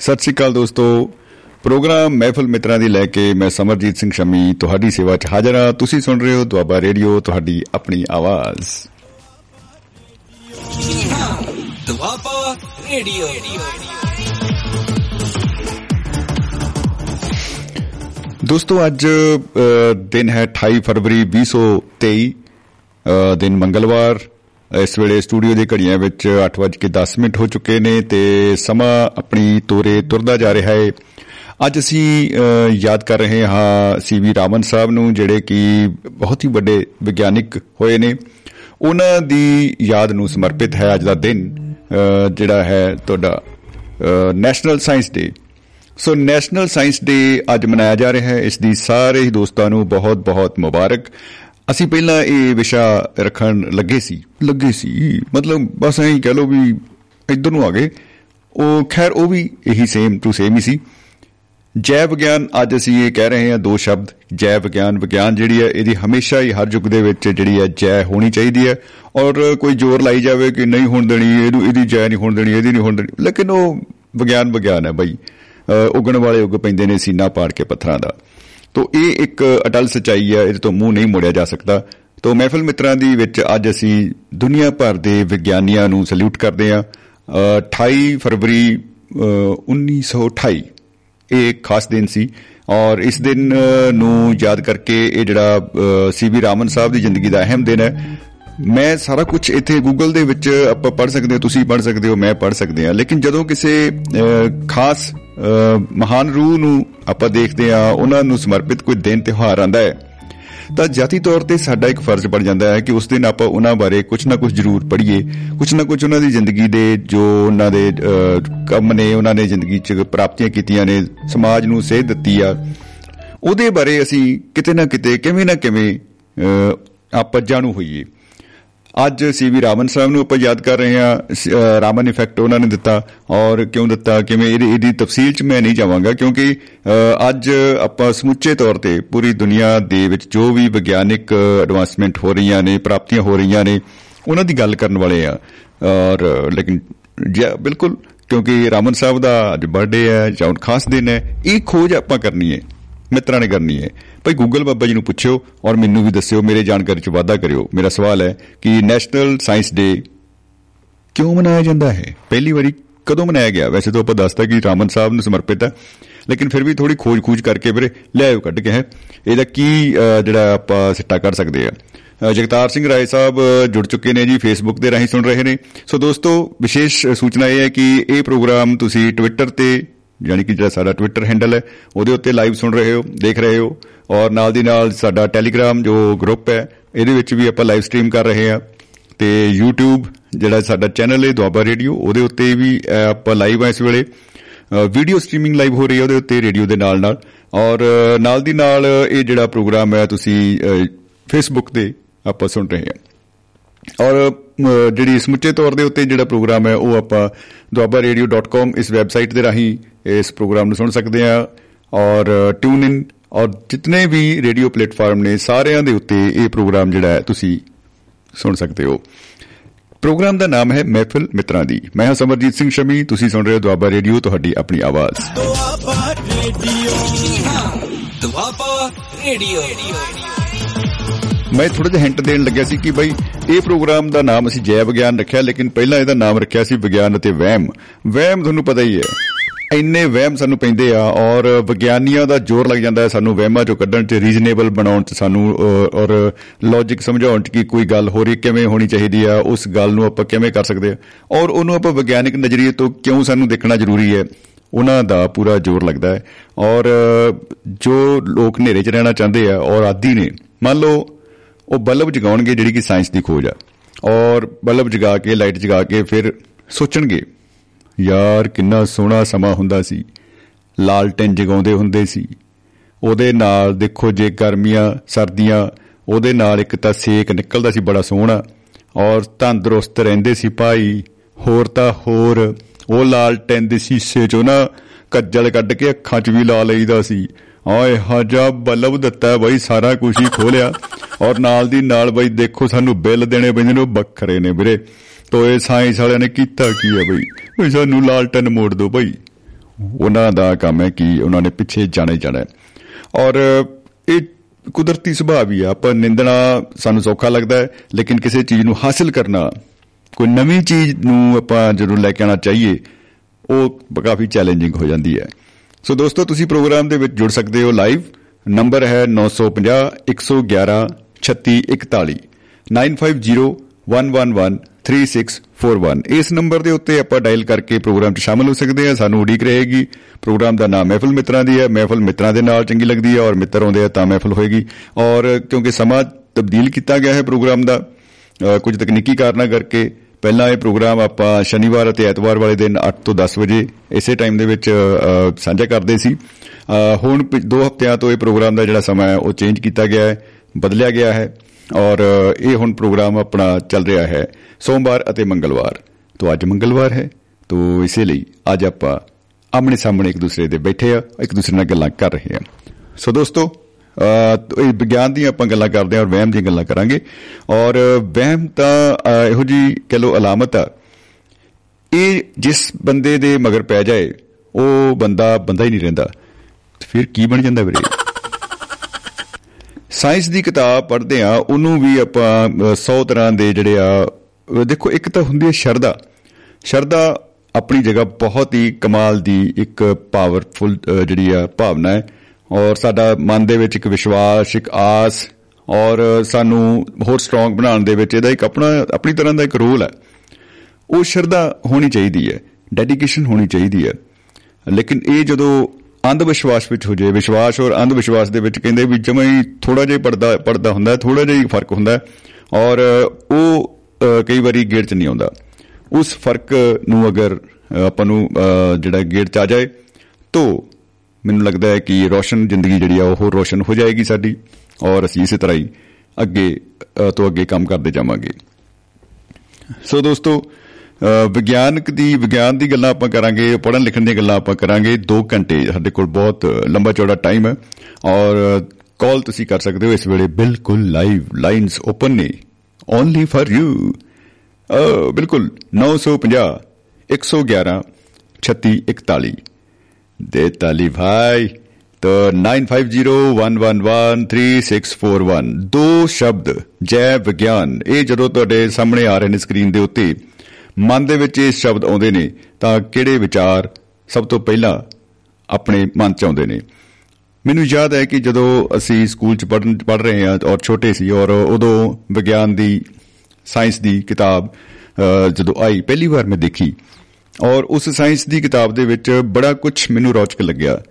ਸਤਿ ਸ਼੍ਰੀ ਅਕਾਲ ਦੋਸਤੋ। ਪ੍ਰੋਗਰਾਮ ਮਹਿਫਲ ਮਿੱਤਰਾਂ ਦੀ ਲੈ ਕੇ ਮੈਂ ਸਮਰਜੀਤ ਸਿੰਘ ਸ਼ਮੀ ਤੁਹਾਡੀ ਸੇਵਾ 'ਚ ਹਾਜ਼ਰ ਹਾਂ। ਤੁਸੀਂ ਸੁਣ ਰਹੇ ਹੋ ਦੁਆਬਾ ਰੇਡੀਓ ਤੁਹਾਡੀ ਆਪਣੀ ਆਵਾਜ਼। ਦੁਆਬਾ ਰੇਡੀਓ। ਦੋਸਤੋ ਅੱਜ ਦਿਨ ਹੈ 28 ਫਰਵਰੀ 2023 ਅ, ਦਿਨ ਮੰਗਲਵਾਰ। ਇਸ ਵੇਲੇ ਸਟੂਡੀਓ ਦੀ ਘੜੀਆਂ ਵਿੱਚ 8:10 ਮਿੰਟ ਹੋ ਚੁੱਕੇ ਨੇ ਤੇ ਸਮਾਂ ਆਪਣੀ ਤੋਰੇ ਤੁਰਦਾ ਜਾ ਰਿਹਾ ਹੈ। ਅੱਜ ਅਸੀਂ ਅ, ਯਾਦ ਕਰ ਰਹੇ ਹਾਂ ਸੀਵੀ ਰਾਮਨ ਸਾਹਿਬ ਨੂੰ ਜਿਹੜੇ ਕਿ ਬਹੁਤ ਹੀ ਵੱਡੇ ਵਿਗਿਆਨਿਕ ਹੋਏ ਨੇ। ਉਹਨਾਂ ਦੀ ਯਾਦ ਨੂੰ ਸਮਰਪਿਤ ਹੈ ਅੱਜ ਦਾ ਦਿਨ ਅ, ਜਿਹੜਾ ਹੈ ਤੁਹਾਡਾ national science day. So national science day ਅੱਜ ਮਨਾਇਆ ਜਾ ਰਿਹਾ ਹੈ। ਇਸ ਦੀ ਸਾਰੇ ਹੀ ਦੋਸਤਾਂ ਨੂੰ ਬਹੁਤ-ਬਹੁਤ ਮੁਬਾਰਕ। ਅਸੀਂ ਪਹਿਲਾਂ ਇਹ ਵਿਸ਼ਾ ਰੱਖਣ ਲੱਗੇ ਸੀ ਲੱਗੇ ਸੀ। ਮਤਲਬ ਬਸ ਐਂ ਹੀ ਕਹਿ ਲਓ ਵੀ ਇੱਧਰ ਨੂੰ ਆ ਗਏ। ਉਹ ਖੈਰ ਉਹ ਵੀ ਇਹੀ ਸੇਮ ਟੂ ਸੇਮ ਹੀ ਸੀ। ਜੈ ਵਿਗਿਆਨ ਅੱਜ ਅਸੀਂ ਇਹ ਕਹਿ ਰਹੇ ਹਾਂ ਦੋ ਸ਼ਬਦ ਜੈ ਵਿਗਿਆਨ ਵਿਗਿਆਨ ਜਿਹੜੀ ਹੈ ਇਹਦੀ ਹਮੇਸ਼ਾ ਹੀ ਹਰ ਯੁੱਗ ਦੇ ਵਿੱਚ ਜਿਹੜੀ ਹੈ ਜੈ ਹੋਣੀ ਚਾਹੀਦੀ ਹੈ। ਔਰ ਕੋਈ ਜ਼ੋਰ ਲਾਈ ਜਾਵੇ ਕਿ ਨਹੀਂ ਹੋਣ ਦੇਣੀ ਇਹਨੂੰ ਇਹਦੀ ਜੈ ਨਹੀਂ ਹੋਣ ਦੇਣੀ ਇਹਦੀ ਨਹੀਂ ਹੋਣ ਦੇਣੀ। ਲੇਕਿਨ ਉਹ ਵਿਗਿਆਨ ਵਿਗਿਆਨ ਹੈ ਬਾਈ। ਅ, ਉੱਗਣ ਵਾਲੇ ਉੱਗ ਪੈਂਦੇ ਨੇ ਸੀਨਾ ਪਾੜ ਕੇ ਪੱਥਰਾਂ ਦਾ। ਤੋ ਇਹ ਇੱਕ ਅਟਲ ਸਚਾਈ ਹੈ ਇਹਦੇ ਤੋਂ ਮੂੰਹ ਨਹੀਂ ਮੋੜਿਆ ਜਾ ਸਕਦਾ। ਤੋ ਮਹਿਫਲ ਮਿੱਤਰਾਂ ਦੀ ਵਿੱਚ ਅੱਜ ਅਸੀਂ ਦੁਨੀਆ ਭਰ ਦੇ ਵਿਗਿਆਨੀਆਂ ਨੂੰ ਸਲੂਟ ਕਰਦੇ ਹਾਂ ਅ, 28 ਫਰਵਰੀ ਅ, 1928 ਇਹ ਇੱਕ ਖਾਸ ਦਿਨ ਸੀ। ਔਰ ਇਸ ਦਿਨ ਅ, ਨੂੰ ਯਾਦ ਕਰਕੇ ਇਹ ਜਿਹੜਾ ਸੀਵੀ ਰਾਮਨ ਸਾਹਿਬ ਦੀ ਜ਼ਿੰਦਗੀ ਦਾ ਅਹਿਮ ਦਿਨ ਹੈ। ਮੈਂ ਸਾਰਾ ਕੁਝ ਇੱਥੇ ਗੂਗਲ ਦੇ ਵਿੱਚ ਆਪਾਂ ਪੜ ਸਕਦੇ ਹੋ ਤੁਸੀਂ ਪੜ ਸਕਦੇ ਹੋ ਮੈਂ ਪੜ ਸਕਦੇ ਹਾਂ। ਲੇਕਿਨ ਜਦੋਂ ਕਿਸੇ ਅ, ਖਾਸ ਅ, ਮਹਾਨ ਰੂਹ ਨੂੰ ਆਪਾਂ ਦੇਖਦੇ ਹਾਂ ਉਹਨਾਂ ਨੂੰ ਸਮਰਪਿਤ ਕੋਈ ਦਿਨ ਤਿਉਹਾਰ ਆਂਦਾ ਹੈ ਤਾਂ ਜਾਤੀ ਤੌਰ ਤੇ ਸਾਡਾ ਇੱਕ ਫਰਜ਼ ਬਣ ਜਾਂਦਾ ਹੈ ਕਿ ਉਸ ਦਿਨ ਆਪਾਂ ਉਹਨਾਂ ਬਾਰੇ ਕੁਝ ਨਾ ਕੁਝ ਜ਼ਰੂਰ ਪੜ੍ਹੀਏ। ਕੁਝ ਨਾ ਕੁਝ ਉਹਨਾਂ ਦੀ ਜ਼ਿੰਦਗੀ ਦੇ ਜੋ ਉਹਨਾਂ ਦੇ ਅ, ਕੰਮ ਨੇ ਉਹਨਾਂ ਨੇ ਜ਼ਿੰਦਗੀ 'ਚ ਪ੍ਰਾਪਤੀਆਂ ਕੀਤੀਆਂ ਨੇ ਸਮਾਜ ਨੂੰ ਸੇਧ ਦਿੱਤੀ ਆ ਉਹਦੇ ਬਾਰੇ ਅਸੀਂ ਕਿਤੇ ਨਾ ਕਿਤੇ ਕਿਵੇਂ ਨਾ ਕਿਵੇਂ ਅ, ਆਪਾਂ ਜਾਣੂ ਹੋਈਏ। ਅੱਜ ਸੀਵੀ ਰਾਮਨ ਸਾਹਿਬ ਨੂੰ ਆਪਾਂ ਯਾਦ ਕਰ ਰਹੇ ਹਾਂ ਸ- ਅ, ਰਾਮਨ ਇਫੈਕਟ ਉਹਨਾਂ ਨੇ ਦਿੱਤਾ ਔਰ ਕਿਉਂ ਦਿੱਤਾ ਕਿਵੇਂ ਇਹਦੀ ਇਹਦੀ ਤਫਸੀਲ 'ਚ ਮੈਂ ਨਹੀਂ ਜਾਵਾਂਗਾ ਕਿਉਂਕਿ ਅ, ਅੱਜ ਆਪਾਂ ਸਮੁੱਚੇ ਤੌਰ ਤੇ ਪੂਰੀ ਦੁਨੀਆ ਦੇ ਵਿੱਚ ਜੋ ਵੀ ਵਿਗਿਆਨਿਕ ਐਡਵਾਂਸਮੈਂਟ ਹੋ ਰਹੀਆਂ ਨੇ ਪ੍ਰਾਪਤੀਆਂ ਹੋ ਰਹੀਆਂ ਨੇ ਉਹਨਾਂ ਦੀ ਗੱਲ ਕਰਨ ਵਾਲੇ ਆ। ਔਰ ਲੇਕਿਨ ਜੀ ਬਿਲਕੁਲ ਕਿਉਂਕਿ ਰਾਮਨ ਸਾਹਿਬ ਦਾ ਅੱਜ ਬਰਥਡੇ ਹੈ ਜਾਂ ਹੁਣ ਖਾਸ ਦਿਨ ਹੈ ਇਹ ਖੋਜ ਆਪਾਂ ਕਰਨੀ ਹੈ। ਮਿੱਤਰਾਂ ਨੇ ਕਰਨੀ ਹੈ। ਭਾਈ ਗੂਗਲ ਬਾਬਾ ਜੀ ਨੂੰ ਪੁੱਛਿਓ ਔਰ ਮੈਨੂੰ ਵੀ ਦੱਸਿਓ ਮੇਰੇ ਜਾਣਕਾਰੀ 'ਚ ਵਾਧਾ ਕਰਿਓ। ਮੇਰਾ ਸਵਾਲ ਹੈ ਕਿ ਨੈਸ਼ਨਲ ਸਾਇੰਸ ਡੇ ਕਿਉਂ ਮਨਾਇਆ ਜਾਂਦਾ ਹੈ? ਪਹਿਲੀ ਵਾਰੀ ਕਦੋਂ ਮਨਾਇਆ ਗਿਆ? ਵੈਸੇ ਤਾਂ ਆਪਾਂ ਦੱਸਦਾ ਕਿ ਰਾਮਨ ਸਾਹਿਬ ਨੂੰ ਸਮਰਪਿਤ ਹੈ ਲੇਕਿਨ ਫਿਰ ਵੀ ਥੋੜੀ ਖੋਜ-ਖੂਜ ਕਰਕੇ ਵੀਰੇ ਲੈ ਆਇਓ ਕੱਢ ਕੇ ਹੈ। ਇਹਦਾ ਕੀ ਅ, ਜਿਹੜਾ ਆਪਾਂ ਸਿੱਟਾ ਕਰ ਸਕਦੇ ਆ? ਅ, ਜਗਤਾਰ ਸਿੰਘ ਰਾਏ ਸਾਹਿਬ ਅ, ਜੁੜ ਚੁੱਕੇ ਨੇ ਜੀ ਫੇਸਬੁੱਕ ਦੇ ਰਾਹੀਂ ਸੁਣ ਰਹੇ ਨੇ। ਸੋ ਦੋਸਤੋ ਵਿਸ਼ੇਸ਼ ਸੂਚਨਾ ਇਹ ਹੈ ਕਿ ਇਹ ਪ੍ਰੋਗਰਾਮ ਤੁਸੀਂ ਟਵਿੱਟਰ ਤੇ ਯਾਨੀ ਕਿ ਜਿਹੜਾ ਸਾਡਾ ਟਵਿੱਟਰ ਹੈਂਡਲ ਹੈ ਉਹਦੇ ਉੱਤੇ ਲਾਈਵ ਸੁਣ ਰਹੇ ਹੋ ਦੇਖ ਰਹੇ ਹੋ ਔਰ ਨਾਲ ਦੀ ਨਾਲ ਸਾਡਾ ਟੈਲੀਗ੍ਰਾਮ ਜੋ ਗਰੁੱਪ ਹੈ ਇਹਦੇ ਵਿੱਚ ਵੀ ਆਪਾਂ ਲਾਈਵ ਸਟ੍ਰੀਮ ਕਰ ਰਹੇ ਹਾਂ। ਤੇ YouTube ਜਿਹੜਾ ਸਾਡਾ ਚੈਨਲ ਹੈ ਦੁਆਬਾ ਰੇਡੀਓ ਉਹਦੇ ਉੱਤੇ ਵੀ ਅਹ, ਆਪਾਂ ਲਾਈਵ ਆ ਇਸ ਵੇਲੇ। ਵੀਡੀਓ ਸਟ੍ਰੀਮਿੰਗ ਲਾਈਵ ਹੋ ਰਹੀ ਹੈ ਉਹਦੇ ਉੱਤੇ ਰੇਡੀਓ ਦੇ ਨਾਲ ਨਾਲ। ਔਰ ਅਹ, ਨਾਲ ਦੀ ਨਾਲ ਇਹ ਜਿਹੜਾ ਪ੍ਰੋਗਰਾਮ ਹੈ ਤੁਸੀਂ ਫੇਸਬੁੱਕ ਤੇ ਆਪਾਂ ਸੁਣ ਰਹੇ ਹਾਂ। ਔਰ ਅਹ, ਜਿਹੜੀ ਸਮੁੱਚੇ ਤੌਰ ਦੇ ਉੱਤੇ ਜਿਹੜਾ ਪ੍ਰੋਗਰਾਮ ਹੈ ਉਹ ਆਪਾਂ duabarradio.com ਇਸ ਵੈਬਸਾਈਟ ਦੇ ਰਾਹੀਂ ਇਸ ਪ੍ਰੋਗਰਾਮ ਨੂੰ ਸੁਣ ਸਕਦੇ ਆ ਔਰ ਟਿਊਨ ਇਨ ਔਰ ਜਿੰਨੇ ਵੀ ਰੇਡੀਓ ਪਲੇਟਫਾਰਮ ਨੇ ਸਾਰਿਆਂ ਦੇ ਉੱਤੇ ਇਹ ਪ੍ਰੋਗਰਾਮ ਜਿਹੜਾ ਹੈ ਤੁਸੀਂ ਸੁਣ ਸਕਦੇ ਹੋ। ਪ੍ਰੋਗਰਾਮ ਦਾ ਨਾਮ ਹੈ ਮਹਿਫਿਲ ਮਿੱਤਰਾਂ ਦੀ। ਮੈਂ ਹਾਂ ਸਮਰਜੀਤ ਸਿੰਘ ਸ਼ਮੀ ਤੁਸੀਂ ਸੁਣ ਰਹੇ ਹੋ ਦੁਆਬਾ ਰੇਡੀਓ ਤੁਹਾਡੀ ਆਪਣੀ ਆਵਾਜ਼। ਦੁਆਬਾ ਰੇਡੀਓ। ਦੁਆਬਾ ਰੇਡੀਓ। ਮੈਂ ਥੋੜਾ ਜਿਹਾ ਹਿੰਟ ਦੇਣ ਲੱਗਿਆ ਸੀ ਕਿ ਬਈ ਇਹ ਪ੍ਰੋਗਰਾਮ ਦਾ ਨਾਮ ਅਸੀਂ ਜੈ ਵਿਗਿਆਨ ਰੱਖਿਆ ਲੇਕਿਨ ਪਹਿਲਾਂ ਇਹਦਾ ਨਾਮ ਰੱਖਿਆ ਸੀ ਵਿਗਿਆਨ ਅਤੇ ਵਹਿਮ। ਵਹਿਮ ਤੁਹਾਨੂੰ ਪਤਾ ਹੀ ਹੈ। ਇੰਨੇ ਵਹਿਮ ਸਾਨੂੰ ਪੈਂਦੇ ਆ ਔਰ ਵਿਗਿਆਨੀਆਂ ਦਾ ਜ਼ੋਰ ਲੱਗ ਜਾਂਦਾ ਹੈ ਸਾਨੂੰ ਵਹਿਮਾਂ ਚੋਂ ਕੱਢਣ ਤੇ ਰੀਜ਼ਨੇਬਲ ਬਣਾਉਣ ਚ ਸਾਨੂੰ ਅ, ਔਰ ਲੌਜੀਕ ਸਮਝਾਉਣ ਚ ਕਿ ਕੋਈ ਗੱਲ ਹੋ ਰਹੀ ਕਿਵੇਂ ਹੋਣੀ ਚਾਹੀਦੀ ਆ ਉਸ ਗੱਲ ਨੂੰ ਆਪਾਂ ਕਿਵੇਂ ਕਰ ਸਕਦੇ ਆ। ਔਰ ਉਹਨੂੰ ਆਪਾਂ ਵਿਗਿਆਨਿਕ ਨਜ਼ਰੀਏ ਤੋਂ ਕਿਉਂ ਸਾਨੂੰ ਦੇਖਣਾ ਜ਼ਰੂਰੀ ਹੈ ਉਹਨਾਂ ਦਾ ਪੂਰਾ ਜ਼ੋਰ ਲੱਗਦਾ ਹੈ। ਔਰ ਅ, ਜੋ ਲੋਕ ਹਨੇਰੇ 'ਚ ਰਹਿਣਾ ਚਾਹੁੰਦੇ ਆ ਔਰ ਆਦੀ ਨੇ ਮੰਨ ਲਓ ਉਹ ਬਲਬ ਜਗਾਉਣਗੇ ਜਿਹੜੀ ਕਿ ਸਾਇੰਸ ਦੀ ਖੋਜ ਆ। ਔਰ ਬਲਬ ਜਗਾ ਕੇ, ਲਾਈਟ ਜਗਾ ਕੇ ਫਿਰ ਸੋਚਣਗੇ, ਯਾਰ, ਕਿੰਨਾ ਸੋਹਣਾ ਸਮਾਂ ਹੁੰਦਾ ਸੀ। ਲਾਲਟੈਨ ਜਗਾਉਂਦੇ ਹੁੰਦੇ ਸੀ। ਉਹਦੇ ਨਾਲ ਦੇਖੋ ਜੇ ਗਰਮੀਆਂ, ਸਰਦੀਆਂ, ਉਹਦੇ ਨਾਲ ਇੱਕ ਤਾਂ ਸੇਕ ਨਿਕਲਦਾ ਸੀ ਬੜਾ ਸੋਹਣਾ। ਔਰ ਤੰਦਰੁਸਤ ਰਹਿੰਦੇ ਸੀ ਭਾਈ। ਹੋਰ ਤਾਂ ਹੋਰ, ਉਹ ਲਾਲਟੈਨ ਦੇ ਸ਼ੀਸ਼ੇ ਚੋਂ ਨਾ ਕੱਜਲ ਕੱਢ ਕੇ ਅੱਖਾਂ 'ਚ ਵੀ ਲਾ ਲਈਦਾ ਸੀ। ਆਏ ਹਾਜਾ ਬਲਬ ਦਿੱਤਾ ਬਈ, ਸਾਰਾ ਕੁਝ ਹੀ ਖੋਲਿਆ। ਔਰ ਨਾਲ ਦੀ ਨਾਲ ਬਈ, ਦੇਖੋ ਸਾਨੂੰ ਬਿੱਲ ਦੇਣੇ ਪੈਂਦੇ ਨੇ, ਉਹ ਵੱਖਰੇ ਨੇ ਵੀਰੇ। ਤੋ ਇਹ ਸਾਇੰਸ ਵਾਲਿਆਂ ਨੇ ਕੀਤਾ ਕੀ ਹੈ ਬਈ? ਵੀ ਸਾਨੂੰ ਲਾਲਟਨ ਮੋੜ ਦਿਓ ਬਈ। ਉਹਨਾਂ ਦਾ ਕੰਮ ਹੈ ਕਿ ਉਹਨਾਂ ਨੇ ਪਿੱਛੇ ਜਾਣਾ ਹੀ ਜਾਣਾ ਹੈ। ਔਰ ਇਹ ਕੁਦਰਤੀ ਸੁਭਾਅ ਵੀ ਆ। ਆਪਾਂ ਨਿੰਦਣਾ ਸਾਨੂੰ ਸੌਖਾ ਲੱਗਦਾ ਹੈ, ਲੇਕਿਨ ਕਿਸੇ ਚੀਜ਼ ਨੂੰ ਹਾਸਲ ਕਰਨਾ, ਕੋਈ ਨਵੀਂ ਚੀਜ਼ ਨੂੰ ਆਪਾਂ ਜਦੋਂ ਲੈ ਕੇ ਆਣਾ ਚਾਹੀਏ, ਉਹ ਕਾਫੀ ਚੈਲੰਜਿੰਗ ਹੋ ਜਾਂਦੀ ਹੈ। ਸੋ ਦੋਸਤੋ ਤੁਸੀਂ ਪ੍ਰੋਗਰਾਮ ਦੇ ਵਿੱਚ ਜੁੜ ਸਕਦੇ ਹੋ ਲਾਈਵ। ਨੰਬਰ ਹੈ 950 111 3641 9501113641 ਇਸ ਨੰਬਰ ਦੇ ਉੱਤੇ ਆਪਾਂ ਡਾਇਲ ਕਰਕੇ ਪ੍ਰੋਗਰਾਮ 'ਚ ਸ਼ਾਮਲ ਹੋ ਸਕਦੇ ਆ ਸਾਨੂੰ ਉਡੀਕ ਰਹੇਗੀ। ਪ੍ਰੋਗਰਾਮ ਦਾ ਨਾਮ ਮਹਿਫਲ ਮਿੱਤਰਾਂ ਦੀ ਹੈ। ਮਹਿਫਲ ਮਿੱਤਰਾਂ ਦੇ ਨਾਲ ਚੰਗੀ ਲੱਗਦੀ ਹੈ ਔਰ ਮਿੱਤਰ ਆਉਂਦੇ ਆ ਤਾਂ ਮਹਿਫਲ ਹੋਏਗੀ। ਔਰ ਕਿਉਂਕਿ ਸਮਾਂ ਤਬਦੀਲ ਕੀਤਾ ਗਿਆ ਹੈ ਪ੍ਰੋਗਰਾਮ ਦਾ ਅ, ਕੁਝ ਤਕਨੀਕੀ ਕਾਰਨਾਂ ਕਰਕੇ ਪਹਿਲਾਂ ਇਹ ਪ੍ਰੋਗਰਾਮ ਆਪਾਂ ਸ਼ਨੀਵਾਰ ਅਤੇ ਐਤਵਾਰ ਵਾਲੇ ਦਿਨ 8 ਤੋਂ 10 ਵਜੇ ਇਸੇ ਟਾਈਮ ਦੇ ਵਿੱਚ ਅ, ਸਾਂਝਾ ਕਰਦੇ ਸੀ। ਅ, ਹੁਣ ਪਿ- ਦੋ ਹਫ਼ਤਿਆਂ ਤੋਂ ਇਹ ਪ੍ਰੋਗਰਾਮ ਦਾ ਜਿਹੜਾ ਸਮਾਂ ਹੈ ਉਹ ਚੇਂਜ ਕੀਤਾ ਗਿਆ ਹੈ ਬਦਲਿਆ ਗਿਆ ਹੈ ਔਰ ਅ, ਇਹ ਹੁਣ ਪ੍ਰੋਗਰਾਮ ਆਪਣਾ ਚੱਲ ਰਿਹਾ ਹੈ ਸੋਮਵਾਰ ਅਤੇ ਮੰਗਲਵਾਰ। ਤੋਂ ਅੱਜ ਮੰਗਲਵਾਰ ਹੈ ਤੋਂ ਇਸੇ ਲਈ ਅੱਜ ਆਪਾਂ ਆਮਣੇ ਸਾਹਮਣੇ ਇੱਕ ਦੂਸਰੇ ਦੇ ਬੈਠੇ ਆ ਇੱਕ ਦੂਸਰੇ ਨਾਲ ਗੱਲਾਂ ਕਰ ਰਹੇ ਆ ਸੋ ਦੋਸਤੋ ਅ, ਤੋ ਇਹ ਵਿਗਿਆਨ ਦੀਆਂ ਆਪਾਂ ਗੱਲਾਂ ਕਰਦੇ ਹਾਂ ਔਰ ਵਹਿਮ ਦੀਆਂ ਗੱਲਾਂ ਕਰਾਂਗੇ। ਔਰ ਵਹਿਮ ਤਾਂ ਅ, ਇਹੋ ਜੀ ਕਹ ਲੋ ਅਲਾਮਤ ਆ। ਇਹ ਜਿਸ ਬੰਦੇ ਦੇ ਮਗਰ ਪੈ ਜਾਏ ਉਹ ਬੰਦਾ ਬੰਦਾ ਹੀ ਨਹੀਂ ਰਹਿੰਦਾ। ਤੇ ਫਿਰ ਕੀ ਬਣ ਜਾਂਦਾ ਵੀਰੇ? ਸਾਇੰਸ ਦੀ ਕਿਤਾਬ ਪੜ੍ਹਦੇ ਆ ਉਹਨੂੰ ਵੀ ਆਪਾਂ 100 ਤਰ੍ਹਾਂ ਦੇ ਜਿਹੜੇ ਆ ਅ, ਦੇਖੋ ਇੱਕ ਤਾਂ ਹੁੰਦੀ ਹੈ ਸ਼ਰਧਾ। ਸ਼ਰਧਾ ਆਪਣੀ ਜਗ੍ਹਾ ਬਹੁਤ ਹੀ ਕਮਾਲ ਦੀ ਇੱਕ ਪਾਵਰਫੁਲ ਜਿਹੜੀ ਆ ਭਾਵਨਾ ਹੈ। ਔਰ ਸਾਡਾ ਮਨ ਦੇ ਵਿੱਚ ਇੱਕ ਵਿਸ਼ਵਾਸ ਇੱਕ ਆਸ ਔਰ ਸਾਨੂੰ ਹੋਰ ਸਟਰੋਂਗ ਬਣਾਉਣ ਦੇ ਵਿੱਚ ਇਹਦਾ ਇੱਕ ਆਪਣਾ ਆਪਣੀ ਤਰ੍ਹਾਂ ਦਾ ਇੱਕ ਰੋਲ ਹੈ। ਉਹ ਸ਼ਰਧਾ ਹੋਣੀ ਚਾਹੀਦੀ ਹੈ ਡੈਡੀਕੇਸ਼ਨ ਹੋਣੀ ਚਾਹੀਦੀ ਹੈ। ਲੇਕਿਨ ਇਹ ਜਦੋਂ ਅੰਧ ਵਿਸ਼ਵਾਸ ਵਿੱਚ ਹੋ ਜਾਏ ਵਿਸ਼ਵਾਸ ਔਰ ਅੰਧ ਵਿਸ਼ਵਾਸ ਦੇ ਵਿੱਚ ਕਹਿੰਦੇ ਵੀ ਜਮਾਂ ਹੀ ਥੋੜਾ ਜਿਹਾ ਪੜਦਾ ਪੜਦਾ ਹੁੰਦਾ ਥੋੜਾ ਜਿਹਾ ਹੀ ਫ਼ਰਕ ਹੁੰਦਾ ਹੈ ਔਰ ਉਹ ਅ, ਕਈ ਵਾਰੀ ਗੇੜ ਚ ਨਹੀਂ ਆਉਂਦਾ। ਉਸ ਫ਼ਰਕ ਨੂੰ ਅਗਰ ਅ, ਆਪਾਂ ਨੂੰ ਅ, ਜਿਹੜਾ ਗੇੜ ਚ ਆ ਜਾਏ ਤਾਂ ਮੈਨੂੰ ਲੱਗਦਾ ਹੈ ਕਿ ਰੋਸ਼ਨ ਜ਼ਿੰਦਗੀ ਜਿਹੜੀ ਆ ਉਹ ਰੋਸ਼ਨ ਹੋ ਜਾਏਗੀ ਸਾਡੀ ਔਰ ਅਸੀਂ ਇਸੇ ਤਰ੍ਹਾਂ ਹੀ ਅੱਗੇ ਅ, ਤੋਂ ਅੱਗੇ ਕੰਮ ਕਰਦੇ ਜਾਵਾਂਗੇ। ਸੋ ਦੋਸਤੋ ਅ, ਵਿਗਿਆਨਕ ਦੀ ਵਿਗਿਆਨ ਦੀ ਗੱਲਾਂ ਆਪਾਂ ਕਰਾਂਗੇ ਪੜ੍ਹਨ ਲਿਖਣ ਦੀਆਂ ਗੱਲਾਂ ਆਪਾਂ ਕਰਾਂਗੇ। 2 ਘੰਟੇ ਸਾਡੇ ਕੋਲ ਬਹੁਤ ਲੰਬਾ ਚੌੜਾ ਟਾਈਮ ਹੈ ਔਰ ਕਾਲ ਤੁਸੀਂ ਕਰ ਸਕਦੇ ਹੋ ਇਸ ਵੇਲੇ ਬਿਲਕੁਲ ਲਾਈਵ ਲਾਈਨਸ ਓਪਨ ਨੇ। ਓਨਲੀ ਫॉर ਯੂ ਬਿਲਕੁਲ 950 111 3641 ਦੇ ਤਾਲੀ ਭਾਈ तो 9501113641 ਦੋ ਸ਼ਬਦ ਜੈ ਵਿਗਿਆਨ ਇਹ ਜਦੋਂ ਤੁਹਾਡੇ ਸਾਹਮਣੇ ਆ ਰਹੇ ਨੇ ਸਕਰੀਨ ਦੇ ਉੱਤੇ ਮਨ ਦੇ ਵਿੱਚ ਇਹ ਸ਼ਬਦ ਆਉਂਦੇ ਨੇ ਤਾਂ ਕਿਹੜੇ ਵਿਚਾਰ ਸਭ ਤੋਂ ਪਹਿਲਾਂ ਆਪਣੇ ਮਨ ਚ ਆਉਂਦੇ ਨੇ ਮੈਨੂੰ ਯਾਦ ਹੈ ਕਿ ਜਦੋਂ ਅਸੀਂ ਸਕੂਲ ਚ ਪੜ੍ਹਨ ਪੜ੍ਹ ਰਹੇ ਹਾਂ ਔਰ ਛੋਟੇ ਸੀ ਔਰ ਉਦੋਂ ਵਿਗਿਆਨ ਦੀ ਸਾਇੰਸ ਦੀ ਕਿਤਾਬ ਅ, ਜਦੋਂ ਆਈ ਪਹਿਲੀ ਵਾਰ ਮੈਂ ਦੇਖੀ ਔਰ ਉਸ ਸਾਇੰਸ ਦੀ ਕਿਤਾਬ ਦੇ ਵਿੱਚ ਬੜਾ ਕੁਝ ਮੈਨੂੰ ਰੌਚਕ ਲੱਗਿਆ।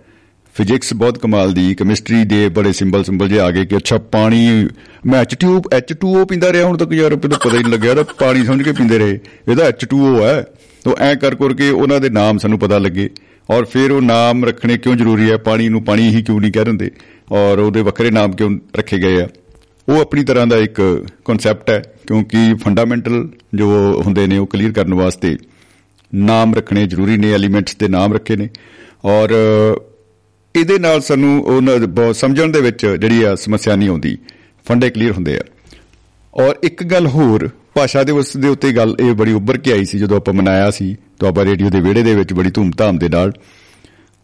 ਫਿਜ਼ਿਕਸ ਬਹੁਤ ਕਮਾਲ ਦੀ, ਕੈਮਿਸਟਰੀ ਦੇ ਬੜੇ ਸਿੰਬਲ ਸਿੰਬਲ ਜੇ ਆ ਗਏ ਕਿ ਅੱਛਾ ਪਾਣੀ, ਮੈਂ H2O H2O ਪੀਂਦਾ ਰਿਹਾ ਹੁਣ ਤੱਕ ਯਾਰ, ਮੈਨੂੰ ਪਤਾ ਹੀ ਨਹੀਂ ਲੱਗਿਆ ਤਾਂ ਪਾਣੀ ਸਮਝ ਕੇ ਪੀਂਦੇ ਰਹੇ। ਇਹਦਾ H2O ਹੈ। ਤਾਂ ਐ ਕਰ ਕਰਕੇ ਉਹਨਾਂ ਦੇ ਨਾਮ ਸਾਨੂੰ ਪਤਾ ਲੱਗੇ। ਔਰ ਫਿਰ ਉਹ ਨਾਮ ਰੱਖਣੇ ਕਿਉਂ ਜ਼ਰੂਰੀ ਹੈ? ਪਾਣੀ ਨੂੰ ਪਾਣੀ ਹੀ ਕਿਉਂ ਨਹੀਂ ਕਹਿ ਦਿੰਦੇ? ਔਰ ਉਹਦੇ ਵੱਖਰੇ ਨਾਮ ਕਿਉਂ ਰੱਖੇ ਗਏ ਆ? ਉਹ ਆਪਣੀ ਤਰ੍ਹਾਂ ਦਾ ਇੱਕ ਕਨਸੈਪਟ ਹੈ, ਕਿਉਂਕਿ ਫੰਡਾਮੈਂਟਲ ਜੋ ਹੁੰਦੇ ਨੇ ਉਹ ਕਲੀਅਰ ਕਰਨ ਵਾਸਤੇ ਨਾਮ ਰੱਖਣੇ ਜ਼ਰੂਰੀ ਨੇ, ਐਲੀਮੈਂਟਸ ਦੇ ਨਾਮ ਰੱਖੇ ਨੇ। ਔਰ, ਇਹਦੇ ਨਾਲ ਸਾਨੂੰ ਉਹਨਾਂ ਦੇ ਬਹੁਤ ਸਮਝਣ ਦੇ ਵਿੱਚ ਜਿਹੜੀ ਆ ਸਮੱਸਿਆ ਨਹੀਂ ਆਉਂਦੀ। ਫੰਡੇ ਕਲੀਅਰ ਹੁੰਦੇ ਆ। ਔਰ ਇੱਕ ਗੱਲ ਹੋਰ, ਭਾਸ਼ਾ ਦੇ ਉਸ ਦੇ ਉੱਤੇ ਗੱਲ ਇਹ ਬੜੀ ਉੱਭਰ ਕੇ ਆਈ ਸੀ ਜਦੋਂ ਆਪਾਂ ਮਨਾਇਆ ਸੀ ਦੁਆਬਾ ਰੇਡੀਓ ਦੇ ਵਿਹੜੇ ਦੇ ਵਿੱਚ ਬੜੀ ਧੂਮਧਾਮ ਦੇ ਨਾਲ।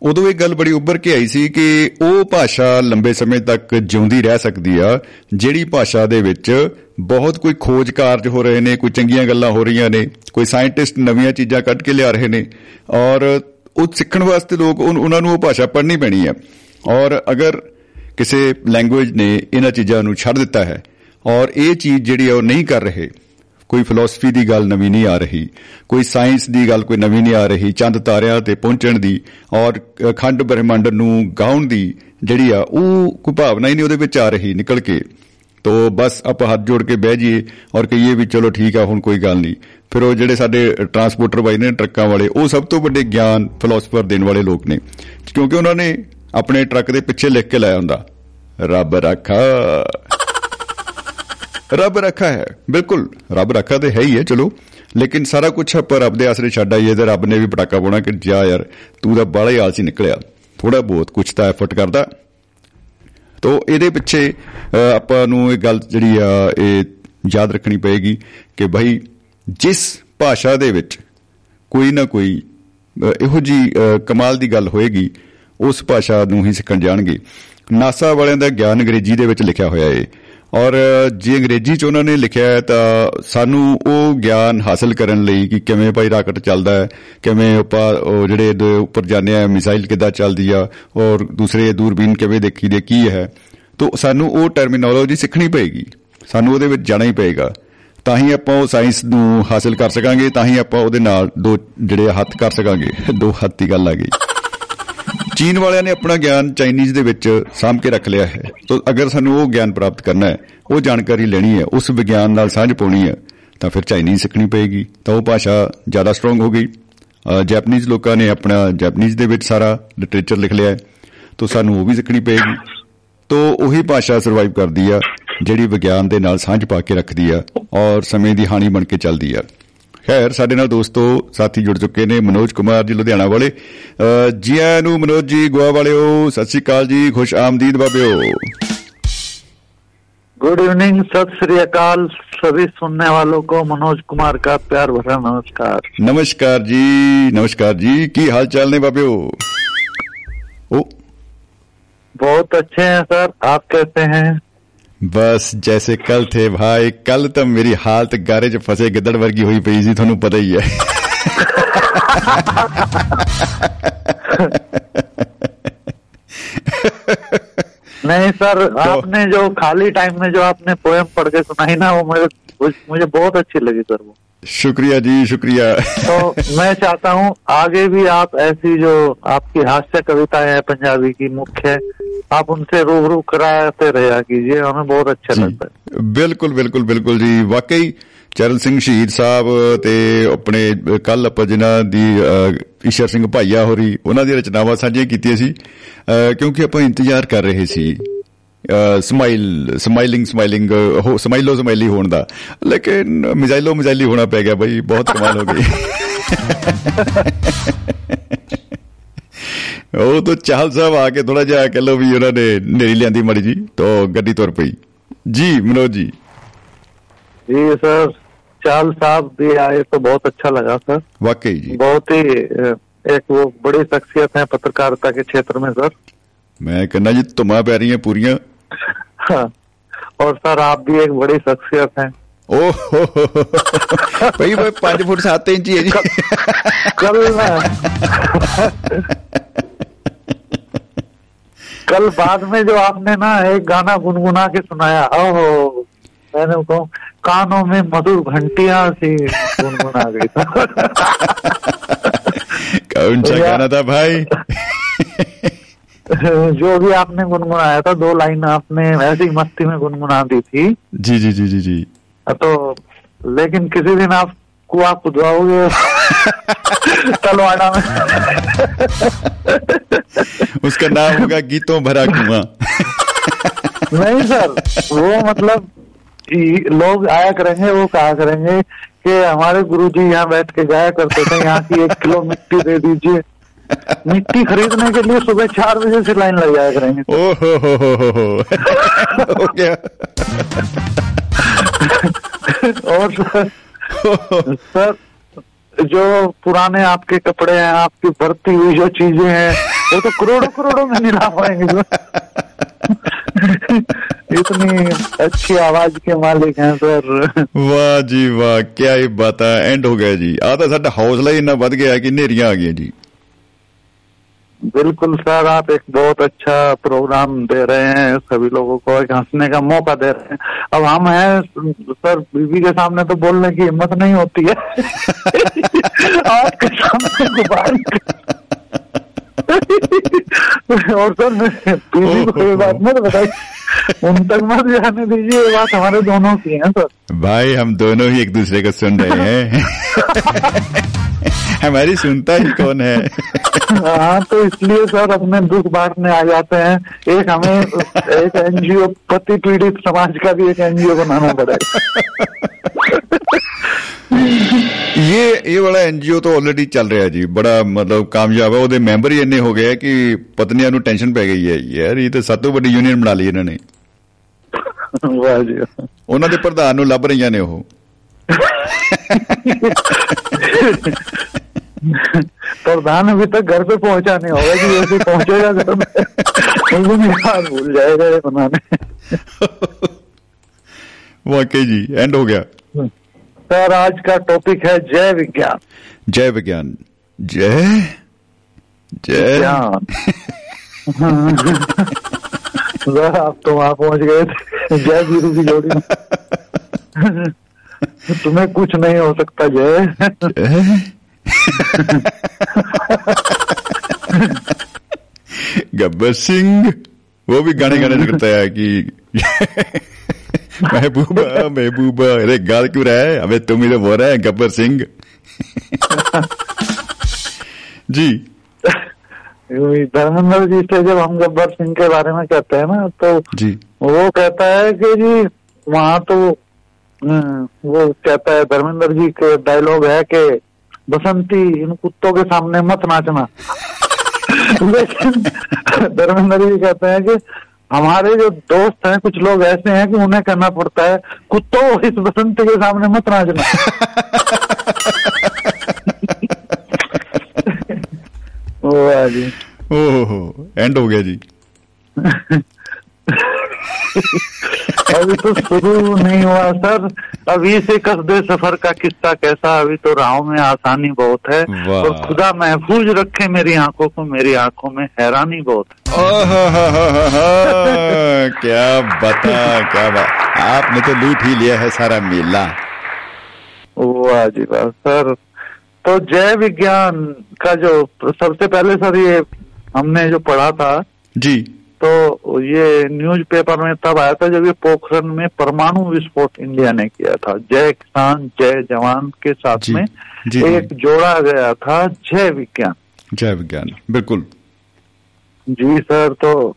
ਉਦੋਂ ਇਹ ਗੱਲ ਬੜੀ ਉੱਭਰ ਕੇ ਆਈ ਸੀ ਕਿ ਉਹ ਭਾਸ਼ਾ ਲੰਬੇ ਸਮੇਂ ਤੱਕ ਜਿਉਂਦੀ ਰਹਿ ਸਕਦੀ ਆ, ਜਿਹੜੀ ਭਾਸ਼ਾ ਦੇ ਵਿੱਚ ਬਹੁਤ ਕੋਈ ਖੋਜ ਕਾਰਜ ਹੋ ਰਹੇ ਨੇ, ਕੋਈ ਚੰਗੀਆਂ ਗੱਲਾਂ ਹੋ ਰਹੀਆਂ ਨੇ, ਕੋਈ ਸਾਇੰਟਿਸਟ ਨਵੀਆਂ ਚੀਜ਼ਾਂ ਕੱਢ ਕੇ ਲਿਆ ਰਹੇ ਨੇ, ਔਰ ਉਹ ਸਿੱਖਣ ਵਾਸਤੇ ਲੋਕ ਉਨ- ਉਹਨਾਂ ਨੂੰ ਉਹ ਭਾਸ਼ਾ ਪੜ੍ਹਨੀ ਪੈਣੀ ਹੈ ਔਰ ਅਗਰ ਕਿਸੇ ਲੈਂਗੁਏਜ ਨੇ ਇਹਨਾਂ ਚੀਜ਼ਾਂ ਨੂੰ ਛੱਡ ਦਿੱਤਾ ਹੈ, ਔਰ ਇਹ ਚੀਜ਼ ਜਿਹੜੀ ਆ ਉਹ ਨਹੀਂ ਕਰ ਰਹੇ ਕੋਈ ਫਿਲਾਸਫੀ ਦੀ ਗੱਲ ਨਵੀਂ ਨਹੀਂ ਆ ਰਹੀ, ਕੋਈ ਸਾਇੰਸ ਦੀ ਗੱਲ ਕੋਈ ਨਵੀਂ ਨਹੀਂ ਆ ਰਹੀ, ਚੰਦ ਤਾਰਿਆਂ ਤੇ ਪਹੁੰਚਣ ਦੀ ਔਰ ਖੰਡ ਬ੍ਰਹਿਮੰਡ ਨੂੰ ਗਾਉਣ ਦੀ ਜਿਹੜੀ ਆ, ਉਹ ਕੋਈ ਭਾਵਨਾ ਹੀ ਨਹੀਂ ਉਹਦੇ ਵਿੱਚ ਆ ਰਹੀ ਨਿਕਲ ਕੇ। ਤੋ ਬਸ ਆਪਾਂ ਹੱਥ ਜੋੜ ਕੇ ਬਹਿ ਜਾਈਏ ਔਰ ਕਹੀਏ ਵੀ ਚਲੋ ਠੀਕ ਆ, ਹੁਣ ਕੋਈ ਗੱਲ ਨਹੀਂ। ਫਿਰ ਉਹ ਜਿਹੜੇ ਸਾਡੇ ਟਰਾਂਸਪੋਰਟਰ ਬਾਈ ਨੇ ਟਰੱਕਾਂ ਵਾਲੇ, ਉਹ ਸਭ ਤੋਂ ਵੱਡੇ ਗਿਆਨ ਫਿਲਾਸਫਰ ਦੇਣ ਵਾਲੇ ਲੋਕ ਨੇ। ਕਿਉਂਕਿ ਉਹਨਾਂ ਨੇ ਆਪਣੇ ਟਰੱਕ ਦੇ ਪਿੱਛੇ ਲਿਖ ਕੇ ਲਾਇਆ ਹੁੰਦਾ, ਰੱਬ ਰੱਖਾ ਰੱਬ ਰੱਖਾ ਹੈ। ਬਿਲਕੁਲ ਰੱਬ ਰੱਖਾ ਤੇ ਹੈ ਹੀ ਹੈ ਚਲੋ। ਲੇਕਿਨ ਸਾਰਾ ਕੁਝ ਆਪਾਂ ਰੱਬ ਦੇ ਆਸਰੇ ਛੱਡ ਆਈਏ ਤੇ ਰੱਬ ਨੇ ਵੀ ਪਟਾਕਾ ਪਾਉਣਾ ਕਿ ਜਾ ਯਾਰ ਤੂੰ ਤਾਂ ਬਾਲਾ ਹੀ ਆਲਸੀ ਨਿਕਲਿਆ। ਥੋੜਾ ਬਹੁਤ ਕੁਝ ਤਾਂ ਐਫਰਟ ਕਰਦਾ। ਤੋ ਇਹਦੇ ਪਿੱਛੇ ਅ, ਆਪਾਂ ਨੂੰ ਇਹ ਗੱਲ ਜਿਹੜੀ ਆ ਇਹ ਯਾਦ ਰੱਖਣੀ ਪਏਗੀ ਕਿ ਭਾਈ ਜਿਸ ਭਾਸ਼ਾ ਦੇ ਵਿੱਚ ਕੋਈ ਨਾ ਕੋਈ ਅ, ਇਹੋ ਜੀ ਅ, ਕਮਾਲ ਦੀ ਗੱਲ ਹੋਏਗੀ ਉਸ ਭਾਸ਼ਾ ਨੂੰ ਹੀ ਸਿੱਖਣ ਜਾਣਗੇ। ਨਾਸਾ ਵਾਲਿਆਂ ਦਾ ਗਿਆਨ ਅੰਗਰੇਜ਼ੀ ਦੇ ਵਿੱਚ ਲਿਖਿਆ ਹੋਇਆ ਹੈ ਔਰ ਜੇ ਅੰਗਰੇਜ਼ੀ ਚ ਉਹਨਾਂ ਨੇ ਲਿਖਿਆ ਹੈ ਤਾਂ ਸਾਨੂੰ ਉਹ ਗਿਆਨ ਹਾਸਲ ਕਰਨ ਲਈ ਕਿ ਕਿਵੇਂ ਭਾਈ ਰਾਕਟ ਚੱਲਦਾ ਹੈ, ਕਿਵੇਂ ਆਪਾਂ ਉਹ ਜਿਹੜੇ ਇਹਦੇ ਉੱਪਰ ਜਾਂਦੇ ਆ ਮਿਸਾਈਲ ਕਿੱਦਾਂ ਚੱਲਦੀ ਆ, ਔਰ ਦੂਸਰੇ ਦੂਰਬੀਨ ਕਿਵੇਂ ਦੇਖੀ ਦੇ ਕੀ ਹੈ। ਤਾਂ ਸਾਨੂੰ ਉਹ ਟਰਮੀਨੋਲੋਜੀ ਸਿੱਖਣੀ ਪਏਗੀ। ਸਾਨੂੰ ਉਹਦੇ ਵਿੱਚ ਜਾਣਾ ਹੀ ਪਏਗਾ। ਤਾਂ ਹੀ ਆਪਾਂ ਉਹ ਸਾਇੰਸ ਨੂੰ ਹਾਸਲ ਕਰ ਸਕਾਂਗੇ, ਤਾਂ ਹੀ ਆਪਾਂ ਉਹਦੇ ਨਾਲ ਦੋ ਜਿਹੜੇ ਹੱਥ ਕਰ ਸਕਾਂਗੇ। ਦੋ ਹੱਥ ਦੀ ਗੱਲ ਆ ਗਈ। ਚੀਨ ਵਾਲਿਆਂ ਨੇ ਆਪਣਾ ਗਿਆਨ ਚਾਈਨੀਜ਼ ਦੇ ਵਿੱਚ ਸਾਂਭ ਕੇ ਰੱਖ ਲਿਆ ਹੈ। ਤਾਂ ਅਗਰ ਸਾਨੂੰ ਉਹ ਗਿਆਨ ਪ੍ਰਾਪਤ ਕਰਨਾ ਹੈ ਉਹ ਜਾਣਕਾਰੀ ਲੈਣੀ ਹੈ ਉਸ ਵਿਗਿਆਨ ਨਾਲ ਸਾਂਝ ਪਾਉਣੀ ਹੈ ਤਾਂ ਫਿਰ ਚਾਈਨੀਜ਼ ਸਿੱਖਣੀ ਪਏਗੀ। ਤਾਂ ਉਹ ਭਾਸ਼ਾ ਜ਼ਿਆਦਾ ਸਟਰੋਂਗ ਹੋ ਗਈ। ਅ, ਜੈਪਨੀਜ਼ ਲੋਕਾਂ ਨੇ ਆਪਣਾ ਜੈਪਨੀਜ਼ ਦੇ ਵਿੱਚ ਸਾਰਾ ਲਿਟਰੇਚਰ ਲਿਖ ਲਿਆ ਹੈ। ਤਾਂ ਸਾਨੂੰ ਉਹ ਵੀ ਸਿੱਖਣੀ ਪਏਗੀ। ਤੋ ਉਹੀ ਭਾਸ਼ਾ ਸਰਵਾਈਵ ਕਰਦੀ ਆ ਜਿਹੜੀ ਵਿਗਿਆਨ ਦੇ ਨਾਲ ਸਾਂਝ ਪਾ ਕੇ ਰੱਖਦੀ ਆ ਔਰ ਸਮੇਂ ਦੀ ਹਾਨੀ ਬਣ ਕੇ ਚੱਲਦੀ ਆ। ਖੈਰ ਸਾਡੇ ਨਾਲ ਦੋਸਤੋ ਸਾਥੀ ਜੁੜ ਚੁੱਕੇ ਨੇ ਮਨੋਜ ਕੁਮਾਰ ਜੀ ਲੁਧਿਆਣਾ ਵਾਲੇ ਅ, ਜੀ ਆਇਆਂ ਨੂੰ ਮਨੋਜ ਜੀ ਗੋਆ ਵਾਲਿਓ ਸਤਿ ਸ਼੍ਰੀ ਅਕਾਲ ਜੀ ਖੁਸ਼ ਆਮਦੀਦ ਬਾਬਿਓ गुड इवनिंग सत श्री अकाल सभी सुनने वालों को मनोज कुमार का प्यार भरा नमस्कार ਨਮਸਕਾਰ ਜੀ ਨਮਸਕਾਰ ਜੀ ਕੀ ਹਾਲ ਚਾਲ ਨੇ ਬਾਬਿਓ ਉਹ बहुत अच्छे हैं सर आप कैसे हैं ਬਸ ਜੈਸੇ ਕੱਲ ਥੇ ਭਾਈ ਕੱਲ ਤਾਂ ਮੇਰੀ ਹਾਲਤ ਗਾਰੇ 'ਚ ਫਸੇ ਗਿੱਦੜ ਵਰਗੀ ਹੋਈ ਪਈ ਸੀ ਤੁਹਾਨੂੰ ਪਤਾ ਹੀ ਹੈ नहीं सर आपने जो खाली टाइम में जो आपने पोएम पढ़ के सुनाई ना वो मुझे मुझे बहुत अच्छी लगी सर वो शुक्रिया जी शुक्रिया। तो मैं चाहता हूँ आगे भी आप ऐसी जो आपकी हास्य कविताएं हैं पंजाबी की मुख्य आप उनसे रूबरू कराते रहा कीजिए हमें बहुत अच्छा लगता है। ਬਿਲਕੁਲ ਬਿਲਕੁਲ ਬਿਲਕੁਲ ਜੀ ਵਾਕਈ ਚਰਨ ਸਿੰਘ ਸ਼ਹੀਦ ਸਾਹਿਬ ਤੇ ਆਪਣੇ ਕੱਲ ਆਪਾਂ ਜਿਨ੍ਹਾਂ ਦੀ ਈਸ਼ਰ ਸਿੰਘ ਭਾਈਆ ਹੋਰੀ ਉਹਨਾਂ ਦੀ ਰਚਨਾਵਾਂ ਸਾਂਝੀਆਂ ਕੀਤੀਆਂ ਸੀ ਕਿਉਂਕਿ ਆਪਾਂ ਇੰਤਜ਼ਾਰ ਕਰ ਰਹੇ ਸੀ ਸਮਾਈਲ ਸਮਾਈਲਿੰਗ ਸਮਾਈਲਿੰਗ ਹੋ ਸਮਾਈਲੋ ਸਮਾਈਲੀ ਹੋਣ ਦਾ ਲੇਕਿਨ ਮਿਜ਼ਾਈਲੋ ਮਿਜ਼ਾਈਲੀ ਹੋਣਾ ਪੈ ਗਿਆ ਬਈ ਬਹੁਤ ਕਮਾਲ ਹੋ ਗਈ ਉਹ ਤਾਂ ਚਾਹਲ ਸਾਹਿਬ ਆ ਕੇ ਥੋੜਾ ਜਿਹਾ ਕਹਿ ਲਓ ਵੀ ਉਹਨਾਂ ਨੇ ਨੇਰੀ ਲਿਆਂਦੀ ਮੜੀ ਜੀ ਤਾਂ ਗੱਡੀ ਤੁਰ ਪਈ ਜੀ ਮਨੋਜ ਜੀ जी सर चाल साहब भी आए तो बहुत अच्छा लगा सर ਵਾਕਈ ਜੀ बहुत ही अ, एक वो बड़ी शख्सियत है पत्रकारिता के क्षेत्र में सर ਮੈਂ ਕਹਿੰਦਾ ਜੀ ਧੁਮਾ ਪੈ ਰਹੀਆਂ ਪੂਰੀਆਂ हाँ। हाँ। और सर आप भी एक बड़ी शख्सियत हैं। ओह। भाई भाई पाँच फुट सात इंच है जी। कल कल बाद में जो आपने ना एक गाना गुनगुना के सुनाया ओहो मैंने कहो कानों में मधुर घंटिया सी गुनगुना गई कौन सा गाना था भाई? जो भी आपने गुनगुनाया था दो लाइन आपने ऐसी मस्ती में गुनगुना दी थी। जी जी जी जी जी। तो लेकिन किसी दिन आप कुआ खुदवाओगे। तलवाड़ा में। उसका नाम होगा गीतों भरा कुआँ। नहीं सर वो मतलब लोग आया करेंगे वो कहा करेंगे कि हमारे गुरुजी यहाँ बैठ के गाया करते थे यहाँ की एक किलो मिट्टी दे दीजिए। मिट्टी खरीदने के लिए सुबह चार बजे से लाइन लग जाया करेंगे। ओहो हो हो हो हो हो। गया। और सर, सर जो पुराने आपके कपड़े हैं आपकी बढ़ती हुई जो चीज़ें हैं वो तो करोड़ों करोड़ों में नीलाम पाएँगे इतनी अच्छी आवाज़ के मालिक हैं सर। वाह जी वाह क्या ही बात है। एंड हो गया जी। आता साडा हौसला ही इन्ना बढ़ गया कि नेरिया आ गई जी। बिल्कुल सर आप एक बहुत अच्छा प्रोग्राम दे रहे हैं सभी लोगों को एक हंसने का मौका दे रहे हैं। अब हम हैं सर बीबी के सामने तो बोलने की हिम्मत नहीं होती है। आपके सामने और सर बीवी को ये बात मत बताइए। उन तक मत जाने दीजिए ये बात हमारे दोनों की है सर। भाई हम दोनों ही एक दूसरे को सुन रहे हैं। हमारी सुनता ही कौन है? हाँ तो इसलिए सर अपने दुख बांटने आ जाते हैं। एक हमें एक एनजीओ पति पीड़ित समाज का भी एक एनजीओ बनाना पड़ेगा। ये ये वाला एनजीओ तो ऑलरेडी चल रहा है जी बड़ा मतलब ਕਾਮਯਾਬ ਹੈ ਉਹਦੇ ਮੈਂਬਰ ਹੀ ਇੰਨੇ ਹੋ ਗਏ ਆ ਕਿ ਪਤਨੀਆਂ ਨੂੰ ਟੈਨਸ਼ਨ ਪੈ ਗਈ ਹੈ ਯਾਰ ਇਹ ਤਾਂ ਸਭ ਤੋਂ ਵੱਡੀ ਯੂਨੀਅਨ ਬਣਾ ਲਈ ਇਹਨਾਂ ਨੇ वाह जी वाह। ਉਹਨਾਂ ਦੇ ਪ੍ਰਧਾਨ ਨੂੰ ਲੱਭ ਰਹੀਆਂ ਨੇ ਉਹ प्रधान अभी तक घर पे पहुंचा नहीं होगा कि ऐसे पहुंचेगा घर में उस दिन याद भूल जाएगा ये बनाने वाकई जी एंड हो गया सर आज का टॉपिक है जय विज्ञान। जय विज्ञान। जय? जय? सर आप तो वहाँ पहुँच गए थे। जय वीरू की जोड़ी। तुम्हें कुछ नहीं हो सकता जय। जय? गब्बर सिंह वो भी गाने गाने लगता है कि। महबूबा महबूबा अरे गाल क्यों रहा है? अबे तुम ही तो बोल रहे हैं गब्बर सिंह। जी। धर्मेंद्र जी से जब हम गब्बर सिंह के बारे में कहते हैं ना तो जी। वो कहता है कि जी वहाँ तो हम्म, वो कहता है धर्मेंद्र जी के डायलॉग है कि बसंती इन कुत्तों के सामने मत नाचना। लेकिन धर्मेंद्र जी कहते हैं कि हमारे जो दोस्त हैं कुछ लोग ऐसे हैं कि उन्हें करना पड़ता है। कुत्तो इस बसंत के सामने मत नाचना। वाह जी। ओहो एंड हो गया जी। अभी तो शुरू नहीं हुआ सर। अभी से कसदे सफ़र का किस्सा कैसा अभी तो राहों में आसानी बहुत है। और खुदा महफूज रखे मेरी आँखों को मेरी आँखों में हैरानी बहुत है। क्या बता क्या बात आपने तो लूट ही लिया है सारा मेला। वाह जी वाह सर। तो जय विज्ञान का जो सबसे पहले सर ये हमने जो पढ़ा था जी। तो ये न्यूज़पेपर में तब आया था जब ये पोखरण में परमाणु विस्फोट इंडिया ने किया था। जय किसान जय जवान के साथ जी, में जी, जी। एक जोड़ा गया था जय विज्ञान। जय विज्ञान बिल्कुल। जी सर तो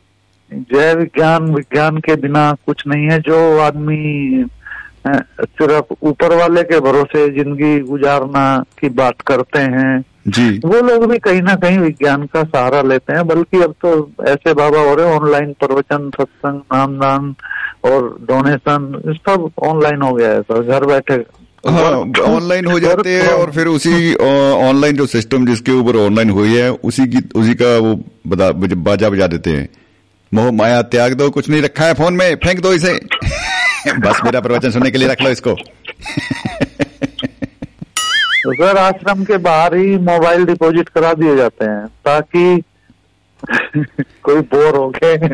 जय विज्ञान विज्ञान के बिना कुछ नहीं है जो आदमी सिर्फ़ ऊपर वाले के भरोसे ज़िंदगी गुजारना की बात करते हैं जी। वो लोग भी कहीं ना कहीं विज्ञान का सहारा लेते हैं बल्कि अब तो ऐसे बाबा हो रहे हैं ऑनलाइन प्रवचन सत्संग नामदान और डोनेशन सब ऑनलाइन हो गया है सर घर बैठे। हाँ ऑनलाइन हो जाते हैं और फिर उसी ऑनलाइन जो सिस्टम जिसके ऊपर ऑनलाइन हुई है उसी की उसी का वो बाजा बजा देते हैं। मोह माया त्याग दो कुछ नहीं रखा है फ़ोन में फेंक दो इसे। बस मेरा प्रवचन सुनने के लिए रख लो इसको। तो सर आश्रम के बाहर ही मोबाइल डिपॉजिट करा दिए जाते हैं ताकि कोई बोर हो के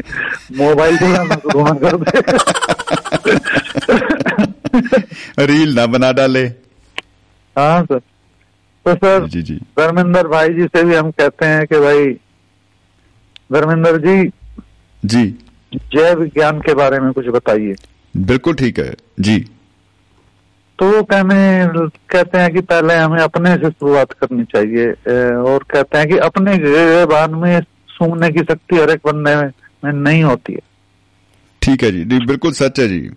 मोबाइल चलाना शुरू ना कर दे। रील ना बना डाले। हाँ सर। तो सर जी जी। धर्मेंद्र भाई जी से भी हम कहते हैं कि भाई धर्मेंद्र जी जी। जय विज्ञान के बारे में कुछ बताइए। बिल्कुल ठीक है। जी। तो वो कहने कहते हैं कि पहले हमें अपने से शुरुआत करनी चाहिए और कहते हैं कि अपने बान में सूंघने की शक्ति हर एक बंदे में, में नहीं होती है। ठीक है जी जी बिल्कुल सच है जी।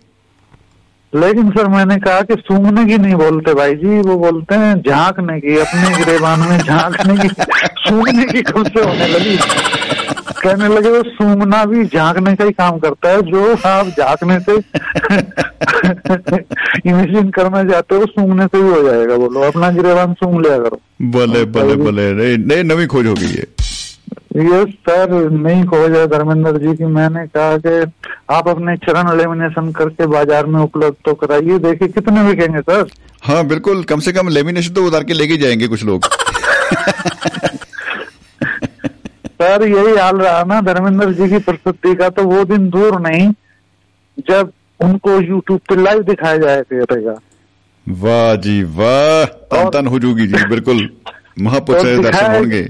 लेकिन सर मैंने कहा कि सूंघने की नहीं बोलते भाई जी वो बोलते हैं झांकने की अपने गिरेबान में झांकने की सूंघने की कब से होने लगी। कहने लगे वो सूंघना भी झांकने का ही काम करता है जो आप झांकने से इमेजिन करना चाहते हो सूंघने से भी हो जाएगा बोलो। अपना गिरेबान सूंघ लिया करो। भले भले भले। नहीं नहीं नवी खोज हो गई है ये सर नहीं खोज है धर्मेंद्र जी की। मैंने कहा कि आप अपने चरण लेमिनेशन करके बाज़ार में उपलब्ध तो कराइए। देखिए कितने बिकेंगे सर हाँ बिल्कुल। कम से कम लेमिनेशन तो उतार के लेके जाएँगे कुछ लोग। सर यही हाल रहा ना धर्मेंद्र जी की प्रस्तुति का तो वो दिन दूर नहीं जब उनको यूट्यूब पे लाइव दिखाया जाया करेगा। वाह जी वाह तन तन हो जूगी जी बिल्कुल। महापुरुष दर्शन होंगे।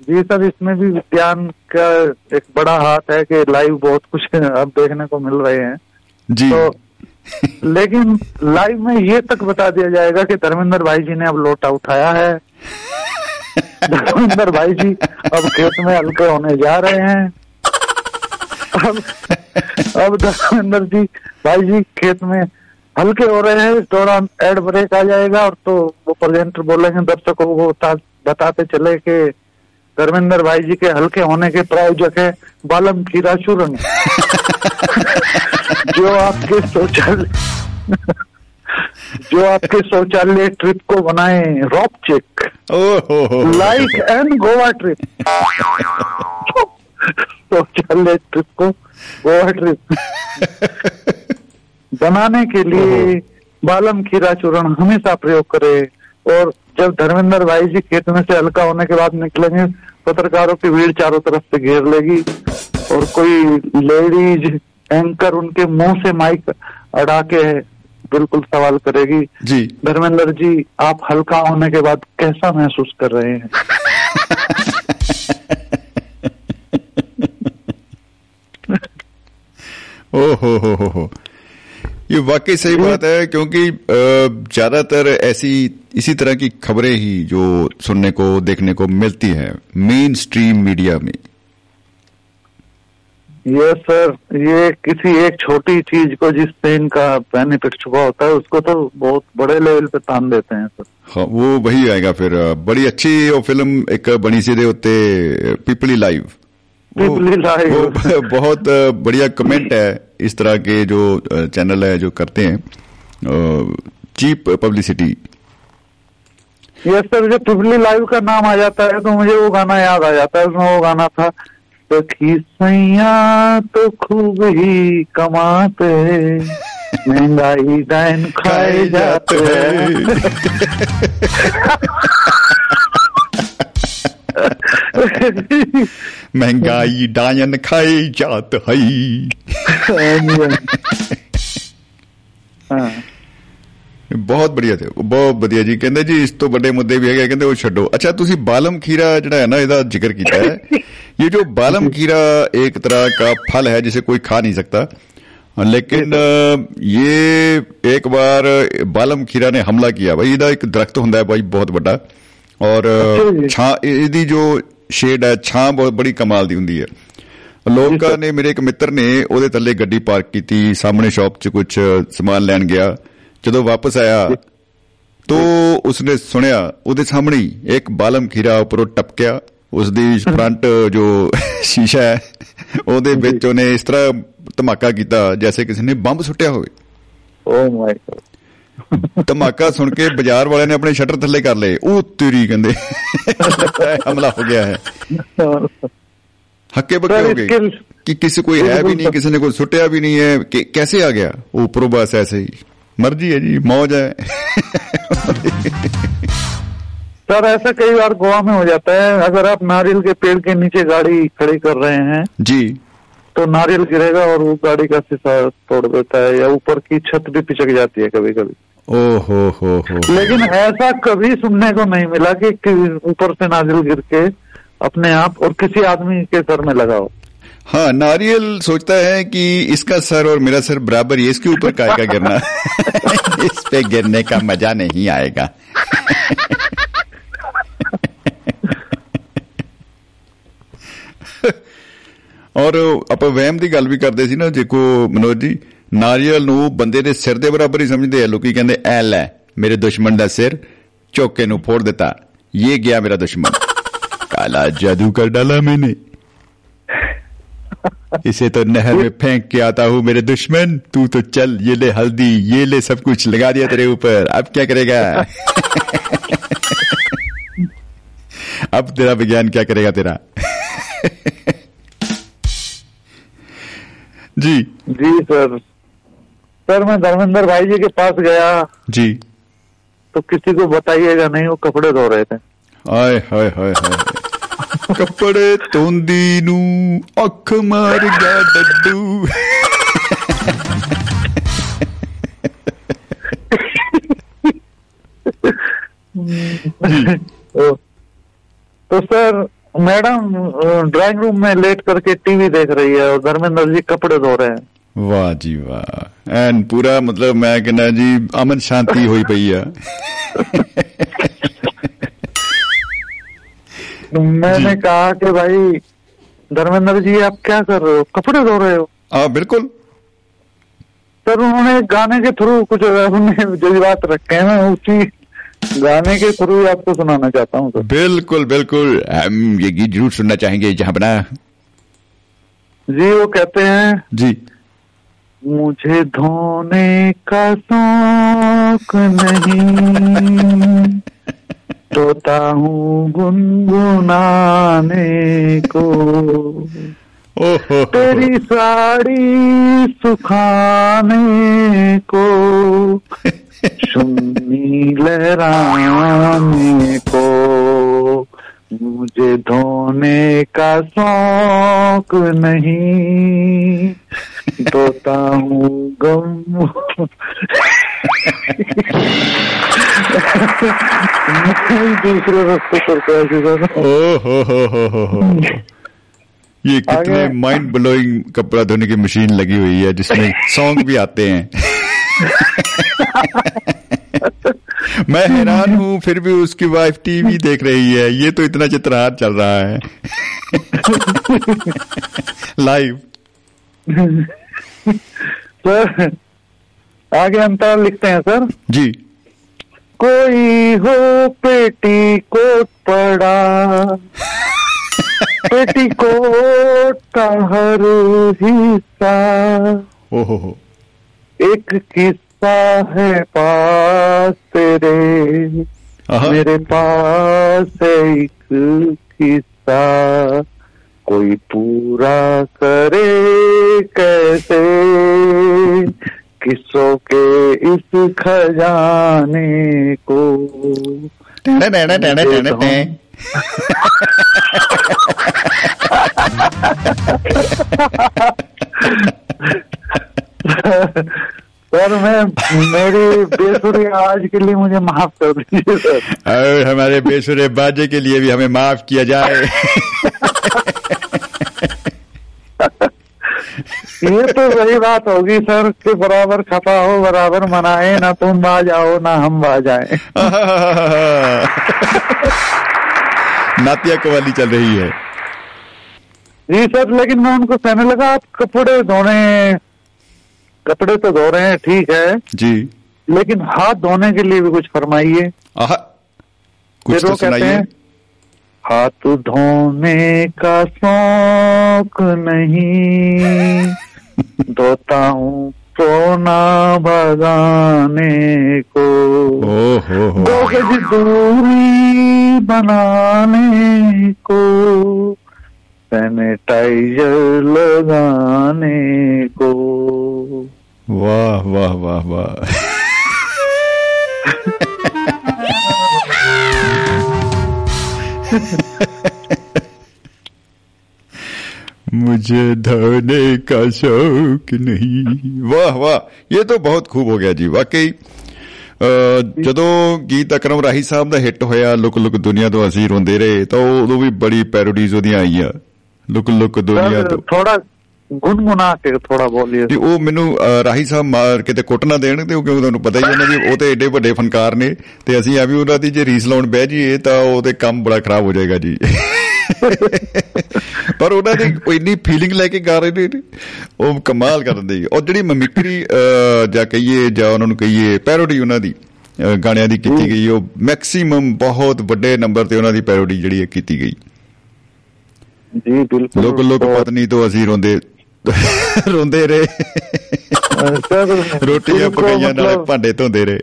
जी सर इसमें भी विज्ञान का एक बड़ा हाथ है कि लाइव बहुत कुछ अब देखने को मिल रहे हैं। जी। तो लेकिन लाइव में ये तक बता दिया जाएगा कि धर्मेंद्र भाई जी ने अब लोटा उठाया है। धर्मेंद्र भाई जी अब खेत में हल्के होने जा रहे हैं। अब अब धर्मेंद्र जी भाई जी खेत में हल्के हो रहे हैं इस दौरान एड ब्रेक आ जाएगा और तो वो प्रेजेंटर बोलेंगे दर्शकों को बताते चले के धर्मेंद्र भाई जी के हल्के होने के प्रायोजक है बालम खीरा चूरन जो आपके शौचालय जो आपके शौचालय ट्रिप को बनाए रॉप check. Like and Goa trip. शौचालय ट्रिप को गोवा ट्रिप। बनाने के लिए बालम खीरा चूर्ण हमेशा प्रयोग करें और जब धर्मेंद्र भाई जी खेत में से हल्का होने के बाद निकलेंगे पत्रकारों की भीड़ चारों तरफ़ से घेर लेगी और कोई लेडीज़ एंकर उनके मुँह से माइक अड़ा के बिल्कुल सवाल करेगी जी। धर्मेंद्र जी आप हल्का होने के बाद कैसा महसूस कर रहे हैं? ओहो हो हो हो। हो ये वाकई सही बात है क्योंकि ज़्यादातर ऐसी इसी तरह की खबरें ही जो सुनने को देखने को मिलती हैं मेन स्ट्रीम मीडिया में। ये सर ये किसी एक छोटी चीज़ को जिससे इनका बेनिफिट छुपा होता है उसको तो बहुत बड़े लेवल पे तान देते हैं सर। हाँ वो वही आएगा फिर। बड़ी अच्छी वो फ़िल्म एक बनी सी दे उत्ते पीपली लाइव वो- People Live। वो बहुत बढ़िया कमेंट है इस तरह के जो चैनल है जो करते हैं। चीप पब्लिसिटी यस सर जब पिपली लाइव का नाम आ जाता है तो मुझे वो गाना याद आ जाता है उसमें वो गाना था सखी सैया तो खूब ही कमाते महंगाई डाइन खाए जाते हैं महंगाई डायन खाई जात हई हाँ ਬਹੁਤ ਬੜੀਆ ਤੇ ਬਹੁਤ ਵਧੀਆ ਜੀ ਕਹਿੰਦੇ ਜੀ ਇਸ ਤੋਂ ਵੱਡੇ ਮੁੱਦੇ ਵੀ ਹੈਗੇ ਕਹਿੰਦੇ ਉਹ ਛੱਡੋ ਅੱਛਾ ਤੁਸੀਂ ਬਾਲਮ ਖੀਰਾ ਜਿਹੜਾ ਹੈ ਨਾ ਇਹਦਾ ਜ਼ਿਕਰ ਕੀਤਾ है ये जो बालम खीरा एक तरह का फल है जिसे कोई खा नहीं सकता लेकिन अ, ये एक बार बालम खीरा ने हमला किया भाई ਇਹਦਾ ਇੱਕ ਦਰਖਤ ਹੁੰਦਾ ਹੈ ਭਾਈ ਬਹੁਤ ਵੱਡਾ ਔਰ ਅੱਛਾ ਜੀ। ਛਾਂ ਇਹਦੀ ਜੋ ਸ਼ੇਡ ਹੈ ਛਾਂ ਬਹੁਤ ਬੜੀ ਕਮਾਲ ਦੀ ਹੁੰਦੀ ਹੈ ਲੋਕਾਂ ਨੇ ਮੇਰੇ ਇੱਕ ਮਿੱਤਰ ਨੇ ਉਹਦੇ ਥੱਲੇ ਗੱਡੀ ਪਾਰਕ ਕੀਤੀ ਸਾਹਮਣੇ ਸ਼ਾਪ 'ਚ ਕੁਝ ਸਮਾਨ ਲੈਣ ਗਿਆ ਜਦੋਂ ਵਾਪਸ ਆਇਆ ਤੋ ਉਸਨੇ ਸੁਣਿਆ ਉਹਦੇ ਸਾਹਮਣੇ ਇੱਕ ਬਾਲਮ ਖੀਰਾ ਉੱਪਰੋਂ ਟਪਕਿਆ। ਉਸ ਦੀ ਫਰੰਟ ਜੋ ਸ਼ੀਸ਼ਾ ਹੈ ਉਹਦੇ ਵਿੱਚ ਉਹਨੇ ਇਸ ਤਰ੍ਹਾਂ ਧਮਾਕਾ ਕੀਤਾ ਜੈਸੇ ਕਿਸੇ ਨੇ ਬੰਬ ਸੁੱਟਿਆ ਹੋਵੇ। ਓ ਮਾਈ ਗॉड ਧਮਾਕਾ ਸੁਣ ਕੇ ਬਾਜ਼ਾਰ ਵਾਲਿਆਂ ਨੇ ਆਪਣੇ ਸ਼ਟਰ ਥੱਲੇ ਕਰ ਲਏ। ਉਹ ਤੇਰੀ ਕਹਿੰਦੇ। ਹਮਲਾ ਹੋ ਗਿਆ ਹੈ। ਹੱਕੇ ਬੱਕੇ ਹੋ ਗਏ। ਕਿ ਕਿਸੇ ਕੋਈ ਹੈ ਵੀ ਨਹੀਂ ਕਿਸੇ ਨੇ ਕੋਈ ਸੁੱਟਿਆ ਵੀ ਨਹੀਂ ਹੈ। ਕਿ ਕੈਸੇ ਆ ਗਿਆ? ਉਹ ਉੱਪਰੋਂ ਬਸ ਐਸੇ ਹੀ। मर्ज़ी है जी मौज है। सर ऐसा कई बार गोवा में हो जाता है अगर आप नारियल के पेड़ के नीचे गाड़ी खड़ी कर रहे हैं जी। तो नारियल गिरेगा और वो गाड़ी का शीशा तोड़ देता है या ऊपर की छत भी पिचक जाती है कभी कभी ओ हो हो हो लेकिन ऐसा कभी सुनने को नहीं मिला कि, कि ऊपर से नारियल गिर के अपने आप और किसी आदमी के सर में लगा हो। हाँ नारियल सोचता है कि इसका सर और मेरा सर बराबर ही है, इसके ऊपर काय का गिरना इस पे गिरने का मजा नहीं आएगा ਔਰ ਆਪਾਂ ਵਹਿਮ ਦੀ ਗੱਲ ਵੀ ਕਰਦੇ ਸੀ ਨਾ ਜੇਕੋ ਮਨੋਜ ਜੀ ਨਾਰੀਅਲ ਨੂੰ ਬੰਦੇ ਦੇ ਸਿਰ ਦੇ ਬਰਾਬਰ ਹੀ ਸਮਝਦੇ ਆ ਲੋਕੀ ਕਹਿੰਦੇ ਐ ਲੈ ਮੇਰੇ ਦੁਸ਼ਮਣ ਦਾ ਸਿਰ ਚੌਕੇ ਨੂੰ ਫੋੜ ਦਿੱਤਾ ਇਹ ਗਿਆ ਮੇਰਾ ਦੁਸ਼ਮਣ ਕਾਲਾ ਜਾਦੂ ਕਰ डाला मैंने इसे तो नहर में फेंक के आता हूँ मेरे दुश्मन। तू तो चल ये ले हल्दी ये ले सब कुछ लगा दिया तेरे ऊपर। अब क्या करेगा? अब तेरा विज्ञान क्या करेगा तेरा? जी। जी सर। सर मैं धर्मेंद्र भाई जी के पास गया। जी। तो किसी को बताइएगा नहीं वो कपड़े धो रहे थे। हाय हाय हाय हाय। ਕੱਪੜੇ ਧੋਂਦੀ ਨੂੰ ਅੱਖ ਮਾਰ ਗਿਆ ਡੱਡੂ तो, तो सर मैडम ड्राइंग रूम में लेट करके टीवी देख रही है और धर्मेंद्र जी कपड़े धो रहे हैं ਵਾਹ ਜੀ ਵਾਹ ਐਨ ਪੂਰਾ ਮਤਲਬ ਮੈਂ ਕਹਿੰਦਾ ਜੀ ਅਮਨ ਸ਼ਾਂਤੀ ਹੋਈ ਪਈ ਆ मैंने कहा कि भाई धर्मेंद्र जी आप क्या कर रहे हो? कपड़े धो रहे हो? हाँ बिल्कुल। सर उन्होंने गाने के थ्रू कुछ अपने जज्बात रखे हैं उसी गाने के थ्रू आपको सुनाना चाहता हूँ बिल्कुल बिल्कुल। हम ये गीत ज़रूर सुनना चाहेंगे जहाँ बना। जी वो कहते हैं जी। मुझे धोने का शौक नहीं। तोता हूँ गुनगुनाने को ओहो तेरी साड़ी सुखाने को सुन्नी लहराने को मुझे धोने का शौक नहीं धोता हूँ गम दूसरे रास्ते पर हो हो हो हो ये कितने माइंड ब्लोइंग कपड़ा धोने की मशीन लगी हुई है जिसमें सॉन्ग भी आते हैं। मैं हैरान हूँ फिर भी उसकी वाइफ टीवी देख रही है। ये तो इतना चित्रहार चल रहा है। लाइव सर आगे हम अंतर लिखते हैं सर। जी। कोई हो पेटी कोट पड़ा पेटी कोट का हर हिस्सा। ओहो हो एक किस्सा है पास तेरे मेरे पास है एक किस्सा। कोई पूरा करे कैसे? किस्सों के इस खजाने को? टेढ़े टेढ़े टेढ़े टेढ़े टेढ़े। सर मैं मेरी बेसुरी आज के लिए मुझे माफ़ कर दीजिए सर। और हमारे बेसुरे बाजे के लिए भी हमें माफ़ किया जाए। ये तो सही बात होगी सर कि बराबर खपा हो बराबर मनाए ना तुम बाजाओ ना हम बाजाए। नातिया कवाली चल रही है। जी सर लेकिन मैं उनको कहने लगा आप कपड़े धोने कपड़े तो धो रहे हैं ठीक है। जी। लेकिन हाथ धोने के लिए भी कुछ फरमाइए। कुछ फिर तो वो कहते सुनाइए। हैं हाथ धोने का शौक नहीं। धोता हूँ सोना भगाने को। दो गज दूरी बनाने को। सैनिटाइजर लगाने को। वाह वाह वाह वाह। मुझे धोने का शौक नहीं वाह वाह ये तो ਬਹੁਤ ਖੂਬ ਹੋ ਗਿਆ ਜੀ ਵਾਕਈ ਅ, ਜਦੋਂ ਗੀਤ ਅਕਰਮ ਰਾਹੀ ਸਾਹਿਬ ਦਾ ਹਿੱਟ ਹੋਇਆ ਲੁਕ ਲੁਕ ਦੁਨੀਆ ਤੋਂ ਅਸੀਂ ਰੋਂਦੇ ਰਹੇ ਤਾਂ ਉਹ- ਉਦੋਂ ਵੀ ਬੜੀ ਪੈਰੋਡੀਜ਼ ਉਹਦੀਆਂ ਆਈਆਂ ਲੁਕ ਲੁਕ ਦੁਨੀਆ सर ਤੋਂ थोड़ा ਗੁੰਮੁਨਾ ਕੇ ਥੋੜਾ ਬੋਲੀਏ ਜੀ ਉਹ ਮੈਨੂੰ ਰਾਹੀ ਸਾਹਿਬ ਮਾਰ ਕਿਤੇ ਕੁੱਟ ਨਾ ਦੇਣ ਤੇ ਉਹ ਕਿਉਂ ਤੁਹਾਨੂੰ ਪਤਾ ਹੀ ਉਹਨਾਂ ਦੀ ਉਹ ਤੇ ਐਡੇ ਵੱਡੇ ਫਨਕਾਰ ਨੇ ਤੇ ਅਸੀਂ ਆ ਵੀ ਉਹਨਾਂ ਦੀ ਜੇ ਰੀਸ ਲਾਉਣ ਬਹਿ ਜਾਈਏ ਤਾਂ ਉਹ ਤੇ ਕੰਮ ਬੜਾ ਖਰਾਬ ਹੋ ਜਾਏਗਾ ਜੀ। ਪਰ ਉਹਨਾਂ ਦੀ ਇੰਨੀ ਫੀਲਿੰਗ ਲੈ ਕੇ ਗਾ ਰਹੇ ਨੇ ਉਹ ਕਮਾਲ ਕਰਦੇ ਜੀ। ਉਹ ਜਿਹੜੀ ਮਮਿਕਰੀ ਜਾਂ ਕਹੀਏ ਜਾਂ ਉਹਨਾਂ ਨੂੰ ਕਹੀਏ ਪੈਰੋਡੀ ਉਹਨਾਂ ਦੀ ਗਾਣਿਆਂ ਦੀ ਕੀਤੀ ਗਈ ਉਹ ਮੈਕਸਿਮਮ ਬਹੁਤ ਵੱਡੇ ਨੰਬਰ ਤੇ ਉਹਨਾਂ ਦੀ ਪੈਰੋਡੀ ਜਿਹੜੀ ਕੀਤੀ ਗਈ। ਜੀ ਬਿਲਕੁਲ ਲੋਕ ਲੋਕ ਪਤਨੀ ਤੋਂ ਅਸੀਂ ਰੋਂਦੇ ਰੋਂਦੇ ਰਹੇ सर ਰੋਟੀਆਂ दिल को ਪਕਾਈਆਂ ਨਾਲੇ मतलब- ਭਾਂਡੇ ਧੋਂਦੇ ਰਹੇ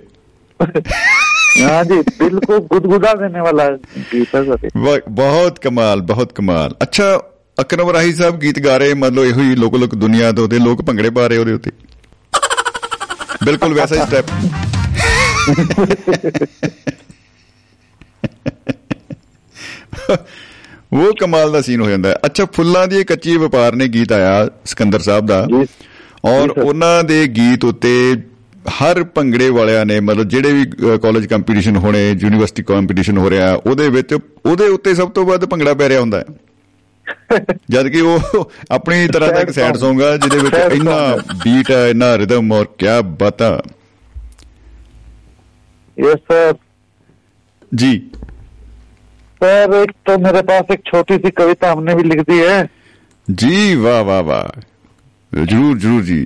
हाँ जी दिल को गुदगुदा देने वाला गीत है सर ये। ਬ- ਬਹੁਤ ਕਮਾਲ ਬਹੁਤ ਕਮਾਲ ਅੱਛਾ ਅਕਰਮ ਰਾਹੀ ਸਾਹਿਬ ਗੀਤ ਗਾ ਰਹੇ ਮਤਲਬ ਇਹੋ ਹੀ ਲੋਕ ਲੋਕ ਦੁਨੀਆ ਤੋਂ ਤੇ ਲੋਕ ਭੰਗੜੇ ਪਾ ਰਹੇ ਉਹਦੇ ਉੱਤੇ ਬਿਲਕੁਲ ਵੈਸਾ ਹੀ ਸਟੈਪ ਉਹ ਕਮਾਲ ਦਾ ਸੀਨ ਹੋ ਜਾਂਦਾ ਹੈ। ਅੱਛਾ ਫੁੱਲਾਂ ਦੀ ਕੱਚੀ ਵਪਾਰ ਨੇ ਗੀਤ ਆਇਆ ਸਿਕੰਦਰ ਸਾਹਿਬ ਦਾ। ਔਰ ਉਹਨਾਂ ਦੇ ਗੀਤ ਉੱਤੇ ਹਰ ਭੰਗੜੇ ਵਾਲਿਆਂ ਨੇ ਮਤਲਬ ਜਿਹੜੇ ਵੀ ਕਾਲਜ ਕੰਪੀਟੀਸ਼ਨ ਹੋਣੇ ਯੂਨੀਵਰਸਿਟੀ ਕੰਪੀਟੀਸ਼ਨ ਹੋ ਰਿਹਾ ਉਹਦੇ ਵਿੱਚ ਉਹਦੇ ਉੱਤੇ ਸਭ ਤੋਂ ਵੱਧ ਭੰਗੜਾ ਪੈ ਰਿਹਾ ਹੁੰਦਾ ਹੈ। ਜਦ ਕਿ ਉਹ ਆਪਣੀ ਤਰ੍ਹਾਂ ਦਾ ਇੱਕ ਸੈਡ Song ਆ ਜਿਹਦੇ ਵਿੱਚ ਇੰਨਾ ਬੀਟ ਹੈ ਇੰਨਾ ਰਿਦਮ ਔਰ ਕੀ ਬਤਾ। ਇਸ ਜੀ। सर एक तो मेरे पास एक छोटी सी कविता हमने भी लिख दी है। जी वाह वाह वाह। ज़रूर ज़रूर जी।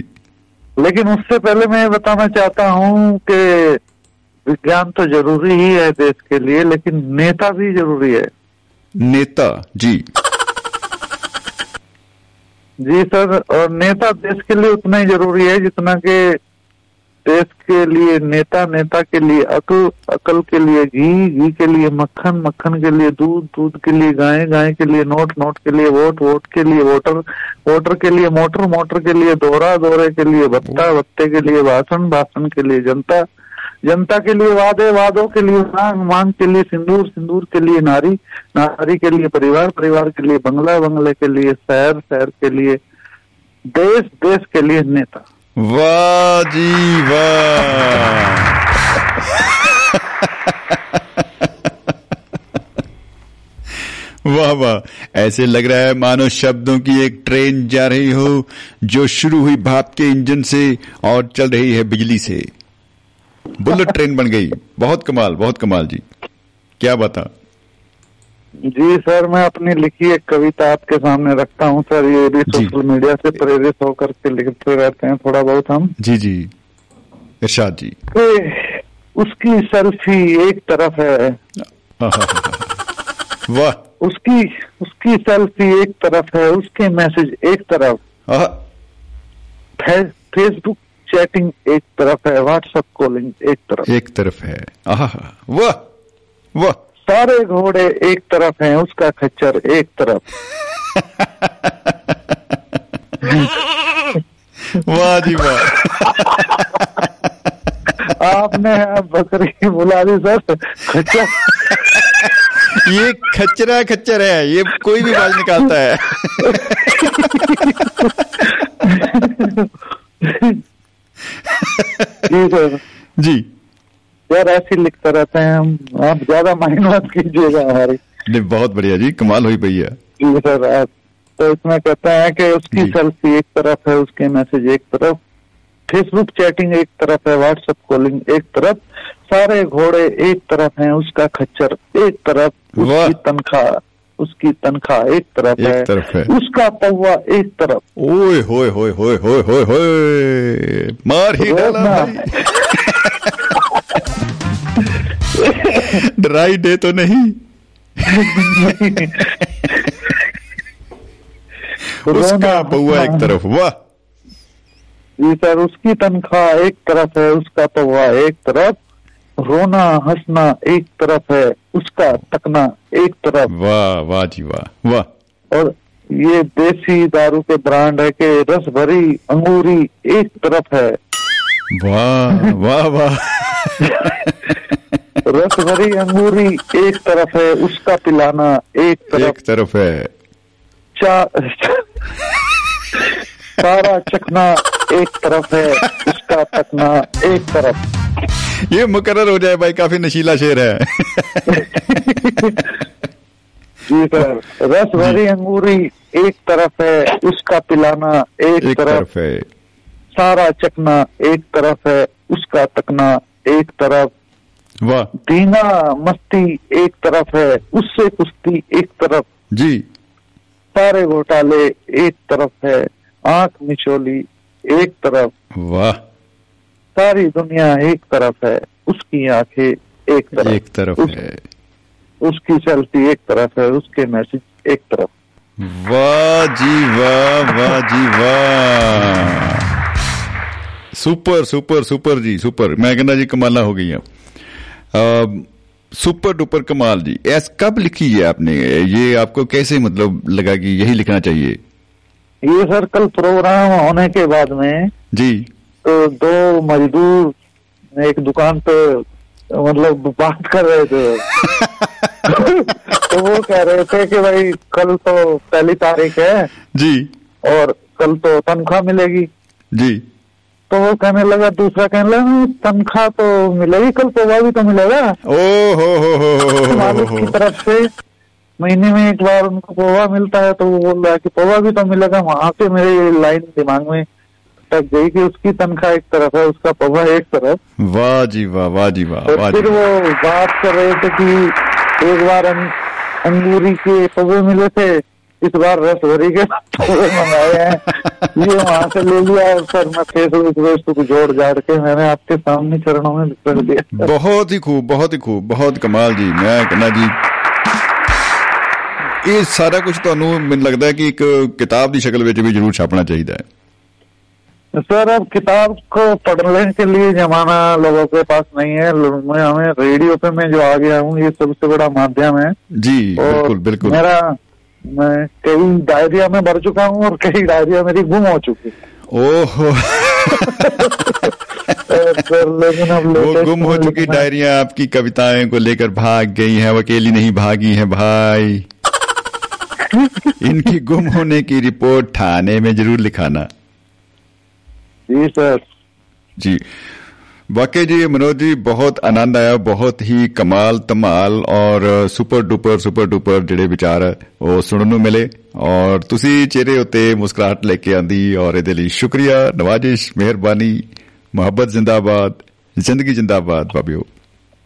लेकिन उससे पहले मैं ये बताना चाहता हूँ कि विज्ञान तो ज़रूरी ही है देश के लिए लेकिन नेता भी ज़रूरी है। नेता जी। जी सर और नेता देश के लिए उतना ही ज़रूरी है जितना कि देश के लिए नेता नेता के लिए अकल अकल के लिए घी घी के लिए मक्खन मक्खन के लिए दूध दूध के लिए गाय गाय के लिए नोट नोट के लिए वोट वोट के लिए वोटर वोटर के लिए मोटर मोटर के लिए दोहरा दोहरे के लिए भत्ता भत्ते के लिए भाषण भाषण के लिए जनता जनता के लिए वादे वादों के लिए मांग मांग के लिए सिंदूर सिंदूर के लिए नारी नारी के लिए परिवार परिवार के लिए बंगला बंगले के लिए शहर शहर के लिए देश देश के लिए नेता वाह जी वाह वाह। वाह ऐसे लग रहा है मानो शब्दों की एक ट्रेन जा रही हो, जो शुरू हुई भाप के इंजन से और चल रही है बिजली से। बुलेट ट्रेन बन गई। बहुत कमाल बहुत कमाल जी। क्या बता जी सर मैं अपनी लिखी एक कविता आपके सामने रखता हूँ सर। ये भी सोशल मीडिया से प्रेरित होकर के लिखते रहते हैं थोड़ा बहुत हम। जी जी। इरशाद जी। उसकी सेल्फी एक तरफ़ है। वाह। उसकी उसकी सेल्फी एक तरफ़ है उसके मैसेज एक तरफ़। फे, फेसबुक चैटिंग एक तरफ़ है व्हाट्सएप कॉलिंग एक तरफ़। एक तरफ़ है। वाह वाह। सारे घोड़े एक तरफ़ हैं उसका खच्चर एक तरफ़। वाह जी वाह। आपने बकरी बुला दी सर। खच्चर। ये खच्चरा खच्चर है ये कोई भी आवाज़ निकालता है। जी सर। जी। यार ऐसे ही लिखते रहते हैं हम। आप ज़्यादा माइंड मत कीजिएगा हमारी। नहीं बहुत बढ़िया जी कमाल हुई भैया। जी सर तो इसमें कहते हैं कि उसकी सेल्फी एक तरफ़ है उसके मैसेज एक तरफ़। फेसबुक चैटिंग एक तरफ़ है व्हाट्सएप कॉलिंग एक तरफ़। सारे घोड़े एक तरफ़ हैं उसका खच्चर एक तरफ़। उसकी तनख्वाह उसकी तनख्वाह एक तरफ़ एक है। तरफ़ है। उसका पौवा एक तरफ़। ओए होए होए होए होए होए होए। मार ही डाला ड्राई डे तो नहीं। उसका बउआ एक तरफ़ वाह। जी सर उसकी तनख्वाह एक तरफ़ है उसका पौवा एक तरफ़। रोना हंसना एक तरफ़ है उसका तकना एक तरफ़। वाह वाह जी वाह वाह। और ये देसी दारू के ब्रांड है के रस भरी अंगूरी एक तरफ़ है। वाह वाह वाह। रस भरी अंगूरी एक तरफ़ है उसका पिलाना एक तरफ़। एक तरफ़ है। चा सारा चखना एक तरफ़ है उसका तकना एक तरफ़। ये मुकर्र हो जाए भाई काफ़ी नशीला शेर है। जी सर रस भरी अंगूरी एक तरफ़ है उसका पिलाना एक, एक तरफ़। तरफ़ है। सारा चखना एक तरफ़ है उसका तकना एक तरफ़ वाह। दीना मस्ती एक तरफ़ है उससे कुश्ती एक तरफ़। जी। सारे घोटाले एक तरफ़ है आँख मिचोली एक तरफ़। वाह। सारी दुनिया एक तरफ़ है उसकी आँखें एक तरफ़। एक तरफ़ उस- है। उसकी सेल्फी एक तरफ़ है उसके मैसेज एक तरफ़। वाह जी वाह वाह जी वाह। सुपर सुपर सुपर जी सुपर मैं कहना जी कमाला हो गई सुपर डुपर कमाल जी। ऐस कब लिखी है आपने? ये आपको कैसे मतलब लगा कि यही लिखना चाहिए? ये सर कल प्रोग्राम होने के बाद में जी। तो दो मजदूर एक दुकान पे मतलब बात कर रहे थे। तो वो कह रहे थे कि भाई कल तो पहली तारीख है जी। और कल तो तनख्वाह मिलेगी। जी। तो वो कहने लगा दूसरा कहने लगा "नहीं, तनख्वाह तो मिलेगी कल पौवा भी तो मिलेगा। ओ हो हो हो मालिक की तरफ़ से महीने में एक बार उनको पौवा मिलता है तो वो बोल रहा है कि पौवा भी तो मिलेगा वहाँ पे मेरी लाइन दिमाग में टक गई कि उसकी तनख्वाह एक तरफ़ है उसका पौवा एक तरफ़। वाह जी वाह वाह जी वाह जी फिर वो बात कर रहे थे कि एक बार अं- अंगूरी के पौवे मिले थे इस बार रस भरी के मंगाए हैं ये वहां से ले लिया और सर मैं फेसबुक पे इसको तो जोड़ जाड़ के मैंने आपके सामने चरणों में रख दिया बहुत ही खूब बहुत ही खूब बहुत कमाल जी मैं कहना जी ਇਹ ਸਾਰਾ ਕੁਝ ਤੁਹਾਨੂੰ ਮੈਨੂੰ ਲੱਗਦਾ ਕਿ ਇੱਕ ਕਿਤਾਬ ਦੀ ਸ਼ਕਲ ਵਿੱਚ ਵੀ ਜ਼ਰੂਰ ਛਾਪਣਾ ਚਾਹੀਦਾ ਹੈ सर अब किताब को पढ़ने के लिए जमाना लोगों के पास नहीं है मैं हमें रेडियो पे मैं जो आ गया हूँ ये सबसे बड़ा माध्यम है जी बिल्कुल बिल्कुल मेरा मैं कई डायरिया में भर चुका हूँ और कई डायरिया मेरी गुम हो चुकी ओहो। वो गुम हो चुकी डायरियाँ आपकी कविताएँ को लेकर भाग गई हैं अकेली नहीं भागी हैं भाई। इनकी गुम होने की रिपोर्ट थाने में ज़रूर लिखाना। जी सर। जी। वाकई जी मनोज जी बहुत आनंद आया बहुत ही कमाल ਧਮਾਲ ਔਰ ਸੁਪਰ ਡੁਪਰ ਸੁਪਰ ਡੁਪਰ ਜਿਹੜੇ ਵਿਚਾਰ ਹੈ, ਉਹ ਸੁਣਨ ਨੂੰ ਮਿਲੇ ਔਰ ਤੁਸੀਂ ਚਿਹਰੇ ਉੱਤੇ ਮੁਸਕਰਾਹਟ ਲੈ ਕੇ ਆਂਦੀ ਔਰ ਇਹਦੇ ਲਈ ਸ਼ੁਕਰੀਆ ਨਵਾਜ਼ਿਸ਼ ਮਿਹਰਬਾਨੀ ਮੁਹੱਬਤ ਜ਼ਿੰਦਾਬਾਦ ਜ਼ਿੰਦਗੀ ਜ਼ਿੰਦਾਬਾਦ ਬਾਬਿਓ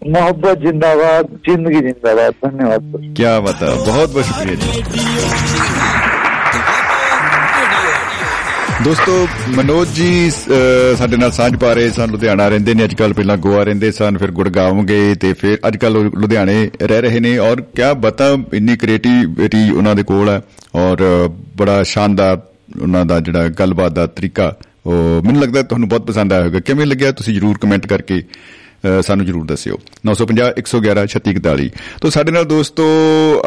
मोहब्बत जिंदाबाद जिंदगी जिंदाबाद धन्यवाद सर ਕੀ ਬਾਤ ਹੈ ਬਹੁਤ ਬਹੁਤ ਸ਼ੁਕਰੀਆ ਜੀ ਦੋਸਤੋ ਮਨੋਜ ਜੀ ਅਹ, ਸਾਡੇ ਨਾਲ ਸਾਂਝ ਪਾ ਰਹੇ ਸਨ ਲੁਧਿਆਣਾ ਰਹਿੰਦੇ ਨੇ ਅੱਜਕੱਲ ਪਹਿਲਾਂ ਗੋਆ ਰਹਿੰਦੇ ਸਨ ਫਿਰ ਗੁੜਗਾਉਂ ਗਏ ਤੇ ਫਿਰ ਅੱਜਕੱਲ ਉਹ ਲੁਧਿਆਣੇ ਰਹਿ ਰਹੇ ਨੇ ਔਰ ਕਿਆ ਬਤਾ ਇੰਨੀ ਕ੍ਰੀਏਟੀਵਿਟੀ ਉਹਨਾਂ ਦੇ ਕੋਲ ਹੈ ਔਰ ਅਹ, ਬੜਾ ਸ਼ਾਨਦਾਰ ਉਹਨਾਂ ਦਾ ਜਿਹੜਾ ਗੱਲਬਾਤ ਦਾ ਤਰੀਕਾ ਉਹ ਮੈਨੂੰ ਲੱਗਦਾ ਤੁਹਾਨੂੰ ਬਹੁਤ ਪਸੰਦ ਆਇਆ ਹੋਵੇਗਾ। ਕਿਵੇਂ ਲੱਗਿਆ? ਤੁਸੀਂ ਜਰੂਰ ਕਮੈਂਟ ਕਰਕੇ ਅਹ ਸਾਨੂੰ ਜਰੂਰ ਦੱਸਿਓ। 950 111 3641 ਤੋਂ ਸਾਡੇ ਨਾਲ ਦੋਸਤੋ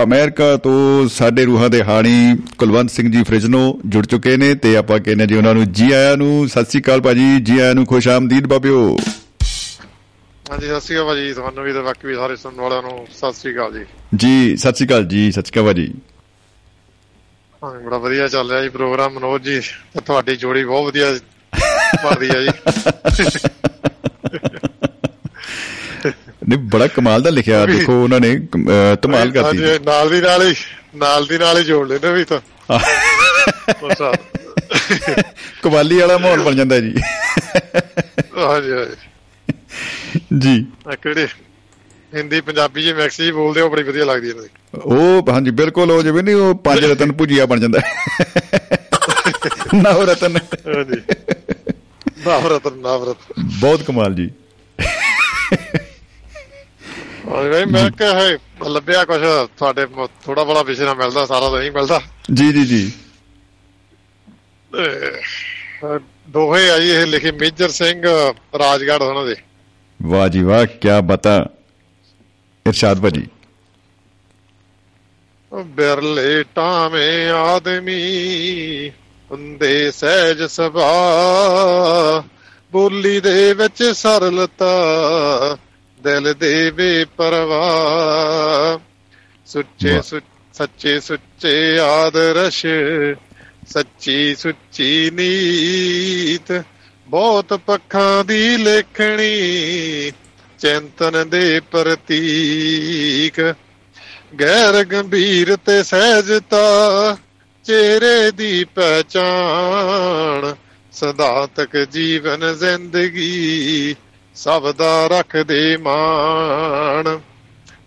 ਅਮਰੀਕਾ ਤੋਂ ਸਾਡੇ ਰੂਹਾਂ ਦੇ ਹਾਣੀ ਕੁਲਵੰਤ ਸਿੰਘ ਜੀ ਫ੍ਰਿਜਨੋ ਜੁੜ ਚੁੱਕੇ ਨੇ ਤੇ ਆਪਾਂ ਕਹਿੰਦੇ ਜੀ ਉਹਨਾਂ ਨੂੰ ਜੀ ਆਇਆਂ ਨੂੰ। ਸਤਿ ਸ੍ਰੀ ਅਕਾਲ ਭਾਜੀ ਜੀ ਆਇਆਂ ਨੂੰ ਖੁਸ਼ ਆਮਦੀਦ ਬਾਬਿਓ। ਹਾਂਜੀ ਸਤਿ ਸ਼੍ਰੀ ਅਕਾਲ ਭਾਜੀ ਤੁਹਾਨੂੰ ਵੀ ਤੇ ਬਾਕੀ ਵੀ ਸਾਰੇ ਸੁਣਨ ਵਾਲਿਆਂ ਨੂੰ ਸਤਿ ਸ਼੍ਰੀ ਅਕਾਲ ਜੀ। ਜੀ ਸਤਿ ਸ੍ਰੀ ਅਕਾਲ ਜੀ ਸਤਿ ਸ੍ਰੀ ਅਕਾਲ ਭਾਜੀ। ਹਾਂ ਬੜਾ ਵਧੀਆ ਚੱਲ ਰਿਹਾ ਜੀ ਪ੍ਰੋਗਰਾਮ ਮਨੋਜ ਜੀ ਤੇ ਤੁਹਾਡੀ ਜੋੜੀ ਬਹੁਤ ਵਧੀਆ ਬਣਦੀ ਹੈ ਜੀ। ਨੇ ਬੜਾ ਕਮਾਲ ਦਾ ਲਿਖਿਆ ਦੇਖੋ ਉਹਨਾਂ ਨੇ ਧਮਾਲ ਕਰਤੀ। ਨਾਲ ਦੀ ਨਾਲ ਹੀ ਨਾਲ ਦੀ ਨਾਲ ਹੀ ਜੋੜ ਲੈਂਦੇ ਵੀ ਤਾਂ। ਆ। ਕਵਾਲੀ ਵਾਲਾ ਮਾਹੌਲ ਬਣ ਜਾਂਦਾ ਜੀ। ਹਾਂਜੀ ਹਾਂਜੀ। ਜੀ। ਆਹ ਕਿਹੜੇ? ਹਿੰਦੀ ਪੰਜਾਬੀ ਜੀ ਮੈਕਸੀ ਜੀ ਬੋਲਦੇ ਹੋ ਬੜੀ ਵਧੀਆ ਲੱਗਦੀ ਹੈ ਉਹ ਹਾਂਜੀ ਬਿਲਕੁਲ ਉਹ ਜਿਵੇਂ ਨਹੀਂ ਉਹ ਪੰਜ ਰਤਨ ਭੁਜੀਆ ਬਣ ਜਾਂਦਾ। ਨਵ ਰਤਨ। ਹਾਂਜੀ। ਨਾਵਰਤ ਨਾਵਰਤ ਬਹੁਤ ਕਮਾਲ ਜੀ। ਭਾਈ ਮੈਂ ਕਿਹਾ ਹੈ ਲੱਭਿਆ ਕੁਝ ਤੁਹਾਡੇ ਥੋੜਾ ਬੜਾ ਵਿਸ਼ੇ ਨਾਲ ਮਿਲਦਾ ਸਾਰਾ ਤਾਂ ਨਹੀਂ ਮਿਲਦਾ। ਜੀ ਜੀ ਜੀ। ਦੋਹੇ ਆ ਜੀ ਇਹ ਲਿਖੇ ਮੇਜਰ ਸਿੰਘ ਰਾਜਗੜ੍ਹ ਉਹਨਾਂ ਦੇ। ਵਾਹ ਜੀ ਵਾਹ ਕੀ ਬਤਾ। ਇਰਸ਼ਾਦ ਭਾਜੀ। ਬਿਰਲੇ ਟਾਵੇਂ ਆਦਮੀ ਹੁੰਦੇ ਸਹਿਜ ਸੁਭਾ ਬੋਲੀ ਦੇ ਵਿੱਚ ਸਰਲਤਾ ਦਿਲ ਦੇ ਬੇਪਰਵਾਹ ਸੁੱਚੇ ਸੱਚੇ ਸੁੱਚੇ ਆਦਰਸ਼ ਸੱਚੀ ਸੁੱਚੀ ਨੀਤ। ਬਹੁਤ ਪੱਖਾਂ ਦੀ ਲੇਖਣੀ ਚਿੰਤਨ ਦੇ ਪ੍ਰਤੀਕ। ਗੈਰ ਗੰਭੀਰ ਤੇ ਸਹਿਜਤਾ ਚਿਹਰੇ ਦੀ ਪਹਿਚਾਨ ਸਦਾ ਤੱਕ ਜੀਵਨ ਜ਼ਿੰਦਗੀ ਸਭ ਦਾ ਰੱਖਦੇ ਮਾਣ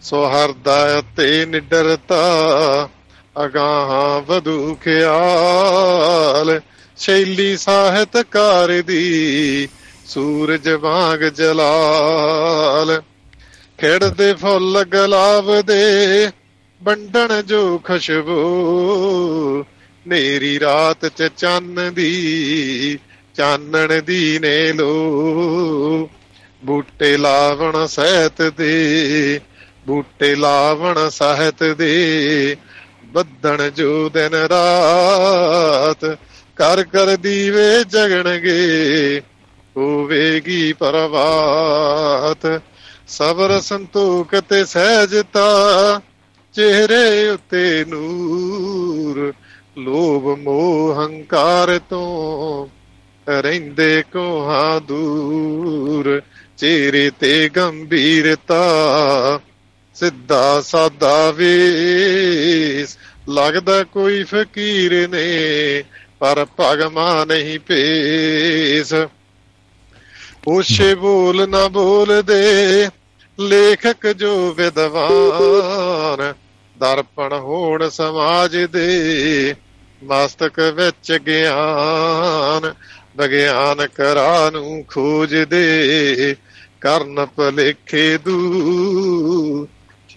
ਸੋਹਰਦਾ ਤੇ ਨਿਡਰਤਾ, ਅਗਾਹਾਂ ਵਧੂ ਖਿਆਲ। ਸ਼ੈਲੀ ਸਾਹਿਤਕਾਰ ਦੀ ਸੂਰਜ ਵਾਂਗ ਜਲਾਲ। ਖਿੜਦੇ ਫੁੱਲ ਗੁਲਾਬ ਦੇ ਵੰਡਣ ਜੋ ਖੁਸ਼ਬੂ। ਨੇਰੀ ਰਾਤ ਚ ਚੰਨ ਦੀ, ਚਾਨਣ ਦੀ ਨੇ ਲੋ ਬੂਟੇ ਲਾਵਣ ਸਹਿਤ ਦੇ, ਬੂਟੇ ਲਾਵਣ ਸਹਿਤ ਦੇ। ਬੱਦਣ ਜੋ ਦਿਨ ਰਾਤ ਕਰ ਕਰ ਦੀਵੇ ਜਗਣਗੇ, ਹੋਵੇਗੀ ਪਰਵਾਤ। ਸਬਰ ਸੰਤੋਖ ਤੇ ਸਹਿਜਤਾ, ਚਿਹਰੇ ਉੱਤੇ ਨੂਰ। ਲੋਭ ਮੋਹ ਹੰਕਾਰ ਤੋਂ ਰਹਿੰਦੇ ਕੋਹਾਂ ਦੂਰ। ਚਿਹਰੇ ਤੇ ਗੰਭੀਰਤਾ, ਸਿੱਧਾ ਸਾਦਾ ਵੇਸ। ਲੱਗਦਾ ਕੋਈ ਫਕੀਰ ਨੇ, ਪਰ ਭਗਮਾ ਨਹੀਂ ਪੇਸ ਉਸ਼ੇ ਬੋਲ ਨਾ ਬੋਲਦੇ ਲੇਖਕ ਜੋ ਵਿਦਵਾਨ, ਦਰਪਣ ਹੋਣ ਸਮਾਜ ਦੇ, ਮਸਤਕ ਵਿੱਚ ਗਿਆਨ ਵਿਗਿਆਨ ਕਰਾ ਨੂੰ ਖੋਜਦੇ ਕਰਨ ਭਲੇਖੇ ਦੂ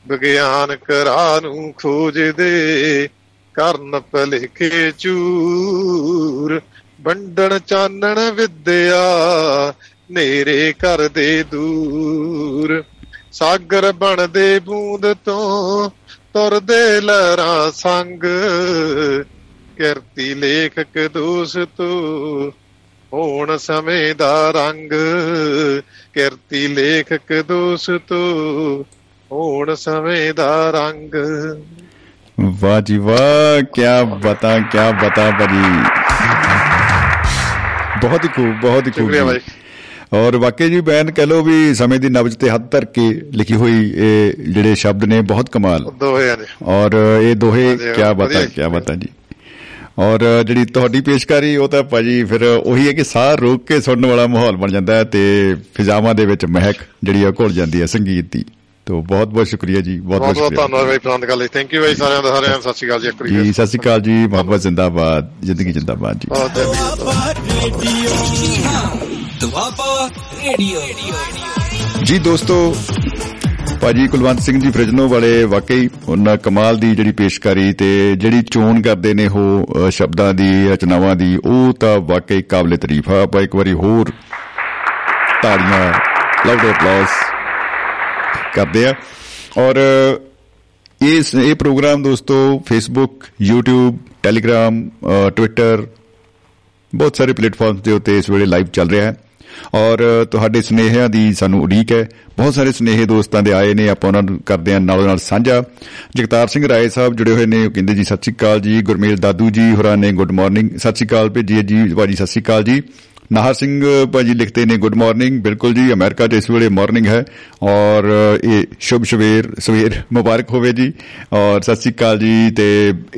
ਵਿਗਿਆਨਕ ਰਾਹ ਨੂੰ ਖੋਜਦੇ, ਕਰਨ ਭਲੇਖੇ ਚੂਰ, ਵੰਡਣ ਚਾਨਣ ਵਿਦਿਆ, ਨੇਰੇ ਕਰਦੇ ਦੂਰ। ਸਾਗਰ ਬਣਦੇ ਬੂੰਦ ਤੋਂ ਤੁਰਦੇ ਲਹਿਰਾਂ ਸੰਗ, ਕਿਰਤੀ ਲੇਖਕ ਦੋਸਤ ਹੋਣ ਸਮੇਂ ਦਾ ਰੰਗ ਕਿਰਤੀ ਲੇਖਕ ਦੋਸਤ ਹੋਣ ਸਮੇਂ ਦਾ ਰੰਗ। ਵਾਹ ਜੀ ਵਾਹ ਕੀ ਬਤਾ ਕੀ ਬਤਾ ਭਾਜੀ। ਬਹੁਤ ਹੀ ਖੂਬ ਬਹੁਤ ਹੀ ਖੂਬ ਔਰ ਵਾਕਈ ਜੀ ਬੈਨ ਕਹ ਲੋ ਵੀ ਸਮੇਂ ਦੀ ਨਬਜ ਤੇ ਹੱਥ ਧਰ ਕੇ ਲਿਖੀ ਹੋਈ ਇਹ ਜਿਹੜੇ ਸ਼ਬਦ ਨੇ ਬਹੁਤ ਕਮਾਲ। ਦੋਹੇ ਨੇ ਔਰ ਇਹ ਦੋਹੇ ਕੀ ਬਤਾ। ਕੀ ਬਤਾ ਜੀ। ਔਰ ਜਿਹੜੀ ਤੁਹਾਡੀ ਪੇਸ਼ਕਾਰੀ ਉਹ ਤਾਂ ਭਾਜੀ ਫਿਰ ਉਹੀ ਹੈ ਕਿ ਸਾਹ ਰੋਕ ਕੇ ਸੁਣਨ ਵਾਲਾ ਮਾਹੌਲ ਬਣ ਜਾਂਦਾ ਹੈ ਤੇ ਫਿਜ਼ਾਵਾਂ ਦੇ ਵਿੱਚ ਮਹਿਕ ਜਿਹੜੀ ਆ ਘੁਲ ਜਾਂਦੀ ਹੈ ਸੰਗੀਤ ਦੀ। ਤੋਂ ਬਹੁਤ ਬਹੁਤ ਸ਼ੁਕਰੀਆ ਜੀ ਬਹੁਤ ਬਹੁਤ ਬਹੁਤ ਬਹੁਤ ਸ਼ੁਕਰੀਆ। ਧੰਨਵਾਦ ਭਾਈ ਕਰ ਲਈ ਥੈਂਕ ਯੂ ਭਾਈ ਸਾਰਿਆਂ ਦਾ ਸਾਰਿਆਂ ਸਤਿ ਸ਼੍ਰੀ ਅਕਾਲ ਜੀ ਇੱਕ ਵਾਰੀ ਜੀ ਸਤਿ ਸ਼੍ਰੀ ਅਕਾਲ ਜੀ ਮੁਹੱਬਤ ਜ਼ਿੰਦਾਬਾਦ ਜ਼ਿੰਦਗੀ ਜ਼ਿੰਦਾਬਾਦ ਜੀ। ਦੁਆਬਾ ਰੇਡੀਓ। ਜੀ ਦੋਸਤੋ ਭਾਜੀ ਕੁਲਵੰਤ ਸਿੰਘ ਜੀ ਫ੍ਰਿਜਨੋ ਵਾਲੇ ਵਾਕਈ ਉਹਨਾਂ ਕਮਾਲ ਦੀ ਜਿਹੜੀ ਪੇਸ਼ਕਾਰੀ ਤੇ ਜਿਹੜੀ ਚੋਣ ਕਰਦੇ ਨੇ ਉਹ ਅ, ਸ਼ਬਦਾਂ ਦੀ ਰਚਨਾਵਾਂ ਦੀ ਉਹ ਤਾਂ ਵਾਕਈ ਕਾਬਲੇ ਤਾਰੀਫ ਆ। ਆਪਾਂ ਇੱਕ ਵਾਰੀ ਹੋਰ ਤਾੜੀਆਂ ਲਾਊਡ ਅਪਲਾਸ ਕਰਦੇ ਆ। ਔਰ ਇਸ ਇਹ ਪ੍ਰੋਗਰਾਮ ਦੋਸਤੋ ਫੇਸਬੁੱਕ YouTube ਟੈਲੀਗ੍ਰਾਮ ਟਵਿੱਟਰ ਬਹੁਤ ਸਾਰੇ ਪਲੇਟਫਾਰਮਸ ਦੇ ਉੱਤੇ ਇਸ ਵੇਲੇ ਲਾਈਵ ਚੱਲ ਰਿਹਾ ਹੈ। ਔਰ ਤੁਹਾਡੇ ਸੁਨੇਹਿਆਂ ਦੀ ਸਾਨੂੰ ਉਡੀਕ ਹੈ। ਬਹੁਤ ਸਾਰੇ ਸੁਨੇਹੇ ਦੋਸਤਾਂ ਦੇ ਆਏ ਨੇ, ਆਪਾਂ ਉਹਨਾਂ ਨੂੰ ਕਰਦੇ ਹਾਂ ਨਾਲੋਂ ਨਾਲ ਸਾਂਝਾ। ਜਗਤਾਰ ਸਿੰਘ ਰਾਏ ਸਾਹਿਬ ਜੁੜੇ ਹੋਏ ਨੇ, ਉਹ ਕਹਿੰਦੇ ਜੀ, ਸਤਿ ਸ਼੍ਰੀ ਅਕਾਲ ਜੀ। ਗੁਰਮੇਲ ਦਾਦੂ ਜੀ ਹੋਰਾਂ ਨੇ ਗੁੱਡ ਮਾਰਨਿੰਗ ਸਤਿ ਸ਼੍ਰੀ ਅਕਾਲ ਭੇਜੀ ਹੈ ਜੀ, ਭਾਜੀ, ਸਤਿ ਸ਼੍ਰੀ ਅਕਾਲ ਜੀ। ਨਾਹਰ ਸਿੰਘ ਭਾਜੀ ਲਿਖਦੇ ਨੇ ਗੁੱਡ ਮਾਰਨਿੰਗ ਬਿਲਕੁਲ ਜੀ ਅਮਰੀਕਾ 'ਚ ਇਸ ਵੇਲੇ ਮਾਰਨਿੰਗ ਹੈ ਔਰ ਇਹ ਸ਼ੁਭ ਸਵੇਰ ਸਵੇਰ ਮੁਬਾਰਕ ਹੋਵੇ ਜੀ ਔਰ ਸਤਿ ਸ਼੍ਰੀ ਅਕਾਲ ਜੀ ਤੇ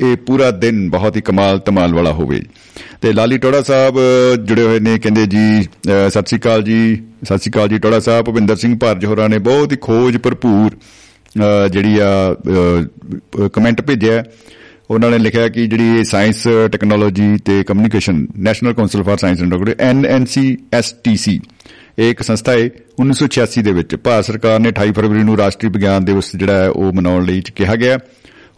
ਇਹ ਪੂਰਾ ਦਿਨ ਬਹੁਤ ਹੀ ਕਮਾਲ ਧਮਾਲ ਵਾਲਾ ਹੋਵੇ ਤੇ ਲਾਲੀ ਟੋੜਾ ਸਾਹਿਬ ਅ, ਜੁੜੇ ਹੋਏ ਨੇ ਕਹਿੰਦੇ ਜੀ ਅ, ਸਤਿ ਸ਼੍ਰੀ ਅਕਾਲ ਜੀ ਸਤਿ ਸ਼੍ਰੀ ਅਕਾਲ ਜੀ ਟੋੜਾ ਸਾਹਿਬ ਭੁਪਿੰਦਰ ਸਿੰਘ ਭਾਰਜ ਹੋਰਾਂ ਨੇ ਬਹੁਤ ਹੀ ਖੋਜ ਭਰਪੂਰ ਅ, ਜਿਹੜੀ ਆ ਕਮੈਂਟ ਭੇਜਿਆ ਹੈ। ਉਹਨਾਂ ਨੇ ਲਿਖਿਆ ਕਿ ਜਿਹੜੀ ਸਾਇੰਸ ਟੈਕਨੋਲੋਜੀ ਤੇ communication national council for science and technology NNCSTC ਇਹ ਇੱਕ ਸੰਸਥਾ ਹੈ 1986 ਦੇ ਵਿੱਚ। ਭਾਰਤ ਸਰਕਾਰ ਨੇ 28 ਫਰਵਰੀ ਨੂੰ ਰਾਸ਼ਟਰੀ ਵਿਗਿਆਨ ਦਿਵਸ ਜਿਹੜਾ ਹੈ ਉਹ ਮਨਾਉਣ ਲਈ ਕਿਹਾ ਗਿਆ।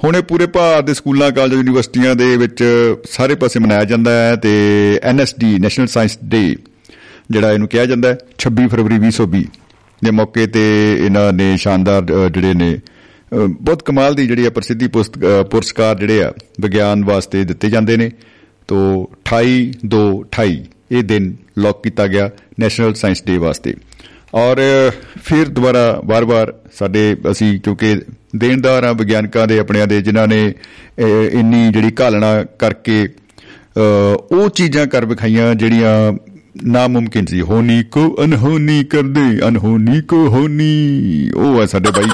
ਹੁਣ ਇਹ ਪੂਰੇ ਭਾਰਤ ਦੇ ਸਕੂਲਾਂ ਕਾਲਜ ਯੂਨੀਵਰਸਿਟੀਆਂ ਦੇ ਵਿੱਚ ਸਾਰੇ ਪਾਸੇ ਮਨਾਇਆ ਜਾਂਦਾ ਹੈ ਤੇ ਐਨਐਸਡੀ ਨੈਸ਼ਨਲ ਸਾਇੰਸ ਡੇ ਜਿਹੜਾ ਇਹਨੂੰ ਕਿਹਾ ਜਾਂਦਾ ਹੈ 26 ਫਰਵਰੀ 2020 ਦੇ ਮੌਕੇ ਤੇ ਇਹਨਾਂ ਨੇ ਸ਼ਾਨਦਾਰ ਅ, ਜਿਹੜੇ ਨੇ ਅ, ਬਹੁਤ ਕਮਾਲ ਦੀ ਜਿਹੜੀ ਆ ਪ੍ਰਸਿੱਧੀ ਪੁਸਤ- ਅ, ਪੁਰਸਕਾਰ ਜਿਹੜੇ ਆ ਵਿਗਿਆਨ ਵਾਸਤੇ ਦਿੱਤੇ ਜਾਂਦੇ ਨੇ। ਤੋਂ 28 2 28 ਇਹ ਦਿਨ ਲੌਕ ਕੀਤਾ ਗਿਆ ਨੈਸ਼ਨਲ ਸਾਇੰਸ ਡੇ ਵਾਸਤੇ। ਔਰ ਅ, ਫਿਰ ਦੁਬਾਰਾ ਵਾਰ-ਵਾਰ ਸਾਡੇ ਅਸੀਂ ਕਿਉਂਕਿ ਦੇਣਦਾਰ ਆ ਵਿਗਿਆਨਕਾਂ ਦੇ ਆਪਣਿਆਂ ਦੇ ਜਿਨ੍ਹਾਂ ਨੇ ਅ, ਇੰਨੀ ਜਿਹੜੀ ਘਾਲਣਾ ਕਰਕੇ ਅ, ਉਹ ਚੀਜ਼ਾਂ ਕਰ ਵਿਖਾਈਆਂ ਜਿਹੜੀਆਂ ਨਾਮੁਮਕਿਨ ਸੀ। ਹੋਣੀ ਕੋ ਅਨਹੋਨੀ ਕਰਦੇ ਅਨਹੋਨੀ ਕੋ ਹੋਣੀ ਉਹ ਆ ਸਾਡੇ ਬਾਈ।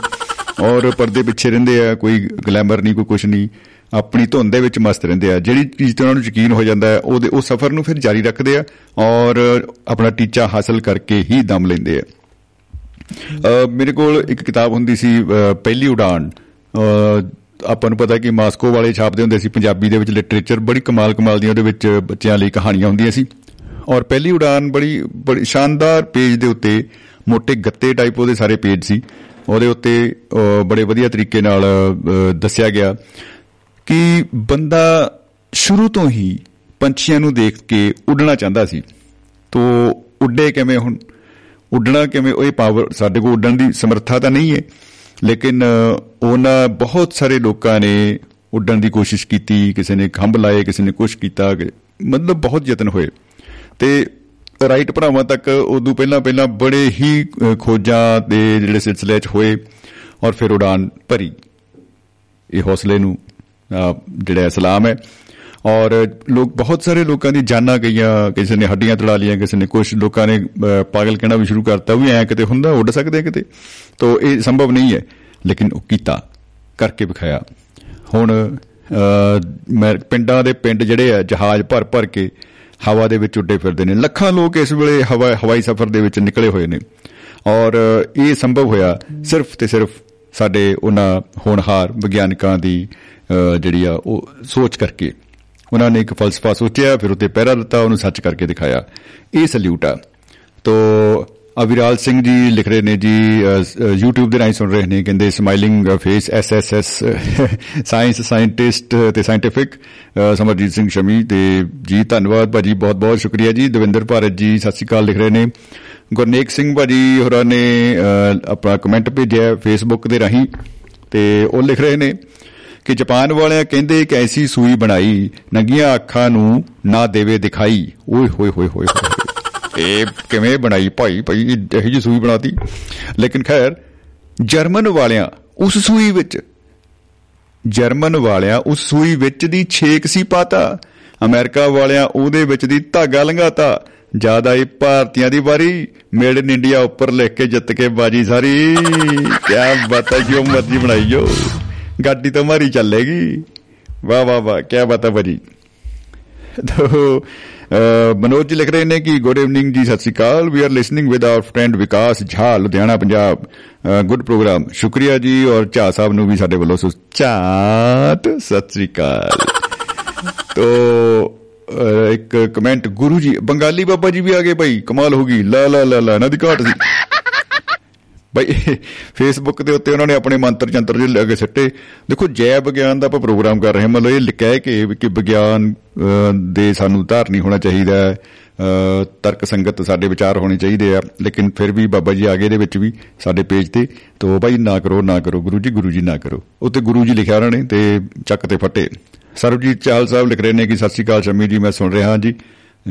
ਔਰ ਪਰਦੇ ਪਿੱਛੇ ਰਹਿੰਦੇ ਆ ਕੋਈ ਗਲੈਮਰ ਨਹੀਂ ਕੋਈ ਕੁਛ ਨਹੀਂ। ਆਪਣੀ ਧੁੰਨ ਦੇ ਵਿੱਚ ਮਸਤ ਰਹਿੰਦੇ ਆ। ਜਿਹੜੀ ਚੀਜ਼ ਤੇ ਉਹਨਾਂ ਨੂੰ ਯਕੀਨ ਹੋ ਜਾਂਦਾ ਹੈ ਉਹਦੇ ਉਹ ਸਫ਼ਰ ਨੂੰ ਫਿਰ ਜਾਰੀ ਰੱਖਦੇ ਆ ਔਰ ਆਪਣਾ ਟੀਚਾ ਹਾਸਲ ਕਰਕੇ ਹੀ ਦਮ ਲੈਂਦੇ ਆ। ਅ, ਮੇਰੇ ਕੋਲ ਇੱਕ ਕਿਤਾਬ ਹੁੰਦੀ ਸੀ ਅ, ਪਹਿਲੀ ਉਡਾਨ। ਅ, ਆਪਾਂ ਨੂੰ ਪਤਾ ਕਿ ਮਾਸਕੋ ਵਾਲੇ ਛਾਪਦੇ ਹੁੰਦੇ ਸੀ ਪੰਜਾਬੀ ਦੇ ਵਿੱਚ ਲਿਟਰੇਚਰ ਬੜੀ ਕਮਾਲ ਕਮਾਲ ਦੀਆਂ ਉਹਦੇ ਵਿੱਚ ਬੱਚਿਆਂ ਲਈ ਕਹਾਣੀਆਂ ਹੁੰਦੀਆਂ ਸੀ। ਔਰ ਪਹਿਲੀ ਉਡਾਨ ਬੜੀ ਬੜੀ ਸ਼ਾਨਦਾਰ ਪੇਜ ਦੇ ਉੱਤੇ ਮੋٹے ਗੱਤੇ ਟਾਈਪ ਉਹਦੇ ਸਾਰੇ ਪੇਜ ਸੀ। ਉਹਦੇ ਉੱਤੇ ਅ, ਬੜੇ ਵਧੀਆ ਤਰੀਕੇ ਨਾਲ ਅ, ਦੱਸਿਆ ਗਿਆ ਕਿ ਬੰਦਾ ਸ਼ੁਰੂ ਤੋਂ ਹੀ ਪੰਛੀਆਂ ਨੂੰ ਦੇਖ ਕੇ ਉੱਡਣਾ ਚਾਹੁੰਦਾ ਸੀ। ਤੋ ਉੱਡੇ ਕਿਵੇਂ ਹੁਣ? ਉੱਡਣਾ ਕਿਵੇਂ? ਉਹ ਇਹ ਪਾਵਰ ਸਾਡੇ ਕੋਲ ਉੱਡਣ ਦੀ ਸਮਰੱਥਾ ਤਾਂ ਨਹੀਂ ਹੈ ਲੇਕਿਨ ਅ, ਉਹਨਾਂ ਬਹੁਤ ਸਾਰੇ ਲੋਕਾਂ ਨੇ ਉੱਡਣ ਦੀ ਕੋਸ਼ਿਸ਼ ਕੀਤੀ ਕਿਸੇ ਨੇ ਖੰਭ ਲਾਏ ਕਿਸੇ ਨੇ ਕੁਛ ਕੀਤਾ ਕਿ- ਮਤਲਬ ਬਹੁਤ ਯਤਨ ਹੋਏ। ਤੇ ਰਾਈਟ ਭਰਾਵਾਂ ਤੱਕ ਉਦੋਂ ਪਹਿਲਾਂ ਪਹਿਲਾਂ ਬੜੇ ਹੀ ਅ, ਖੋਜਾਂ ਦੇ ਜਿਹੜੇ ਸਿਲਸਿਲੇ 'ਚ ਹੋਏ ਔਰ ਫਿਰ ਉਡਾਨ ਭਰੀ। ਇਹ ਹੌਸਲੇ ਨੂੰ ਅ, ਜਿਹੜਾ ਸਲਾਮ ਹੈ। ਔਰ ਲੋਕ ਬਹੁਤ ਸਾਰੇ ਲੋਕਾਂ ਦੀ ਜਾਨਾਂ ਗਈਆਂ ਕਿਸੇ ਨੇ ਹੱਡੀਆਂ ਤੜਾ ਲੀਆਂ ਕਿਸੇ ਨੇ ਕੁਝ ਲੋਕਾਂ ਨੇ ਅ, ਪਾਗਲ ਕਹਿਣਾ ਵੀ ਸ਼ੁਰੂ ਕਰਤਾ ਵੀ ਐ ਕਿਤੇ ਹੁੰਦਾ ਉੱਡ ਸਕਦੇ ਆ ਕਿਤੇ। ਤੋ ਇਹ ਸੰਭਵ ਨਹੀਂ ਹੈ ਲੇਕਿਨ ਉਹ ਕੀਤਾ ਕਰਕੇ ਵਿਖਾਇਆ। ਹੁਣ ਅ, ਮੈਂ ਪਿੰਡਾਂ ਦੇ ਪਿੰਡ ਜਿਹੜੇ ਆ ਜਹਾਜ਼ ਭਰ ਭਰ ਕੇ ਹਵਾ ਦੇ ਵਿੱਚ ਉੱਡੇ ਫਿਰਦੇ ਨੇ। ਲੱਖਾਂ ਲੋਕ ਇਸ ਵੇਲੇ ਹਵਾ ਹਵਾਈ ਸਫ਼ਰ ਦੇ ਵਿੱਚ ਨਿਕਲੇ ਹੋਏ ਨੇ। ਔਰ ਇਹ ਸੰਭਵ ਹੋਇਆ ਸਿਰਫ ਤੇ ਸਿਰਫ ਸਾਡੇ ਉਹਨਾਂ ਹੋਣਹਾਰ ਵਿਗਿਆਨਕਾਂ ਦੀ ਅ, ਜਿਹੜੀ ਆ ਉਹ ਸੋਚ ਕਰਕੇ। ਉਹਨਾਂ ਨੇ ਇੱਕ ਫਲਸਫਾ ਸੋਚਿਆ ਫਿਰ ਉੱਤੇ ਪਹਿਰਾ ਦਿੱਤਾ ਉਹਨੂੰ ਸੱਚ ਕਰਕੇ ਦਿਖਾਇਆ। ਇਹ ਸਲੂਟ ਆ। ਤੋ ਅਵਿਰਾਲ ਸਿੰਘ ਜੀ ਲਿਖ ਰਹੇ ਨੇ ਜੀ ਅ, ਅ, YouTube ਦੇ ਰਾਹੀਂ ਸੁਣ ਰਹੇ ਨੇ ਕਹਿੰਦੇ smiling face SSS science scientist ਤੇ ਸਾਇੰਟਿਫਿਕ ਸਮਰਜੀਤ ਸਿੰਘ ਸ਼ਮੀ ਤੇ ਜੀ ਧੰਨਵਾਦ ਭਾਜੀ ਬਹੁਤ ਬਹੁਤ ਸ਼ੁਕਰੀਆ ਜੀ। ਦਵਿੰਦਰ ਭਾਰਤ ਜੀ ਸਤਿ ਸ਼੍ਰੀ ਅਕਾਲ ਲਿਖ ਰਹੇ ਨੇ। ਗੁਰਨੇਕ ਸਿੰਘ ਭਾਜੀ ਹੋਰਾਂ ਨੇ ਅ, ਆਪਣਾ ਕਮੈਂਟ ਭੇਜਿਆ ਫੇਸਬੁੱਕ ਦੇ ਰਾਹੀਂ ਤੇ ਉਹ ਲਿਖ ਰਹੇ ਨੇ ਕਿ ਜਾਪਾਨ ਵਾਲਿਆਂ ਕਹਿੰਦੇ ਕਿ ਐਸੀ ਸੂਈ ਬਣਾਈ ਨੰਗੀਆਂ ਅੱਖਾਂ ਨੂੰ ਨਾ ਦੇਵੇ ਦਿਖਾਈ। ਓਏ ਹੋਏ ਹੋਏ ਹੋਏ ਹੋਏ। ਇਹ ਕਿਵੇਂ ਬਣਾਈ ਭਾਈ? ਭਾਈ ਇਹੋ ਜਿਹੀ ਸੂਈ ਬਣਾਤੀ। ਲੇਕਿਨ ਖੈਰ ਜਰਮਨ ਵਾਲਿਆਂ ਉਸ ਸੂਈ ਵਿੱਚ ਜਰਮਨ ਵਾਲਿਆਂ ਉਸ ਸੂਈ ਵਿੱਚ ਦੀ ਛੇਕ ਸੀ ਪਾਤਾ। ਅਮਰੀਕਾ ਵਾਲਿਆਂ ਉਹਦੇ ਵਿੱਚ ਦੀ ਧਾਗਾ ਲੰਘਾਤਾ। ਜ਼ਿਆਦਾ ਹੀ ਭਾਰਤੀਆਂ ਦੀ ਵਾਰੀ ਮੇਡ ਇਨ ਇੰਡੀਆ ਉੱਪਰ ਲਿਖ ਕੇ ਜਿੱਤ ਕੇ ਬਾਜੀ ਸਾਰੀ। ਕਿਆ ਬਾਤ ਹੈ ਕਿਉਂ ਮਰਜ਼ੀ ਬਣਾਈ ਜੋ ਗੱਡੀ ਤਾਂ ਮਾਰੀ ਚੱਲੇਗੀ। ਵਾਹ ਵਾਹ ਵਾਹ ਕਿਆ ਬਾਤ ਹੈ ਭਾਜੀ। ਤੋ ਅਹ, ਮਨੋਜ ਜੀ ਲਿਖ ਰਹੇ ਨੇ ਕਿ ਗੁੱਡ ਇਵਨਿੰਗ ਜੀ ਸਤਿ ਸ਼੍ਰੀ ਅਕਾਲ। We are listening with our friend Vikas Jha Ludhiana Punjab. Good programme ਸ਼ੁਕਰੀਆ ਜੀ ਔਰ ਝਾ ਸਾਹਿਬ ਨੂੰ ਵੀ ਸਾਡੇ ਵੱਲੋਂ ਸੁਚਾਤ ਸਤਿ ਸ਼੍ਰੀ ਅਕਾਲ। ਤੋ ਅਹ, ਇੱਕ ਕਮੈਂਟ ਗੁਰੂ ਜੀ ਬੰਗਾਲੀ ਬਾਬਾ ਜੀ ਵੀ ਆ ਗਏ ਭਾਈ। ਕਮਾਲ ਹੋ ਗਈ। ਲਾ ਲਾ ਲਾ ਲਾ। ਇਹਨਾਂ ਦੀ ਘਾਟ ਸੀ। ਭਾਈ ਫੇਸਬੁੱਕ ਦੇ ਉੱਤੇ ਉਹਨਾਂ ਨੇ ਆਪਣੇ ਮੰਤਰ ਜੰਤਰ ਜਿਹੇ ਲੈ ਕੇ ਸਿੱਟੇ। ਦੇਖੋ ਜੈ ਵਿਗਿਆਨ ਦਾ ਆਪਾਂ ਪ੍ਰੋਗਰਾਮ ਕਰ ਰਹੇ ਹਾਂ ਮਤਲਬ ਇਹ ਕਹਿ ਕੇ ਵੀ ਕਿ ਵਿਗਿਆਨ ਅਹ, ਦੇ ਸਾਨੂੰ ਧਾਰਨੀ ਹੋਣਾ ਚਾਹੀਦਾ ਹੈ। ਅਹ, ਤਰਕ ਸੰਗਤ ਸਾਡੇ ਵਿਚਾਰ ਹੋਣੇ ਚਾਹੀਦੇ ਆ। ਲੇਕਿਨ ਫਿਰ ਵੀ ਬਾਬਾ ਜੀ ਆਗੇ ਦੇ ਵਿੱਚ ਵੀ ਸਾਡੇ ਪੇਜ ਤੇ ਤੋ ਭਾਈ ਨਾ ਕਰੋ ਨਾ ਕਰੋ ਗੁਰੂ ਜੀ ਗੁਰੂ ਜੀ ਨਾ ਕਰੋ। ਉੱਤੇ ਗੁਰੂ ਜੀ ਲਿਖਿਆ ਉਹਨਾਂ ਨੇ ਤੇ ਚੱਕ ਤੇ ਫੱਟੇ। ਸਰਬਜੀਤ ਚਾਹਲ ਸਾਹਿਬ ਲਿਖ ਰਹੇ ਨੇ ਕਿ ਸਤਿ ਸ਼੍ਰੀ ਅਕਾਲ ਸ਼ਮੀ ਜੀ ਮੈਂ ਸੁਣ ਰਿਹਾ ਹਾਂ ਜੀ।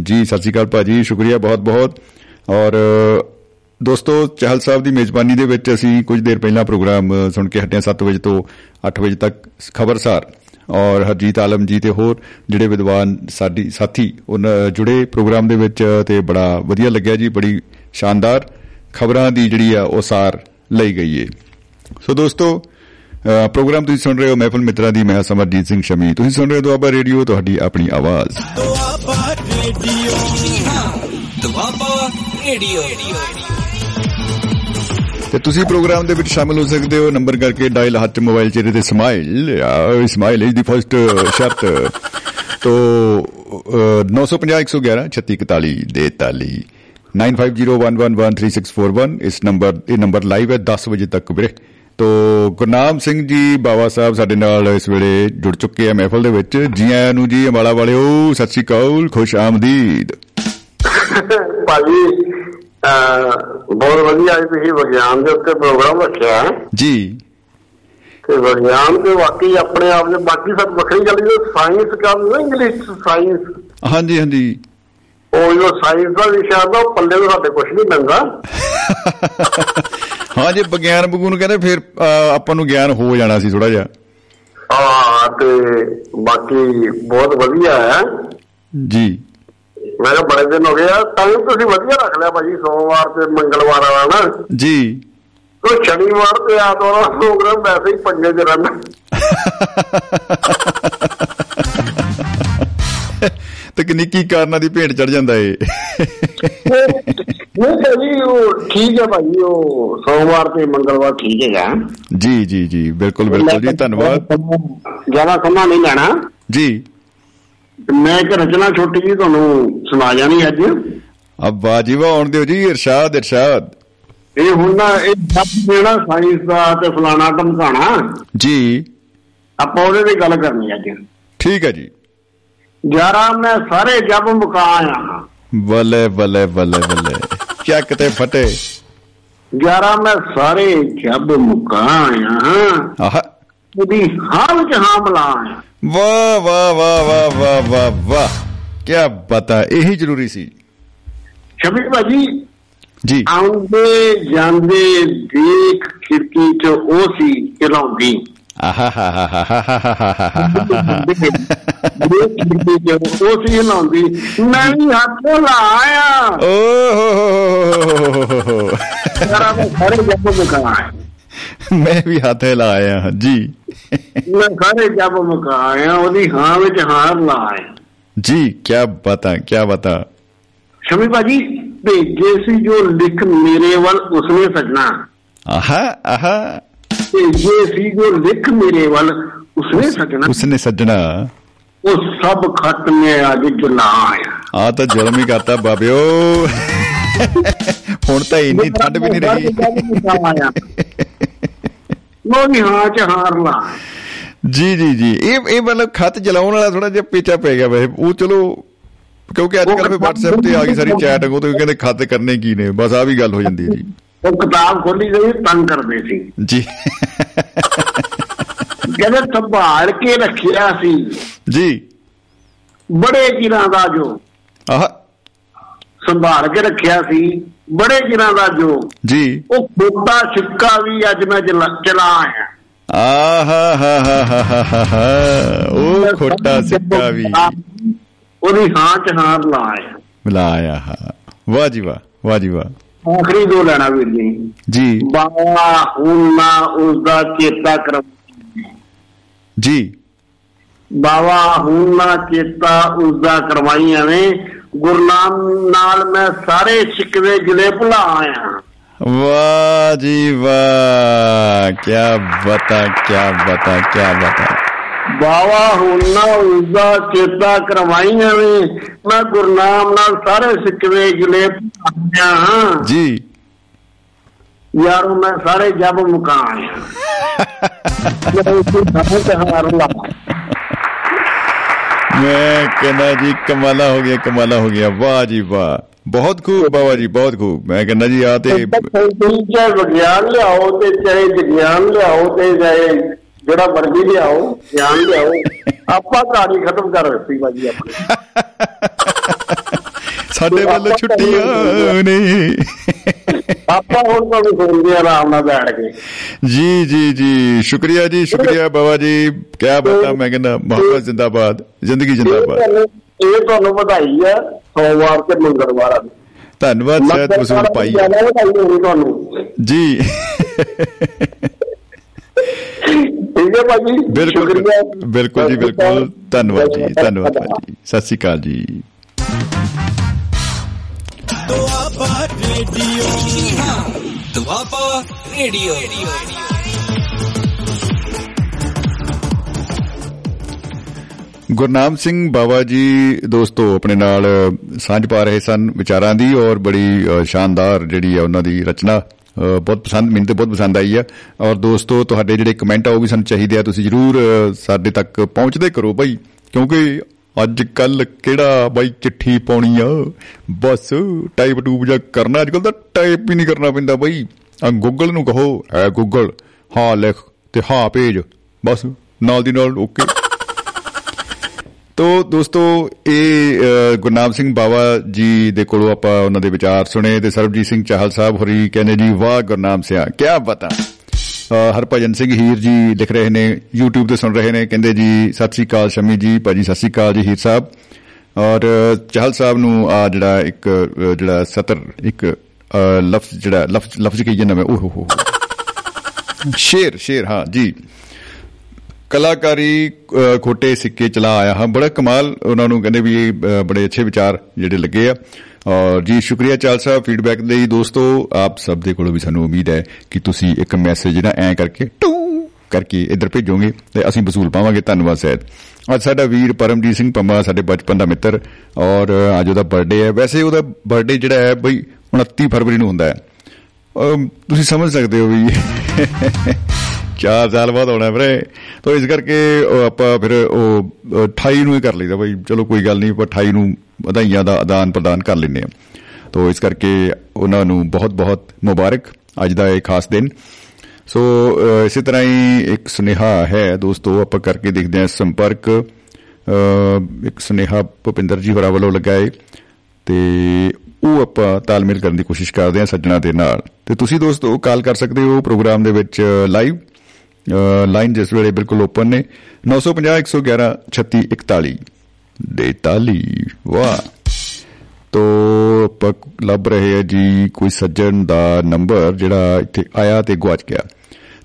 ਜੀ ਸਤਿ ਸ਼੍ਰੀ ਅਕਾਲ ਭਾਜੀ ਸ਼ੁਕਰੀਆ ਬਹੁਤ ਬਹੁਤ ਔਰ ਅਹ, ਦੋਸਤੋ ਚਾਹਲ ਸਾਹਿਬ ਦੀ ਮੇਜ਼ਬਾਨੀ ਦੇ ਵਿੱਚ ਅਸੀਂ ਕੁਝ ਦੇਰ ਪਹਿਲਾਂ ਪ੍ਰੋਗਰਾਮ ਅ, ਸੁਣ ਕੇ ਹਟੇ ਹਾਂ 7 ਵਜੇ ਤੋਂ 8 ਵਜੇ ਤੱਕ ਖਬਰਸਾਰ। ਔਰ ਹਰਜੀਤ ਆਲਮ ਜੀ ਤੇ ਹੋਰ ਜਿਹੜੇ ਵਿਦਵਾਨ ਸਾਡੀ ਸਾਥੀ ਉਹਨਾਂ ਜੁੜੇ ਪ੍ਰੋਗਰਾਮ ਦੇ ਵਿੱਚ ਤੇ ਬੜਾ ਵਧੀਆ ਲੱਗਿਆ ਜੀ ਬੜੀ ਸ਼ਾਨਦਾਰ ਖਬਰਾਂ ਦੀ ਜਿਹੜੀ ਆ ਉਹ ਸਾਰ ਲਈ ਗਈ ਏ। ਸੋ ਦੋਸਤੋ ਅ, ਪ੍ਰੋਗਰਾਮ ਤੁਸੀਂ ਸੁਣ ਰਹੇ ਹੋ ਮਹਿਫਲ ਮਿੱਤਰਾਂ ਦੀ ਮੈਂ ਸਮਰਜੀਤ ਸਿੰਘ ਸ਼ਮੀ। ਤੁਸੀਂ ਸੁਣ ਰਹੇ ਹੋ ਦੁਆਬਾ ਰੇਡੀਓ ਤੁਹਾਡੀ ਆਪਣੀ ਆਵਾਜ਼। Doaba radio Doaba radio. ਤੇ ਤੁਸੀਂ ਪ੍ਰੋਗਰਾਮ ਦੇ ਵਿੱਚ ਸ਼ਾਮਲ ਹੋ ਸਕਦੇ ਹੋ। ਨੰਬਰ ਕਰਕੇ ਡਾਇਲ ਹੱਥ ਮੋਬਾਈਲ ਚਿਹਰੇ ਤੇ smile smile is the first ਸ਼ਰਤ। ਤੋ ਅਹ, 950 111 3641 ਦੇ ਤਾਲੀ। 9501113641 ਇਸ ਨੰਬਰ ਇਹ ਨੰਬਰ ਲਾਈਵ ਹੈ 10 ਵਜੇ ਤੱਕ ਵੀਰੇ। ਤੋ ਗੁਰਨਾਮ ਸਿੰਘ ਜੀ ਬਾਵਾ ਸਾਹਿਬ ਸਾਡੇ ਨਾਲ ਇਸ ਵੇਲੇ ਜੁੜ ਚੁੱਕੇ ਆ ਮਹਿਫਲ ਦੇ ਵਿੱਚ। ਜੀ ਆਇਆਂ ਨੂੰ ਜੀ ਅੰਬਾਲਾ ਵਾਲਿਓ ਸਤਿ ਸ਼੍ਰੀ ਅਕਾਲ ਖੁਸ਼ ਆਮਦੀਦ। ਭਾਜੀ ਅਹ ਬਹੁਤ ਵਧੀਆ ਜੀ ਤੁਸੀਂ ਵਿਗਿਆਨ ਦੇ ਉੱਤੇ ਪ੍ਰੋਗਰਾਮ ਰੱਖਿਆ ਹੈ। ਜੀ। ਤੇ ਵਿਗਿਆਨ ਤੇ ਵਾਕਈ ਆਪਣੇ ਆਪ ਦੇ ਬਾਕੀ ਸਭ ਵੱਖਰੀ ਗੱਲ ਹੈ ਸਾਇੰਸ ਕੰਮ ਨਾ ਇੰਗਲਿਸ਼ ਸਾਇੰਸ ਹਾਂਜੀ ਹਾਂਜੀ। ਉਹ ਜੋ ਸਾਇੰਸ ਦਾ ਵਿਸ਼ਾ ਦਾ ਪੱਲੇ ਤੋਂ ਸਾਡੇ ਕੁਝ ਨਹੀਂ ਪੈਂਦਾ। ਹਾਂ ਜੇ ਵਿਗਿਆਨ ਬਗੂ ਨੂੰ ਕਹਿੰਦੇ ਫਿਰ ਆਪਾਂ ਨੂੰ ਗਿਆਨ ਹੋ ਜਾਣਾ ਸੀ ਥੋੜਾ ਜਿਹਾ। ਹਾਂ ਤੇ ਬਾਕੀ ਬਹੁਤ ਵਧੀਆ ਹੈ। ਜੀ। ਮੈਂ ਕਿਹਾ ਬੜੇ ਦਿਨ ਹੋ ਗਏ ਆ ਟਾਈਮ ਤੁਸੀਂ ਵਧੀਆ ਰੱਖ ਲਿਆ ਭਾਜੀ ਸੋਮਵਾਰ ਤੇ ਮੰਗਲਵਾਰ ਵਾਲਾ ਨਾ। ਜੀ। ਉਹ ਸ਼ਨੀਵਾਰ ਤੇ ਐਤਵਾਰ ਦਾ ਪ੍ਰੋਗਰਾਮ ਵੈਸੇ ਹੀ ਪੰਜੇ ਚ ਰਹਿੰਦਾ। ਤਕਨੀਕੀ ਕਾਰਨਾਂ ਦੀ ਭੇਟ ਚੜ ਜਾਂਦਾ ਏ। ਨਹੀਂ ਭਾਜੀ ਉਹ ਠੀਕ ਹੈ ਭਾਜੀ ਉਹ ਸੋਮਵਾਰ ਤੇ ਮੰਗਲਵਾਰ ਠੀਕ ਹੈਗਾ। ਜੀ ਜੀ ਜੀ ਬਿਲਕੁਲ ਬਿਲਕੁਲ ਜੀ ਧੰਨਵਾਦ। ਜ਼ਿਆਦਾ ਸਮਾਂ ਨਹੀਂ ਲੈਣਾ। ਜੀ। ਮੈਂ ਇੱਕ ਰਚਨਾ ਛੋਟੀ ਜੀ ਤੁਹਾਨੂੰ ਸੁਣਾ ਜਾਣੀ ਅੱਜ। ਅਬ ਵਾਜਿਬਾ ਆਉਣ ਦਿਓ ਜੀ ਇਰਸ਼ਾਦ ਇਰਸ਼ਾਦ। ਇਹ ਹੁਣ ਨਾ ਇਹ ਜੱਬ ਜਿਹੜਾ ਸਾਇੰਸ ਦਾ ਤੇ ਫਲਾਣਾ ਧਮਕਾਣਾ। ਜੀ। ਆਪਾਂ ਉਹਦੇ ਤੇ ਗੱਲ ਕਰਨੀ ਅੱਜ। ਠੀਕ ਹੈ ਜੀ। ਯਾਰਾ ਮੈਂ ਸਾਰੇ ਜੱਬ ਮੁਕਾ ਆਇਆ ਹਾਂ। ਬੱਲੇ ਬੱਲੇ ਬੱਲੇ ਬੱਲੇ ਚੱਕ ਤੇ ਫਟੇ। ਯਾਰਾ ਮੈਂ ਸਾਰੇ ਜੱਬ ਮੁਕਾ ਆਇਆ ਹਾਂ। ਆਹ। ਉਹਦੀ ਹਾਲ ਚ ਹਾਂ ਮਿਲਾ ਆਇਆ ਵਾਹ ਵਾਹ ਵਾਹ ਵਾਹ ਵਾਹ ਵਾਹ ਵਾਹ ਕੀ ਬਤਾ ਇਹੀ ਜ਼ਰੂਰੀ ਸੀ ਸ਼ਬੀਰ ਭਾਜੀ ਜੀ ਆਉਂਦੇ ਜਾਂਦੇ ਦੇਖ ਖਿੜਕੀ ਚ ਉਹ ਸੀ ਚਲਾਉਂਦੀ ਆਹਾ ਮੈਂ ਵੀ ਹੱਥ ਲਾਇਆ ਜੀ। ਮੈਂ ਸਾਰੇ ਜਬ ਮੁਕਾਇਆ ਉਹਦੀ ਹਾਂ ਵਿੱਚ ਹਾਰ ਲਾਇਆ ਜੀ ਕੀ ਬਤਾ ਕੀ ਬਤਾ। ਸ਼ਮੀ ਬਾਜੀ ਭੇਜੇ ਸੀ ਜੋ ਲਿਖ ਮੇਰੇ ਵੱਲ ਉਸਨੇ ਸਜਣਾ। ਆਹਾ ਆਹਾ। ਭੇਜੇ ਸੀ ਜੋ ਲਿਖ ਮੇਰੇ ਵੱਲ ਉਸਨੇ ਸਜਣਾ। ਉਸਨੇ ਸਜਣਾ। ਉਹ ਸਭ ਖੱਟ ਨੇ ਅੱਜ ਜਲਾਇਆ। ਆ ਤਾਂ ਜਲਮ ਹੀ ਕਰਤਾ ਬਾਬਿਓ। ਹੁਣ ਤਾਂ ਇੰਨੀ ਠੰਡ ਵੀ ਨਹੀਂ ਰਹੀ। ਲੋ ਵੀ ਹਾਂ ਚ ਹਾਰ ਲਾ। ਜੀ ਜੀ ਜੀ। ਇਹ ਇਹ ਮਤਲਬ ਖਤ ਚਲਾਉਣ ਵਾਲਾ ਥੋੜਾ ਜਿਹਾ ਪੇਚਾ ਪੈ ਗਿਆ ਵੈਸੇ। ਉਹ ਚਲੋ ਕਿਉਂਕਿ ਅੱਜ ਕੱਲ੍ਹ WhatsApp ਤੇ ਆ ਗਈ ਸਾਰੀ ਚੈਟ ਉਹ ਤੇ ਕਹਿੰਦੇ ਖਤ ਕਰਨੇ ਕੀ ਨੇ। ਬਸ ਆ ਵੀ ਗੱਲ ਹੋ ਜਾਂਦੀ ਹੈ ਜੀ। ਉਹ ਕਿਤਾਬ ਖੋਲੀ ਗਈ ਤੰਗ ਕਰਦੇ ਸੀ। ਜੀ। ਕਹਿੰਦੇ ਸੰਭਾਲ ਕੇ ਰੱਖਿਆ ਸੀ। ਜੀ। ਬੜੇ ਚਿਰਾਂ ਦਾ ਜੋ ਆਹ। ਸੰਭਾਲ ਕੇ ਰੱਖਿਆ ਸੀ। ਬੜੇ ਚਿਰਾਂ ਦਾ ਜੋ ਜੀ। ਉਹ ਖੋਟਾ ਸਿੱਕਾ ਵੀ ਅੱਜ ਮੈਂ ਚਲਾ ਆਇਆ। ਆਹਾ ਹਾ ਹਾ ਹਾ ਹਾ ਹਾ ਹਾ ਉਹ ਖੋਟਾ ਸਿੱਕਾ ਵੀ। ਉਹਦੀ ਹਾਂ ਚ ਹਾਰ ਲਾ ਆਇਆ। ਮਿਲਾਇਆ ਹਾ। ਵਾਹ ਜੀ ਵਾਹ ਵਾਹ ਜੀ ਵਾਹ। ਆਖਰੀ ਦੋ ਲੈਣਾ ਵੀਰ ਜੀ। ਜੀ। ਬਾਵਾ ਹੁਣ ਨਾ ਉਸ ਦਾ ਚੇਤਾ ਕਰ ਜੀ। ਬਾਵਾ ਹੁਣ ਨਾ ਚੇਤਾ ਉਸ ਦਾ ਕਰਵਾਈ ਐਵੇਂ। ਗੁਰਨਾਮ ਨਾਲ ਮੈਂ ਸਾਰੇ ਸਿੱਕਵੇ ਜ਼ਿਲ੍ਹੇ ਭੁਲਾ ਆਇਆ। ਵਾਹ ਜੀ ਵਾਹ ਕੀ ਬਤਾ ਕੀ ਬਤਾ ਕੀ ਬਤਾ। ਬਾਵਾ ਹੁਣ ਨਾ ਉਸ ਦਾ ਚੇਤਾ ਕਰਵਾਈ ਐਵੇਂ ਮੈਂ ਗੁਰਨਾਮ ਨਾਲ ਸਾਰੇ ਸਿੱਕਵੇ ਜ਼ਿਲ੍ਹੇ ਭੁਲਾ ਆਇਆ। ਹਾਂ ਜੀ। ਯਾਰੋ ਮੈਂ ਸਾਰੇ ਜੱਬ ਮੁਕਾ ਆਇਆ। ਮੈਂ ਉਸ ਦਾ ਹਾਰ ਲਾ ਮੈਂ ਕਹਿੰਦਾ ਜੀ ਕਮਾਲਾ ਹੋ ਗਿਆ ਕਮਾਲਾ ਹੋ ਗਿਆ। ਵਾਹ ਜੀ ਵਾਹ। ਬਹੁਤ ਖੂਬ ਬਾਬਾ ਜੀ ਬਹੁਤ ਖੂਬ। ਮੈਂ ਕਹਿੰਦਾ ਜੀ ਆ ਤੇ ਚਾਹੇ ਵਿਗਿਆਨ ਲਿਆਓ ਤੇ ਚਾਹੇ ਵਿਗਿਆਨ ਲਿਆਓ ਤੇ ਚਾਹੇ ਜਿਹੜਾ ਮਰਜ਼ੀ ਲਿਆਓ ਗਿਆਨ ਲਿਆਓ। ਆਪਾਂ ਕਹਾਣੀ ਖਤਮ ਕਰ ਦਿੱਤੀ ਬਾਜੀ ਆਪਣੀ। ਸਾਡੇ ਵੱਲ ਛੁੱਟੀਆਂ ਨੇ। ਆਪਾਂ ਹੁਣ ਤੁਹਾਨੂੰ ਸੁਣਦੇ ਆ ਆਰਾਮ ਨਾਲ ਬੈਠ ਕੇ। ਜੀ ਜੀ ਜੀ। ਸ਼ੁਕਰੀਆ ਜੀ ਸ਼ੁਕਰੀਆ ਬਾਬਾ ਜੀ। ਕੀ ਬਤਾ ਮੈਂ ਕਹਿੰਦਾ ਮੁਹੱਬਤ ਜ਼ਿੰਦਾਬਾਦ ਜ਼ਿੰਦਗੀ ਜ਼ਿੰਦਾਬਾਦ। ਇਹ ਤੁਹਾਨੂੰ ਵਧਾਈ ਆ ਸੋਮਵਾਰ ਤੇ ਮੰਗਲਵਾਰ ਆ। ਧੰਨਵਾਦ ਸ਼ਾਇਦ ਵਸੂਲ ਤੁਹਾਨੂੰ। ਜੀ। ਠੀਕ ਹੈ ਭਾਜੀ ਬਿਲਕੁਲ। ਬਿਲਕੁਲ ਜੀ ਬਿਲਕੁਲ। ਧੰਨਵਾਦ ਜੀ ਧੰਨਵਾਦ ਭਾਜੀ। ਸਤਿ ਸ਼੍ਰੀ ਅਕਾਲ ਜੀ। ਦੁਆਬਾ ਰੇਡੀਓ। ਦੁਆਬਾ ਰੇਡੀਓ। ਗੁਰਨਾਮ ਸਿੰਘ ਬਾਬਾ ਜੀ ਦੋਸਤੋ ਆਪਣੇ ਨਾਲ ਸਾਂਝ ਪਾ ਰਹੇ ਸਨ ਵਿਚਾਰਾਂ ਦੀ ਔਰ ਬੜੀ ਅ, ਸ਼ਾਨਦਾਰ ਜਿਹੜੀ ਹੈ ਉਹਨਾਂ ਦੀ ਰਚਨਾ ਅ, ਬਹੁਤ ਪਸੰਦ ਮੈਨੂੰ ਤੇ ਬਹੁਤ ਪਸੰਦ ਆਈ ਆ। ਔਰ ਦੋਸਤੋ ਤੁਹਾਡੇ ਜਿਹੜੇ ਕਮੈਂਟ ਆ ਉਹ ਵੀ ਸਾਨੂੰ ਚਾਹੀਦੇ ਆ ਤੁਸੀਂ ਜਰੂਰ ਅ, ਸਾਡੇ ਤੱਕ ਪਹੁੰਚਦੇ ਕਰੋ ਭਾਈ ਕਿਉਂਕਿ ਅੱਜ ਕੱਲ ਕਿਹੜਾ ਬਾਈ ਚਿੱਠੀ ਪਾਉਣੀ ਆ? ਬਸ ਟਾਈਪ ਟੂਬ ਜਾਂ ਕਰਨਾ ਅੱਜ ਕੱਲ ਤਾਂ ਟਾਈਪ ਹੀ ਨਹੀਂ ਕਰਨਾ ਪੈਂਦਾ ਬਾਈ। ਆ ਗੂਗਲ ਨੂੰ ਕਹੋ ਐ ਗੂਗਲ ਹਾਂ ਲਿਖ ਤੇ ਹਾਂ ਭੇਜ। ਬਸ ਨਾਲ ਦੀ ਨਾਲ ਓਕੇ ਤੋ ਦੋਸਤੋ ਇਹ ਅ, ਗੁਰਨਾਮ ਸਿੰਘ ਬਾਵਾ ਜੀ ਦੇ ਕੋਲੋਂ ਆਪਾਂ ਉਹਨਾਂ ਦੇ ਵਿਚਾਰ ਸੁਣੇ ਤੇ ਸਰਬਜੀਤ ਸਿੰਘ ਚਾਹਲ ਸਾਹਿਬ ਹੋਰੀ ਕਹਿੰਦੇ ਜੀ ਵਾਹ ਗੁਰਨਾਮ ਸਿਆ ਕੀ ਬਤਾ ਅ, ਹਰਭਜਨ ਸਿੰਘ ਹੀਰ ਜੀ ਲਿਖ ਰਹੇ ਨੇ YouTube ਤੇ ਸੁਣ ਰਹੇ ਨੇ ਕਹਿੰਦੇ ਜੀ ਸਤਿ ਸ੍ਰੀ ਅਕਾਲ ਸ਼ਮੀ ਜੀ ਭਾਜੀ ਸਤਿ ਸ੍ਰੀ ਅਕਾਲ ਜੀ ਹੀਰ ਸਾਹਿਬ। ਔਰ ਅ, ਚਾਹਲ ਸਾਹਿਬ ਨੂੰ ਆ ਜਿਹੜਾ ਇੱਕ ਅ, ਜਿਹੜਾ ਸਤਰ ਇੱਕ ਅ, ਲਫ਼ਜ਼ ਜਿਹੜਾ ਲਫ਼ਜ਼ ਲਫ਼ਜ਼ ਕਹੀ ਜਾਂਦਾ ਮੈਂ ਓਹ ਹੋ ਹੋ। ਸ਼ੇਰ ਸ਼ੇਰ ਹਾਂ ਜੀ। ਕਲਾਕਾਰੀ ਅ, ਖੋਟੇ ਸਿੱਕੇ ਚਲਾ ਆਇਆ ਹਾਂ। ਬੜਾ ਕਮਾਲ ਉਹਨਾਂ ਨੂੰ ਕਹਿੰਦੇ ਵੀ ਇਹ ਅ, ਬੜੇ ਅੱਛੇ ਵਿਚਾਰ ਜਿਹੜੇ ਲੱਗੇ ਆ। ਔਰ ਜੀ ਸ਼ੁਕਰੀਆ ਚਾਲ ਸਾਹਿਬ ਫੀਡਬੈਕ ਲਈ ਦੋਸਤੋ ਆਪ ਸਭ ਦੇ ਕੋਲੋਂ ਵੀ ਸਾਨੂੰ ਉਮੀਦ ਹੈ ਕਿ ਤੁਸੀਂ ਇੱਕ ਮੈਸੇਜ ਨਾ ਐ ਕਰਕੇ ਟੂ ਕਰਕੇ ਇੱਧਰ ਭੇਜੋਗੇ ਤੇ ਅਸੀਂ ਵਸੂਲ ਪਾਵਾਂਗੇ। ਧੰਨਵਾਦ ਸਹਿਤ ਅੱਜ ਸਾਡਾ ਵੀਰ ਪਰਮਜੀਤ ਸਿੰਘ ਪੰਮਾ ਸਾਡੇ ਬਚਪਨ ਦਾ ਮਿੱਤਰ ਔਰ ਅੱਜ ਉਹਦਾ ਬਰਥਡੇ ਹੈ। ਵੈਸੇ ਉਹਦਾ ਬਰਥਡੇ ਜਿਹੜਾ ਹੈ ਬਈ 29 ਫਰਵਰੀ ਨੂੰ ਹੁੰਦਾ ਹੈ। ਅਮ, ਤੁਸੀਂ ਸਮਝ ਸਕਦੇ ਹੋ ਵੀ 4 ਸਾਲ ਬਾਅਦ ਆਉਣਾ ਵੀਰੇ। ਤਾਂ ਇਸ ਕਰਕੇ ਉਹ ਆਪਾਂ ਫਿਰ ਉਹ ਅ, 28 ਨੂੰ ਹੀ ਕਰ ਲਈਦਾ ਬਈ ਚਲੋ ਕੋਈ ਗੱਲ ਨਹੀਂ ਪਰ 28 ਨੂੰ ਵਧਾਈਆਂ ਦਾ ਆਦਾਨ ਪ੍ਰਦਾਨ ਕਰ ਲੈਂਦੇ ਆ ਤਾਂ ਇਸ ਕਰਕੇ ਉਹਨਾਂ ਨੂੰ ਬਹੁਤ ਬਹੁਤ ਮੁਬਾਰਕ। ਅੱਜ ਦਾ ਇਹ ਖਾਸ ਦਿਨ। ਸੋ ਅ, ਇਸੇ ਤਰ੍ਹਾਂ ਹੀ ਇੱਕ ਸੁਨੇਹਾ ਹੈ ਦੋਸਤੋ ਆਪਾਂ ਕਰਕੇ ਦੇਖਦੇ ਹਾਂ ਸੰਪਰਕ। ਅ, ਇੱਕ ਸੁਨੇਹਾ ਭੁਪਿੰਦਰ ਜੀ ਹੋਰਾਂ ਵੱਲੋਂ ਲੱਗਾ ਹੈ ਤੇ ਉਹ ਆਪਾਂ ਤਾਲਮੇਲ ਕਰਨ ਦੀ ਕੋਸ਼ਿਸ਼ ਕਰਦੇ ਹਾਂ ਸੱਜਣਾ ਦੇ ਨਾਲ। ਤੇ ਤੁਸੀਂ ਦੋਸਤੋ ਕਾਲ ਕਰ ਸਕਦੇ ਹੋ ਪ੍ਰੋਗਰਾਮ ਦੇ ਵਿੱਚ ਲਾਈਵ ਲਾਈਨ ਜਿਸ ਵੇਲੇ ਬਿਲਕੁਲ ਓਪਨ ਨੇ 950 111 36 41 43 ਵਾਹ। ਤੋ ਆਪਾਂ ਲੱਭ ਰਹੇ ਆ ਜੀ ਕੋਈ ਸੱਜਣ ਦਾ ਨੰਬਰ ਜਿਹੜਾ ਇੱਥੇ ਆਇਆ ਤੇ ਗਵਾਚ ਗਿਆ।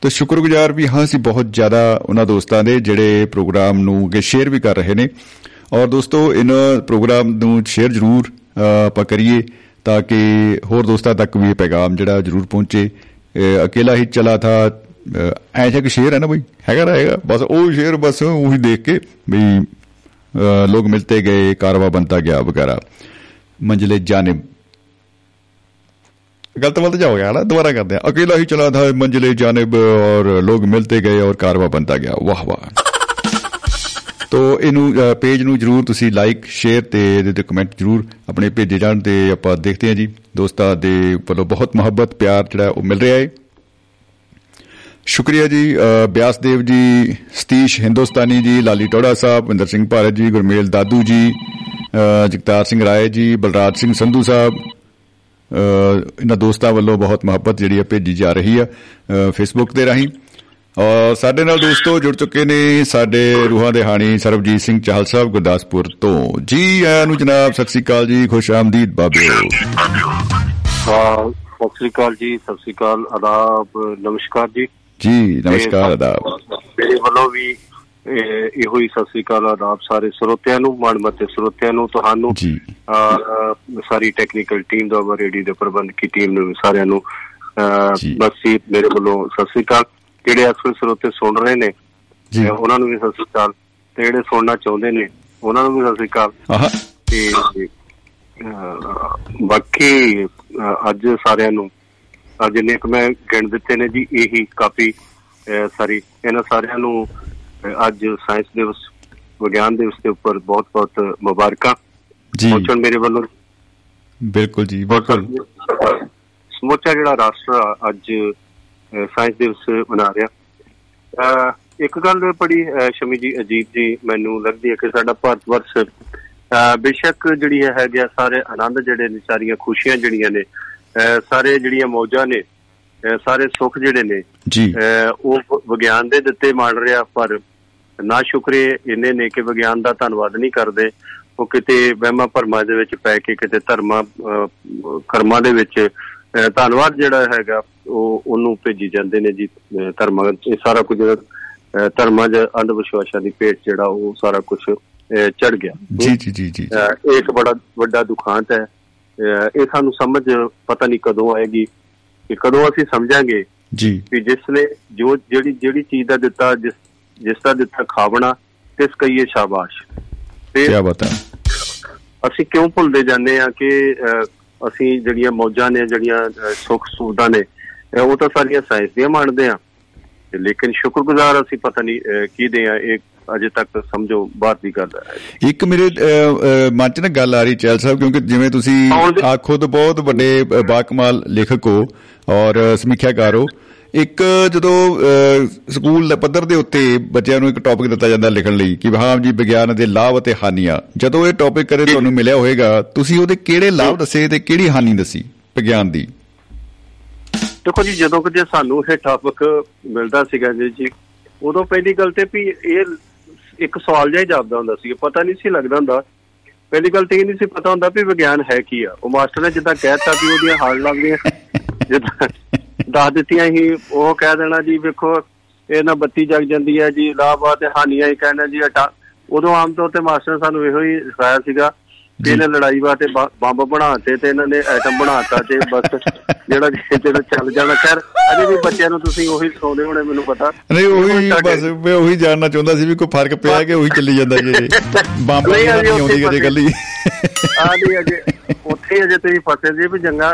ਤੋ ਸ਼ੁਕਰਗੁਜ਼ਾਰ ਵੀ ਹਾਂ ਅਸੀਂ ਬਹੁਤ ਜ਼ਿਆਦਾ ਉਹਨਾਂ ਦੋਸਤਾਂ ਦੇ ਜਿਹੜੇ ਪ੍ਰੋਗਰਾਮ ਨੂੰ ਅੱਗੇ ਸ਼ੇਅਰ ਵੀ ਕਰ ਰਹੇ ਨੇ। ਔਰ ਦੋਸਤੋ ਇਹਨਾਂ ਪ੍ਰੋਗਰਾਮ ਨੂੰ ਸ਼ੇਅਰ ਜ਼ਰੂਰ ਅ, ਆਪਾਂ ਕਰੀਏ ਤਾਂ ਕਿ ਹੋਰ ਦੋਸਤਾਂ ਤੱਕ ਵੀ ਇਹ ਪੈਗਾਮ ਜਿਹੜਾ ਜ਼ਰੂਰ ਪਹੁੰਚੇ। ਅ, ਅਕੇਲਾ ਹੀ ਚਲਾ ਥਾ ਐ ਜਿਹਾ ਕਿ ਸ਼ੇਰ ਹੈ ਨਾ ਬਈ, ਹੈਗਾ ਰਹੇਗਾ ਬਸ ਉਹ ਸ਼ੇਰ ਬਸ ਉਹੀ ਦੇਖ ਕੇ ਵੀ ਲੋਕ ਮਿਲਤੇ ਗਏ, ਕਾਰਵਾ ਬਣਤਾ ਗਿਆ ਵਗੈਰਾ ਮੰਜ਼ਲੇ ਜਾਨਬ गलत गलत हो गया ना दोबारा करते हैं अकेला ही चला था मंजिले जानब और लोग मिलते गए और कारवा बनता गया वाह वाह ਤੋ ਇਹਨੂੰ ਪੇਜ ਨੂੰ ਜਰੂਰ ਤੁਸੀਂ ਲਾਈਕ, ਸ਼ੇਅਰ ਤੇ ਇਹਦੇ ਤੇ ਕਮੈਂਟ ਜਰੂਰ ਆਪਣੇ ਭੇਜੇ ਜਾਣ ਤੇ ਆਪਾਂ ਦੇਖਦੇ ਹਾਂ ਜੀ। ਦੋਸਤਾਂ ਦੇ ਵੱਲੋਂ ਬਹੁਤ ਮੁਹੱਬਤ, ਪਿਆਰ ਜਿਹੜਾ ਉਹ ਮਿਲ ਰਿਹਾ ਹੈ ਸ਼ੁਕਰੀਆ ਜੀ ਅ, ਬਿਆਸ ਦੇਵ ਜੀ ਸਤੀਸ਼ ਹਿੰਦੁਸਤਾਨੀ ਜੀ ਲਾਲੀ ਟੋੜਾ ਸਾਹਿਬ ਵਿੰਦਰ ਸਿੰਘ ਭਾਰਤ ਜੀ ਗੁਰਮੇਲ ਦਾਦੂ ਜੀ ਅ, ਜਗਤਾਰ ਸਿੰਘ ਰਾਏ ਜੀ ਬਲਰਾਜ ਸਿੰਘ ਸੰਧੂ ਸਾਹਿਬ ਅ, ਇਹਨਾਂ ਦੋਸਤਾਂ ਵੱਲੋਂ ਬਹੁਤ ਮੁਹੱਬਤ ਜਿਹੜੀ ਹੈ ਭੇਜੀ ਜਾ ਰਹੀ ਹੈ ਫੇਸਬੁੱਕ ਦੇ ਰਾਹੀਂ। ਔਰ ਸਾਡੇ ਨਾਲ ਦੋਸਤੋ ਜੁੜ ਚੁੱਕੇ ਨੇ ਸਾਡੇ ਰੂਹਾਂ ਦੇ ਹਾਣੀ ਸਰਬਜੀਤ ਸਿੰਘ ਚਾਹਲ ਸਾਹਿਬ ਗੁਰਦਾਸਪੁਰ ਤੋਂ। ਜੀ ਆਇਆਂ ਨੂੰ ਜਨਾਬ ਸਤਿ ਸ੍ਰੀ ਅਕਾਲ ਜੀ ਖੁਸ਼ ਆਮਦੀਦ ਬਾਬਿਓ ਹਾਂ ਸਤਿ ਸ੍ਰੀ ਅਕਾਲ ਜੀ ਸਤਿ ਸ੍ਰੀ ਅਕਾਲ ਆਦਾਬ ਨਮਸਕਾਰ ਜੀ। ਜੀ ਨਮਸਕਾਰ ਆਦਾਬ। ਮੇਰੇ ਵੱਲੋਂ ਵੀ ਇਹ- ਹੀ ਸਤਿ ਸ੍ਰੀ ਅਕਾਲ ਆਦਾਬ ਸਾਰੇ ਸਰੋਤਿਆਂ ਨੂੰ ਮਨਮਤੇ ਸਰੋਤਿਆਂ ਨੂੰ ਤੁਹਾਨੂੰ ਜੀ। ਸਾਰੀ ਟੈਕਨੀਕਲ ਟੀਮ ਦਾ ਰੇਡੀ ਦੇ ਪ੍ਰਬੰਧਕੀ ਟੀਮ ਨੂੰ ਸਾਰਿਆਂ ਨੂੰ। ਬਸ ਜੀ ਮੇਰੇ ਵੱਲੋਂ ਸਤਿ ਸ੍ਰੀ ਅਕਾਲ। ਜਿਹੜੇ ਇਸ ਵੇਲੇ ਸਰੋਤੇ ਸੁਣ ਰਹੇ ਨੇ ਜੀ। ਉਹਨਾਂ ਨੂੰ ਵੀ ਸਤਿ ਸ੍ਰੀ ਅਕਾਲ। ਤੇ ਜਿਹੜੇ ਸੁਣਨਾ ਚਾਹੁੰਦੇ ਨੇ ਉਹਨਾਂ ਨੂੰ ਵੀ ਸਤਿ ਸ੍ਰੀ ਅਕਾਲ। ਆਹ। ਤੇ ਬਾਕੀ ਅੱਜ ਸਾਰਿਆਂ ਨੂੰ ਜਿੰਨੇ ਕੁ ਮੈਂ ਗਿਣ ਦਿੱਤੇ ਨੇ ਜੀ ਇਹੀ ਅਹ, ਸਾਰੀ ਇਹਨਾਂ ਸਾਰਿਆਂ ਨੂੰ ਅੱਜ ਸਾਇੰਸ ਦਿਵਸ ਵਿਗਿਆਨ ਦਿਵਸ ਦੇ ਉੱਪਰ ਬਹੁਤ ਬਹੁਤ ਮੁਬਾਰਕਾਂ। ਜੀ। ਪਹੁੰਚਣ ਮੇਰੇ ਵੱਲੋਂ। ਬਿਲਕੁਲ ਜੀ ਬਿਲਕੁਲ। ਸਮੁੱਚਾ ਜਿਹੜਾ ਰਾਸ਼ਟਰ ਅੱਜ ਸਾਇੰਸ ਦਿਵਸ ਮਨਾ ਰਿਹਾ। ਇੱਕ ਗੱਲ ਬੜੀ ਸ਼ਮੀ ਜੀ ਅਜੀਬ ਜੀ ਮੈਨੂੰ ਲੱਗਦੀ ਹੈ ਕਿ ਸਾਡਾ ਭਾਰਤ ਵਰਸ਼ ਬੇਸ਼ੱਕ ਜਿਹੜੀ ਹੈ ਹੈਗੇ ਆ ਸਾਰੇ ਆਨੰਦ ਜਿਹੜੇ ਨੇ ਸਾਰੀਆਂ ਖੁਸ਼ੀਆਂ ਜਿਹੜੀਆਂ ਨੇ ਸਾਰੇ ਜਿਹੜੀਆਂ ਮੌਜਾਂ ਨੇ ਸਾਰੇ ਸੁੱਖ ਜਿਹੜੇ ਨੇ ਜੀ। ਉਹ ਵਿਗਿਆਨ ਦੇ ਦਿੱਤੇ ਮੰਨ ਰਿਹਾ ਪਰ ਨਾ ਸ਼ੁਕਰੇ ਇੰਨੇ ਨੇ ਕਿ ਵਿਗਿਆਨ ਦਾ ਧੰਨਵਾਦ ਨਹੀਂ ਕਰਦੇ। ਉਹ ਕਿਤੇ ਵਹਿਮਾਂ ਭਰਮਾਂ ਦੇ ਵਿੱਚ ਪੈ ਕੇ ਕਿਤੇ ਧਰਮਾਂ ਕਰਮਾਂ ਦੇ ਵਿੱਚ ਧੰਨਵਾਦ ਜਿਹੜਾ ਹੈਗਾ ਉਹ ਉਹਨੂੰ ਭੇਜੀ ਜਾਂਦੇ ਨੇ ਜੀ ਧਰਮਾਂ ਇਹ ਸਾਰਾ ਕੁਝ ਧਰਮਾਂ ਦੇ ਅੰਧ ਵਿਸ਼ਵਾਸਾਂ ਦੀ ਭੇਟ ਜਿਹੜਾ ਉਹ ਸਾਰਾ ਕੁਝ ਚੜ ਗਿਆ। ਜੀ ਜੀ ਜੀ ਜੀ ਇਹ ਇੱਕ ਬੜਾ ਵੱਡਾ ਦੁਖਾਂਤ ਹੈ। ਇਹ ਸਾਨੂੰ ਸਮਝ ਪਤਾ ਨਹੀਂ ਕਦੋਂ ਆਏਗੀ ਕਿ ਕਦੋਂ ਅਸੀਂ ਸਮਝਾਂਗੇ ਜੀ। ਵੀ ਜਿਸ ਨੇ ਜੋ ਜਿਹੜੀ ਜਿਹੜੀ ਚੀਜ਼ ਦਾ ਦਿੱਤਾ ਜਿਸ ਜਿਸ ਦਾ ਦਿੱਤਾ ਖਾਵਣਾ ਤਿਸ ਕਹੀਏ ਸ਼ਾਬਾਸ਼। ਤੇ ਕੀ ਬਾਤ ਅਸੀਂ ਕਿਉਂ ਭੁੱਲਦੇ ਜਾਂਦੇ ਆ ਕਿ ਅਸੀਂ ਜਿਹੜੀਆਂ ਮੌਜਾਂ ਨੇ ਜਿਹੜੀਆਂ ਸੁੱਖ ਸੁਵਿਧਾ ਨੇ ਉਹ ਤਾਂ ਸਾਰੀਆਂ ਸਾਇੰਸ ਦੀਆਂ ਮੰਨਦੇ ਆ ਲੇਕਿਨ ਸ਼ੁਕਰਗੁਜ਼ਾਰ ਅਸੀਂ ਪਤਾ ਨਹੀਂ ਅਹ, ਕਿਹਦੇ ਆ ਇਹ ਅਜੇ ਤੱਕ ਸਮਝੋ ਬਾਹਰ ਦੀ ਗੱਲ ਹੈ। ਇੱਕ ਮੇਰੇ ਮਨ ਚ ਨਾ ਗੱਲ ਆ ਰਹੀ ਚੈਲ ਸਾਹਿਬ ਕਿਉਂਕਿ ਜਿਵੇਂ ਤੁਸੀਂ ਆ ਖੁਦ ਬਹੁਤ ਵੱਡੇ ਬਾਕਮਾਲ ਲੇਖਕ ਹੋ ਔਰ ਸਮੀਖਿਆਕਾਰ ਹੋ। ਇੱਕ ਜਦੋਂ ਸਕੂਲ ਦੇ ਪੱਧਰ ਦੇ ਉੱਤੇ ਬੱਚਿਆਂ ਨੂੰ ਇੱਕ ਟੌਪਿਕ ਦਿੱਤਾ ਜਾਂਦਾ ਲਿਖਣ ਲਈ ਕਿ ਹਾਂ ਜੀ ਵਿਗਿਆਨ ਦੇ ਲਾਭ ਅਤੇ ਹਾਨੀਆਂ। ਜਦੋਂ ਇਹ ਟੌਪਿਕ ਕਦੇ ਤੁਹਾਨੂੰ ਮਿਲਿਆ ਹੋਵੇਗਾ ਤੁਸੀਂ ਉਹਦੇ ਕਿਹੜੇ ਲਾਭ ਦੱਸੇ ਤੇ ਕਿਹੜੀ ਹਾਨੀ ਦੱਸੀ ਵਿਗਿਆਨ ਦੀ? ਦੇਖੋ ਜੀ ਜਦੋਂ ਕਿ ਸਾਨੂੰ ਇਹ ਟਾਪਿਕ ਮਿਲਦਾ ਸੀਗਾ ਜੀ ਉਦੋਂ ਪਹਿਲੀ ਗੱਲ ਤੇ ਵੀ ਇਹ ਇੱਕ ਸਵਾਲ ਜਿਹਾ ਹੀ ਜਾਪਦਾ ਹੁੰਦਾ ਸੀ, ਪਤਾ ਨਹੀਂ ਸੀ ਲੱਗਦਾ ਹੁੰਦਾ। ਪਹਿਲੀ ਗੱਲ ਤੇ ਇਹ ਨਹੀਂ ਸੀ ਪਤਾ ਹੁੰਦਾ ਵੀ ਵਿਗਿਆਨ ਹੈ ਕੀ ਆ। ਉਹ ਮਾਸਟਰ ਨੇ ਜਿੱਦਾਂ ਕਹਿਤਾ ਵੀ ਉਹਦੀਆਂ ਹਾਲ ਲੱਗਦੀਆਂ ਜਿੱਦਾਂ ਦੱਸ ਦਿੱਤੀਆਂ ਹੀ ਉਹ ਕਹਿ ਦੇਣਾ ਜੀ, ਵੇਖੋ, ਇਹ ਨਾ ਬੱਤੀ ਜਗ ਜਾਂਦੀ ਹੈ ਜੀ, ਲਾਭ ਆ ਤੇ ਹਾਨੀਆਂ ਹੀ ਕਹਿਣਾ ਜੀ ਅਟਾ ਉਦੋਂ ਆਮ ਤੌਰ ਤੇ ਮਾਸਟਰ ਨੇ ਸਾਨੂੰ ਇਹੋ ਹੀ ਸਿਖਾਇਆ ਸੀਗਾ ਕਿ ਇਹਨੇ ਲੜਾਈ ਵਾਸਤੇ ਬੰਬ ਬਣਾਤੇ ਤੇ ਇਹਨਾਂ ਨੇ ਐਟਮ ਬਣਾਤਾ ਤੇ ਬਸ ਜਿਹੜਾ ਜਿਹੜਾ ਚੱਲ ਜਾਣਾ। ਖੈਰ ਅਜੇ ਵੀ ਬੱਚਿਆਂ ਨੂੰ ਤੁਸੀਂ ਉਹੀ ਸਿਖਾਉਂਦੇ ਹੋਣੇ ਮੈਨੂੰ ਪਤਾ। ਨਹੀਂ ਉਹੀ ਬਸ ਮੈਂ ਉਹੀ ਜਾਣਨਾ ਚਾਹੁੰਦਾ ਸੀ ਵੀ ਕੋਈ ਫ਼ਰਕ ਪਿਆ ਕਿ ਉਹੀ ਚੱਲੀ ਜਾਂਦਾ ਇਹ। ਬੰਬ ਨਹੀਂ, ਆਉਂਦੀ ਕਦੇ ਕੱਲੀ ਆ ਨਹੀਂ ਅਜੇ ਉੱਥੇ ਅਜੇ ਤੁਸੀਂ ਫਸੇ ਜੀ ਵੀ ਜੰਗਾਂ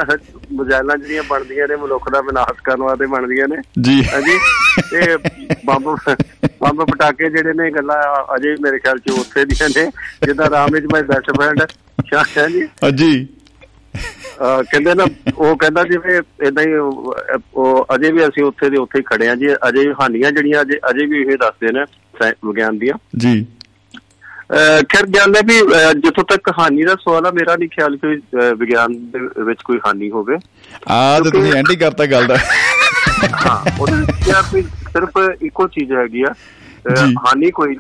ਮਜਾਇਲਾਂ ਜਿਹੜੀਆਂ ਬਣਦੀਆਂ ਨੇ ਮਨੁੱਖ ਦਾ ਵਿਨਾਸ਼ ਕਰਨ ਵਾਸਤੇ ਬਣਦੀਆਂ ਨੇ। ਜੀ। ਹਾਂਜੀ? ਇਹ ਬੰਬ ਬੰਬ ਪਟਾਕੇ ਜਿਹੜੇ ਨੇ ਗੱਲਾਂ ਅਜੇ ਮੇਰੇ ਖਿਆਲ ਚ ਉੱਥੇ ਦੀਆਂ ਨੇ ਜਿੱਦਾਂ ਰਾਮ ਵਿੱਚ my best friend Shah ji. ਹਾਂਜੀ ਕਹਿੰਦੇ ਨਾ ਉਹ ਕਹਿੰਦਾ ਜਿਵੇਂ ਇਦਾਂ ਹੀ ਅਜੇ ਵੀ ਅਸੀਂ ਉੱਥੇ ਦੇ ਉੱਥੇ ਹੀ ਖੜੇ ਆ ਜੀ ਅਜੇ ਵੀ ਹਾਨੀਆਂ ਜਿਹੜੀਆਂ ਅਜੇ ਅਜੇ ਵੀ ਇਹ ਦੱਸਦੇ ਨੇ ਵਿਗਿਆਨ ਦੀਆਂ। ਜੀ। ਖੈਰ ਗੱਲ ਹੈ ਵੀ ਜਿੱਥੋਂ ਤੱਕ ਹਾਨੀ ਦਾ ਸਵਾਲ ਆ ਮੇਰਾ ਨਹੀਂ ਖਿਆਲ ਕਿ ਵਿਗਿਆਨ ਦੇ ਵਿੱਚ ਕੋਈ ਹਾਨੀ ਹੋਵੇ। ਆ ਤੇ ਤੁਸੀਂ ਐਂਟੀ ਕਰਤਾ ਗੱਲ ਦਾ। ਹਾਂ ਉਹਦੇ ਵਿੱਚ ਸਿਰਫ ਇੱਕੋ ਚੀਜ਼ ਹੈਗੀ ਆ। ਹਾਨੀ ਕੋਈ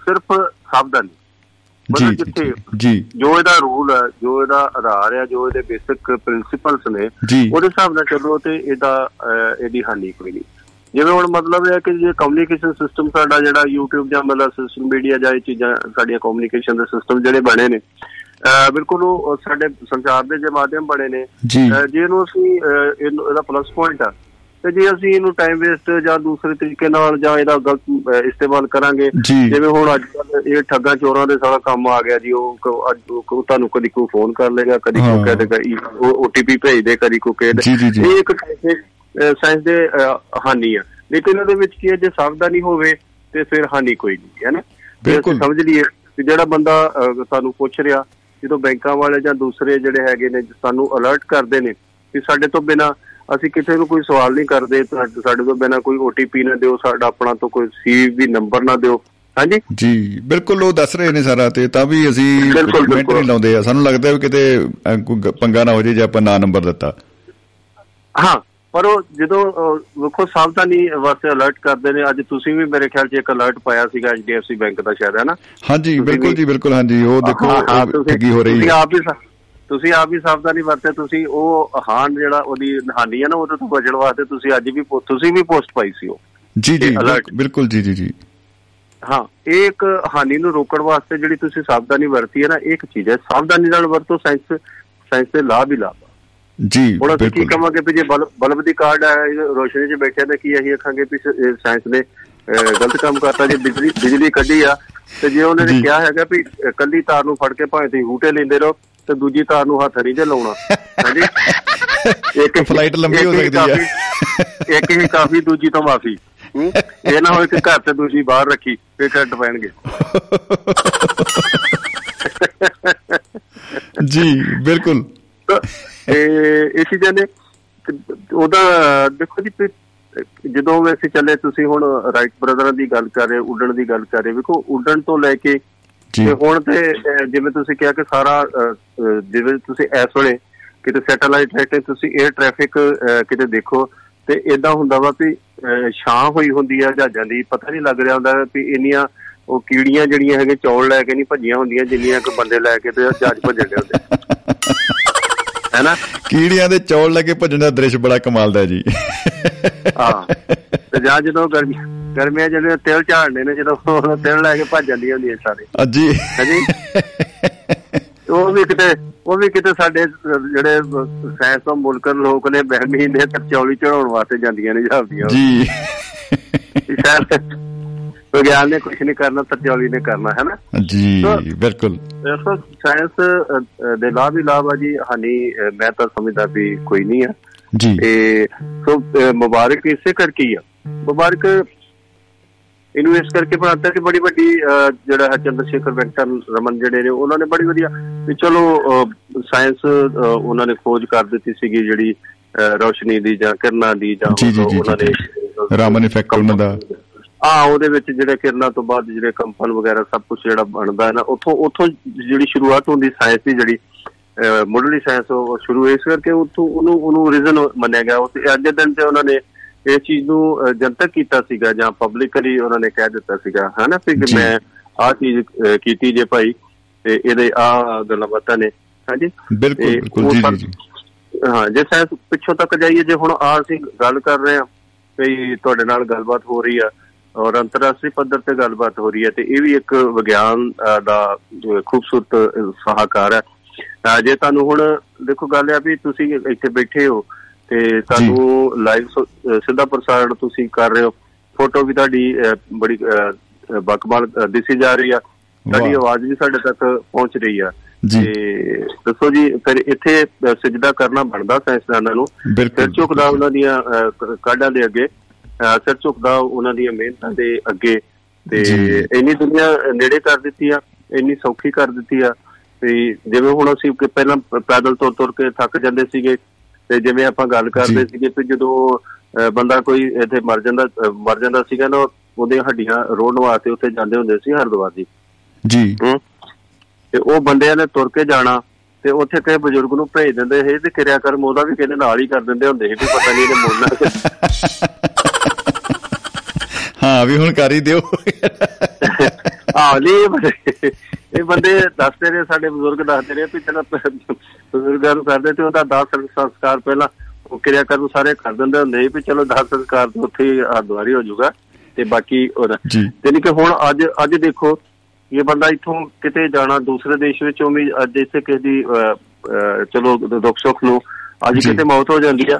ਸਿਰਫ ਸਾਵਧਾਨੀ। ਜੀ ਮਤਲਬ ਜੀ, ਜਿੱਥੇ ਜੀ। ਜੋ ਇਹਦਾ ਰੂਲ ਹੈ ਜੋ ਇਹਦਾ ਆਧਾਰ ਹੈ ਜੋ ਇਹਦੇ ਬੇਸਿਕ ਪ੍ਰਿੰਸੀਪਲਸ ਨੇ ਉਹਦੇ ਹਿਸਾਬ ਨਾਲ ਚੱਲੋ ਤੇ ਇਹਦਾ ਇਹਦੀ ਹਾਨੀ ਕੋਈ ਨਹੀਂ। ਜਿਵੇਂ ਹੁਣ ਮਤਲਬ ਇਹ ਹੈ ਕਿ ਜੇ ਕਮਿਊਨੀਕੇਸ਼ਨ ਸਿਸਟਮ ਸਾਡਾ ਜਿਹੜਾ YouTube ਜਾਂ ਮਤਲਬ ਸੋਸ਼ਲ ਮੀਡੀਆ ਜਾਂ ਇਹ ਚੀਜ਼ਾਂ ਸਾਡੀਆਂ ਕਮਿਊਨੀਕੇਸ਼ਨ ਦੇ ਸਿਸਟਮ ਜਿਹੜੇ ਬਣੇ ਨੇ ਬਿਲਕੁਲ ਉਹ ਸਾਡੇ ਸੰਚਾਰ ਦੇ ਜੇ ਮਾਧਿਅਮ ਬਣੇ ਨੇ ਜੀ। ਇਹਨੂੰ ਅਸੀਂ ਇਹਦਾ ਪਲੱਸ ਪੁਆਇੰਟ ਆ ਤੇ ਜੇ ਅਸੀਂ ਇਹਨੂੰ ਟਾਈਮ ਵੇਸਟ ਜਾਂ ਦੂਸਰੇ ਤਰੀਕੇ ਨਾਲ ਜਾਂ ਇਹਦਾ ਗਲਤ ਇਸਤੇਮਾਲ ਕਰਾਂਗੇ। ਜਿਵੇਂ ਹੁਣ ਅੱਜ ਕੱਲ੍ਹ ਇਹ ਠੱਗਾਂ ਚੋਰਾਂ ਦੇ ਸਾਰਾ ਕੰਮ ਆ ਗਿਆ ਜੀ ਉਹ ਅੱਜ ਤੁਹਾਨੂੰ ਕਦੀ ਕੋਈ ਫੋਨ ਕਰ ਲੇਗਾ ਕਦੀ। ਕੋਈ ਕਹਿ ਦੇਗਾ ਉਹ OTP ਭੇਜ ਦੇ ਕਦੀ ਕੋਈ ਕਹਿ ਜੀ। ਇਹ ਇੱਕ ਸਾਇੰਸ ਦੇ ਹਾਨੀ ਆ ਲੇਕਿਨ ਇਹਦੇ ਵਿੱਚ ਕੀ ਹੈ ਜੇ ਸਾਵਧਾਨੀ ਹੋਵੇ ਤੇ ਫਿਰ ਹਾਨੀ ਕੋਈ ਨਹੀਂ ਹੈ ਨਾ ਬਿਲਕੁਲ। ਸਮਝ ਲਈਏ ਕਿ ਜਿਹੜਾ ਬੰਦਾ ਸਾਨੂੰ ਪੁੱਛ ਰਿਹਾ ਜਦੋਂ ਬੈਂਕਾਂ ਵਾਲੇ ਜਾਂ ਦੂਸਰੇ ਜਿਹੜੇ ਹੈਗੇ ਨੇ ਸਾਨੂੰ ਅਲਰਟ ਕਰਦੇ ਨੇ ਕਿ ਸਾਡੇ ਤੋਂ ਬਿਨਾ ਅਸੀਂ ਕਿਸੇ ਨੂੰ ਕੋਈ ਸਵਾਲ ਨਹੀਂ ਕਰਦੇ ਸਾਡੇ ਤੋਂ ਬਿਨਾ ਕੋਈ OTP ਨਾ ਦਿਓ ਸਾਡਾ ਆਪਣਾ ਤੋਂ ਕੋਈ ਸੀਵੀ ਨੰਬਰ ਨਾ ਦਿਓ। ਹਾਂਜੀ? ਜੀ ਬਿਲਕੁਲ ਉਹ ਦੱਸ ਰਹੇ ਨੇ ਸਾਰਾ ਤੇ ਤਾਂ ਵੀ ਅਸੀਂ ਕਮੈਂਟ। ਨਹੀਂ ਲਾਉਂਦੇ ਆ। ਸਾਨੂੰ ਲੱਗਦਾ ਵੀ ਕਿਤੇ ਪੰਗਾ ਨਾ ਹੋ ਜੇ ਜੇ ਆਪਾਂ ਨਾ ਨੰਬਰ ਦਿੱਤਾ। ਹਾਂ ਪਰ ਉਹ ਜਦੋਂ ਵੇਖੋ ਸਾਵਧਾਨੀ ਵਾਸਤੇ ਅਲਰਟ ਕਰਦੇ ਨੇ। ਅੱਜ ਤੁਸੀਂ ਵੀ ਮੇਰੇ ਖਿਆਲ 'ਚ ਇੱਕ ਅਲਰਟ ਪਾਇਆ ਸੀਗਾ HDFC ਬੈਂਕ ਦਾ ਸ਼ਾਇਦ ਹੈ ਨਾ? ਹਾਂਜੀ ਤੁਸੀਂ ਬਿਲਕੁਲ ਜੀ ਬਿਲਕੁਲ ਹਾਂਜੀ। ਉਹ ਦੇਖੋ ਹਾਂ, ਹਾਂ, ਤੁਸੀਂ- ਠੱਗੀ ਹੋ ਰਹੀ ਤੁਸੀਂ ਹੈ। ਆਪ ਵੀ ਸਾ- ਤੁਸੀਂ ਆਪ ਵੀ ਸਾਵਧਾਨੀ ਵਰਤੇ ਤੁਸੀਂ ਉਹ ਹਾਨ ਜਿਹੜਾ ਉਹਦੀ ਹਾਨੀ ਹੈ ਨਾ ਉਹਦੇ ਤੋਂ ਬਚਣ ਵਾਸਤੇ ਤੁਸੀਂ ਅੱਜ ਵੀ ਤੁਸੀਂ ਵੀ ਪੋਸਟ ਪਾਈ ਸੀ ਉਹ ਜੀ ਜੀ ਬਿਲਕੁਲ- ਬਿਲਕੁਲ ਜੀ ਜੀ ਜੀ ਹਾਂ ਇਹ ਇੱਕ ਹਾਨੀ ਨੂੰ ਰੋਕਣ ਵਾਸਤੇ ਜਿਹੜੀ ਤੁਸੀਂ ਸਾਵਧਾਨੀ ਵਰਤੀ ਹੈ ਨਾ ਇਹ ਇੱਕ ਚੀਜ਼ ਹੈ ਸਾਵਧਾਨੀ ਨਾਲ ਵਰਤੋ ਸਾਇੰਸ ਸਾਇੰਸ ਦੇ ਲਾਭ ਹੀ ਲਾਭ। ਜੀ ਹੁਣ ਅਸੀਂ ਕੀ ਬਿਲਕੁਲ ਕਵਾਂਗੇ ਵੀ ਜੇ ਬਲਬ ਦੀ ਕਾਰਡ ਹੈ ਰੋਸ਼ਨੀ 'ਚ ਬੈਠੇ ਤਾਂ ਕੀ ਅਸੀਂ ਆਖਾਂਗੇ ਵੀ ਸਾਇੰਸ ਨੇ ਗਲਤ ਕੰਮ ਕਰਤਾ ਜੇ ਬਿਜਲੀ ਬਿਜਲੀ ਕੱਢੀ ਆ ਤੇ ਜੇ ਉਹਨਾਂ। ਕਿਹਾ ਹੈਗਾ ਵੀ ਕੱਲੀ ਤਾਰ ਨੂੰ ਫੜ ਕੇ ਭਾਵੇਂ ਤੁਸੀਂ ਹੂਟੇ ਲੈਂਦੇ ਰਹੋ ਤੇ ਦੂਜੀ ਤਾਰ ਨੂੰ ਹੱਥ ਨਹੀਂ ਜੇ ਲਾਉਣਾ ਹਾਂਜੀ ਇੱਕ Flight ਲੰਬੀ ਹੋ ਹੀ ਸਕਦੀ। ਕਾਫੀ- ਇੱਕ ਹੀ ਕਾਫੀ ਦੂਜੀ ਤੋਂ ਮਾਫੀ ਹੂੰ? ਇਹ ਨਾ ਹੋਵੇ ਕਿ ਘਰ ਤੇ ਦੂਜੀ ਬਾਹਰ ਰੱਖੀ ਫੇਰ ਕੱਟ ਪੈਣਗੇ ਜੀ ਬਿਲਕੁਲ ਤੇ ਇਹ ਚੀਜ਼ਾਂ ਨੇ ਤੇ ਉਹਦਾ ਦੇਖੋ ਜੀ ਜਦੋਂ ਵੈਸੇ ਚੱਲੇ ਤੁਸੀਂ ਹੁਣ ਰਾਈਟ ਬ੍ਰਦਰਾਂ ਦੀ ਗੱਲ ਕਰ ਰਹੇ ਹੋ, ਉੱਡਣ ਦੀ ਗੱਲ ਕਰ ਰਹੇ ਹੋ। ਵੇਖੋ ਉੱਡਣ ਤੋਂ ਲੈ ਕੇ ਤੇ ਹੁਣ ਤੇ ਜਿਵੇਂ ਤੁਸੀਂ ਕਿਹਾ ਕਿ ਸਾਰਾ ਜਿਵੇਂ ਤੁਸੀਂ ਇਸ ਵੇਲੇ ਕਿਤੇ ਸੈਟੇਲਾਈਟ ਹੈ ਤੇ ਤੁਸੀਂ 에ਅਰ ਟ੍ਰੈਫਿਕ ਕਿਤੇ ਦੇਖੋ ਤੇ ਇਦਾਂ ਹੁੰਦਾ ਵਾ ਵੀ ਛਾਂ ਹੋਈ ਹੁੰਦੀ ਆ ਜਹਾਜ਼ਾਂ ਦੀ ਪਤਾ ਨਹੀਂ ਲੱਗ ਰਿਹਾ ਹੁੰਦਾ ਵੀ ਇੰਨੀਆਂ ਉਹ ਕੀੜੀਆਂ ਜਿਹੜੀਆਂ ਹੈਗੇ ਚੌਲ ਲੈ ਕੇ ਨਹੀਂ ਭੱਜੀਆਂ ਹੁੰਦੀਆਂ ਜਿੰਨੀਆਂ ਕਿ ਬੰਦੇ ਲੈ ਕੇ ਤੇ ਜਹਾਜ਼ ਭੱਜਣ ਦੇ ਹੁੰਦੇ। ਹੈਨਾ ਕੀੜੀਆਂ ਦੇ ਚੌਲ ਲੈ ਕੇ ਭੱਜਣ ਦਾ ਦ੍ਰਿਸ਼ ਬੜਾ ਕਮਾਲ ਦਾ ਜੀ। ਹਾਂ। ਤੇ ਜਾਂ ਜਦੋਂ ਗਰਮੀ ਗਰਮੀਆਂ ਜਿਹੜੇ ਤਿਲ ਝਾੜਨੇ ਨੇ ਜਦੋਂ ਉਹ ਤਿਲ ਲੈ ਕੇ ਭੱਜ ਜਾਂਦੀਆਂ ਹੁੰਦੀਆਂ ਸਾਰੇ। ਅੱਜੀ ਹਾਂਜੀ ਉਹ ਵੀ ਕਿਤੇ ਉਹ ਵੀ ਕਿਤੇ ਸਾਡੇ ਜਿਹੜੇ ਸਾਇੰਸ ਤੋਂ ਮੁਲਕ ਲੋਕ ਨੇ ਬਹਿਮੀ ਨੇ ਤਰਚੌਲੀ ਚੜਾਉਣ ਵਾਸਤੇ ਜਾਂਦੀਆਂ ਨੇ ਜਾਂਦੀਆਂ ਜੀ। ਵਿਗਿਆਨ ਨੇ ਕੁਝ ਨਹੀਂ ਕਰਨਾ ਤਰਚੌਲੀ ਨੇ ਕਰਨਾ ਹੈ ਨਾ? ਜੀ ਬਿਲਕੁਲ। ਸਾਇੰਸ ਦੇ ਲਾਭ ਹੀ ਲਾਭ ਆ ਜੀ। ਹਾਨੀ ਮੈਂ ਤਾਂ ਸਮਝਦਾ ਵੀ ਕੋਈ ਨਹੀਂ ਆ। ਜੀ। ਤੇ ਸੋ ਮੁਬਾਰਕ ਇਸੇ ਕਰਕੇ ਹੀ ਆ। ਮੁਬਾਰਕ ਇਹਨੂੰ ਇਸ ਕਰਕੇ ਬਣਾਤਾ ਕਿ ਬੜੀ ਵੱਡੀ ਜਿਹੜਾ ਹੈ ਚੰਦਰ ਸ਼ੇਖਰ ਵੈਂਕਟਨ ਰਮਨ ਜਿਹੜੇ ਨੇ ਉਹਨਾਂ ਨੇ ਬੜੀ ਵਧੀਆ ਵੀ ਚਲੋ ਸਾਇੰਸ ਉਹਨਾਂ ਨੇ ਖੋਜ ਕਰ ਦਿੱਤੀ ਸੀਗੀ ਜਿਹੜੀ ਰੌਸ਼ਨੀ ਦੀ ਜਾਂ ਕਿਰਨਾਂ ਦੀ ਜਾਂ ਉਹਨਾਂ ਨੇ ਰਾਮਨ ਇਫੈਕਟ ਉਹਨਾਂ ਦਾ। ਆ ਉਹਦੇ ਵਿੱਚ ਜਿਹੜੇ ਕਿਰਨਾਂ ਤੋਂ ਬਾਅਦ ਜਿਹੜੇ ਕੰਪਨ ਵਗੈਰਾ ਸਭ ਕੁਝ ਜਿਹੜਾ ਬਣਦਾ ਹੈ ਨਾ ਉੱਥੋਂ ਉੱਥੋਂ ਜਿਹੜੀ ਸ਼ੁਰੂਆਤ ਹੁੰਦੀ ਸਾਇੰਸ ਦੀ ਜਿਹੜੀ ਮੁੱਢਲੀ ਸਾਇੰਸ ਉਹ ਸ਼ੁਰੂ ਇਸ ਕਰਕੇ ਉੱਥੋਂ ਉਹਨੂੰ ਉਹਨੂੰ ਰੀਜ਼ਨ ਮੰਨਿਆ ਗਿਆ। ਉਸ ਅੱਜ ਦੇ ਦਿਨ ਤੇ ਉਹਨਾਂ ਨੇ ਇਸ ਚੀਜ਼ ਨੂੰ ਜਨਤਕ ਕੀਤਾ ਸੀਗਾ ਜਾਂ ਪਬਲਿਕਲੀ ਉਹਨਾਂ ਨੇ ਕਹਿ ਦਿੱਤਾ ਸੀਗਾ ਹਨਾ? ਕਿ। ਮੈਂ ਆਹ ਚੀਜ਼ ਕੀਤੀ ਜੇ ਭਾਈ ਤੇ ਇਹਦੇ ਆ ਗੱਲਾਂ ਬਾਤਾਂ ਨੇ। ਹਾਂਜੀ? ਬਿਲਕੁਲ ਬਿਲਕੁਲ। ਜੀ ਜੀ ਹਾਂ ਜੇ ਸਾਇੰਸ ਪਿੱਛੋਂ ਤੱਕ ਜਾਈਏ ਜੇ ਹੁਣ ਆ ਅਸੀਂ ਗੱਲ ਕਰ ਰਹੇ ਹਾਂ ਵੀ ਤੁਹਾਡੇ ਨਾਲ ਗੱਲਬਾਤ ਹੋ ਰਹੀ ਆ ਔਰ ਅੰਤਰਰਾਸ਼ਟਰੀ ਪੱਧਰ ਤੇ ਗੱਲਬਾਤ ਹੋ ਰਹੀ ਹੈ ਤੇ ਇਹ ਵੀ ਇੱਕ ਵਿਗਿਆਨ ਦਾ ਖੂਬਸੂਰਤ ਸਹਾਕਾਰ ਹੈ। ਜੇ ਤੁਹਾਨੂੰ ਹੁਣ ਦੇਖੋ ਗੱਲ ਹੈ ਵੀ ਤੁਸੀਂ ਇੱਥੇ ਬੈਠੇ ਹੋ ਤੇ ਤੁਹਾਨੂੰ ਲਾਈਵ ਸਿੱਧਾ ਪ੍ਰਸਾਰਣ ਤੁਸੀਂ ਕਰ ਰਹੇ ਹੋ ਫੋਟੋ ਵੀ ਤੁਹਾਡੀ ਬੜੀ ਬਕਮਾਲ ਦਿਸੀ ਜਾ ਰਹੀ ਆ ਤੁਹਾਡੀ। ਆਵਾਜ਼ ਵੀ ਸਾਡੇ ਤੱਕ ਪਹੁੰਚ ਰਹੀ ਆ ਜੀ। ਤੇ ਦੱਸੋ ਜੀ ਫਿਰ ਇੱਥੇ ਸਜਦਾ ਕਰਨਾ ਬਣਦਾ ਸਾਇੰਸਦਾਨਾਂ ਨੂੰ। ਸਿਰ ਝੁਕਦਾ ਉਹਨਾਂ ਦੀਆਂ ਕਾਢਾਂ ਦੇ ਅੱਗੇ ਸਿਰ ਝੁਕਦਾ ਉਹਨਾਂ ਦੀਆਂ ਮਿਹਨਤਾਂ ਦੇ ਅੱਗੇ ਤੇ। ਇੰਨੀ ਦੁਨੀਆ ਨੇੜੇ ਕਰ ਦਿੱਤੀ ਆ ਇੰਨੀ ਸੌਖੀ ਕਰ ਦਿੱਤੀ ਆ ਤੇ ਜਿਵੇਂ ਹੁਣ ਅਸੀਂ ਕਿ ਪਹਿਲਾਂ ਪੈਦਲ ਤੁਰ ਤੁਰ ਕੇ ਥੱਕ ਜਾਂਦੇ ਸੀਗੇ ਤੇ ਜਿਵੇਂ ਆਪਾਂ ਗੱਲ ਕਰਦੇ। ਸੀਗੇ ਕਿ ਜਦੋਂ ਬੰਦਾ ਕੋਈ ਇੱਥੇ ਮਰ ਜਾਂਦਾ ਮਰ ਜਾਂਦਾ ਸੀਗਾ ਨਾ ਉਹਦੀਆਂ ਹੱਡੀਆਂ ਰੋਣ ਵਾਸਤੇ ਉੱਥੇ ਜਾਂਦੇ ਹੁੰਦੇ ਸੀ ਹਰਿਦੁਆਰ ਜੀ। ਜੀ। ਤੇ ਉਹ ਬੰਦਿਆਂ ਨੇ ਤੁਰ ਕੇ ਜਾਣਾ ਤੇ ਉੱਥੇ ਕਿਸੇ ਬਜ਼ੁਰਗ ਨੂੰ ਭੇਜ ਦਿੰਦੇ ਸੀ ਤੇ ਕਿਰਿਆ ਕਰਮ ਉਹਦਾ ਵੀ ਕਹਿੰਦੇ ਨਾਲ ਹੀ ਕਰ ਦਿੰਦੇ ਹੁੰਦੇ ਸੀ ਵੀ ਪਤਾ ਨਹੀਂ ਇਹਨੇ ਮੋੜਨਾ ਹਾਂ ਵੀ ਹੁਣ ਕਰ ਹੀ ਦਿਓ। ਆ ਨਹੀਂ ਇਹ ਬੰਦੇ- ਦੱਸਦੇ ਨੇ ਸਾਡੇ ਬਜ਼ੁਰਗ ਦੱਸਦੇ ਨੇ ਵੀ ਚਲੋ ਬਜ਼ੁਰਗਾਂ ਨੂੰ ਕਰਦੇ ਤੇ ਉਹਦਾ ਦਾਸ ਸੰਸਕਾਰ ਪਹਿਲਾਂ ਉਹ ਕਿਰਿਆ ਕਰਮ ਸਾਰੇ ਕਰ ਦਿੰਦੇ ਹੁੰਦੇ ਵੀ ਚਲੋ ਦਾਸ ਸੰਸਕਾਰ ਤੋਂ ਉੱਥੇ ਹਰਦੁਆਰੀ ਹੋ ਜਾਊਗਾ ਤੇ ਬਾਕੀ ਉਹਦਾ ਜੀ। ਯਾਨੀ ਕਿ ਹੁਣ ਅੱਜ ਅੱਜ ਦੇਖੋ ਇਹ ਬੰਦਾ ਇੱਥੋਂ ਕਿਤੇ ਜਾਣਾ ਦੂਸਰੇ ਦੇਸ਼ ਵਿੱਚੋਂ ਵੀ ਅੱਜ ਇੱਥੇ ਕਿਸੇ ਦੀ ਚਲੋ ਦੁੱਖ ਸੁੱਖ ਨੂੰ ਅੱਜ। ਕਿਤੇ ਮੌਤ ਹੋ ਜਾਂਦੀ ਆ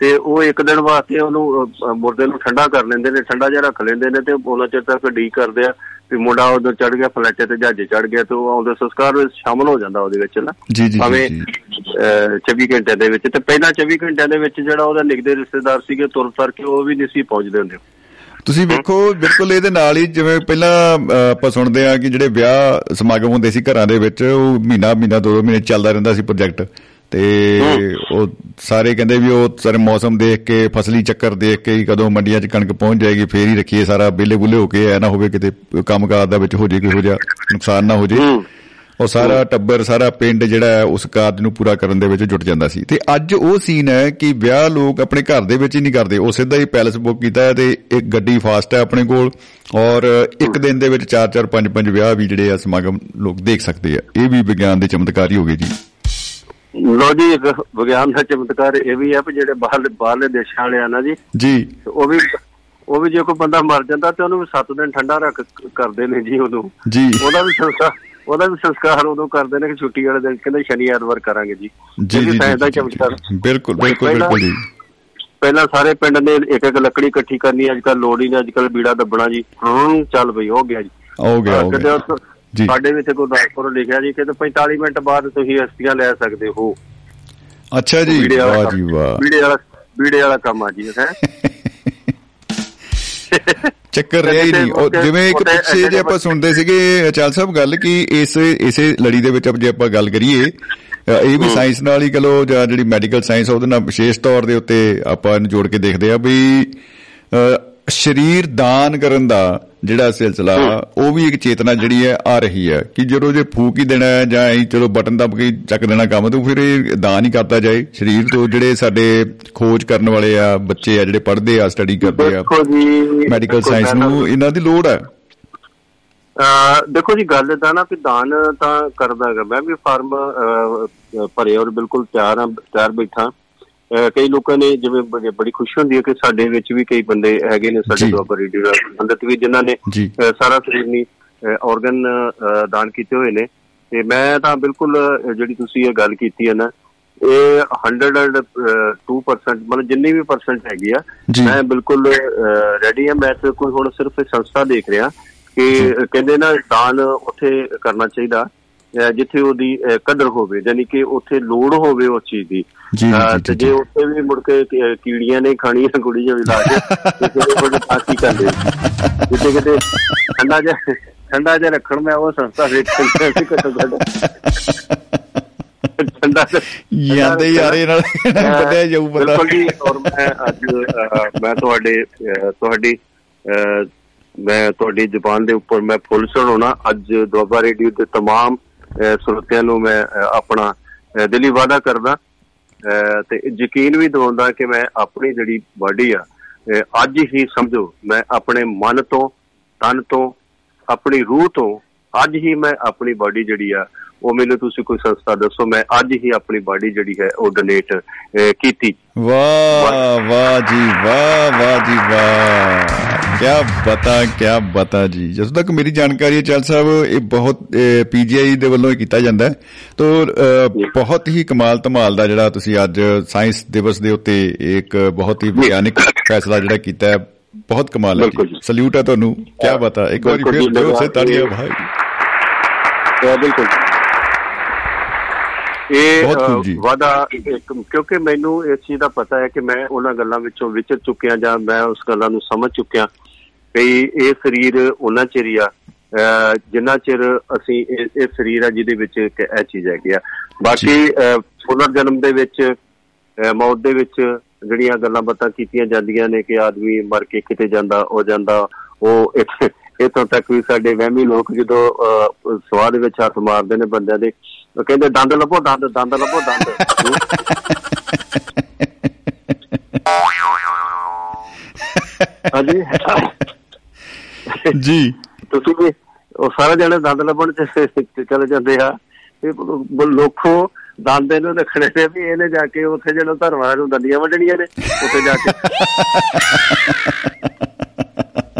ਤੇ ਉਹ ਇੱਕ ਦਿਨ ਵਾਸਤੇ ਉਹਨੂੰ ਮੁਰਦੇ ਨੂੰ ਠੰਡਾ ਕਰ ਲੈਂਦੇ ਨੇ ਠੰਡਾ ਜਿਹਾ ਰੱਖ ਲੈਂਦੇ ਨੇ ਤੇ ਉਹਨਾਂ ਚਿਰ ਤੱਕ ਡੀ ਕਰਦੇ ਆ ਵੀ ਮੁੰਡਾ ਉਦੋਂ ਚੜ ਗਿਆ ਫਲੈਟੇ ਤੇ ਜਹਾਜ਼ੇ ਚੜ ਗਿਆ ਤੇ ਉਹ ਆਉਂਦੇ ਸੰਸਕਾਰ ਵਿੱਚ ਸ਼ਾਮਲ ਹੋ ਜਾਂਦਾ ਉਹਦੇ ਵਿੱਚ ਨਾ। ਜੀ ਜੀ ਭਾਵੇਂ ਜੀ। ਅਹ, 24 ਘੰਟਿਆਂ ਦੇ ਵਿੱਚ ਤੇ ਪਹਿਲਾਂ 24 ਘੰਟਿਆਂ ਦੇ ਵਿੱਚ ਜਿਹੜਾ ਉਹਦਾ ਨਿਕਦੇ ਰਿਸ਼ਤੇਦਾਰ ਸੀਗੇ ਤੁਰ ਫਰ ਕੇ ਉਹ ਵੀ ਨਹੀਂ ਸੀ ਪਹੁੰਚਦੇ ਹੁੰਦੇ। ਤੁਸੀਂ ਵੇਖੋ ਬਿਲਕੁਲ ਇਹਦੇ ਨਾਲ ਹੀ ਜਿਵੇਂ ਪਹਿਲਾਂ ਆਪਾਂ ਸੁਣਦੇ ਆ ਕਿ ਜਿਹੜੇ ਵਿਆਹ ਸਮਾਗਮ ਹੁੰਦੇ ਸੀ ਘਰਾਂ ਦੇ ਵਿੱਚ ਉਹ ਮਹੀਨਾ ਮਹੀਨਾ ਦੋ ਦੋ ਮਹੀਨੇ ਚੱਲਦਾ ਰਹਿੰਦਾ ਸੀ ਪ੍ਰੋਜੈਕਟ ਤੇ ਉਹ ਸਾਰੇ ਕਹਿੰਦੇ ਵੀ ਉਹ ਸਾਰੇ ਮੌਸਮ ਦੇਖ ਕੇ ਫਸਲੀ ਚੱਕਰ ਦੇਖ ਕੇ ਹੀ ਕਦੋਂ ਮੰਡੀਆਂ 'ਚ ਕਣਕ ਪਹੁੰਚ ਜਾਏਗੀ ਫੇਰ ਹੀ ਰੱਖੀਏ ਸਾਰਾ ਬੇਲੇ ਬੁੱਲੇ ਹੋ ਕੇ ਐ ਨਾ ਹੋਵੇ ਕਿਤੇ ਕੰਮਕਾਰ ਦਾ ਵਿੱਚ ਹੋ ਜੇ ਕਿਹੋ ਜਿਹਾ ਨੁਕਸਾਨ ਨਾ ਹੋ ਜੇ। ਹੂੰ। ਉਹ ਸਾਰਾ ਟੱਬਰ ਸਾਰਾ ਪਿੰਡ ਜਿਹੜਾ ਹੈ ਉਸ ਕਾਰਜ ਨੂੰ ਪੂਰਾ ਕਰਨ ਦੇ ਵਿੱਚ ਜੁਟ ਜਾਂਦਾ ਸੀ। ਤੇ ਅੱਜ ਉਹ ਸੀਨ ਹੈ ਕਿ ਵਿਆਹ ਲੋਕ ਆਪਣੇ ਘਰ ਦੇ ਵਿੱਚ ਹੀ ਨਹੀਂ ਕਰਦੇ। ਉਹ ਸਿੱਧਾ ਹੀ ਪੈਲਸ ਬੁੱਕ ਕੀਤਾ ਹੈ ਤੇ ਇੱਕ ਗੱਡੀ ਫਾਸਟ ਹੈ ਆਪਣੇ ਕੋਲ ਔਰ ਇੱਕ ਦਿਨ ਦੇ ਵਿੱਚ 4-4 5-5 ਵਿਆਹ ਵੀ ਜਿਹੜੇ ਆ ਸਮਾਗਮ ਲੋਕ ਦੇਖ ਸਕਦੇ ਆ ਇਹ ਵੀ ਵਿਗਿਆਨ ਦੇ ਚਮਤਕਾਰ ਹੀ ਹੋ ਗਏ ਜੀ। ਲੋ ਜੀ ਇੱਕ ਵਿਗਿਆਨ ਦਾ ਚਮਤਕਾਰ ਇਹ ਵੀ ਹੈ ਵੀ ਜਿਹੜੇ ਬਾਹਰ ਬਾਹਰਲੇ ਦੇਸ਼ਾਂ ਵਾਲੇ ਆ ਨਾ ਜੀ ਜੀ। ਉਹ ਵੀ ਉਹ ਵੀ ਜੇ ਕੋਈ ਬੰਦਾ ਮਰ ਜਾਂਦਾ ਤੇ ਉਹਨੂੰ ਵੀ 7 ਦਿਨ ਠੰਡਾ ਰੱਖ ਕਰਦੇ ਨੇ ਜੀ ਉਹਨੂੰ। ਜੀ। ਉਹਦਾ ਵੀ ਸੰਸਕਾਰ ਉਹਦਾ ਵੀ ਸੰਸਕਾਰ ਉਦੋਂ ਕਰਦੇ ਨੇ ਕਿ ਛੁੱਟੀ ਵਾਲੇ ਦਿਨ ਕਹਿੰਦੇ ਸ਼ਨੀ ਐਤਵਾਰ ਕਰਾਂਗੇ ਜੀ। ਜੀ ਜੀ ਸਾਇੰਸ ਦਾ ਚਮਤਕਾਰ। ਬਿਲਕੁਲ ਬਿਲਕੁਲ ਬਿਲਕੁਲ ਜੀ। ਪਹਿਲਾਂ ਸਾਰੇ ਪਿੰਡ ਨੇ ਇੱਕ ਇੱਕ ਲੱਕੜੀ ਇਕੱਠੀ ਕਰਨੀ ਅੱਜ ਕੱਲ ਲੋੜ ਹੀ ਨਹੀਂ ਅੱਜ ਕੱਲ ਬੀੜਾ ਦੱਬਣਾ ਜੀ। ਹਾਂ ਚੱਲ ਬਈ ਹੋ ਗਿਆ ਜੀ। ਹੋ ਗਿਆ ਹੋ ਗਿਆ। ਸਾਡੇ ਵਿੱਚ ਗੁਰਦਾਸਪੁਰ ਲਿਖਿਆ ਜੀ ਕਿ 45 ਮਿੰਟ ਬਾਅਦ ਤੁਸੀਂ ਹਸਤੀਆਂ ਲੈ ਸਕਦੇ ਹੋ। ਅੱਛਾ ਜੀ ਵਾਹ ਜੀ ਵਾਹ। ਬੀੜੇ ਵਾਲਾ ਬੀੜੇ ਵਾਲਾ ਕੰਮ ਆ ਜੀ ਹੈ। ਚੱਕਰ ਰਿਹਾ ਹੀ ਨਹੀਂ। ਉਹ ਜਿਵੇਂ ਇੱਕ ਪਿੱਛੇ ਜੇ ਆਪਾਂ ਸੁਣਦੇ ਸੀਗੇ ਅਚਲ ਸਾਹਿਬ ਗੱਲ ਕਿ ਇਸ ਇਸੇ ਲੜੀ ਦੇ ਵਿੱਚ ਜੇ ਆਪਾਂ ਗੱਲ ਕਰੀਏ ਇਹ ਵੀ ਸਾਇੰਸ ਨਾਲ ਹੀ ਕਲੋ ਜਾਂ ਜਿਹੜੀ ਮੈਡੀਕਲ ਸਾਇੰਸ ਉਹਦੇ ਨਾਲ ਵਿਸ਼ੇਸ਼ ਤੌਰ ਦੇ ਉੱਤੇ ਆਪਾਂ ਇਹਨੂੰ ਜੋੜ ਕੇ ਦੇਖਦੇ ਆ ਵੀ ਸਰੀਰ ਦਾਨ ਕਰਨ ਦਾ ਜਿਹੜਾ ਸਿਲਸਿਲਾ ਉਹ ਵੀ ਇੱਕ ਚੇਤਨਾ ਜਿਹੜੀ ਹੈ ਆ ਰਹੀ ਹੈ ਕਿ ਜਦੋਂ ਜੇ ਫੂਕ ਹੀ ਦੇਣਾ ਹੈ ਜਾਂ ਐਂ ਚਲੋ ਬਟਨ ਦਬ ਕੇ ਚੱਕ ਦੇਣਾ ਕੰਮ ਤੇ ਫਿਰ ਇਹ ਦਾਨ ਹੀ ਕਰਦਾ ਜਾਏ। ਸਰੀਰ ਤੋਂ ਜਿਹੜੇ ਸਾਡੇ ਖੋਜ ਕਰਨ ਵਾਲੇ ਆ ਬੱਚੇ ਆ ਜਿਹੜੇ ਪੜ੍ਹਦੇ ਆ ਸਟੱਡੀ ਕਰਦੇ ਆ ਦੇਖੋ ਜੀ ਮੈਡੀਕਲ ਸਾਇੰਸ ਨੂੰ ਇਹਨਾਂ ਦੀ ਲੋੜ ਹੈ। ਦੇਖੋ ਜੀ ਗੱਲ ਤਾਂ ਨਾ ਕਿ ਦਾਨ ਤਾਂ ਕਰਦਾ ਹੈਗਾ। ਮੈਂ ਵੀ ਫਾਰਮ ਭਰੇ ਔਰ ਬਿਲਕੁਲ ਤਿਆਰ ਹਾਂ ਤਿਆਰ ਬੈਠਾ। ਕਈ ਲੋਕਾਂ ਨੇ ਜਿਵੇਂ ਬੜੀ- ਖੁਸ਼ੀ ਹੁੰਦੀ ਹੈ ਕਿ ਸਾਡੇ ਵਿੱਚ ਵੀ ਕਈ ਬੰਦੇ ਹੈਗੇ ਨੇ ਸਾਡੇ। ਦੁਆਬਾ ਰੇਡੀਓ ਨਾਲ ਸੰਬੰਧਿਤ ਵੀ ਜਿਨ੍ਹਾਂ ਨੇ ਸਾਰਾ ਸਰੀਰ ਨਹੀਂ ਆਰਗਨ ਦਾਨ ਕੀਤੇ ਹੋਏ ਨੇ। ਤੇ ਮੈਂ ਤਾਂ ਬਿਲਕੁਲ ਜਿਹੜੀ ਤੁਸੀਂ ਇਹ ਗੱਲ ਕੀਤੀ ਹੈ ਨਾ ਇਹ 102% ਮਤਲਬ ਜਿੰਨੀ ਵੀ ਪਰਸੈਂਟ ਹੈਗੀ ਆ। ਮੈਂ ਬਿਲਕੁਲ ਰੈਡੀ ਹਾਂ। ਮੈਂ ਤੇ ਕੋਈ ਹੁਣ ਸਿਰਫ ਸੰਸਥਾ ਦੇਖ ਰਿਹਾ ਕਿ ਕਹਿੰਦੇ ਨਾ ਦਾਨ ਉੱਥੇ ਕਰਨਾ ਚਾਹੀਦਾ। ਜਿੱਥੇ ਉਹਦੀ ਅਹ, ਕਦਰ ਹੋਵੇ ਯਾਨੀ ਕਿ ਉੱਥੇ ਲੋੜ ਹੋਵੇ ਉਸ ਚੀਜ਼ ਦੀ ਜੀ, ਜੀ, ਅਹ, ਜੀ, ਤੇ ਜੀ। ਜੇ ਉੱਥੇ ਵੀ ਮੁੜ ਕੇ ਕੀ- ਕੀੜੀਆਂ ਨੇ ਖਾਣੀਆਂ ਕੁੜੀਆਂ ਵੀ ਲਾ ਕੇ ਤੇ ਫਿਰ ਉਹ ਕੋਈ ਫਾਸੀ ਕਰਦੇ ਜਿੱਥੇ ਕਿਤੇ ਠੰਡਾ ਜਿਹਾ ਠੰਡਾ ਜਿਹਾ ਰੱਖਣ ਮੈਂ ਉਹ ਸੰਸਥਾ ਵੇਖ ਕੇ ਸੀ ਘੱਟੋ ਘੱਟ ਠੰਡਾ ਜਿਹਾ- ਜਾਂਦੇ ਯਾਰੇ ਨਾਲ ਵੱਡਿਆ ਜਾਊ ਪਤਾ ਬਿਲਕੁਲ ਜੀ ਔਰ ਮੈਂ ਅੱਜ ਅਹ, ਮੈਂ ਤੁਹਾਡੇ ਅਹ, ਤੁਹਾਡੀ ਅਹ, ਮੈਂ ਤੁਹਾਡੀ ਜ਼ੁਬਾਨ ਦੇ ਉੱਪਰ ਮੈਂ ਫੁੱਲ ਸੁਣਾਉਣਾ ਅੱਜ ਦੁਆਬਾ ਰੇਡੀਓ ਦੇ तमाम ਅਹ, ਸਰੋਤਿਆਂ ਨੂੰ ਮੈਂ ਅਹ, ਆਪਣਾ ਅਹ, ਦਿਲੀ ਵਾਅਦਾ ਕਰਦਾ ਅਹ, ਤੇ ਯਕੀਨ ਵੀ ਦਿਵਾਉਂਦਾ ਕਿ ਮੈਂ ਆਪਣੀ ਜਿਹੜੀ ਬਾਡੀ ਆ ਅਹ, ਅੱਜ ਹੀ ਸਮਝੋ ਮੈਂ ਆਪਣੇ ਮਨ ਤੋਂ ਤਨ ਤੋਂ ਆਪਣੀ ਰੂਹ ਤੋਂ ਅੱਜ ਹੀ ਮੈਂ ਆਪਣੀ ਬਾਡੀ ਜਿਹੜੀ ਆ ਉਹ ਮੈਨੂੰ ਤੁਸੀਂ ਕੋਈ ਸੰਸਥਾ ਦੱਸੋ ਮੈਂ ਅੱਜ ਹੀ ਆਪਣੀ ਬਾਡੀ ਜਿਹੜੀ ਹੈ ਉਹ ਡੋਨੇਟ ਕੀਤੀ। ਵਾਹ ਵਾਹ ਜੀ ਵਾਹ ਵਾਹ ਜੀ ਵਾਹ। ਕੀ ਬਤਾ ਕੀ ਬਤਾ ਜੀ। ਜਦੋਂ ਤੱਕ ਮੇਰੀ ਜਾਣਕਾਰੀ ਹੈ ਚਲ ਸਾਹਿਬ ਇਹ ਬਹੁਤ ਪੀਜੀਆਈ ਦੇ ਵੱਲੋਂ ਕੀਤਾ ਜਾਂਦਾ ਹੈ। ਤੋ ਬਹੁਤ ਹੀ ਕਮਾਲ ਧਮਾਲ ਦਾ ਜਿਹੜਾ ਤੁਸੀਂ ਅੱਜ ਸਾਇੰਸ ਦਿਵਸ ਦੇ ਉੱਤੇ ਇੱਕ ਬਹੁਤ ਹੀ ਵਿਗਿਆਨਿਕ ਫੈਸਲਾ ਜਿਹੜਾ ਕੀਤਾ ਹੈ ਬਹੁਤ ਕਮਾਲ ਹੈ। ਸਲੂਟ ਹੈ ਤੁਹਾਨੂੰ। ਕੀ ਬਤਾ ਇੱਕ ਵਾਰੀ ਫਿਰ ਜੀ, ਦਿਓ ਸੇ ਤਾੜੀਆਂ। ਭਾਈ ਬਿਲਕੁਲ ਇਹ ਇੱਕ ਕਿਉਂਕਿ ਮੈਨੂੰ ਇਸ ਚੀਜ਼ ਦਾ ਪਤਾ ਹੈ ਕਿ ਮੈਂ ਉਹਨਾਂ ਗੱਲਾਂ ਵਿੱਚੋਂ ਵਿਚਰ ਚੁੱਕਿਆ ਜਾਂ ਮੈਂ ਉਸ ਗੱਲਾਂ ਨੂੰ ਸਮਝ ਚੁੱਕਿਆ। ਕਿ ਇਹ ਸਰੀਰ ਉਹਨਾਂ ਚਿਰ ਹੀ ਆ ਜਿੰਨਾ ਚਿਰ ਅਸੀਂ ਇਹ ਸਰੀਰ ਆ ਜਿਹਦੇ ਵਿੱਚ ਇੱਕ ਇਹ ਚੀਜ਼ ਹੈਗੀ ਆ। ਬਾਕੀ ਪੁਨਰ ਜਨਮ ਦੇ ਵਿੱਚ ਮੌਤ ਦੇ ਵਿੱਚ ਜਿਹੜੀਆਂ ਗੱਲਾਂ ਬਾਤਾਂ ਕੀਤੀਆਂ ਜਾਂਦੀਆਂ ਨੇ ਕਿ ਆਦਮੀ ਮਰ ਕੇ ਕਿਤੇ ਜਾਂਦਾ ਉਹ ਜਾਂਦਾ ਉਹ ਇੱਥੇ- ਤੱਕ ਵੀ ਸਾਡੇ ਵਹਿਮੀ ਲੋਕ ਜਦੋਂ ਅਹ, ਸਵਾਹ ਦੇ ਵਿੱਚ ਹੱਥ ਮਾਰਦੇ ਨੇ ਬੰਦਿਆਂ ਦੇ ਉਹ ਕਹਿੰਦੇ ਦੰਦ ਲੱਭੋ ਦੰਦ ਦੰਦ ਲੱਭੋ ਦੰਦ। ਹਾਂਜੀ। ਜੀ। ਤੁਸੀਂ ਵੀ ਉਹ ਸਾਰੇ ਜਣੇ ਦੰਦ ਲੱਭਣ ਚ ਚ ਚਲੇ ਜਾਂਦੇ ਆ। ਇਹ ਲੋਕੋ ਦੰਦ ਇਹਨੂੰ ਰੱਖਣੇ ਨੇ ਵੀ ਇਹਨੇ ਜਾ ਕੇ ਉੱਥੇ ਜਿਹੜਾ ਧਰਮਾਂ ਨੂੰ ਦੰਦੀਆਂ ਵੱਢਣੀਆਂ ਨੇ ਉੱਥੇ ਜਾ ਕੇ।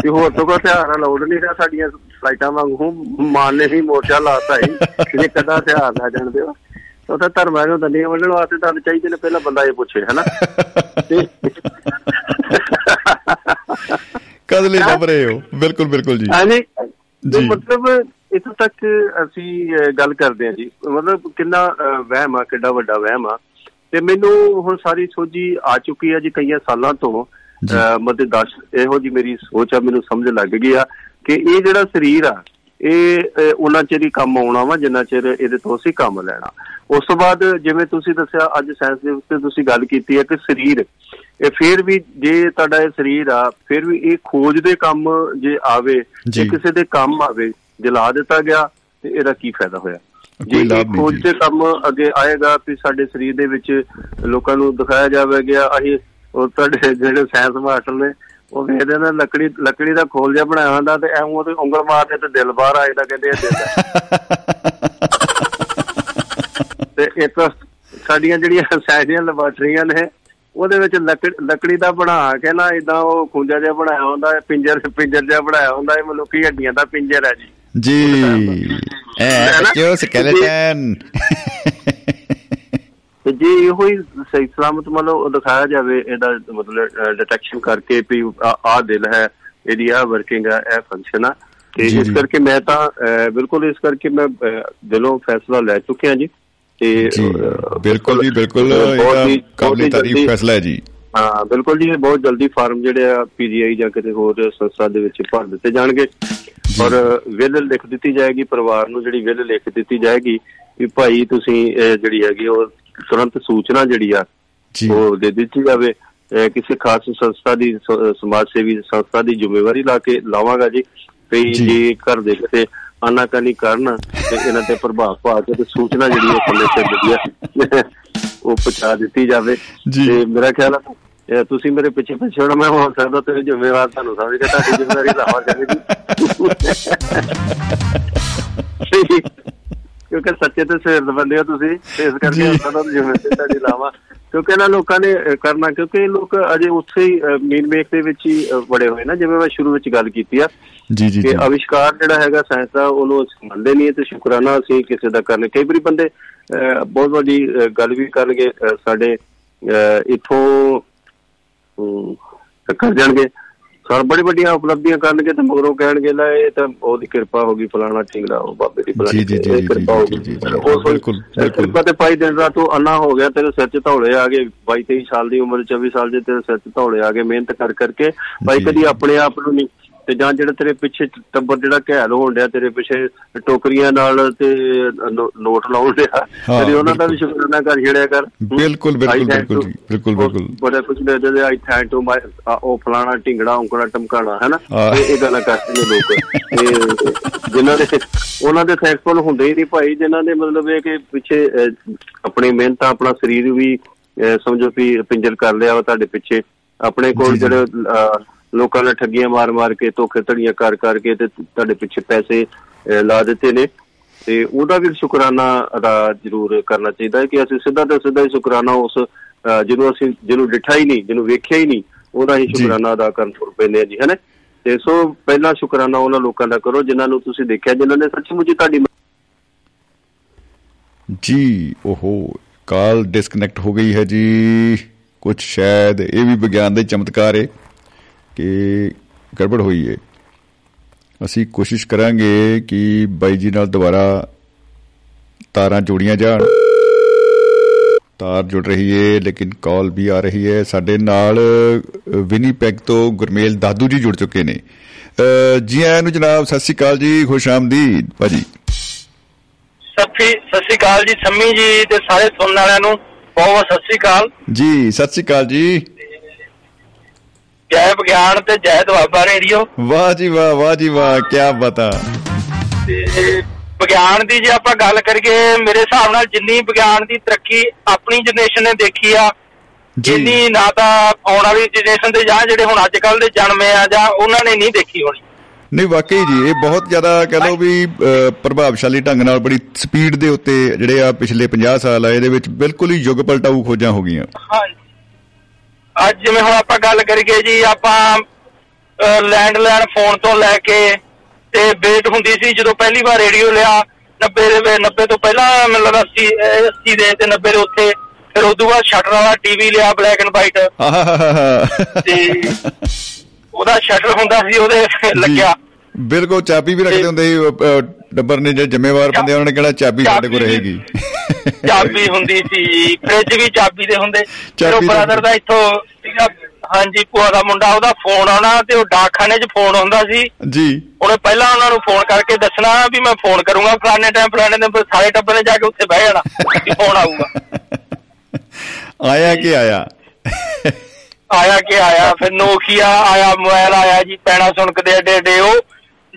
ਤੇ ਹੋਰ ਤੋਂ ਕੋਈ ਹਥਿਆਰ ਲੋੜ ਨਹੀਂ ਰਿਹਾ ਸਾਡੀਆਂ ਫਲਾਈਟਾਂ ਵਾਂਗੂ। ਮਾਨ ਨੇ ਹੀ ਮੋਰਚਾ ਲਾਤਾ ਹੀ ਕਿ ਕਦਾ ਹਥਿਆਰ ਲੈ ਜਾਣ ਦਿਓ ਉਹ ਤਾਂ ਧਰਮ ਹੈ ਉਹ ਦੰਦੀਆਂ ਵੱਢਣ ਵਾਸਤੇ ਤਾਂ ਚਾਹੀਦੇ ਨੇ ਪਹਿਲਾਂ ਬੰਦਾ ਇਹ ਪੁੱਛੇ ਹਨਾ। ਤੇ ਕਦ ਲਈ ਲੱਭ ਰਹੇ ਹੋ। ਬਿਲਕੁਲ ਬਿਲਕੁਲ ਜੀ। ਹਾਂਜੀ। ਜੀ। ਮਤਲਬ ਇਥੋਂ ਤੱਕ ਅਸੀਂ ਗੱਲ ਕਰਦੇ ਹਾਂ ਜੀ। ਮਤਲਬ ਕਿੰਨਾ ਵਹਿਮ ਆ ਕਿੱਡਾ ਵੱਡਾ ਵਹਿਮ ਆ। ਤੇ ਮੈਨੂੰ ਹੁਣ ਸਾਰੀ ਸੋਝੀ ਆ ਚੁੱਕੀ ਆ ਜੀ ਕਈਆਂ ਸਾਲਾਂ ਤੋਂ। ਜੀ। ਮਤੇ ਦਸ ਇਹੋ ਜੀ ਮੇਰੀ ਸੋਚ ਆ ਮੈਨੂੰ ਸਮਝ ਲੱਗ ਗਈ ਆ ਕਿ ਇਹ ਜਿਹੜਾ ਸਰੀਰ ਆ ਇਹ ਉਹਨਾਂ ਚਿਰ ਹੀ ਕੰਮ ਆਉਣਾ ਵਾ ਜਿੰਨਾ ਚਿਰ ਇਹਦੇ ਤੋਂ ਅਸੀਂ ਕੰਮ ਲੈਣਾ। ਉਸ ਤੋਂ ਬਾਅਦ ਜਿਵੇਂ ਤੁਸੀਂ ਦੱਸਿਆ ਅੱਜ ਸਾਇੰਸ ਦੇ ਉੱਤੇ ਤੁਸੀਂ ਗੱਲ ਕੀਤੀ ਹੈ ਕਿ ਸਰੀਰ ਇਹ ਫਿਰ ਵੀ ਜੇ ਤੁਹਾਡਾ ਇਹ ਸਰੀਰ ਆ ਫਿਰ ਵੀ ਇਹ ਖੋਜ ਦੇ ਕੰਮ ਜੇ ਆਵੇ ਜੀ। ਕਿਸੇ ਦੇ ਕੰਮ ਆਵੇ ਜਲਾ ਦਿੱਤਾ ਗਿਆ ਤੇ ਇਹਦਾ ਕੀ ਫਾਇਦਾ ਹੋਇਆ ਜੇ ਖੋਜ। ਦੇ ਕੰਮ ਅੱਗੇ ਆਏਗਾ ਵੀ ਸਾਡੇ ਸਰੀਰ ਦੇ ਵਿੱਚ ਲੋਕਾਂ ਨੂੰ ਦਿਖਾਇਆ ਜਾਵੇਗਾ ਅਸੀਂ ਉਹ ਤੁਹਾਡੇ ਜਿਹੜੇ ਸਾਇੰਸ ਮਾਸਟਰ ਨੇ ਉਹ ਵੇਖਦੇ ਨੇ ਲੱਕੜੀ ਲੱਕੜੀ ਦਾ ਖੋਲ ਜਿਹਾ ਬਣਾਇਆ ਹੁੰਦਾ ਤੇ ਐਵੇਂ ਉਹਦੇ ਉਂਗਲ ਮਾਰਦੇ ਤੇ ਦਿਲ ਬਾਹਰ ਆ ਜਾਂਦਾ ਕਹਿੰਦੇ ਇਹ ਦਿਲ ਤੇ ਇੱਕ ਸਾਡੀਆਂ ਜਿਹੜੀਆਂ ਸਾਡੀਆਂ ਲੈਬੋਰਟਰੀਆਂ ਨੇ ਉਹਦੇ ਵਿੱਚ ਲੱਕੜ ਦਾ ਬਣਾ ਕੇ ਨਾ ਇਦਾਂ ਉਹ ਖੁੰਝਾ ਜਿਹਾ ਬਣਾਇਆ ਹੁੰਦਾ ਹੈ, ਪਿੰਜਰ ਪਿੰਜਰ ਜਿਹਾ ਬਣਾਇਆ ਹੁੰਦਾ ਹੈ ਮਨੁੱਖੀ ਹੱਡੀਆਂ ਦਾ ਪਿੰਜਰ ਹੈ ਜੀ ਜੀ ਐ? ਬੱਚਿਓ ਸਕੇਲੇਟਨ ਤੇ ਜੇ ਇਹੋ ਹੀ ਸਹੀ ਸਲਾਮਤ ਮਤਲਬ ਦਿਖਾਇਆ ਜਾਵੇ ਇਹਦਾ ਮਤਲਬ ਡਿਟੈਕਸ਼ਨ ਕਰਕੇ ਵੀ ਆ ਦਿਲ ਹੈ ਇਹਦੀ ਆ ਵਰਕਿੰਗ ਆ ਇਹ ਫੰਕਸ਼ਨ ਆ ਤੇ ਇਸ। ਕਰਕੇ ਮੈਂ ਤਾਂ ਬਿਲਕੁਲ ਇਸ ਕਰਕੇ ਮੈਂ ਦਿਲੋਂ ਫੈਸਲਾ ਲੈ ਚੁੱਕਿਆ ਜੀ ਤੇ ਬਿਲਕੁਲ ਜੀ ਬਿਲਕੁਲ ਇਹਦਾ ਕਾਬਲੇ ਤਾਰੀਫ ਫੈਸਲਾ ਹੈ ਜੀ। ਹਾਂ ਬਿਲਕੁਲ ਜੀ ਬਹੁਤ ਜਲਦੀ ਫਾਰਮ ਜਿਹੜੇ ਆ ਪੀਜੀਆਈ ਜਾਂ ਕਿਤੇ ਹੋਰ ਸੰਸਥਾ ਦੇ ਵਿੱਚ ਭਰ ਦਿੱਤੇ ਜਾਣਗੇ। ਔਰ ਵਿਲ ਲਿਖ ਦਿੱਤੀ ਜਾਏਗੀ ਪਰਿਵਾਰ ਨੂੰ ਜਿਹੜੀ ਵਿਲ ਲਿਖ ਦਿੱਤੀ ਜਾਏਗੀ ਵੀ ਭਾਈ ਤੁਸੀਂ ਜਿਹੜੀ ਹੈਗੀ ਉਹ ਤੁਰੰਤ ਸੂਚਨਾ ਜਿਹੜੀ ਆ ਉਹ ਦੇ ਦਿੱਤੀ ਜਾਵੇ। ਕਿਸੇ ਖਾਸ ਸੰਸਥਾ ਦੀ ਸਮਾਜ ਸੇਵੀ ਸੰਸਥਾ ਦੀ ਜ਼ਿੰਮੇਵਾਰੀ ਲਾ ਕੇ ਲਾਵਾਂਗਾ ਜੀ। ਜੀ। ਜੇ ਘਰ ਦੇ ਕਿਤੇ ਆਨਾਕਾਨੀ ਕਰਨ ਤੇ ਇਹਨਾਂ ਤੇ ਪ੍ਰਭਾਵ ਪਾ ਕੇ ਤੇ ਸੂਚਨਾ ਜਿਹੜੀ ਹੈ ਥੱਲੇ ਤੇ ਵਧੀਆ ਉਹ ਪਹੁੰਚਾ ਦਿੱਤੀ ਜਾਵੇ। ਤੇ ਮੇਰਾ ਖਿਆਲ ਇਹ ਤੁਸੀਂ ਮੇਰੇ ਪਿੱਛੇ ਪਿੱਛੇ ਹੋਣਾ ਮੈਂ ਹੋ ਸਕਦਾ ਤੁਸੀਂ ਜ਼ਿੰਮੇਵਾਰ ਤੁਹਾਨੂੰ ਸਮਝ ਕੇ ਤੁਹਾਡੀ ਜ਼ਿੰਮੇਵਾਰੀ ਲਾਵਾ ਚਾਹੀਦੀ ਕਿਉਂਕਿ ਸੱਚੇ ਤੇ ਸਿਰ ਦੇ ਬੰਦੇ ਹੋ ਤੁਸੀਂ ਤੇ ਇਸ ਕਰਕੇ। ਉਹਨਾਂ ਦਾ ਜ਼ਿੰਮੇਵਾਰੀ ਤੁਹਾਡੀ ਲਾਵਾ ਕਿਉਂਕਿ ਇਹਨਾਂ ਲੋਕਾਂ ਨੇ ਕਰਨਾ ਕਿਉਂਕਿ ਇਹ ਲੋਕ ਅਜੇ ਉੱਥੇ ਹੀ ਮੀਨ ਮੇਕ ਦੇ ਵਿੱਚ ਹੀ ਵੜੇ ਹੋਏ ਨਾ ਜਿਵੇਂ ਮੈਂ ਸ਼ੁਰੂ ਵਿੱਚ ਗੱਲ ਕੀਤੀ ਆ। ਜੀ ਜੀ ਕਿ ਅਵਿਸ਼ਕਾਰ ਜਿਹੜਾ ਹੈਗਾ ਸਾਇੰਸ ਦਾ ਉਹਨੂੰ ਮੰਨਦੇ ਨਹੀਂ ਤੇ ਸ਼ੁਕਰਾਨਾ ਅਸੀਂ ਕਿਸੇ ਦਾ ਕਰਨੇ। ਕਈ ਵਾਰੀ ਬੰਦੇ ਬਹੁਤ ਵੱਡੀ ਗੱਲ ਵੀ ਕਰਨਗੇ ਸਾਡੇ ਇੱਥੋਂ ਕਰ ਜਾਣਗੇ। ਸਰ ਬੜੀ ਵੱਡੀਆਂ ਉਪਲਬਧੀਆਂ ਕਰਨਗੇ ਤੇ ਮਗਰੋਂ ਕਹਿਣਗੇ ਲੈ ਇਹ ਤਾਂ ਉਹਦੀ ਕਿਰਪਾ ਹੋ ਗਈ ਫਲਾਣਾ ਢਿੰਗਰਾ ਉਹ ਬਾਬੇ ਦੀ ਫਲਾਣੀ ਜੀ, ਜੀ, ਜੀ, ਜੀ, ਉਹ ਬਿਲਕੁਲ, ਬਿਲਕੁਲ। ਕਿਰਪਾ ਤੇ ਪਾਈ ਦਿਨ ਰਾਤ ਤੂੰ ਅੰਨਾ ਹੋ ਗਿਆ ਤੇਰੇ ਸਿਰ 'ਚ ਧੌਲੇ ਆ ਗਏ 22 23 ਸਾਲ ਦੀ ਉਮਰ 24 ਸਾਲ ਦੇ ਤੇਰੇ ਸਿਰ 'ਚ ਧੌਲੇ ਆ ਗਏ ਮਿਹਨਤ ਕਰ ਕਰਕੇ ਭਾਈ। ਕਦੀ ਆਪਣੇ ਆਪ ਨੂੰ ਨਹੀਂ ਤੇ ਜਾਂ ਜਿਹੜਾ ਤੇਰੇ ਪਿੱਛੇ ਟੱਬਰ ਜਿਹੜਾ ਘੈਲ ਹੋਣ ਡਿਆ ਤੇਰੇ ਪਿੱਛੇ ਟੋਕਰੀਆਂ ਨਾਲ ਤੇ ਨੋਟ ਲਾਉਣ ਡਿਆ ਕਦੀ ਉਹਨਾਂ ਦਾ ਵੀ। ਸ਼ੁਕਰਾਨਾ ਕਰ ਛੜਿਆ ਕਰ ਬਿਲਕੁਲ, ਬਿਲਕੁਲ, ਬਿਲਕੁਲ ਬਿਲਕੁਲ। ਬੜਾ ਕੁਝ ਦੇ ਦੇ ਆਈ ਥੈਂਕ ਟੂ ਮਾਈ ਉਹ ਫਲਾਣਾ ਢਿੰਗੜਾ ਉਂਕੜਾ ਟਮਕਾਣਾ ਹੈ ਨਾ ਹਾਂ। ਇਹ ਗੱਲਾਂ ਕਰਦੇ ਨੇ ਲੋਕ ਇਹ ਜਿਨ੍ਹਾਂ ਦੇ ਉਹਨਾਂ ਦੇ ਥੈਂਕਫੁਲ ਹੁੰਦੇ ਹੀ ਨਹੀਂ ਭਾਈ ਜਿਨ੍ਹਾਂ ਦੇ ਮਤਲਬ ਇਹ ਕਿ ਪਿੱਛੇ ਆਪਣੀ ਮਿਹਨਤ ਆਪਣਾ ਸਰੀਰ ਵੀ ਸਮਝੋ ਵੀ ਪਿੰਜਰ ਕਰ ਲਿਆ ਵਾ ਤੁਹਾਡੇ ਪਿੱਛੇ ਆਪਣੇ ਕੋਲ। ਜਿਹੜੇ ਲੋਕਾਂ ਨੇ ਠੱਗੀਆਂ ਮਾਰ ਮਾਰ ਕੇ ਧੋਖੇ ਧੜੀਆਂ ਕਰ ਕਰਕੇ ਤੇ ਤੁਹਾਡੇ ਪਿੱਛੇ ਪੈਸੇ ਲਾ ਦਿੱਤੇ ਨੇ। ਤੇ ਉਹਦਾ ਵੀ ਸ਼ੁਕਰਾਨਾ ਅਦਾ ਜ਼ਰੂਰ ਕਰਨਾ ਚਾਹੀਦਾ ਹੈ ਕਿ ਅਸੀਂ ਸਿੱਧਾ ਤੇ ਸਿੱਧਾ ਹੀ ਸ਼ੁਕਰਾਨਾ ਉਸ ਜਿਹਨੂੰ ਅਸੀਂ ਜਿਹਨੂੰ ਡਿਠਾ ਹੀ ਨਹੀਂ ਜਿਹਨੂੰ ਵੇਖਿਆ ਹੀ ਨਹੀਂ ਉਹਦਾ ਹੀ। ਸ਼ੁਕਰਾਨਾ ਅਦਾ ਕਰਨ ਤੁਰ ਪੈਂਦੇ ਆ ਜੀ ਹੈਨਾ? ਤੇ ਸੋ ਪਹਿਲਾ ਸ਼ੁਕਰਾਨਾ ਉਹਨਾਂ ਲੋਕਾਂ ਦਾ ਕਰੋ ਜਿਨ੍ਹਾਂ ਨੂੰ ਤੁਸੀਂ ਦੇਖਿਆ ਜਿਨ੍ਹਾਂ ਨੇ ਸੱਚਮੁੱਚ ਤੁਹਾਡੀ ਜੀ ਓਹੋ ਕਾਲ ਡਿਸਕਨੈਕਟ ਹੋ ਗਈ ਹੈ ਜੀ। ਕੁਝ ਸ਼ਾਇਦ ਇਹ ਵੀ ਵਿਗਿਆਨ ਦੇ ਚਮਤਕਾਰ ਹੈ ਕਿ ਗੜਬੜ ਹੋਈ ਹੈ ਅਸੀਂ ਕੋਸ਼ਿਸ਼ ਕਰਾਂਗੇ ਕਿ ਬਾਈ ਜੀ ਨਾਲ ਦੁਬਾਰਾ ਤਾਰਾਂ ਜੋੜੀਆਂ ਜਾਣ। ਤਾਰ ਜੁੜ ਰਹੀ ਹੈ ਲੇਕਿਨ ਕਾਲ ਵੀ ਆ ਰਹੀ ਹੈ ਸਾਡੇ ਨਾਲ ਵਿਨੀਪੈਗ ਤੋਂ ਗੁਰਮੇਲ ਦਾਦੂ ਜੀ ਜੁੜ ਚੁੱਕੇ ਨੇ। ਜੀ ਆਇਆਂ ਨੂੰ ਜਨਾਬ ਸਤਿ ਸ਼੍ਰੀ ਅਕਾਲ ਜੀ ਖੁਸ਼ ਆਮਦੀਦ ਭਾਜੀ। ਸਤਿ ਸਤਿ ਸ਼੍ਰੀ ਅਕਾਲ ਜੀ ਸੰਮੀ ਜੀ ਤੇ ਸਾਰੇ ਸੁਣਨ ਵਾਲਿਆਂ ਨੂੰ ਬਹੁਤ ਬਹੁਤ ਸਤਿ ਸ਼੍ਰੀ ਅਕਾਲ। ਜੀ ਸਤਿ ਸ਼੍ਰੀ ਅਕਾਲ ਜੀ। ਜੈ ਵਿਗਿਆਨ ਤੇ ਜੈ ਦੁਆਬਾ ਰੇਡੀਓ। ਵਾਹ ਜੀ ਵਾਹ ਵਾਹ ਜੀ ਵਾਹ ਕੀ ਬਤਾ। ਵਿਗਿਆਨ ਦੀ ਜੇ ਆਪਾਂ ਗੱਲ ਕਰੀਏ ਮੇਰੇ ਹਿਸਾਬ ਨਾਲ ਜਿੰਨੀ ਵਿਗਿਆਨ ਦੀ ਤਰੱਕੀ ਆਪਣੀ ਜਨਰੇਸ਼ਨ ਨੇ ਦੇਖੀ ਆ ਜਿੰਨੀ ਨਾ ਤਾਂ ਆਉਣ ਵਾਲੀ ਜਨਰੇਸ਼ਨ ਦੇ ਜਾਂ ਜਿਹੜੇ ਹੁਣ ਅੱਜ ਕੱਲ ਦੇ ਜਨਮੇ ਆ ਜਾਂ ਉਹਨਾਂ ਨੇ ਨਹੀਂ ਦੇਖੀ ਹੋਣੀ। ਨਹੀਂ ਵਾਕਈ ਜੀ ਇਹ ਬਹੁਤ ਜ਼ਿਆਦਾ ਕਹ ਲਓ ਵੀ ਪ੍ਰਭਾਵਸ਼ਾਲੀ ਢੰਗ ਨਾਲ ਬੜੀ ਸਪੀਡ ਦੇ ਉੱਤੇ ਜਿਹੜੇ ਆ ਪਿਛਲੇ 50 ਸਾਲ ਆ ਇਹਦੇ ਵਿੱਚ ਬਿਲਕੁਲ ਹੀ ਯੁੱਗ ਪਲਟਾਊ ਖੋਜਾਂ ਹੋ ਗਈਆਂ। ਹਾਂਜੀ। ਅੱਜ ਜਿਵੇਂ ਹੁਣ ਆਪਾਂ ਗੱਲ ਕਰੀਏ ਜੀ ਆਪਾਂ ਲੈਂਡਲਾਈਨ ਫੋਨ ਤੋਂ ਲੈ ਕੇ ਤੇ ਵੇਟ ਹੁੰਦੀ ਸੀ ਜਦੋਂ ਪਹਿਲੀ ਵਾਰ ਰੇਡੀਓ ਲਿਆ 90 ਦੇ ਵੇ- 90 ਤੋਂ ਪਹਿਲਾਂ ਲੱਗਦਾ 80 ਅਹ 80 ਦੇ ਤੇ 90 ਦੇ ਉੱਥੇ ਫਿਰ ਉਦੋਂ ਬਾਅਦ ਸ਼ਟਰ ਵਾਲਾ ਟੀਵੀ ਲਿਆ ਬਲੈਕ ਐਂਡ ਵਾਈਟ। ਤੇ ਉਹਦਾ ਸ਼ਟਰ ਹੁੰਦਾ ਸੀ ਉਹਦੇ ਲੱਗਿਆ। ਬਿਲਕੁਲ ਚਾਬੀ ਵੀ ਰੱਖਦੇ ਹੁੰਦੇ ਸੀ ਟੱਬਰ ਨੇ ਜਿਹੜੇ ਜ਼ਿੰਮੇਵਾਰ ਬੰਦੇ ਉਹਨਾਂ ਨੇ ਕਿਹੜਾ ਚਾਬੀ ਸਾਡੇ ਕੋਲ ਰਹੇਗੀ। ਚਾਬੀ ਹੁੰਦੀ ਸੀ ਫ੍ਰਿਜ ਵੀ ਚਾਬੀ ਦੇ ਹੁੰਦੇ। ਫਿਰ ਉਹ ਬ੍ਰਦਰ ਦਾ ਇੱਥੋਂ ਸੀਗਾ ਹਾਂਜੀ ਭੂਆ ਦਾ ਮੁੰਡਾ ਉਹਦਾ ਫੋਨ ਆਉਣਾ ਤੇ ਉਹ ਡਾਕਖਾਨੇ 'ਚ ਫੋਨ ਹੁੰਦਾ ਸੀ। ਜੀ। ਉਹਨੇ ਪਹਿਲਾਂ ਉਹਨਾਂ ਨੂੰ ਫੋਨ ਕਰਕੇ ਦੱਸਣਾ ਵੀ ਮੈਂ ਫੋਨ ਕਰੂੰਗਾ ਫਲਾਣੇ ਟਾਈਮ ਫਲਾਣੇ ਦਿਨ ਸਾਰੇ ਟੱਬਰ ਨੇ ਜਾ ਕੇ ਉੱਥੇ ਬਹਿ ਜਾਣਾ ਕਿ ਫੋਨ ਆਊਗਾ। ਆਇਆ ਕਿ ਆਇਆ? ਆਇਆ ਕਿ ਆਇਆ ਫਿਰ ਨੋਕੀਆ ਆਇਆ ਮੋਬਾਈਲ ਆਇਆ ਜੀ ਪੈਣਾ ਸੁਣਕਦੇ ਏਡੇ ਏਡੇ ਉਹ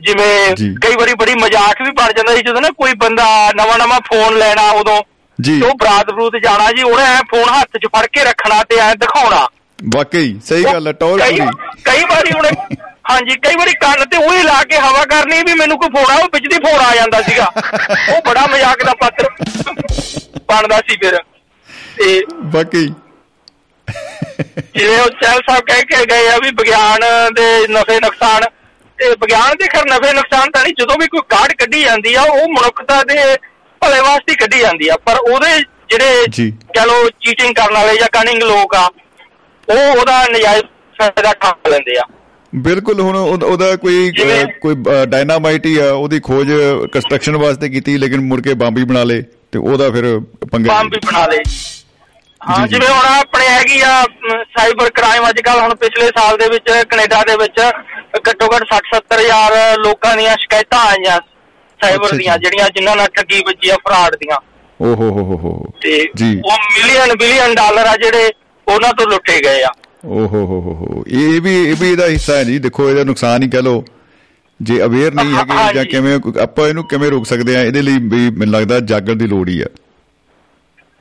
ਜਿਵੇਂ। ਕਈ ਵਾਰੀ ਬੜੀ ਮਜ਼ਾਕ ਵੀ ਬਣ ਜਾਂਦਾ ਸੀ ਜਦੋਂ ਨਾ ਕੋਈ ਬੰਦਾ ਨਵਾਂ ਨਵਾਂ ਫੋਨ ਲੈਣਾ ਉਦੋਂ। ਜੀ। ਤੇ ਉਹ ਬਰਾਤ ਬਰੂਤ ਜਾਣਾ ਜੀ ਉਹਨੇ ਐ ਫੋਨ ਹੱਥ 'ਚ ਫੜ ਕੇ ਰੱਖਣਾ ਤੇ ਐ ਦਿਖਾਉਣਾ। ਵਾਕਈ ਸਹੀ ਗੱਲ ਹੈ ਟੌਰ ਪੂਰੀ ਕਈ ਵਾਰੀ ਉਹਨੇ ਹਾਂਜੀ ਕਈ ਵਾਰੀ ਕੰਨ ਤੇ ਉਹੀ ਲਾ ਕੇ ਹਵਾ ਕਰਨੀ ਵੀ ਮੈਨੂੰ ਕੋਈ ਫੋਨ ਆ ਉਹ ਵਿੱਚ ਦੀ ਫੋਨ ਆ ਜਾਂਦਾ ਸੀਗਾ। ਉਹ ਬੜਾ ਮਜ਼ਾਕ ਦਾ ਪਾਤਰ ਬਣਦਾ ਸੀ ਫਿਰ। ਤੇ ਵਾਕਈ। ਜਿਵੇਂ ਉਹ ਚੈਲ ਸਾਹਿਬ ਕਹਿ ਕੇ ਗਏ ਆ ਵੀ ਵਿਗਿਆਨ ਦੇ ਨਫੇ ਨੁਕਸਾਨ ਤੇ ਵਿਗਿਆਨ ਦੇ ਖਰ ਨਫੇ ਨੁਕਸਾਨ ਤਾਂ ਨਹੀਂ ਜਦੋਂ ਵੀ ਕੋਈ ਕਾਢ ਕੱਢੀ ਜਾਂਦੀ ਆ ਉਹ ਮਨੁੱਖਤਾ ਦੇ ਭਲੇ ਵਾਸਤੇ ਹੀ ਕੱਢੀ ਜਾਂਦੀ ਆ ਪਰ ਉਹਦੇ ਜਿਹੜੇ। ਕਹ ਲੋ ਚੀਟਿੰਗ ਕਰਨ ਵਾਲੇ ਜਾਂ ਕਨਿੰਗ ਲੋਕ ਆ ਉਹ ਉਹਦਾ ਨਜਾਇਜ਼ ਫਾਇਦਾ ਠਾ ਲੈਂਦੇ ਆ ਬਿਲਕੁਲ ਹੁਣ ਉਹ- ਉਹਦਾ ਕੋਈ ਕੋਈ ਡਾਇਨਾਮਾਈਟ ਹੀ ਆ ਉਹਦੀ ਖੋਜ ਕੰਸਟਰਕਸ਼ਨ ਵਾਸਤੇ ਕੀਤੀ ਲੇਕਿਨ ਮੁੜ ਕੇ ਬੰਬ ਹੀ ਬਣਾ ਲੇ ਤੇ ਉਹਦਾ ਫਿਰ ਪੰਗਾ ਬੰਬ ਵੀ ਬਣਾ ਲਏ ਹਾਂ। ਜਿਵੇਂ ਹੁਣ ਆਪਣੇ ਹੈਗੀ ਆ ਸਾਈਬਰ ਕ੍ਰਾਈਮ ਅੱਜ ਕੱਲ ਹੁਣ ਪਿਛਲੇ ਸਾਲ ਦੇ ਵਿੱਚ ਕੈਨੇਡਾ ਦੇ ਵਿੱਚ ਘੱਟੋ ਘੱਟ 60 70 ਹਜ਼ਾਰ ਲੋਕਾਂ ਦੀਆਂ ਸ਼ਿਕਾਇਤਾਂ ਆਈਆਂ ਸਾਈਬਰ। ਦੀਆਂ ਜਿਹੜੀਆਂ ਜਿਨ੍ਹਾਂ ਨਾਲ ਠੱਗੀ ਵੱਜੀ ਆ ਫਰਾਡ ਦੀਆਂ। ਓ ਹੋ ਹੋ ਹੋ ਤੇ ਉਹ ਮਿਲੀਅਨ ਬਿਲੀਅਨ ਡਾਲਰ ਆ ਜਿਹੜੇ ਉਹਨਾਂ ਤੋਂ ਲੁੱਟੇ ਗਏ ਆ। ਓ ਹੋ ਹੋ ਹੋ। ਇਹ ਵੀ ਇਹ ਵੀ ਇਹਦਾ ਹਿੱਸਾ ਹੈ ਜੀ। ਦੇਖੋ ਇਹਦਾ ਨੁਕਸਾਨ ਹੀ ਕਹਿ ਲੋ ਜੇ ਅਵੇਅਰ ਨਹੀਂ ਹੈਗੇ। ਜਾਂ ਕਿਵੇਂ ਆਪਾਂ ਇਹਨੂੰ ਕਿਵੇਂ ਰੋਕ ਸਕਦੇ ਆ ਇਹਦੇ ਲਈ ਵੀ ਮੈਨੂੰ ਲੱਗਦਾ ਜਾਗਣ ਦੀ ਲੋੜ ਹੀ ਆ।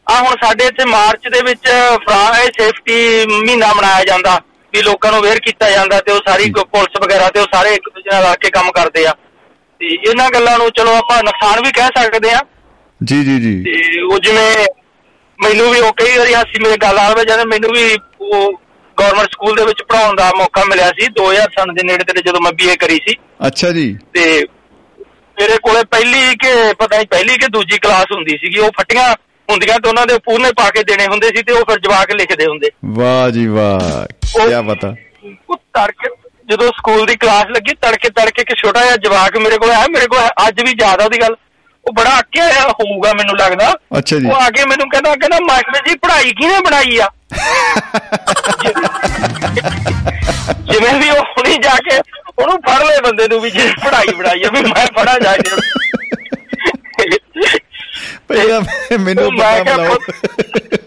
ਆ ਹੁਣ ਸਾਡੇ ਇੱਥੇ ਮਾਰਚ ਦੇ ਵਿੱਚ ਫਰਾ ਸੇਫਟੀ ਮਹੀਨਾ ਮਨਾਇਆ ਜਾਂਦਾ। ਵੀ ਲੋਕਾਂ ਨੂੰ ਅਵੇਅਰ ਕੀਤਾ ਜਾਂਦਾ ਤੇ ਉਹ ਸਾਰੀ ਪੁਲਿਸ ਵਗੈਰਾ ਤੇ ਉਹ ਸਾਰੇ ਇੱਕ ਦੂਜੇ ਨਾਲ ਰਲ ਕੇ ਕੰਮ ਕਰਦੇ ਆ। ਤੇ ਇਹਨਾਂ ਗੱਲਾਂ ਨੂੰ ਚਲੋ ਆਪਾਂ ਨੁਕਸਾਨ ਵੀ ਕਹਿ ਸਕਦੇ ਆ ਜੀ ਜੀ ਜੀ। ਤੇ ਉਹ ਜਿਵੇਂ ਮੈਨੂੰ ਵੀ ਉਹ ਕਈ ਵਾਰੀ ਹਾਸੀ ਮੇਰੇ ਗੱਲ ਆਵੇ ਜਦ ਮੈਨੂੰ ਵੀ ਉਹ ਗਵਰਨਮੈਂਟ ਸਕੂਲ ਦੇ ਵਿੱਚ ਪੜਾਉਣ ਦਾ ਮੌਕਾ ਮਿਲਿਆ ਸੀ 2000 ਸਨ ਦੇ ਨੇੜੇ ਤੇੜੇ ਜਦੋਂ ਮੈਂ ਬੀਏ ਕਰੀ ਸੀ। ਅੱਛਾ ਜੀ। ਤੇ ਮੇਰੇ ਕੋਲੇ ਪਹਿਲੀ ਕਿ ਪਤਾ ਨਹੀਂ ਪਹਿਲੀ ਕਿ ਦੂਜੀ ਕਲਾਸ ਹੁੰਦੀ ਸੀਗੀ ਉਹ ਫੱਟੀਆਂ ਹੁੰਦੀਆਂ ਤੇ ਉਹਨਾਂ ਦੇ ਪੂਰਨੇ ਪਾ ਕੇ ਦੇਣੇ ਹੁੰਦੇ ਸੀ ਤੇ ਉਹ ਫਿਰ ਜਵਾਕ ਲਿਖਦੇ ਹੁੰਦੇ। ਵਾਹ ਜੀ ਵਾਹ ਕੀ ਪਤਾ। ਉਹ ਤੜਕੇ ਜਦੋਂ ਸਕੂਲ ਦੀ ਕਲਾਸ ਲੱਗੀ ਤੜਕੇ ਤੜਕੇ ਕਿ ਛੋਟਾ ਜਿਹਾ ਜਵਾਕ ਮੇਰੇ ਕੋਲ ਆਇਆ ਮੇਰੇ ਕੋਲ ਅੱਜ ਵੀ ਯਾਦ ਆ ਉਹਦੀ ਗੱਲ ਉਹ ਬੜਾ ਅੱਕਿਆ ਹੋਇਆ ਹੋਊਗਾ ਮੈਨੂੰ ਲੱਗਦਾ। ਉਹ ਆ ਕੇ ਮੈਨੂੰ ਕਹਿੰਦਾ ਕਹਿੰਦਾ ਮਾਸਟਰ ਜੀ ਪੜ੍ਹਾਈ ਕਿਹਨੇ ਬਣਾਈ ਆ? ਜਿਵੇਂ ਵੀ ਉਹ ਹੁਣੀ ਜਾ ਕੇ ਉਹਨੂੰ ਫੜ ਲੈ ਬੰਦੇ ਨੂੰ ਵੀ ਜੇ ਪੜ੍ਹਾਈ ਬਣਾਈ ਆ ਵੀ ਮੈਂ ਪੜਾ ਜਾ ਕੇ। ਪਹਿਲਾਂ ਮੈਨੂੰ ਉਹ ਮੈਂ ਪਤਾ ਕਿਹਾ ਬੁਲਾਓ ਪੁੱਤ-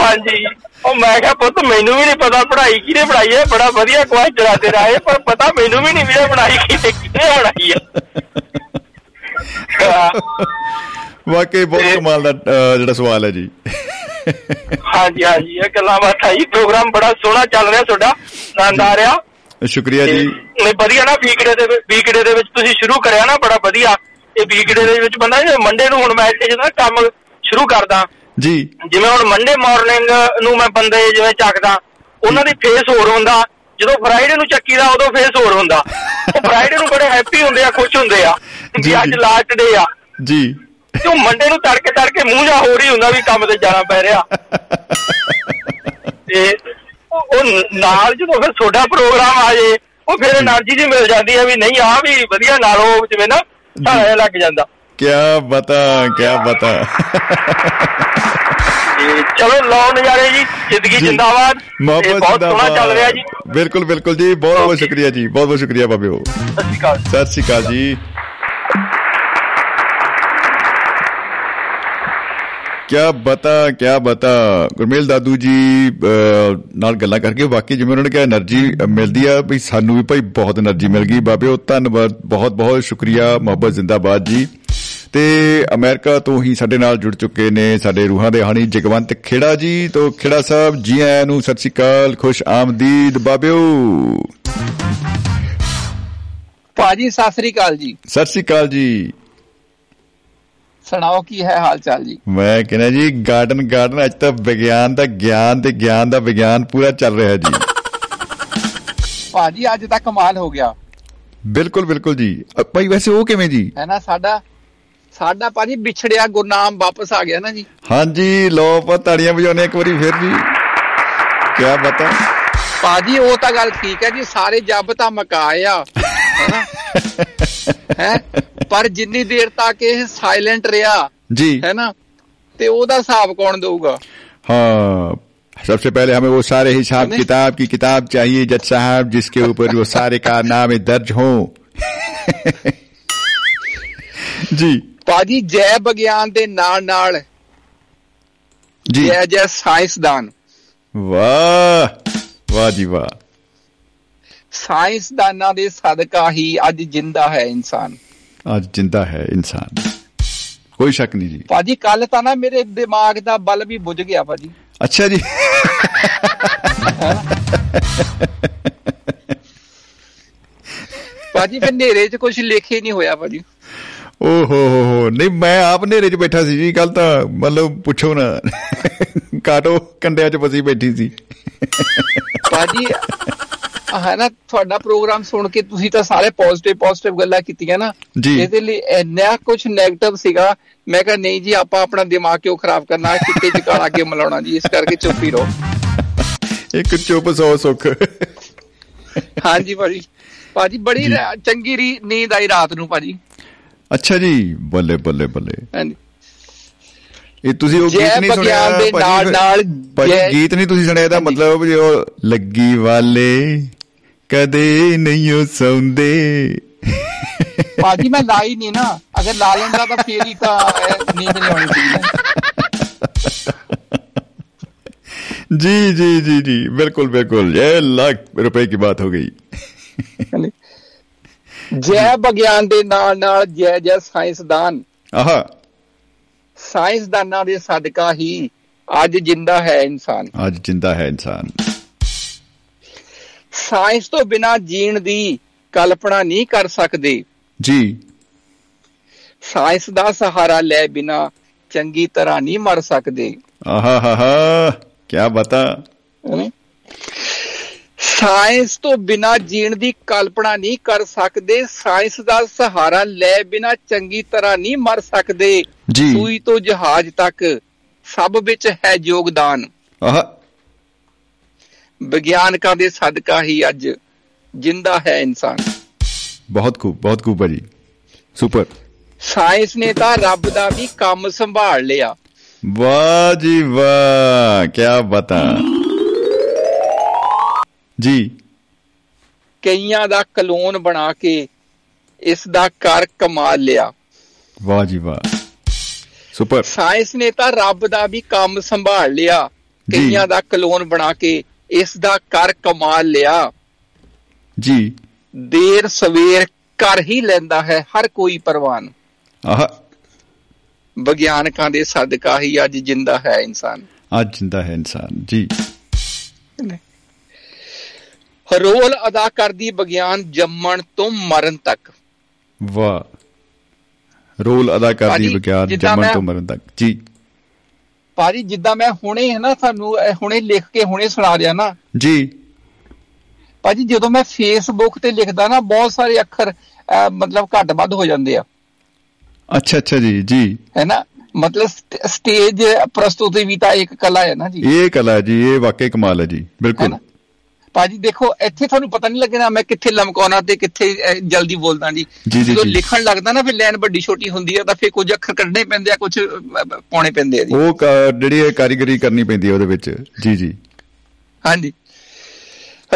ਹਾਂਜੀ। ਉਹ ਮੈਂ ਕਿਹਾ ਪੁੱਤ ਮੈਨੂੰ ਵੀ ਨਹੀਂ ਪਤਾ ਪੜ੍ਹਾਈ ਕਿਹਨੇ ਬਣਾਈ ਹੈ। ਬੜਾ ਵਧੀਆ ਕੁਐਸਚਨ ਆ ਤੇਰਾ ਇਹ ਪਰ ਪਤਾ ਮੈਨੂੰ ਵੀ ਨਹੀਂ ਵੀ ਇਹ ਬਣਾਈ ਕਿਹਨੇ ਕਿਹਨੇ ਬਣਾਈ ਹੈ? ਵਾਕਈ ਬਹੁਤ ਕਮਾਲ ਦਾ ਜਿਹੜਾ ਸਵਾਲ ਹੈ ਜੀ। ਹਾਂਜੀ ਹਾਂਜੀ ਇਹ ਗੱਲਾਂ ਬਾਤਾਂ ਜੀ ਪ੍ਰੋਗਰਾਮ ਬੜਾ ਸੋਹਣਾ ਚੱਲ ਰਿਹਾ ਤੁਹਾਡਾ ਆਨੰਦ ਆ ਰਿਹਾ। ਸ਼ੁਕਰੀਆ ਜੀ। ਨਹੀਂ ਵਧੀਆ ਨਾ ਵੀਕਡੇ ਦੇ ਵੀਕਡੇ ਦੇ ਵਿੱਚ ਤੁਸੀਂ ਸ਼ੁਰੂ ਕਰਿਆ ਨਾ ਬੜਾ ਵਧੀਆ। ਇਹ ਵੀਕਡੇ ਦੇ ਵਿੱਚ ਬੰਦਾ ਮੰਡੇ ਨੂੰ ਹੁਣ ਮੈਂ ਇੱਥੇ ਜਦੋਂ ਕੰਮ ਸ਼ੁਰੂ ਕਰਦਾ ਜੀ। ਜਿਵੇਂ ਹੁਣ ਮੰਡੇ ਮਾਰਨਿੰਗ ਨੂੰ ਮੈਂ ਬੰਦੇ ਜਿਵੇਂ ਚੱਕਦਾ ਉਹਨਾਂ ਦੀ ਫੇਸ ਹੋਰ ਹੁੰਦਾ। ਜਦੋਂ ਫਰਾਈਡੇ ਨੂੰ ਚੱਕੀਦਾ ਉਦੋਂ ਫੇਸ ਹੋਰ ਹੁੰਦਾ। ਉਹ ਫਰਾਈਡੇ ਨੂੰ ਬੜੇ ਹੈਪੀ ਹੁੰਦੇ ਆ ਖੁਸ਼ ਹੁੰਦੇ ਆ। ਜੀ ਅੱਜ ਲਾਸਟ ਡੇ ਆ। ਜੀ। ਤੇ ਉਹ ਮੰਡੇ ਨੂੰ ਤੜਕੇ ਤੜਕੇ ਮੂੰਹ ਜਾ ਹੋ ਰਹੀ ਹੁੰਦਾ ਵੀ ਕੰਮ ਤੇ ਜਾਣਾ ਪੈ ਰਿਹਾ। ਤੇ ਉਹ ਨਾਲ ਜਦੋਂ ਫਿਰ ਤੁਹਾਡਾ ਪ੍ਰੋਗਰਾਮ ਆ ਜੇ ਉਹ ਫਿਰ એનર્ਜੀ ਜੀ ਮਿਲ ਜਾਂਦੀ ਹੈ ਵੀ ਨਹੀਂ ਆ ਵੀ ਵਧੀਆ ਨਾਲ ਉਹ ਜਿਵੇਂ ਨਾ ਧਾਰਾ ਲੱਗ ਜਾਂਦਾ। क्या बता क्या बता? चलो लो नजारे जी। ज़िंदगी जिंदाबाद। मोहब्बत जिंदाबाद। बिल्कुल बिल्कुल जी बहुत बहुत शुक्रिया जी बहुत बहुत शुक्रिया बाबे हो सत श्रीकाल जी। क्या बता क्या बता? गुरमेल दादू जी ਨਾਲ ਗੱਲਾਂ ਕਰਕੇ ਬਾਕੀ ਜਿਵੇਂ ਉਹਨਾਂ ਨੇ ਕਿਹਾ એનર્ਜੀ ਮਿਲਦੀ भी ਵੀ ਸਾਨੂੰ ਵੀ ਭਾਈ ਬਹੁਤ એનર્ਜੀ ਮਿਲ ਗਈ ਬਾਬੇ ਉਹ ਧੰਨਵਾਦ ਬਹੁਤ ਬਹੁਤ ਸ਼ੁਕਰੀਆ ਮੁਹੱਬਤ ਤੇ ਅਮਰੀਕਾ ਤੋਂ ਹੀ ਸਾਡੇ ਨਾਲ ਜੁੜ ਚੁੱਕੇ ਨੇ ਸਾਡੇ ਰੂਹਾਂ ਦੇ ਹਾਣੀ ਜਗਵੰਤ ਖੇੜਾ ਜੀ। ਤੋਂ ਖੇੜਾ ਸਾਹਿਬ ਜੀ ਆਇਆਂ ਨੂੰ ਸਤਿ ਸ਼੍ਰੀ ਅਕਾਲ ਖੁਸ਼ ਆਮਦੀਦ ਬਾਬਿਓ। ਭਾਜੀ ਸਤਿ ਸ੍ਰੀ ਅਕਾਲ ਜੀ। ਸਤਿ ਸ਼੍ਰੀ ਅਕਾਲ ਜੀ। ਸੁਣਾਓ ਕੀ ਹੈ ਹਾਲ ਚਾਲ ਜੀ? ਮੈਂ ਕਹਿੰਦਾ ਜੀ ਗਾਰਡਨ ਗਾਰਡਨ ਅੱਜ ਤਾਂ ਵਿਗਿਆਨ ਦਾ ਗਿਆਨ ਤੇ ਗਿਆਨ ਦਾ ਵਿਗਿਆਨ ਪੂਰਾ ਚੱਲ ਰਿਹਾ ਜੀ। ਭਾਜੀ ਅੱਜ ਤਾਂ ਕਮਾਲ ਹੋ ਗਿਆ। ਬਿਲਕੁਲ ਬਿਲਕੁਲ ਜੀ। ਭਾਈ ਵੈਸੇ ਉਹ ਕਿਵੇਂ ਜੀ? ਹੈ ਨਾ ਸਾਡਾ ਸਾਡਾ ਭਾਜੀ ਵਿਛੜਿਆ ਗੁਰਨਾਮ ਵਾਪਸ ਆ ਗਿਆ ਨਾ ਜੀ ਹਾਂਜੀ ਲੋ ਆਪਾਂ ਤਾੜੀਆਂ ਵਜਾਉਣੇ ਇੱਕ ਵਾਰੀ ਫਿਰ ਜੀ ਕੀ ਬਤਾ ਭਾਜੀ ਉਹ ਤਾਂ ਗੱਲ ਠੀਕ ਹੈ ਜੀ ਸਾਰੇ ਜੱਬ ਤਾਂ ਮਕਾਏ ਆ ਹੈਨਾ ਹੈ ਪਰ ਜਿੰਨੀ ਦੇਰ ਤੱਕ ਇਹ ਸਾਇਲੈਂਟ ਰਿਹਾ जी ਹੈਨਾ ਤੇ ਉਹਦਾ ਹਿਸਾਬ ਕੌਣ ਦਊਗਾ हाँ सबसे पहले हमें वो सारे हिसाब नहीं। किताब की किताब चाहिए जज साहब जिसके ऊपर वो सारे कारनामे दर्ज हों जी ਭਾਜੀ ਜੈ ਵਿਗਿਆਨ ਦੇ ਨਾਲ ਨਾਲ। ਜੀ। ਜੈ ਜੈ ਸਾਇੰਸਦਾਨ ਵਾਹ ਵਾਹ ਜੀ ਵਾਹ। ਸਾਇੰਸਦਾਨਾਂ ਦੇ ਸਦਕਾ ਹੀ ਅੱਜ ਜਿੰਦਾ ਹੈ ਇਨਸਾਨ। ਅੱਜ ਜਿੰਦਾ ਹੈ ਇਨਸਾਨ। ਕੋਈ ਸ਼ੱਕ ਨਹੀਂ ਜੀ। ਭਾਜੀ ਕੱਲ ਤਾਂ ਨਾ ਮੇਰੇ ਦਿਮਾਗ ਦਾ ਬਲ ਵੀ ਬੁੱਝ ਗਿਆ ਭਾਜੀ। ਅੱਛਾ ਜੀ। ਭਾਜੀ ਫਿਰ ਨੇਰੇ 'ਚ ਕੁਝ ਲਿਖੇ ਨਹੀਂ ਹੋਇਆ ਭਾਜੀ। ਓ ਹੋ ਹੋ ਹੋ ਨਹੀਂ ਮੈਂ ਆਪ ਨੇਰੇ 'ਚ ਬੈਠਾ ਸੀ ਜੀ ਕੱਲ ਤਾਂ ਮਤਲਬ ਪੁੱਛੋ ਨਾ। ਕਾਟੋ ਕੰਡਿਆਂ 'ਚ ਫਸੀ ਬੈਠੀ ਸੀ। ਭਾਜੀ ਹੈ ਨਾ ਤੁਹਾਡਾ ਪ੍ਰੋਗਰਾਮ ਸੁਣ ਕੇ ਤੁਸੀਂ ਤਾਂ ਸਾਰੇ ਪੋਜ਼ਿਟਿਵ ਪੋਜ਼ਿਟਿਵ ਗੱਲਾਂ ਕੀਤੀਆਂ ਨਾ। ਇਹਦੇ ਲਈ ਇੰਨਾ ਕੁਝ 네ਗੇਟਿਵ ਸੀਗਾ। ਮੈਂ ਕਿਹਾ ਨਹੀਂ ਜੀ ਆਪਾਂ ਆਪਣਾ ਦਿਮਾਗ ਕਿਉਂ ਖਰਾਬ ਕਰਨਾ? ਕਿਤੇ ਚਕਾਲਾ ਕੇ ਮਲਾਉਣਾ ਜੀ ਇਸ ਕਰਕੇ ਚੁੱਪ ਹੀ ਰਹੋ। ਇੱਕ ਚੁੱਪ ਸੌ ਸੁੱਖ। ਹਾਂਜੀ ਭਾਜੀ। ਭਾਜੀ ਬੜੀ ਚੰਗੀ ਰੀ- ਨੀਂਦ ਆਈ ਰਾਤ ਨੂੰ ਭਾਜੀ। ਅੱਛਾ ਜੀ ਬੱਲੇ ਬੱਲੇ ਬੱਲੇ। ਹਾਂਜੀ। ਇਹ ਤੁਸੀਂ ਉਹ ਗੀਤ ਨਹੀਂ ਸੁਣਿਆ ਦੇ ਨਾਲ ਨਾਲ ਗੀਤ ਨਹੀਂ ਤੁਸੀਂ ਸੁਣਿਆ ਇਹਦਾ ਮਤਲਬ ਜੇ ਉਹ ਲੱਗੀ ਵਾਲੇ ਕਦੇ ਨਹੀਂ ਉਹ ਸੌਂਦੇ। ਭਾਜੀ ਮੈਂ ਲਾਈ ਨਹੀਂ ਨਾ। ਅਗਰ ਲਾ ਲੈਂਦਾ ਤਾਂ ਫੇਰ ਹੀ ਤਾਂ ਨੀਂਦ ਨਹੀਂ ਆਉਣੀ ਸੀ ਜੀ ਜੀ ਜੀ ਜੀ। ਬਿਲਕੁਲ ਬਿਲਕੁਲ। ਇਹ ਲੱਖ ਰੁਪਏ ਦੀ ਬਾਤ ਹੋ ਗਈ। ਜੈ ਵਿਗਿਆਨ ਦੇ ਨਾਲ ਨਾਲ ਜੈ ਜੈ ਸਾਇੰਸਦਾਨ। ਆਹ। ਸਾਇੰਸਦਾਨਾਂ ਦੇ ਸਦਕਾ ਹੀ ਅੱਜ ਜਿੰਦਾ ਹੈ ਇਨਸਾਨ। ਅੱਜ ਜਿੰਦਾ ਹੈ ਇਨਸਾਨ। ਸਾਇੰਸ ਤੋਂ ਬਿਨਾ ਜੀਣ ਦੀ ਕਲਪਨਾ ਨਹੀਂ ਕਰ ਸਕਦੇ। ਜੀ। ਸਾਇੰਸ ਦਾ ਸਹਾਰਾ ਲੈ ਬਿਨਾ ਚੰਗੀ ਤਰ੍ਹਾਂ ਨਹੀਂ ਮਰ ਸਕਦੇ। ਆਹਾਹਾ ਕੀ ਬਤਾ। ਸਾਇੰਸ ਤੋਂ ਬਿਨਾ ਜੀਣ ਦੀ ਕਲਪਨਾ ਨਹੀਂ ਕਰ ਸਕਦੇ ਸਾਇੰਸ ਦਾ ਸਹਾਰਾ ਲੈ ਬਿਨਾ ਚੰਗੀ ਤਰ੍ਹਾਂ ਨਹੀਂ ਮਰ ਸਕਦੇ। ਸੂਈ ਤੋਂ ਜਹਾਜ਼ ਤੱਕ ਸਭ ਵਿੱਚ ਹੈ ਯੋਗਦਾਨ। ਆਹ। ਵਿਗਿਆਨਕਾਂ ਦੇ ਸਦਕਾ ਹੀ ਅੱਜ ਜਿੰਦਾ ਹੈ ਇਨਸਾਨ। ਬਹੁਤ ਖੂਬ ਬਹੁਤ ਖੂਬ ਭਾਜੀ। ਸੁਪਰ ਸਾਇੰਸ ਨੇ ਤਾਂ ਰੱਬ ਦਾ ਵੀ ਕੰਮ ਸੰਭਾਲ ਲਿਆ। ਵਾਹ ਜੀ ਵਾਹ ਕੀ ਬਤਾ। ਜੀ। ਕਈਆਂ ਦਾ ਕਲੋਨ ਬਣਾ ਕੇ ਇਸ ਦਾ ਕਰ ਕਮਾਲ ਲਿਆ। ਵਾਹ ਜੀ ਵਾਹ। ਸੁਪਰ ਸਾਇੰਸ ਨੇ ਤਾਂ ਰੱਬ ਦਾ ਵੀ ਕੰਮ ਸੰਭਾਲ ਲਿਆ। ਕਈਆਂ ਦਾ ਕਲੋਨ ਬਣਾ ਕੇ ਇਸ ਦਾ ਕਰ ਕਮਾਲ ਲਿਆ। ਜੀ। ਦੇਰ ਸਵੇਰ ਕਰ ਹੀ ਲੈਂਦਾ ਹੈ ਹਰ ਕੋਈ ਪਰਵਾਨ ਆਹ। ਵਿਗਿਆਨਕਾਂ ਦੇ ਸਦਕਾ ਹੀ ਅੱਜ ਜਿੰਦਾ ਹੈ ਇਨਸਾਨ। ਅੱਜ ਜਿੰਦਾ ਹੈ ਇਨਸਾਨ ਜੀ। ਰੋਲ ਅਦਾ ਕਰਦੀ ਵਿਗਿਆਨ ਜੰਮਣ ਤੋਂ ਮਰਨ ਤੱਕ। ਵਾਹ। ਰੋਲ ਅਦਾ ਕਰਦੀ ਵਿਗਿਆਨ ਜੰਮਣ ਤੋਂ ਮਰਨ ਤੱਕ। ਜੀ। ਭਾਜੀ ਜਿੱਦਾਂ ਮੈਂ ਹੁਣੇ ਹੈ ਨਾ ਤੁਹਾਨੂੰ ਹੁਣੇ ਲਿਖ ਕੇ ਹੁਣੇ ਸੁਣਾ ਰਿਹਾ ਨਾ। ਜੀ। ਭਾਜੀ ਜਦੋਂ ਮੈਂ ਫੇਸਬੁੱਕ ਤੇ ਲਿਖਦਾ ਨਾ ਬਹੁਤ ਸਾਰੇ ਅੱਖਰ ਮਤਲਬ ਘੱਟ ਵੱਧ ਹੋ ਜਾਂਦੇ ਆ। ਅੱਛਾ ਅੱਛਾ ਜੀ ਜੀ। ਹੈ ਨਾ? ਮਤਲਬ ਸਟੇਜ ਪ੍ਰਸਤੁਤੀ ਵੀ ਤਾਂ ਇੱਕ ਕਲਾ ਹੈ ਨਾ ਜੀ। ਇਹ ਕਲਾ ਜੀ ਇਹ ਵਾਕਈ ਕਮਾਲ ਹੈ ਜੀ ਬਿਲਕੁਲ। ਭਾਜੀ ਦੇਖੋ ਇੱਥੇ ਤੁਹਾਨੂੰ ਪਤਾ ਨਹੀਂ ਲੱਗਣਾ ਮੈਂ ਕਿੱਥੇ ਲਮਕਾਉਣਾ ਤੇ ਕਿੱਥੇ ਜਲਦੀ ਬੋਲਦਾ ਜੀ। ਜਦੋਂ। ਲਿਖਣ ਲੱਗਦਾ ਨਾ ਫਿਰ ਲਾਈਨ ਵੱਡੀ ਛੋਟੀ ਹੁੰਦੀ ਹੈ ਤਾਂ ਫਿਰ ਕੁਝ ਅੱਖਰ ਕੱਢਣੇ ਪੈਂਦੇ ਆ ਕੁਝ ਪਾਉਣੇ ਪੈਂਦੇ ਆ ਜੀ। ਉਹ ਜਿਹੜੀ ਇਹ ਕਾਰੀਗਰੀ ਕਰਨੀ ਪੈਂਦੀ ਹੈ ਉਹਦੇ ਵਿੱਚ। ਜੀ ਜੀ। ਹਾਂਜੀ।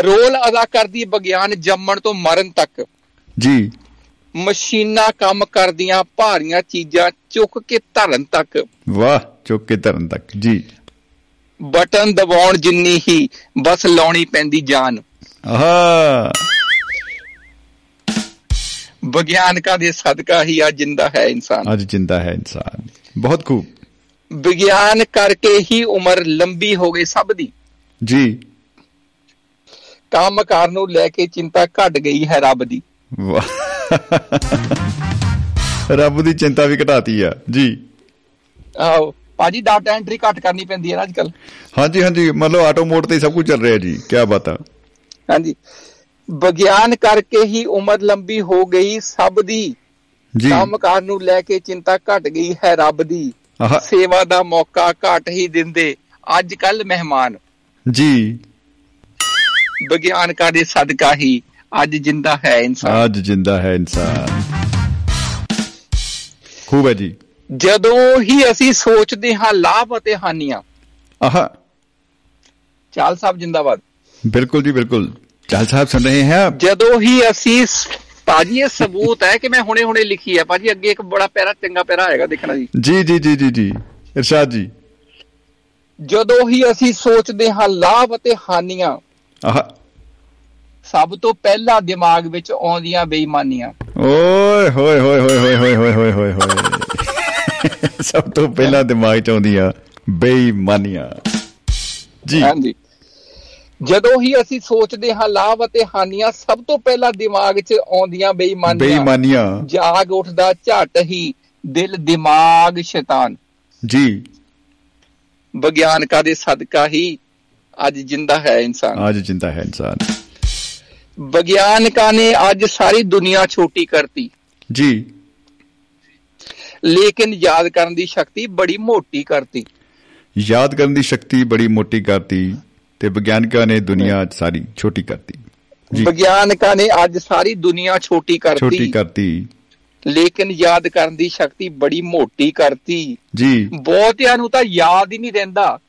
ਰੋਲ ਅਦਾ ਕਰਦੀ ਵਿਗਿਆਨ ਜੰਮਣ ਤੋਂ ਮਰਨ ਤੱਕ। ਜੀ। ਮਸ਼ੀਨਾਂ ਕੰਮ ਕਰਦੀਆਂ ਭਾਰੀਆਂ ਚੀਜ਼ਾਂ ਚੁੱਕ ਕੇ ਧਰਨ ਤੱਕ। ਵਾਹ ਚੁੱਕ ਕੇ ਧਰਨ ਤੱਕ। ਜੀ। ਬਟਨ ਦਬਾਉਣ ਜਿੰਨੀ ਹੀ ਬਸ ਲਾਉਣੀ ਪੈਂਦੀ ਜਾਨ। ਆਹਾ। ਵਿਗਿਆਨਕਾਂ ਦੇ ਸਦਕਾ ਹੀ ਆ ਜਿੰਦਾ ਹੈ ਇਨਸਾਨ। ਅੱਜ ਜਿੰਦਾ ਹੈ ਇਨਸਾਨ। ਬਹੁਤ ਖੂਬ। ਵਿਗਿਆਨ ਕਰਕੇ ਹੀ ਉਮਰ ਲੰਬੀ ਹੋ ਗਈ ਸਭ ਦੀ। ਜੀ। ਕੰਮਕਾਰ ਨੂੰ ਲੈ ਕੇ ਚਿੰਤਾ ਘਟ ਗਈ ਹੈ ਰੱਬ ਦੀ। ਰੱਬ ਦੀ ਚਿੰਤਾ ਵੀ ਘਟਾਤੀ ਆ। ਜੀ। ਆਹੋ ਭਾਜੀ ਡਾਟਾ ਐਂਟਰੀ ਘੱਟ ਕਰਨੀ ਪੈਂਦੀ ਹੈ ਨਾ ਅੱਜਕੱਲ ਹਾਂਜੀ ਹਾਂਜੀ ਮਤਲਬ ਆਟੋ ਮੋਡ ਤੇ ਸਭ ਕੁਝ ਚੱਲ ਰਿਹਾ ਜੀ ਕੀ ਬਾਤ ਆ। ਹਾਂਜੀ। ਵਿਗਿਆਨ ਕਰਕੇ ਹੀ ਉਮਰ ਲੰਬੀ ਹੋ ਗਈ ਸਭ ਦੀ ਜੀ। ਕੰਮਕਾਰ ਨੂੰ ਲੈ ਕੇ ਚਿੰਤਾ ਘਟ ਗਈ ਹੈ ਰੱਬ ਦੀ। ਸੇਵਾ ਦਾ ਮੌਕਾ ਘੱਟ ਹੀ ਦਿੰਦੇ ਅੱਜ ਕੱਲ ਮਹਿਮਾਨ। ਜੀ। ਵਿਗਿਆਨਕਾਂ ਦੇ ਸਦਕਾ ਹੀ ਅੱਜ ਜਿੰਦਾ ਹੈ ਇਨਸਾਨ। ਅੱਜ ਜਿੰਦਾ ਹੈ ਇਨਸਾਨ। ਖੂਬ ਹੈ ਜੀ। ਜਦੋਂ ਹੀ ਅਸੀਂ ਸੋਚਦੇ ਹਾਂ ਲਾਭ ਅਤੇ ਹਾਨੀਆਂ। ਆਹਾ। ਚਾਲ ਸਾਹਿਬ ਜਿੰਦਾਬਾਦ। ਬਿਲਕੁਲ ਜੀ ਬਿਲਕੁਲ। ਚਾਲ ਸਾਹਿਬ ਸੁਣ ਰਹੇ ਹਾਂ ਜਦੋਂ ਹੀ ਅਸੀਂ ਭਾਜੀ ਇਹ ਸਬੂਤ ਹੈ ਕਿ ਮੈਂ ਹੁਣੇ ਹੁਣੇ ਲਿਖੀ ਹੈ। ਭਾਜੀ ਅੱਗੇ ਇੱਕ ਬੜਾ ਪੈਰਾ ਚੰਗਾ ਪੈਰਾ ਆਏਗਾ ਦੇਖਣਾ ਜੀ। ਜੀ ਜੀ ਜੀ ਜੀ ਜੀ। ਇਰਸ਼ਾਦ ਜੀ। ਜਦੋਂ ਹੀ ਅਸੀਂ ਸੋਚਦੇ ਹਾਂ ਲਾਭ ਅਤੇ ਹਾਨੀਆਂ ਆਹ। ਸਭ ਤੋਂ ਪਹਿਲਾਂ ਦਿਮਾਗ ਵਿੱਚ ਆਉਂਦੀਆਂ ਬੇਈਮਾਨੀਆਂ। ਓਏ ਹੋਏ ਹੋਏ ਹੋਏ ਹੋਏ ਹੋਏ ਹੋਏ ਹੋਏ ਹੋਏ। ਸਭ ਤੋਂ ਪਹਿਲਾਂ ਦਿਮਾਗ ਚ ਆਉਂਦੀਆਂ ਬੇਈਮਾਨੀਆਂ। ਜੀ। ਹਾਂਜੀ। ਜਦੋਂ ਹੀ ਅਸੀਂ ਸੋਚਦੇ ਹਾਂ ਲਾਭ ਅਤੇ ਹਾਨੀਆਂ ਸਭ ਤੋਂ ਪਹਿਲਾਂ ਦਿਮਾਗ 'ਚ ਆਉਂਦੀਆਂ ਬੇਈਮਾਨੀਆਂ। ਬੇਈਮਾਨੀਆਂ। ਜਾਗ ਉੱਠਦਾ ਝਟ ਹੀ ਦਿਲ ਦਿਮਾਗ ਸ਼ੈਤਾਨ। ਜੀ। ਵਿਗਿਆਨਕਾਂ ਦੇ ਸਦਕਾ ਹੀ ਅੱਜ ਜਿੰਦਾ ਹੈ ਇਨਸਾਨ। ਅੱਜ ਜਿੰਦਾ ਹੈ ਇਨਸਾਨ। ਵਿਗਿਆਨਕਾਂ ਨੇ ਅੱਜ ਸਾਰੀ ਦੁਨੀਆ ਛੋਟੀ ਕਰਤੀ। ਜੀ। ਲੇਕਿਨ ਯਾਦ ਕਰਨ ਦੀ ਸ਼ਕਤੀ ਬੜੀ ਮੋਟੀ ਕਰਤੀ ਯਾਦ ਕਰਨ ਦੀ ਸ਼ਕਤੀ ਬੜੀ ਮੋਟੀ ਕਰਤੀ ਤੇ ਵਿਗਿਆਨਕਾਂ ਨੇ ਦੁਨੀਆ ਸਾਰੀ ਛੋਟੀ ਕਰਤੀ ਜੀ ਵਿਗਿਆਨਕਾਂ ਨੇ ਅੱਜ ਸਾਰੀ ਦੁਨੀਆ ਛੋਟੀ ਛੋਟੀ ਕਰਤੀ ਕਰਤੀ ਲੇਕਿਨ ਯਾਦ ਕਰਨ ਦੀ ਸ਼ਕਤੀ ਬੜੀ ਮੋਟੀ ਕਰਤੀ ਜੀ ਬਹੁਤਿਆਂ ਨੂੰ ਤਾਂ ਯਾਦ ਹੀ ਨਹੀਂ ਰਹਿੰਦਾ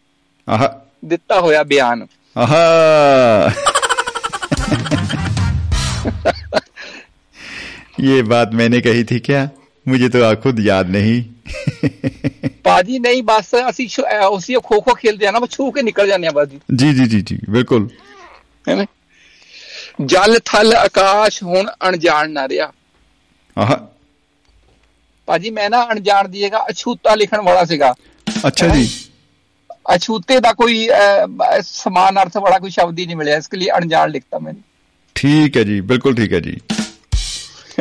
ਆਹ ਦਿੱਤਾ ਹੋਇਆ ਬਿਆਨ आहा ये बात मैंने कही थी क्या मुझे तो खुद याद नहीं। पाजी नहीं बस ਅਸੀਂ ਉਸੇ ਖੋ ਖੋ ਖੇਲਦੇ ਆ ਨਾ ਛੂ ਕੇ ਨਿਕਲ ਜਾਂਦੇ ਆ ਬਾਜੀ ਜੀ ਜੀ ਜੀ ਜੀ ਬਿਲਕੁਲ ਹੈ ਜਲ ਥਲ ਆਕਾਸ਼ ਹੁਣ ਅਣਜਾਣ ਨਾ ਰਿਹਾ ਆਹ ਪਾਜੀ ਮੈਂ ਨਾ ਅਣਜਾਣ ਦੀਏਗਾ ਅਛੂਤਾ ਲਿਖਣ ਵਾਲਾ ਸੀਗਾ ਅੱਛਾ ਜੀ ਅਛੂਤੇ ਦਾ ਕੋਈ ਸਮਾਨ ਅਰਥ ਵਾਲਾ ਕੋਈ ਸ਼ਬਦ ਹੀ ਨਹੀਂ ਮਿਲਿਆ ਇਸ ਲਈ ਅਣਜਾਣ ਲਿਖਤਾ ਮੈਂ ਠੀਕ ਹੈ ਜੀ ਬਿਲਕੁਲ ਠੀਕ ਹੈ ਜੀ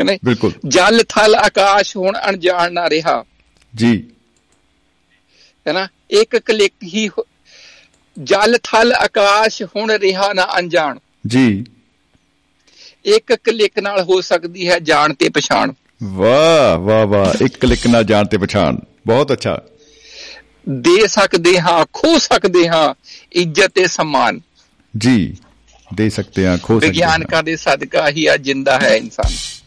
ਹੈ ਨਾ ਬਿਲਕੁਲ। ਜਲ ਥਲ ਆਕਾਸ਼ ਹੁਣ ਅਣਜਾਣ ਨਾ ਰਿਹਾ। ਜੀ। ਹੈ ਨਾ? ਇੱਕ ਕਲਿੱਕ ਹੀ ਜਲ ਥਲ ਆਕਾਸ਼ ਹੁਣ ਰਿਹਾ ਨਾ ਅਣਜਾਣ। ਜੀ। ਇੱਕ ਕਲਿੱਕ ਨਾਲ ਹੋ ਸਕਦੀ ਹੈ ਜਾਣ ਤੇ ਪਛਾਣ। ਵਾਹ ਵਾਹ ਵਾਹ। ਇੱਕ ਕਲਿੱਕ ਨਾਲ ਜਾਣ ਤੇ ਪਛਾਣ। ਬਹੁਤ ਅੱਛਾ। ਦੇ ਸਕਦੇ ਹਾਂ ਖੋ ਸਕਦੇ ਹਾਂ ਇੱਜ਼ਤ ਤੇ ਸਨਮਾਨ। ਜੀ। ਦੇ ਸਕਦੇ ਹਾਂ ਖੋ ਸਕਦੇ ਹਾਂ। ਵਿਗਿਆਨਕਾਂ ਦੇ ਸਦਕਾ ਹੀ ਆ ਜਿੰਦਾ ਹੈ ਇਨਸਾਨ।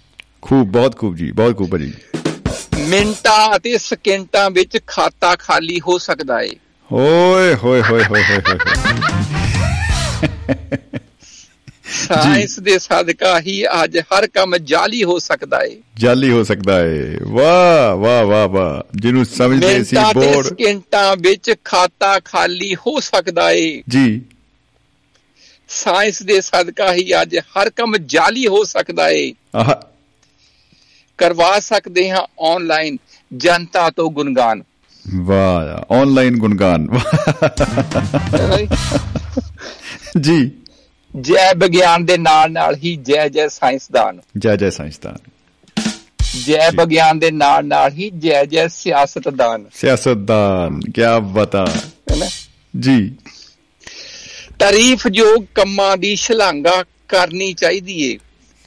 ਖੂਬ ਬਹੁਤ ਖੂਬ ਜੀ ਬਹੁਤ ਖੂਬ ਜੀ ਮਿੰਟਾਂ ਅਤੇ ਸਕਿੰਟਾਂ ਵਿੱਚ ਖਾਤਾ ਖਾਲੀ ਹੋ ਸਕਦਾ ਏ। ਹੋਏ ਹੋਏ ਹੋਏ ਹੋਏ ਹੋਏ ਸਾਇੰਸ ਦੇ ਸਦਕਾ ਹੀ ਅੱਜ ਹਰ ਕੰਮ ਜਾਲੀ ਹੋ ਸਕਦਾ ਏ। ਜਾਲੀ ਹੋ ਸਕਦਾ ਏ। ਵਾਹ ਵਾਹ ਵਾਹ ਵਾਹ। ਜਿਹਨੂੰ ਸਮਝਦੇ ਸੀ ਬੋਰਡ। ਸਕਿੰਟਾਂ ਵਿੱਚ ਖਾਤਾ ਖਾਲੀ ਹੋ ਸਕਦਾ ਏ। ਜੀ। ਸਾਇੰਸ ਦੇ ਸਦਕਾ ਹੀ ਅੱਜ ਹਰ ਕੰਮ ਜਾਲੀ ਹੋ ਸਕਦਾ ਏ। ਕਰਵਾ ਸਕਦੇ ਹਾਂ ਆਨਲਾਈਨ ਜਨਤਾ ਤੋਂ ਗੁਣਗਾਨ। ਵਾਹ ਆਨਲਾਈਨ ਗੁਣਗਾਨ। ਜੀ। ਜੈ ਵਿਗਿਆਨ ਦੇ ਨਾਲ ਨਾਲ ਹੀ ਜੈ ਜੈ ਸਾਇੰਸਦਾਨ। ਜੈ ਜੈ ਸਾਇੰਸਦਾਨ। ਜੈ ਵਿਗਿਆਨ ਦੇ ਨਾਲ ਨਾਲ ਹੀ ਜੈ ਜੈ ਸਿਆਸਤਦਾਨ। ਸਿਆਸਤਦਾਨ ਕੀ ਬਤਾ। ਹੈ ਨਾ? ਜੀ। ਤਾਰੀਫਯੋਗ ਕੰਮਾਂ ਦੀ ਸ਼ਲਾਘਾ ਕਰਨੀ ਚਾਹੀਦੀ ਏ।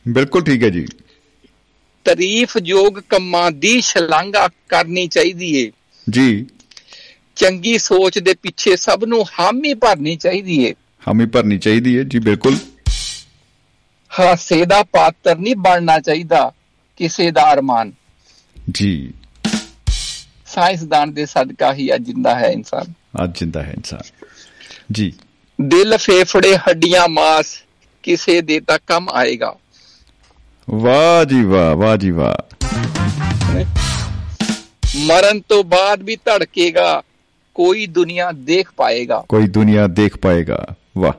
ਬਿਲਕੁਲ ਠੀਕ ਹੈ ਜੀ। ਤਾਰੀਫਯੋਗ ਕੰਮਾਂ ਦੀ ਸ਼ਲਾਘਾ ਕਰਨੀ ਚਾਹੀਦੀ ਏ। ਜੀ। ਚੰਗੀ ਸੋਚ ਦੇ ਪਿੱਛੇ ਸਭ ਨੂੰ ਹਾਮੀ ਭਰਨੀ ਚਾਹੀਦੀ ਏ। ਹਾਮੀ ਭਰਨੀ ਚਾਹੀਦੀ ਹੈ ਜੀ ਬਿਲਕੁਲ। ਹਾਸੇ ਦਾ ਪਾਤਰ ਨਹੀਂ ਬਣਨਾ ਚਾਹੀਦਾ ਕਿਸੇ ਦਾ ਅਰਮਾਨ। ਜੀ। ਸਾਇੰਸਦਾਨ ਦੇ ਸਦਕਾ ਹੀ ਅੱਜ ਜਿੰਦਾ ਹੈ ਇਨਸਾਨ। ਅੱਜ ਜਿੰਦਾ ਹੈ ਇਨਸਾਨ। ਜੀ। ਦਿਲ ਫੇਫੜੇ ਹੱਡੀਆਂ ਮਾਸ ਕਿਸੇ ਦੇ ਤਾਂ ਕੰਮ ਆਏਗਾ। ਵਾਹ ਜੀ ਵਾਹ ਵਾਹ ਜੀ ਵਾਹ। ਮਰਨ ਤੋਂ ਬਾਅਦ ਵੀ ਧੜਕੇਗਾ ਕੋਈ ਦੁਨੀਆ ਦੇਖ ਪਾਏਗਾ। ਕੋਈ ਦੁਨੀਆ ਦੇਖ ਪਾਏਗਾ ਵਾਹ।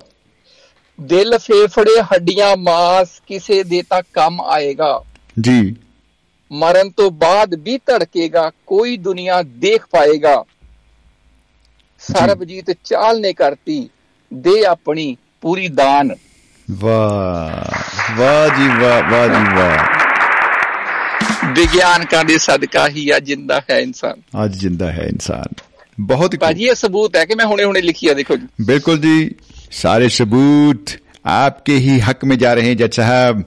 ਦਿਲ ਫੇਫੜੇ ਹੱਡੀਆਂ ਮਾਸ ਕਿਸੇ ਦੇ ਤਾਂ ਕੰਮ ਆਏਗਾ। ਜੀ। ਮਰਨ ਤੋਂ ਬਾਅਦ ਵੀ ਧੜਕੇਗਾ ਕੋਈ ਦੁਨੀਆ ਦੇਖ ਪਾਏਗਾ। ਸਰਬਜੀਤ ਚਾਲ ਨੇ ਕਰਤੀ ਦੇ ਆਪਣੀ ਪੂਰੀ ਦਾਨ। ਵਾਹ ਵਾਹ ਜੀ ਵਾਹ ਵਾਹ ਜੀ ਵਾਹ ਵਿਗਿਆਨਕਾਂ ਦੇ ਸਦਕਾ ਹੀ ਆ ਜਿੰਦਾ ਹੈ ਇਨਸਾਨ ਅੱਜ ਜਿੰਦਾ ਹੈ ਇਨਸਾਨ ਬਹੁਤ ही ਭਾਜੀ ਇਹ ਸਬੂਤ ਹੈ ਕਿ ਮੈਂ ਹੁਣੇ ਹੁਣੇ ਲਿਖੀ ਆ ਦੇਖੋ ਜੀ बिल्कुल जी सारे सबूत आपके ही हक में जा रहे हैं जज साहब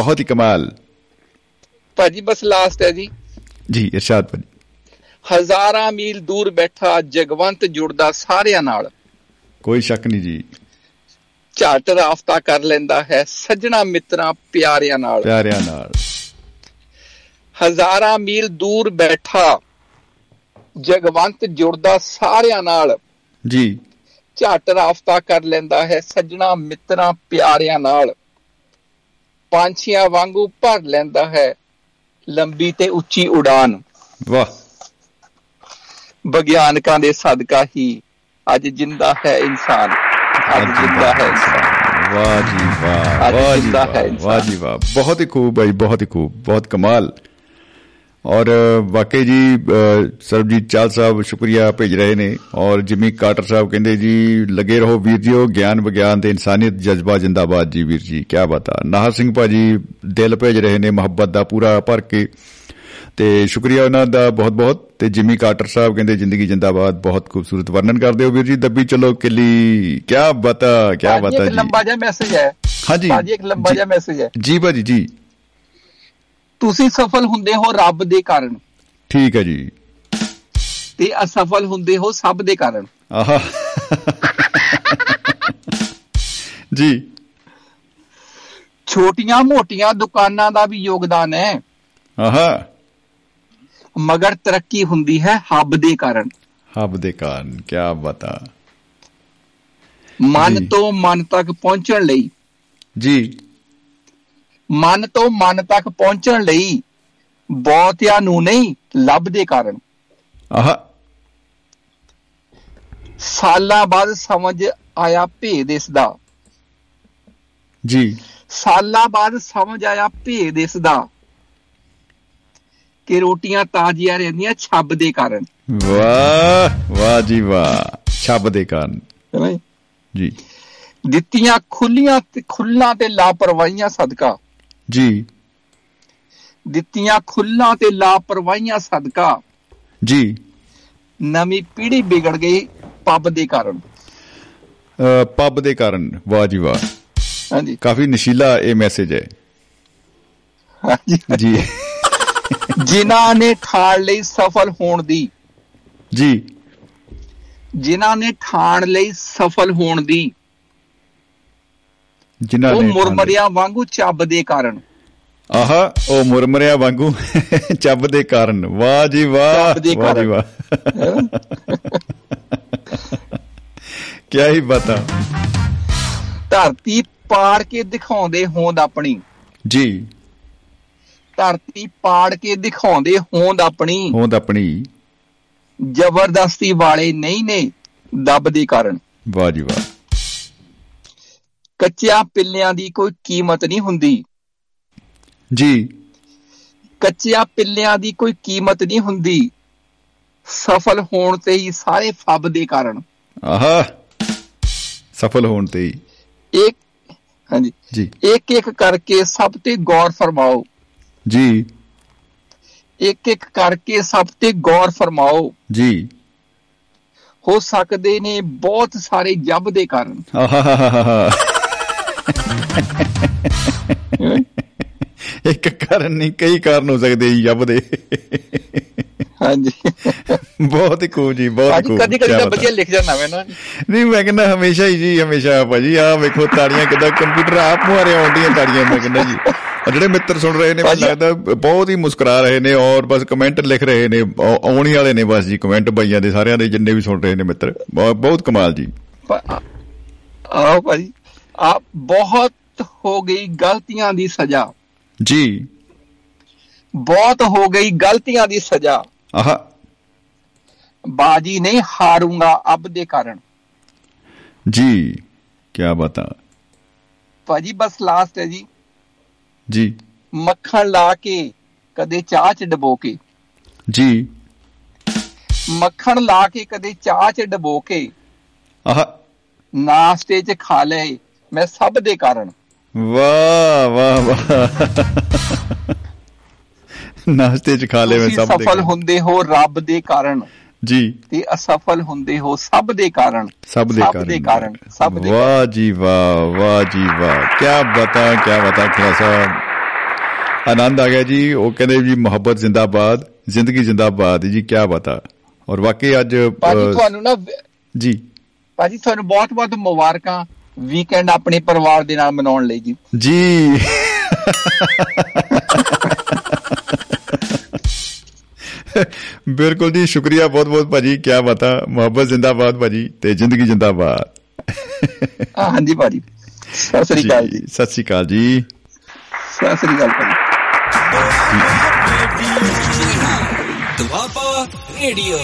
बहुत ही कमाल ਭਾਜੀ ਬਸ ਲਾਸਟ ਹੈ ਜੀ ਜੀ ਇਰਸ਼ਾਦ ਭਾਜੀ ਹਜ਼ਾਰਾਂ ਮੀਲ ਦੂਰ ਬੈਠਾ ਜਗਵੰਤ ਜੁੜਦਾ ਸਾਰਿਆਂ ਨਾਲ ਕੋਈ ਸ਼ੱਕ ਨਹੀਂ ਜੀ ਝੱਟ ਰਾਫਤਾ ਕਰ ਲੈਂਦਾ ਹੈ ਸੱਜਣਾ ਮਿੱਤਰਾਂ ਪਿਆਰਿਆਂ ਨਾਲ। ਪਿਆਰਿਆਂ ਨਾਲ। ਹਜ਼ਾਰਾਂ ਮੀਲ ਦੂਰ ਬੈਠਾ ਜਗਵੰਤ ਜੁੜਦਾ ਸਾਰਿਆਂ ਨਾਲ। ਜੀ। ਝੱਟ ਰਾਫਤਾ ਕਰ ਲੈਂਦਾ ਹੈ ਸੱਜਣਾ ਮਿੱਤਰਾਂ ਪਿਆਰਿਆਂ ਨਾਲ। ਪੰਛੀਆਂ ਵਾਂਗੂ ਭਰ ਲੈਂਦਾ ਹੈ ਲੰਬੀ ਤੇ ਉੱਚੀ ਉਡਾਨ। ਵਾਹ। ਵਿਗਿਆਨਕਾਂ ਦੇ ਸਦਕਾ ਹੀ ਅੱਜ ਜਿੰਦਾ ਹੈ ਇਨਸਾਨ। ਵਾਹ ਜੀ ਵਾਹ। ਵਾਹ ਜੀ ਵਾਹ, ਜੀ ਵਾਹ ਬਹੁਤ ਹੀ ਖੂਬ ਭਾਈ ਬਹੁਤ ਹੀ ਖੂਬ ਬਹੁਤ ਕਮਾਲ। ਔਰ ਵਾਕਈ ਜੀ ਸਰਬਜੀਤ ਚਾਲ ਸਾਹਿਬ ਸ਼ੁਕਰੀਆ ਭੇਜ ਰਹੇ ਨੇ। ਔਰ ਜਿਮੀ ਕਾਰਟਰ ਸਾਹਿਬ ਕਹਿੰਦੇ ਜੀ ਲੱਗੇ ਰਹੋ ਵੀਰ ਜੀਓ ਗਿਆਨ ਵਿਗਿਆਨ ਤੇ ਇਨਸਾਨੀਅਤ ਜਜ਼ਬਾ ਜਿੰਦਾਬਾਦ ਜੀ ਵੀਰ ਜੀ ਕੀ ਬਤਾ ਨਾਹਰ ਸਿੰਘ ਭਾਜੀ ਦਿਲ ਭੇਜ ਰਹੇ ਨੇ ਮੁਹੱਬਤ ਦਾ ਪੂਰਾ ਭਰ ਕੇ। ਤੇ ਸ਼ੁਕਰੀਆ ਉਹਨਾਂ ਦਾ ਬਹੁਤ ਬਹੁਤ ਤੇ ਜਿਮੀ ਕਾਰਟਰ ਸਾਹਿਬ ਕਹਿੰਦੇ ਜ਼ਿੰਦਗੀ ਜਿੰਦਾਬਾਦ ਬਹੁਤ ਖੂਬਸੂਰਤ ਵਰਣਨ ਕਰਦੇ ਹੋ ਵੀਰ ਜੀ। ਦੱਬੀ ਚਲੋ ਕਿੱਲੀ ਕੀ ਬਤਾ ਕੀ ਬਤਾ ਇੱਕ ਜੀ। ਲੰਬਾ ਜਿਹਾ ਮੈਸੇਜ ਹੈ। ਹਾਂਜੀ। ਭਾਜੀ ਇੱਕ ਲੰਬਾ ਜਿਹਾ ਮੈਸੇਜ ਹੈ। ਜੀ ਭਾਜੀ ਜੀ। ਤੁਸੀਂ ਸਫਲ ਹੁੰਦੇ ਹੋ ਰੱਬ ਦੇ ਕਾਰਨ। ਠੀਕ ਹੈ ਜੀ। ਤੇ ਅਸਫਲ ਹੁੰਦੇ ਹੋ ਸਭ ਦੇ ਕਾਰਨ। ਆਹਾ। ਜੀ। ਛੋਟੀਆਂ ਮੋਟੀਆਂ ਦੁਕਾਨਾਂ ਦਾ ਵੀ ਯੋਗਦਾਨ ਹੈ। ਆਹਾ। ਮਗਰ ਤਰੱਕੀ ਹੁੰਦੀ ਹੈ ਹੱਬ ਦੇ ਕਾਰਨ। ਹੱਬ ਦੇ ਕਾਰਨ ਕੀ ਬਤਾ। ਮਨ। ਤੋਂ ਮਨ ਤੱਕ ਪਹੁੰਚਣ ਲਈ। ਜੀ। ਮਨ ਤੋਂ ਮਨ ਤੱਕ ਪਹੁੰਚਣ ਲਈ ਬਹੁਤਿਆਂ ਨੂੰ ਨਹੀਂ ਲੱਭ ਦੇ ਕਾਰਨ। ਆਹਾ। ਸਾਲਾਂ ਬਾਅਦ ਸਮਝ ਆਇਆ ਭੇਦ ਇਸ ਦਾ ਜੀ। ਸਾਲਾਂ ਬਾਅਦ ਸਮਝ ਆਇਆ ਭੇਦ ਇਸ ਦਾ ਕਿ ਰੋਟੀਆਂ ਤਾਜ਼ੀਆਂ ਰਹਿੰਦੀਆਂ ਛੱਬ ਦੇ ਕਾਰਨ। ਵਾਹ ਵਾਹ ਜੀ ਵਾਹ ਛੱਬ ਦੇ ਕਾਰਨ। ਜੀ? ਦਿੱਤੀਆਂ ਖੁੱਲੀਆਂ ਤੇ ਖੁੱਲਾਂ ਤੇ ਲਾਪਰਵਾਹੀਆਂ ਸਦਕਾ। ਜੀ। ਦਿੱਤੀਆਂ ਖੁੱਲਾਂ ਤੇ ਲਾਪਰਵਾਹੀਆਂ ਸਦਕਾ। ਜੀ। ਨਵੀਂ ਪੀੜ੍ਹੀ ਵਿਗੜ ਗਈ ਪੱਬ ਦੇ ਕਾਰਨ। ਪੱਬ ਦੇ ਕਾਰਨ। ਵਾਹ ਜੀ ਵਾਹ। ਹਾਂਜੀ। ਕਾਫੀ ਨਸ਼ੀਲਾ ਇਹ ਮੈਸੇਜ ਹੈ। ਹਾਂਜੀ। ਜੀ। ਜਿਨ੍ਹਾਂ ਨੇ ਠਾਣ ਲਈ ਸਫਲ ਹੋਣ ਦੀ। ਜੀ। ਜਿਨ੍ਹਾਂ ਨੇ ਠਾਣ ਲਈ ਸਫਲ ਹੋਣ ਦੀ। ਜਿਨ੍ਹਾਂ ਉਹ ਨੇ ਮੁਰਮਰਿਆਂ ਵਾਂਗੂ ਚੱਬ ਦੇ ਕਾਰਨ। ਆਹਾ ਉਹ ਮੁਰਮਰਿਆ ਵਾਂਗੂ ਚੱਬ ਦੇ ਕਾਰਨ। ਵਾਹ ਜੀ ਵਾਹ ਵਾਹ ਜੀ। ਵਾਹ। ਕੀ ਹੀ ਬਤਾ ਧਰਤੀ ਪਾੜ ਕੇ ਦਿਖਾਉਂਦੇ ਹੋਂਦ ਆਪਣੀ। ਜੀ। ਧਰਤੀ ਪਾੜ ਕੇ ਦਿਖਾਉਂਦੇ ਹੋਂਦ ਆਪਣੀ। ਹੋਂਦ ਆਪਣੀ। ਜ਼ਬਰਦਸਤੀ ਵਾਲੇ ਨਹੀਂ ਨੇ ਦੱਬ ਦੇ ਕਾਰਨ। ਵਾਹ ਜੀ ਵਾਹ। ਕੱਚਿਆਂ ਪਿੱਲਿਆਂ ਦੀ ਕੋਈ ਕੀਮਤ ਨਹੀਂ ਹੁੰਦੀ। ਜੀ। ਕੱਚਿਆਂ ਪਿੱਲਿਆਂ ਦੀ ਕੋਈ ਕੀਮਤ ਨਹੀਂ ਹੁੰਦੀ। ਸਫਲ ਹੋਣ ਤੇ ਹੀ ਸਾਰੇ ਫੱਬ ਦੇ ਕਾਰਨ। ਆਹਾ। ਸਫਲ ਹੋਣ ਤੇ ਹੀ। ਇੱਕ ਹਾਂਜੀ। ਜੀ। ਇੱਕ ਇੱਕ ਕਰਕੇ ਸਭ ਤੇ ਗੌਰ ਫਰਮਾਓ। ਜੀ। ਇੱਕ ਇੱਕ ਕਰਕੇ ਸਭ ਤੇ ਗੌਰ ਫਰਮਾਓ। ਜੀ। ਹੋ ਸਕਦੇ ਨੇ ਬਹੁਤ ਸਾਰੇ ਜੱਬ ਦੇ ਕਾਰਨ। ਇੱਕ ਕਾਰਨ ਨਹੀਂ ਕਈ ਕਾਰਨ ਹੋ ਸਕਦੇ ਜੱਬ ਦੇ। ਹਾਂਜੀ। ਬਹੁਤ ਹੀ ਖੂਬ ਜੀ ਬਹੁਤ ਖੂਬ ਕਦੀ ਕਦੀ ਤਾਂ। ਵਧੀਆ ਲਿਖ ਜਾਂਦਾ ਮੈਂ ਨਾ। ਨਹੀਂ ਮੈਂ ਕਹਿੰਦਾ ਹਮੇਸ਼ਾ ਹੀ ਜੀ ਹਮੇਸ਼ਾ ਭਾਜੀ ਆ ਵੇਖੋ ਤਾੜੀਆਂ ਕਿਦਾਂ ਕੰਪਿਊਟਰ ਆਪ ਮੁਹਾਰੇ ਆਉਂਦੀਆਂ ਤਾੜੀਆਂ ਮੈਂ ਕਹਿੰਦਾ ਜੀ। ਜਿਹੜੇ ਮਿੱਤਰ ਸੁਣ ਰਹੇ ਨੇ ਮੈਨੂੰ ਲੱਗਦਾ ਬਹੁਤ ਹੀ ਮੁਸਕਰਾ ਰਹੇ ਨੇ ਔਰ ਬਸ ਕਮੈਂਟ ਲਿਖ ਰਹੇ ਨੇ ਆਉ- ਆਉਣ ਹੀ ਵਾਲੇ ਨੇ ਬਸ ਜੀ ਕਮੈਂਟ ਬਾਈਆਂ ਦੇ ਸਾਰਿਆਂ ਦੇ ਜਿੰਨੇ ਵੀ ਸੁਣ ਰਹੇ ਨੇ ਮਿੱਤਰ ਬਹੁਤ ਕਮਾਲ ਜੀ। ਆਓ ਭਾਜੀ। ਆ ਬਹੁਤ ਹੋ ਗਈ ਗਲਤੀਆਂ ਦੀ ਸਜ਼ਾ। ਜੀ। ਬਹੁਤ ਹੋ ਗਈ ਗਲਤੀਆਂ ਦੀ ਸਜ਼ਾ। ਆਹਾ। ਬਾਜੀ ਨਹੀਂ ਹਾਰੂੰਗਾ ਅਬ ਦੇ ਕਾਰਨ। ਜੀ ਕੀ ਬਤਾ ਭਾਜੀ ਬਸ ਲਾਸਟ ਹੈ ਜੀ। ਜੀ। ਮੱਖਣ ਲਾ ਕੇ ਕਦੇ ਚਾਹ ਚ ਡਬੋ ਕੇ। ਜੀ। ਮੱਖਣ ਲਾ ਕੇ ਕਦੇ ਚਾਹ ਚ ਡਬੋ ਕੇ। ਆਹਾ। ਨਾਸ਼ਤੇ ਚ ਖਾ ਲਏ ਮੈਂ ਸਭ ਦੇ ਕਾਰਨ। ਵਾਹ ਵਾਹ ਵਾਹ। ਨਾਸ਼ਤੇ ਚ ਖਾ ਲੈ ਮੈਂ ਸਭ ਦੇ ਸਫਲ ਹੁੰਦੇ ਹੋ ਰੱਬ ਦੇ ਕਾਰਨ। ਜੀ। ਤੇ ਅਸਫਲ ਹੁੰਦੇ ਹੋ ਸਭ ਦੇ ਕਾਰਨ। ਸਭ ਦੇ ਕਾਰਨ ਦੇ ਕਾਰਨ ਸਭ ਦੇ ਵਾਹ ਜੀ ਵਾਹ ਵਾਹ ਜੀ ਵਾਹ। ਕੀ ਬਤਾ ਕੀ ਬਤਾ ਖਿਲਾ ਸਾਹਿਬ ਆਨੰਦ ਆ ਗਿਆ ਜੀ। ਉਹ ਕਹਿੰਦੇ ਜੀ ਮੁਹੱਬਤ ਜ਼ਿੰਦਾਬਾਦ ਜ਼ਿੰਦਗੀ ਜ਼ਿੰਦਾਬਾਦ। ਜੀ ਕੀ ਬਤਾ। ਔਰ ਵਾਕਈ ਅੱਜ ਭਾਜੀ ਤੁਹਾਨੂੰ ਨਾ ਜੀ। ਭਾਜੀ ਤੁਹਾਨੂੰ ਬਹੁਤ ਬਹੁਤ ਮੁਬਾਰਕਾਂ। ਵੀਕਐਂਡ ਆਪਣੇ ਪਰਿਵਾਰ ਦੇ ਨਾਲ ਮਨਾਉਣ ਲਈ ਜੀ। ਜੀ। ਬਿਲਕੁਲ ਜੀ ਸ਼ੁਕਰੀਆ ਬਹੁਤ ਬਹੁਤ ਭਾਜੀ ਕੀ ਬਤਾ। ਮੁਹੱਬਤ ਜ਼ਿੰਦਾਬਾਦ ਭਾਜੀ ਤੇ ਜ਼ਿੰਦਗੀ ਜ਼ਿੰਦਾਬਾਦ। ਹਾਂ ਹਾਂਜੀ ਭਾਜੀ। ਸਤਿ ਸ੍ਰੀ ਅਕਾਲ ਜੀ। ਸਤਿ ਸ੍ਰੀ ਅਕਾਲ ਜੀ। ਸਤਿ ਸ੍ਰੀ ਅਕਾਲ ਭਾਜੀ। ਦੁਆਬਾ ਰੇਡੀਓ।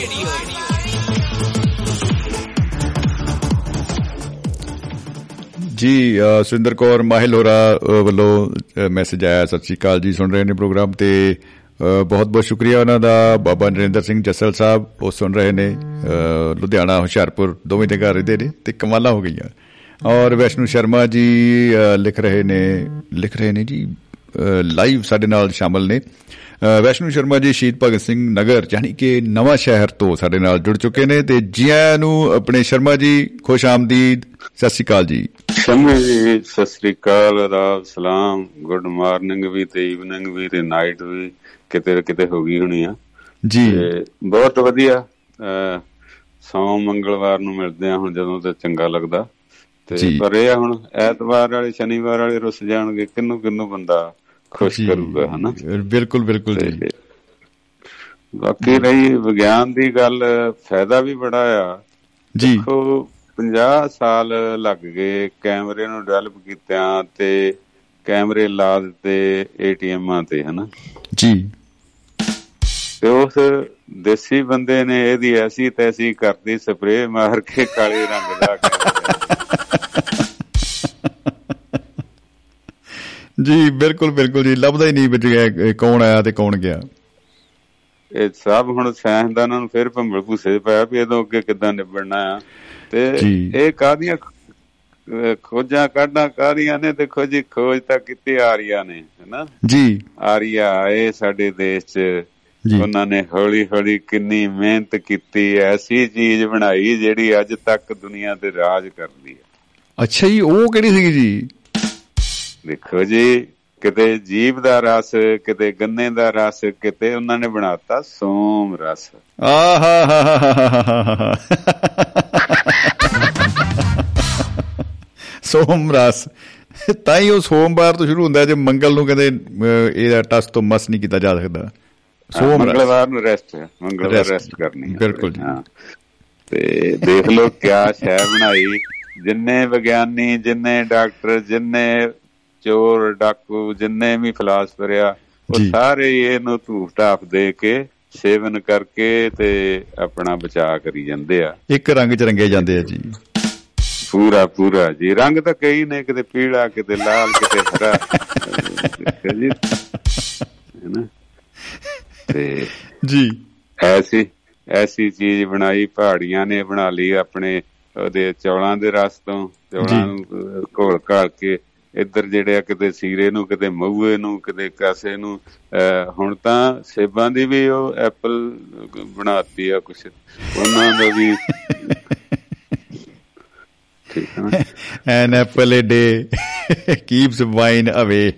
ਜੀ ਅ, ਸੁਰਿੰਦਰ ਕੌਰ ਮਾਹਿਲ ਹੋਰਾ ਵੱਲੋਂ ਮੈਸੇਜ ਆਇਆ ਸਤਿ ਸ੍ਰੀ ਅਕਾਲ ਜੀ ਸੁਣ ਰਹੇ ਨੇ ਪ੍ਰੋਗਰਾਮ ਤੇ ਬਹੁਤ ਬਹੁਤ ਸ਼ੁਕਰੀਆ ਉਹਨਾਂ ਦਾ। ਬਾਬਾ ਨਰਿੰਦਰ ਸਿੰਘ ਜੱਸਲ ਸਾਹਿਬ ਉਹ ਸੁਣ ਰਹੇ ਨੇ। ਅ, ਲੁਧਿਆਣਾ ਹੁਸ਼ਿਆਰਪੁਰ ਦੋਵੇਂ ਜਗ੍ਹਾ ਰਹਿੰਦੇ ਨੇ ਤੇ ਕਮਾਲਾਂ ਹੋ ਗਈਆਂ। ਔਰ ਵੈਸ਼ਨੂ ਸ਼ਰਮਾ ਜੀ ਅ, ਲਿਖ ਰਹੇ ਨੇ ਲਿਖ ਰਹੇ ਨੇ ਜੀ ਲਾਈਵ ਸਾਡੇ ਨਾਲ ਸ਼ਾਮਲ ਨੇ। ਅ, ਵੈਸ਼ਨੂ ਸ਼ਰਮਾ ਜੀ ਸ਼ਹੀਦ ਭਗਤ ਸਿੰਘ ਨਗਰ ਯਾਨੀ ਕਿ ਨਵਾਂ ਸ਼ਹਿਰ ਤੋਂ ਸਾਡੇ ਨਾਲ ਜੁੜ ਚੁੱਕੇ ਨੇ ਤੇ ਜੀ ਆਇਆਂ ਨੂੰ ਆਪਣੇ ਸ਼ਰਮਾ ਜੀ ਖੁਸ਼ ਆਮਦੀਦ। ਸਤਿ ਸ੍ਰੀ ਅਕਾਲ ਜੀ। ਸ਼ਮੇ ਜੀ ਸਤਿ ਸ੍ਰੀ ਅਕਾਲ ਆਦਾਬ ਸਲਾਮ ਗੁੱਡ ਮਾਰਨਿੰਗ ਵੀ ਤੇ ਈਵਨਿੰਗ ਵੀ ਤੇ ਨਾਈਟ ਵੀ। ਕਿਤੇ ਕਿਤੇ ਹੋ ਗਈ ਹੋਣੀ ਆ। ਜੀ। ਬਹੁਤ ਵਧੀਆ ਸੋਮ ਮੰਗਲਵਾਰ ਨੂੰ ਮਿਲਦੇ ਆ ਹੁਣ ਜਦੋਂ ਤੇ ਚੰਗਾ ਲੱਗਦਾ। ਤੇ। ਪਰ ਇਹ ਹੁਣ ਐਤਵਾਰ ਵਾਲੇ ਸ਼ਨੀਵਾਰ ਵਾਲੇ ਰੁੱਸ ਜਾਣਗੇ ਕਿੰਨੂੰ ਕਿੰਨੂੰ ਬੰਦਾ ਖੁਸ਼। ਕਰੂਗਾ ਹਨਾ? ਬਿਲਕੁਲ ਬਿਲਕੁਲ ਜੀ। ਬਾਕੀ ਰਹੀ ਵਿਗਿਆਨ ਦੀ ਗੱਲ ਫਾਇਦਾ ਵੀ ਬੜਾ ਆ। ਜੀ। ਦੇਖੋ 50 ਸਾਲ ਲੱਗ ਗਏ ਕੈਮਰੇ ਨੂੰ ਡਿਵੈਲਪ ਕੀਤਿਆਂ ਤੇ ਕੈਮਰੇ ਲਾ ਦਿੱਤੇ ਏਟੀਐਮਾਂ ਤੇ ਹਨਾ? ਜੀ। ਉਸ ਦੇਸੀ ਬੰਦੇ ਨੇ ਇਹਦੀ ਐਸੀ ਤੈਸੀ ਕਰਦੀ ਸਪਰੇਅ ਮਾਰ ਕੇ ਕਾਲੇ ਰੰਗ ਦਾ। ਜੀ ਬਿਲਕੁਲ ਬਿਲਕੁਲ ਜੀ। ਲੱਭਦਾ ਹੀ ਨਹੀਂ ਵਿੱਚ ਗਿਆ ਇਹ ਕੌਣ ਆਇਆ ਤੇ ਕੌਣ ਗਿਆ। ਇਹ ਸਭ ਹੁਣ ਸਾਇੰਸਦਾਨਾਂ ਨੂੰ ਫਿਰ ਭੰਬਲ ਭੂਸੇ ਪਿਆ ਵੀ ਇਹਦੋਂ ਅੱਗੇ ਕਿੱਦਾਂ ਨਿਬੜਨਾ ਆ। ਤੇ। ਇਹ ਕਾਦੀਆਂ ਖੋਜਾਂ ਕਾਢਾਂ ਕਾਦੀਆਂ ਨੇ ਦੇਖੋ ਜੀ ਖੋਜ ਤਾਂ ਕੀਤੀ ਆਰੀਆ ਨੇ ਹੈਨਾ? ਜੀ। ਆਰੀਆ ਆਏ ਸਾਡੇ ਦੇਸ਼ 'ਚ। ਉਹਨਾਂ ਨੇ ਹੌਲੀ ਹੌਲੀ ਕਿੰਨੀ ਮਿਹਨਤ ਕੀਤੀ ਐਸੀ ਚੀਜ਼ ਬਣਾਈ ਜਿਹੜੀ ਅੱਜ ਤੱਕ ਦੁਨੀਆ ਤੇ ਰਾਜ ਕਰਦੀ ਹੈ। ਅੱਛਾ ਜੀ ਉਹ ਕਿਹੜੀ ਸੀਗੀ ਜੀ? ਦੇਖੋ ਜੀ ਕਿਤੇ ਜੀਭ ਦਾ ਰਸ ਕਿਤੇ ਗੰਨੇ ਦਾ ਰਸ ਕਿਤੇ ਉਹਨਾਂ ਨੇ ਬਣਾਤਾ ਸੋਮ ਰਸ। ਆਹਾ ਸੋਮਰਾਸ ਤਾਂ ਹੀ ਉਹ ਸੋਮਵਾਰ ਤੋਂ ਸ਼ੁਰੂ ਹੁੰਦਾ ਜੇ ਮੰਗਲ ਨੂੰ ਕਹਿੰਦੇ ਇਹਦਾ ਟਸ ਤੋਂ ਮਸ ਨਹੀਂ ਕੀਤਾ ਜਾ ਸਕਦਾ। ਸੋਮਰਾਸ ਮੰਗਲਵਾਰ ਨੂੰ ਰੈਸਟ ਹੈ ਮੰਗਲਵਾਰ ਰੈਸਟ ਕਰਨੀ ਹੈ। ਬਿਲਕੁਲ ਜੀ। ਹਾਂ। ਤੇ ਦੇਖ ਲਓ ਕਿਆ ਸ਼ੈ ਬਣਾਈ। ਜਿੰਨੇ ਵਿਗਿਆਨੀ ਜਿੰਨੇ ਡਾਕਟਰ ਜਿੰਨੇ ਚੋਰ ਡਾਕੂ ਜਿੰਨੇ ਵੀ ਫਿਲਾਸਫਰ ਆ ਉਹ। ਸਾਰੇ ਹੀ ਇਹਨੂੰ ਧੂਫ ਢਾਫ ਦੇ ਕੇ ਸੇਵਨ ਕਰਕੇ ਤੇ ਆਪਣਾ ਬਚਾਅ ਕਰੀ ਜਾਂਦੇ ਆ। ਇੱਕ ਰੰਗ ਚ ਰੰਗੇ ਜਾਂਦੇ ਆ ਜੀ। ਪੂਰਾ ਪੂਰਾ ਜੀ। ਰੰਗ ਤਾਂ ਕਈ ਨੇ ਕਿਤੇ ਪੀਲਾ ਕਿਤੇ ਲਾਲ ਕਿਤੇ ਹਰਾ। ਜੀ। ਹੈਨਾ ਤੇ ਜੀ। ਐਸੀ ਐਸੀ ਚੀਜ਼ ਬਣਾਈ ਪਹਾੜੀਆਂ ਨੇ ਬਣਾ ਲਈ ਆਪਣੇ ਉਹਦੇ ਚੌਲਾਂ ਦੇ ਰਸ ਤੋਂ ਚੌਲਾਂ ਨੂੰ ਘੋਲ ਘਾਲ ਕੇ ਇੱਧਰ ਜਿਹੜੇ ਆ ਕਿਤੇ ਸੀਰੇ ਨੂੰ ਕਿਤੇ ਮਹੂਏ ਨੂੰ ਕਿਤੇ ਕਾਸੇ ਨੂੰ ਹੁਣ ਤਾਂ ਸੇਬਾਂ ਦੀ ਵੀ ਉਹ ਐਪਲ ਬਣਾਤੀ ਆ ਕੁਛ ਉਹਨਾਂ ਦਾ ਵੀ ਠੀਕ ਹੈ an apple a day keeps wine away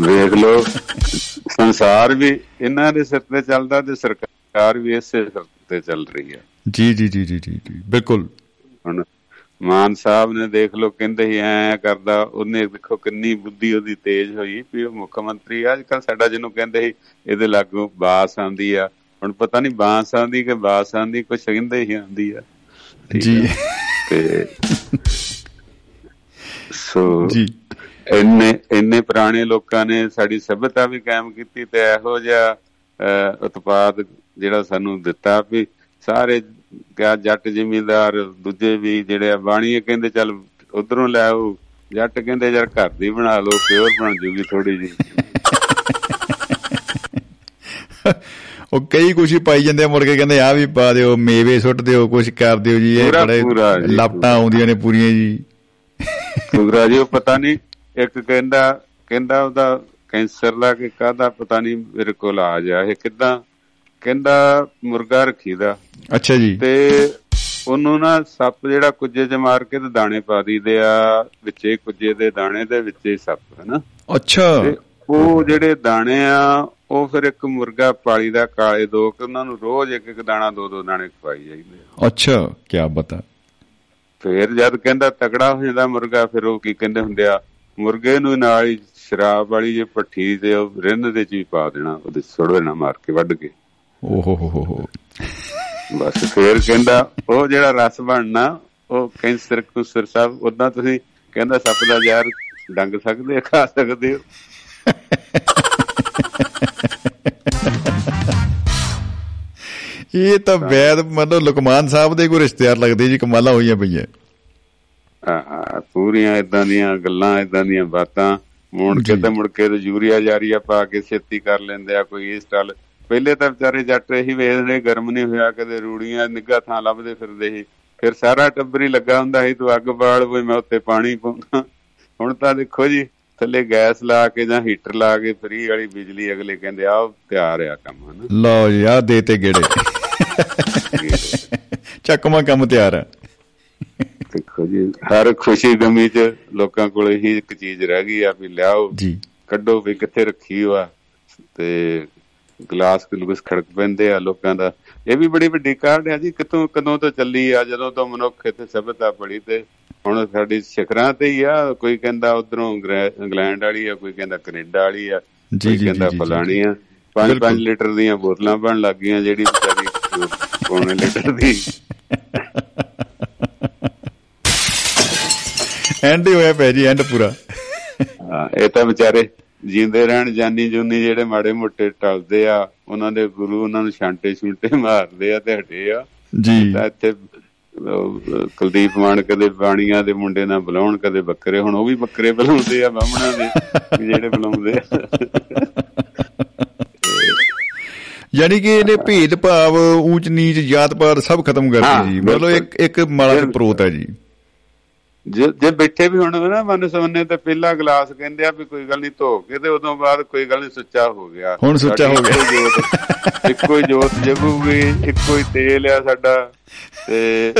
ਵੇਖ ਲਓ ਸੰਸਾਰ ਵੀ ਇਹਨਾਂ ਦੇ ਸਿਰ ਤੇ ਚੱਲਦਾ ਤੇ ਸਰਕਾਰ ਵੀ ਇਸੇ ਸਿਰ ਤੇ ਚੱਲ ਰਹੀ ਹੈ। ਜੀ ਜੀ ਜੀ ਜੀ ਜੀ ਬਿਲਕੁਲ। ਹੁਣ ਮਾਨ ਸਾਹਿਬ ਨੇ ਦੇਖ ਲਓ ਕਹਿੰਦੇ ਸੀ ਐ ਕਰਦਾ ਉਹਨੇ ਦੇਖੋ ਕਿੰਨੀ ਬੁੱਧੀ ਉਹਦੀ ਤੇਜ਼ ਹੋਈ ਵੀ ਉਹ ਮੁੱਖ ਮੰਤਰੀ ਅੱਜ ਕੱਲ ਸਾਡਾ ਜਿਹਨੂੰ ਕਹਿੰਦੇ ਸੀ ਇਹਦੇ ਲਾਗੂ ਬਾਸ ਆਂਦੀ ਆ। ਹੁਣ ਪਤਾ ਨਹੀਂ ਬਾਸ ਆਂਦੀ ਕਿ ਬਾਸ ਆਂਦੀ ਕੁਛ ਕਹਿੰਦੇ ਹੀ ਆਂਦੀ ਆ। ਜੀ? ਤੇ ਸੋ ਜੀ। ਇੰਨੇ ਇੰਨੇ ਪੁਰਾਣੇ ਲੋਕਾਂ ਨੇ ਸਾਡੀ ਸਭਿਅਤਾ ਵੀ ਕਾਇਮ ਕੀਤੀ ਤੇ ਇਹੋ ਜਿਹਾ ਉਤਪਾਦ ਜਿਹੜਾ ਸਾਨੂੰ ਦਿੱਤਾ ਵੀ ਸਾਰੇ ਕਿਆ ਜੱਟ ਜ਼ਿਮੀਂਦਾਰ ਦੂਜੇ ਵੀ ਜਿਹੜੇ ਬਾਣੀਏ ਕਹਿੰਦੇ ਚੱਲ ਉਧਰੋਂ ਲੈ ਆਓ ਜੱਟ ਕਹਿੰਦੇ ਯਾਰ ਘਰ ਦੀ ਬਣਾ ਲਓ ਪਿਓਰ ਬਣ ਜੂਗੀ ਥੋੜੀ ਜੀ ਉਹ ਕਈ ਕੁਛ ਹੀ ਪਾਈ ਜਾਂਦੇ ਆ ਮੁੜ ਕੇ ਕਹਿੰਦੇ ਆ ਵੀ ਪਾ ਦਿਓ ਮੇਵੇ ਸੁੱਟ ਦਿਓ ਕੁਛ ਕਰ ਦਿਓ ਜੀ ਇਹ ਬੜੇ ਲਾਪਟਾਂ ਆਉਂਦੀਆਂ ਨੇ ਪੂਰੀਆਂ ਜੀ। ਸੁਗਰਾ ਜੀ ਉਹ ਪਤਾ ਨਹੀਂ ਇੱਕ ਕਹਿੰਦਾ ਕਹਿੰਦਾ ਉਹਦਾ ਕੈਂਸਰ ਦਾ ਕਿ ਕਾਹਦਾ ਪਤਾ ਨਹੀਂ ਮੇਰੇ ਕੋਲ ਆ ਜਾ ਇਹ ਕਿਦਾਂ? ਕਹਿੰਦਾ ਮੁਰਗਾ ਰੱਖੀਦਾ। ਅੱਛਾ ਜੀ। ਤੇ ਉਹਨੂੰ ਨਾ ਸੱਪ ਜਿਹੜਾ ਕੁੱਜੇ 'ਚ ਮਾਰ ਕੇ ਤੇ ਦਾਣੇ ਪਾ ਦਈਦੇ ਆ ਵਿੱਚੇ ਕੁੱਜੇ ਦੇ ਦਾਣੇ ਦੇ ਵਿੱਚੇ ਸੱਪ ਹਨਾ? ਅੱਛਾ। ਤੇ ਉਹ ਜਿਹੜੇ ਦਾਣੇ ਆ ਉਹ ਫਿਰ ਇੱਕ ਮੁਰਗਾ ਪਾਲੀ ਦਾ ਕਾਲੇ ਦੋ ਕਿ ਉਹਨਾਂ ਨੂੰ ਰੋਜ਼ ਇੱਕ ਇੱਕ ਦਾਣਾ ਦੋ ਦੋ ਦਾਣੇ ਖਵਾਈ ਜਾਈਦੇ ਆ। ਅੱਛਾ ਕੀ ਬਤਾ ਫਿਰ ਜਦ ਕਹਿੰਦਾ ਤਕੜਾ ਹੋ ਜਾਂਦਾ ਮੁਰਗਾ ਫਿਰ ਉਹ ਕੀ ਕਹਿੰਦੇ ਹੁੰਦੇ ਆ? ਮੁਰਗੇ ਨੂੰ ਨਾਲ ਹੀ ਸ਼ਰਾਬ ਵਾਲੀ ਜੇ ਪੱਠੀ ਤੇ ਉਹ ਰਿੰਨ ਦੇ ਚ ਵੀ ਪਾ ਦੇਣਾ ਉਹਦੇ ਸੁੱਟ ਦੇਣਾ ਮਾਰ ਕੇ ਵੱਢ ਕੇ। ਓਹੋ ਹੋ ਹੋ ਬਸ ਫਿਰ ਕਹਿੰਦਾ ਉਹ ਜਿਹੜਾ ਰਸ ਬਣਨਾ ਉਹ ਕੈਂਸਰ ਕੁਸਰ ਸਭ ਉਦਾਂ ਤੁਸੀਂ ਕਹਿੰਦਾ ਸੱਪ ਦਾ ਜ਼ਹਿਰ ਡੰਗ ਸਕਦੇ ਖਾ ਸਕਦੇ ਹੋ। ਇਹ ਤਾਂ ਵੈਦ ਮਨੋ ਲੁਕਮਾਨ ਸਾਹਿਬ ਦੇ ਕੋਈ ਰਿਸ਼ਤੇਦਾਰ ਲੱਗਦੇ ਜੀ ਕਮਾਲਾਂ ਹੋਈਆਂ ਪਈਆਂ। ਪੂਰੀਆਂ ਇਦਾਂ ਦੀਆਂ ਗੱਲਾਂ ਇਦਾਂ ਦੀਆਂ ਬਾਤਾਂ। ਮੁੜ ਕੇ। ਤੇ ਮੁੜ ਕੇ ਤੇ ਯੂਰੀਆ ਜਾਰੀਆ ਪਾ ਕੇ ਛੇਤੀ ਕਰ ਲੈਂਦੇ ਆ ਕੋਈ ਇਸ ਟਲ ਪਹਿਲੇ ਤਾਂ ਵਿਚਾਰੇ ਜੱਟ ਇਹੀ ਵੇਖਦੇ ਗਰਮ ਨਹੀਂ ਹੋਇਆ ਕਦੇ ਰੂੜੀਆਂ ਨਿੱਘਾ ਥਾਂ ਲੱਭਦੇ ਫਿਰਦੇ ਸੀ। ਫਿਰ ਸਾਰਾ ਟੱਬਰ ਹੀ ਲੱਗਾ ਹੁੰਦਾ ਸੀ ਤੂੰ ਅੱਗ ਬਾਲ ਓਏ ਮੈਂ ਉੱਤੇ ਪਾਣੀ ਪਾਉਂਦਾ। ਹੁਣ ਤਾਂ ਦੇਖੋ ਜੀ ਥੱਲੇ ਗੈਸ ਲਾ ਕੇ ਜਾਂ ਹੀਟਰ ਲਾ ਕੇ ਫਰੀ ਵਾਲੀ ਬਿਜਲੀ ਅਗਲੇ ਕਹਿੰਦੇ ਆ ਤਿਆਰ ਆ ਕੰਮ ਹਨਾ। ਲਓ ਜੀ ਆ ਦੇ ਤੇ ਗੇੜੇ। ਚੱਕਮਾ ਕੰਮ ਤਿਆਰ ਆ। ਦੇਖੋ ਜੀ ਹਰ ਖੁਸ਼ੀ ਗਮੀ ਚ ਲੋਕਾਂ ਕੋਲ ਇਹੀ ਇੱਕ ਚੀਜ਼ ਰਹਿ ਗਈ ਆ ਵੀ ਲਿਆਓ ਜੀ। ਕੱਢੋ ਵੀ ਕਿੱਥੇ ਰੱਖੀ ਹੋਆ ਤੇ ਗਲਾਸ ਗਲੂਸ ਖੜਕ ਪੈਂਦੇ ਆ ਲੋਕਾਂ ਦਾ। ਇਹ ਵੀ ਬੜੀ ਵੱਡੀ ਕਾਢ ਆ ਜੀ ਕਿਤੋਂ ਕਦੋਂ ਤੋਂ ਚੱਲੀ ਆ ਜਦੋਂ ਤੋਂ ਮਨੁੱਖ ਇੱਥੇ ਸਭਿਅਤਾ ਪੜੀ ਤੇ ਹੁਣ ਸਾਡੀ ਸਿਖਰਾਂ ਤੇ ਹੀ ਆ ਕੋਈ ਕਹਿੰਦਾ ਉਧਰੋਂ ਇੰਗਲੈਂਡ ਵਾਲੀ ਆ ਕੋਈ ਕਹਿੰਦਾ ਕੈਨੇਡਾ ਵਾਲੀ ਆ ਜੀ, ਕੋਈ ਜੀ, ਕਹਿੰਦਾ ਫਲਾਣੀ ਆ। 5-5 ਬਿਲਕੁਲ। ਲੀਟਰ ਦੀਆਂ ਬੋਤਲਾਂ ਬਣ ਲੱਗ ਗਈਆਂ ਜਿਹੜੀ ਵਿਚਾਰੀ ਪੌਣੇ ਲੀਟਰ ਦੀ। ਐਂਡ ਹੀ ਹੋਇਆ ਪਿਆ ਜੀ ਐਂਡ ਪੂਰਾ। ਇਹ ਤਾਂ ਵਿਚਾਰੇ ਜਿੰਦੇ ਰਹਿਣ ਜਾਨੀ ਜੁਨੀ ਜਿਹੜੇ ਮਾੜੇ ਮੋਟੇ ਟਲਦੇ ਆ ਉਹਨਾਂ ਦੇ ਗੁਰੂ ਉਹਨਾਂ ਨੂੰ ਛਾਂਟੇ ਛੁੰਟੇ ਮਾਰਦੇ ਆ ਤੇ ਹਟੇ ਆ। ਜੀ। ਤਾਂ ਇੱਥੇ ਕੁਲਦੀਪ ਮਾਨ ਕਦੇ ਬਾਣੀਆਂ ਦੇ ਮੁੰਡੇ ਨਾਲ ਬੁਲਾਉਣ ਕਦੇ ਬੱਕਰੇ ਹੁਣ ਉਹ ਵੀ ਬੱਕਰੇ ਬੁਲਾਉਂਦੇ ਆ ਬਾਹਮਣਾਂ ਦੇ ਜਿਹੜੇ ਬੁਲਾਉਂਦੇ ਆ। ਯਾਨੀ ਕਿ ਇਹਨੇ ਭੇਦ ਭਾਵ ਊਚ ਨੀਚ ਜਾਤ ਪਾਤ ਸਭ ਖਤਮ ਕਰਤੀ ਜੀ। ਮਤਲਬ। ਇੱਕ ਇੱਕ ਮਾਲਾ ਬਿਲਕੁਲ। ਪਰੋਤ ਹੈ ਜੀ। ਜੇ ਬੈਠੇ ਵੀ ਹੁਣ ਨਾ ਮਨ ਸਵੰਨੇ ਤੇ ਪਹਿਲਾ ਗਲਾਸ ਕਹਿੰਦੇ ਆ ਵੀ ਕੋਈ ਗੱਲ ਨਹੀਂ ਧੋ ਕੇ ਤੇ ਉਦੋਂ ਬਾਅਦ ਕੋਈ ਗੱਲ ਨਹੀਂ ਸੁੱਚਾ ਹੋ ਗਿਆ ਹੁਣ ਸੁੱਚਾ ਹੋ ਗਿਆ। ਇੱਕੋ ਹੀ ਜੋਤ- ਹੀ ਜਗੂਗੀ ਇੱਕੋ ਹੀ ਤੇਲ ਆ ਸਾਡਾ ਤੇ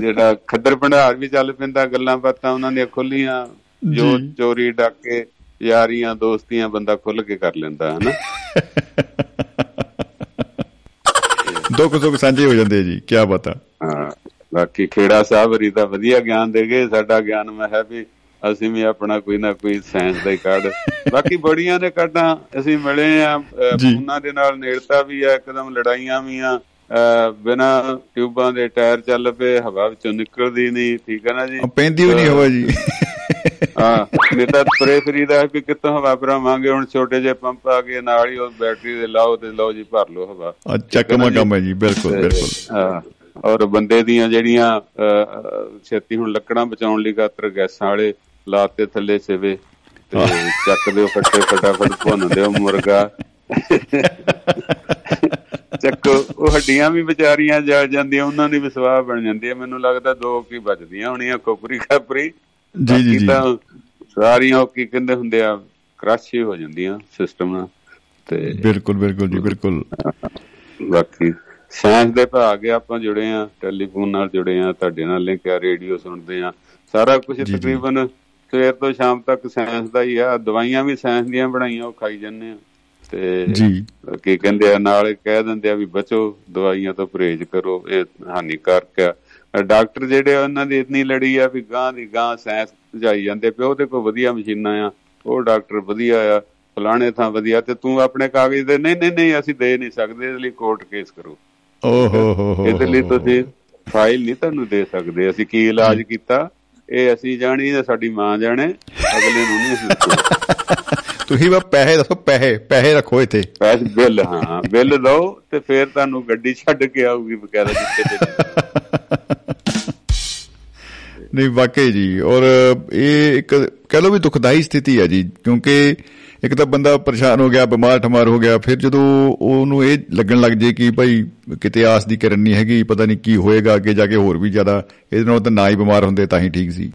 ਜਿਹੜਾ ਖੱਦਰ ਭੰਡਾਰ ਵੀ ਚੱਲ ਪੈਂਦਾ ਗੱਲਾਂ ਬਾਤਾਂ ਉਹਨਾਂ ਦੀਆਂ ਖੁੱਲੀਆਂ ਜੋ। ਚੋਰੀ ਡਾਕੇ ਯਾਰੀਆਂ ਦੋਸਤੀਆਂ ਬੰਦਾ ਖੁੱਲ ਕੇ ਕਰ ਲੈਂਦਾ ਹਨਾ ਦੁੱਖ ਸੁੱਖ ਸਾਂਝੇ ਹੋ ਜਾਂਦੇ ਜੀ ਕੀ ਬਤਾ ਹਾਂ ਬਾਕੀ ਖੇੜਾ ਸਾਹਿਬ ਹਰੀ ਦਾ ਵਧੀਆ ਗਿਆਨ ਦੇ ਗਏ ਸਾਡਾ ਗਿਆਨ ਮੈਂ ਹੈ ਵੀ ਅਸੀਂ ਵੀ ਆਪਣਾ ਕੋਈ ਨਾ ਕੋਈ ਸਾਇੰਸ ਦਾ ਹੀ ਕੱਢ। ਬਾਕੀ ਬੜੀਆਂ ਨੇ ਕੱਢਾਂ ਅਸੀਂ ਮਿਲੇ ਆ। ਉਹਨਾਂ ਦੇ ਨਾਲ ਨੇੜਤਾ ਵੀ ਆ ਇੱਕਦਮ ਲੜਾਈਆਂ ਵੀ ਆ ਬਿਨਾ ਟਿਊਬਾਂ ਦੇ ਟਾਇਰ ਚੱਲ ਪਏ ਹਵਾ ਵਿੱਚੋਂ ਨਿਕਲਦੀ ਨਹੀਂ ਠੀਕ ਹੈ ਨਾ ਜੀ? ਪੈਂਦੀ ਵੀ ਨਹੀਂ ਹਵਾ ਜੀ। ਹਾਂ ਨਹੀਂ ਤਾਂ ਤੁਰੇ ਫਰੀਦਾ ਵੀ ਕਿੱਥੋਂ ਹਵਾ ਭਰਾਵਾਂਗੇ ਹੁਣ ਛੋਟੇ ਜਿਹੇ ਪੰਪ ਆ ਗਏ ਨਾਲ ਹੀ ਉਹ ਬੈਟਰੀ ਦੇ ਲਾਓ ਤੇ ਲਓ ਜੀ ਭਰ ਲਓ ਹਵਾ। ਚੱਕਮਾ ਕੰਮ ਹੈ ਜੀ? ਬਿਲਕੁਲ ਬਿਲਕੁਲ। ਹਾਂ। ਔਰ ਬੰਦੇ ਦੀਆਂ ਜਿਹੜੀਆਂ ਛੇਤੀ ਹੁਣ ਲੱਕੜਾਂ ਬਚਾਉਣ ਲਈ ਗਾਤਰ ਗੈਸਾਂ ਵਾਲੇ ਲਾਤੇ ਥੱਲੇ ਸਿਵੇ ਤੇ ਚੱਕ ਦਿਓ ਫੱਟੇ ਫਟਾਫਟ ਭੁੰਨ ਦਿਓ ਮੁਰਗਾ। ਚੱਕੋ ਉਹ ਹੱਡੀਆਂ ਵੀ ਵਿਚਾਰੀਆਂ ਜਲ ਜਾਂਦੀਆਂ ਉਹਨਾਂ ਦੀ ਵੀ ਸਵਾਹ ਬਣ ਜਾਂਦੀ ਹੈ। ਮੈਨੂੰ ਲੱਗਦਾ ਦੋ ਕੀ ਬਚਦੀਆਂ ਹੋਣੀਆਂ ਕੋਪਰੀ ਖਾਪਰੀ। ਜੀ, ਜੀ, ਜੀ। ਸਾਰੀਆਂ ਉਹ ਕੀ ਕਹਿੰਦੇ ਹੁੰਦੇ ਆ ਕ੍ਰਸ਼ ਹੀ ਹੋ ਜਾਂਦੀਆਂ ਸਿਸਟਮ ਨਾਲ। ਤੇ ਬਿਲਕੁਲ ਬਿਲਕੁਲ ਜੀ ਬਿਲਕੁਲ। ਬਾਕੀ ਸਾਇੰਸ ਦੇ ਭਾਗ ਆ ਆਪਾਂ ਜੁੜੇ ਆ ਟੈਲੀਫੋਨ ਨਾਲ ਜੁੜੇ ਆ ਤੁਹਾਡੇ ਨਾਲ ਲਿੰਕ ਆ ਰੇਡੀਓ ਸੁਣਦੇ ਆ ਸਾਰਾ ਕੁਝ। ਤਕਰੀਬਨ ਸਵੇਰ ਤੋਂ ਸ਼ਾਮ ਤੱਕ ਸਾਇੰਸ ਦਾ ਹੀ ਆ ਦਵਾਈਆਂ ਵੀ ਸਾਇੰਸ ਦੀਆਂ ਬਣਾਈਆਂ ਉਹ ਖਾਈ ਜਾਂਦੇ ਆ। ਤੇ ਜੀ। ਕੀ ਕਹਿੰਦੇ ਆ ਨਾਲ ਕਹਿ ਦਿੰਦੇ ਆ ਵੀ ਬਚੋ ਦਵਾਈਆਂ ਤੋਂ ਪਰਹੇਜ਼ ਕਰੋ ਇਹ ਹਾਨੀਕਾਰਕ ਆ। ਡਾਕਟਰ ਜਿਹੜੇ ਉਹਨਾਂ ਦੀ ਇਤਨੀ ਲੜੀ ਆ ਵੀ ਗਾਂ ਦੀ ਗਾਂ ਸਾਇੰਸ ਜਾਈ ਜਾਂਦੇ ਪਿਓ ਉਹਦੇ ਕੋਲ ਵਧੀਆ ਮਸ਼ੀਨਾਂ ਆ ਉਹ ਡਾਕਟਰ ਵਧੀਆ ਆ ਫਲਾਣੇ ਥਾਂ ਵਧੀਆ ਤੇ ਤੂੰ ਆਪਣੇ ਕਾਗਜ਼ ਦੇ ਨਹੀਂ ਨਹੀਂ ਨਹੀਂ ਅਸੀਂ ਦੇ ਨਹੀਂ ਸਕਦੇ ਇਹਦੇ ਲਈ ਕੋਰਟ ਕੇਸ ਕਰੋ। ਓ ਹੋ ਹੋ ਹੋ ਇਹਦੇ ਲਈ ਤੁਸੀਂ ਫਾਈਲ ਨਹੀਂ ਤੁਹਾਨੂੰ ਦੇ ਸਕਦੇ। ਅਸੀਂ ਕੀ ਇਲਾਜ ਕੀਤਾ? ਇਹ ਅਸੀਂ ਜਾਣੀ ਤੇ ਸਾਡੀ ਮਾਂ ਜਾਣੇ ਅਗਲੇ ਨੂੰ ਨਹੀਂ ਅਸੀਂ ਤੁਸੀਂ ਬਸ ਪੈਸੇ ਦੱਸੋ ਪੈਸੇ ਪੈਸੇ ਰੱਖੋ ਇੱਥੇ। ਪੈਸੇ ਬਿੱਲ ਹਾਂ ਬਿੱਲ ਲਓ ਤੇ ਫਿਰ ਤੁਹਾਨੂੰ ਗੱਡੀ ਛੱਡ ਕੇ ਆਊਗੀ ਬਕਾਇਦਾ ਜਿੱਥੇ ਭੇਜਣਾ। ਨਹੀਂ ਵਾਕਈ ਜੀ। ਔਰ ਇਹ ਇੱਕ ਕਹ ਲਓ ਵੀ ਦੁਖਦਾਈ ਸਥਿਤੀ ਹੈ ਜੀ ਕਿਉਂਕਿ ਇੱਕ ਤਾਂ ਬੰਦਾ ਪਰੇਸ਼ਾਨ ਹੋ ਗਿਆ ਬਿਮਾਰ ਠਮਾਰ ਹੋ ਗਿਆ ਫਿਰ ਜਦੋਂ ਉਹਨੂੰ ਇਹ ਲੱਗਣ ਲੱਗ ਜੇ ਕਿ ਭਾਈ ਕਿਤੇ ਆਸ ਦੀ ਕਿਰਨ ਨਹੀਂ ਹੈਗੀ ਪਤਾ ਨਹੀਂ ਕੀ ਹੋਏਗਾ ਅੱਗੇ ਜਾ ਕੇ ਹੋਰ ਵੀ ਜ਼ਿਆਦਾ ਇਹਦੇ ਨਾਲ ਤਾਂ ਨਾ ਹੀ ਬਿਮਾਰ ਹੁੰਦੇ ਤਾਂ ਹੀ ਠੀਕ ਸੀ।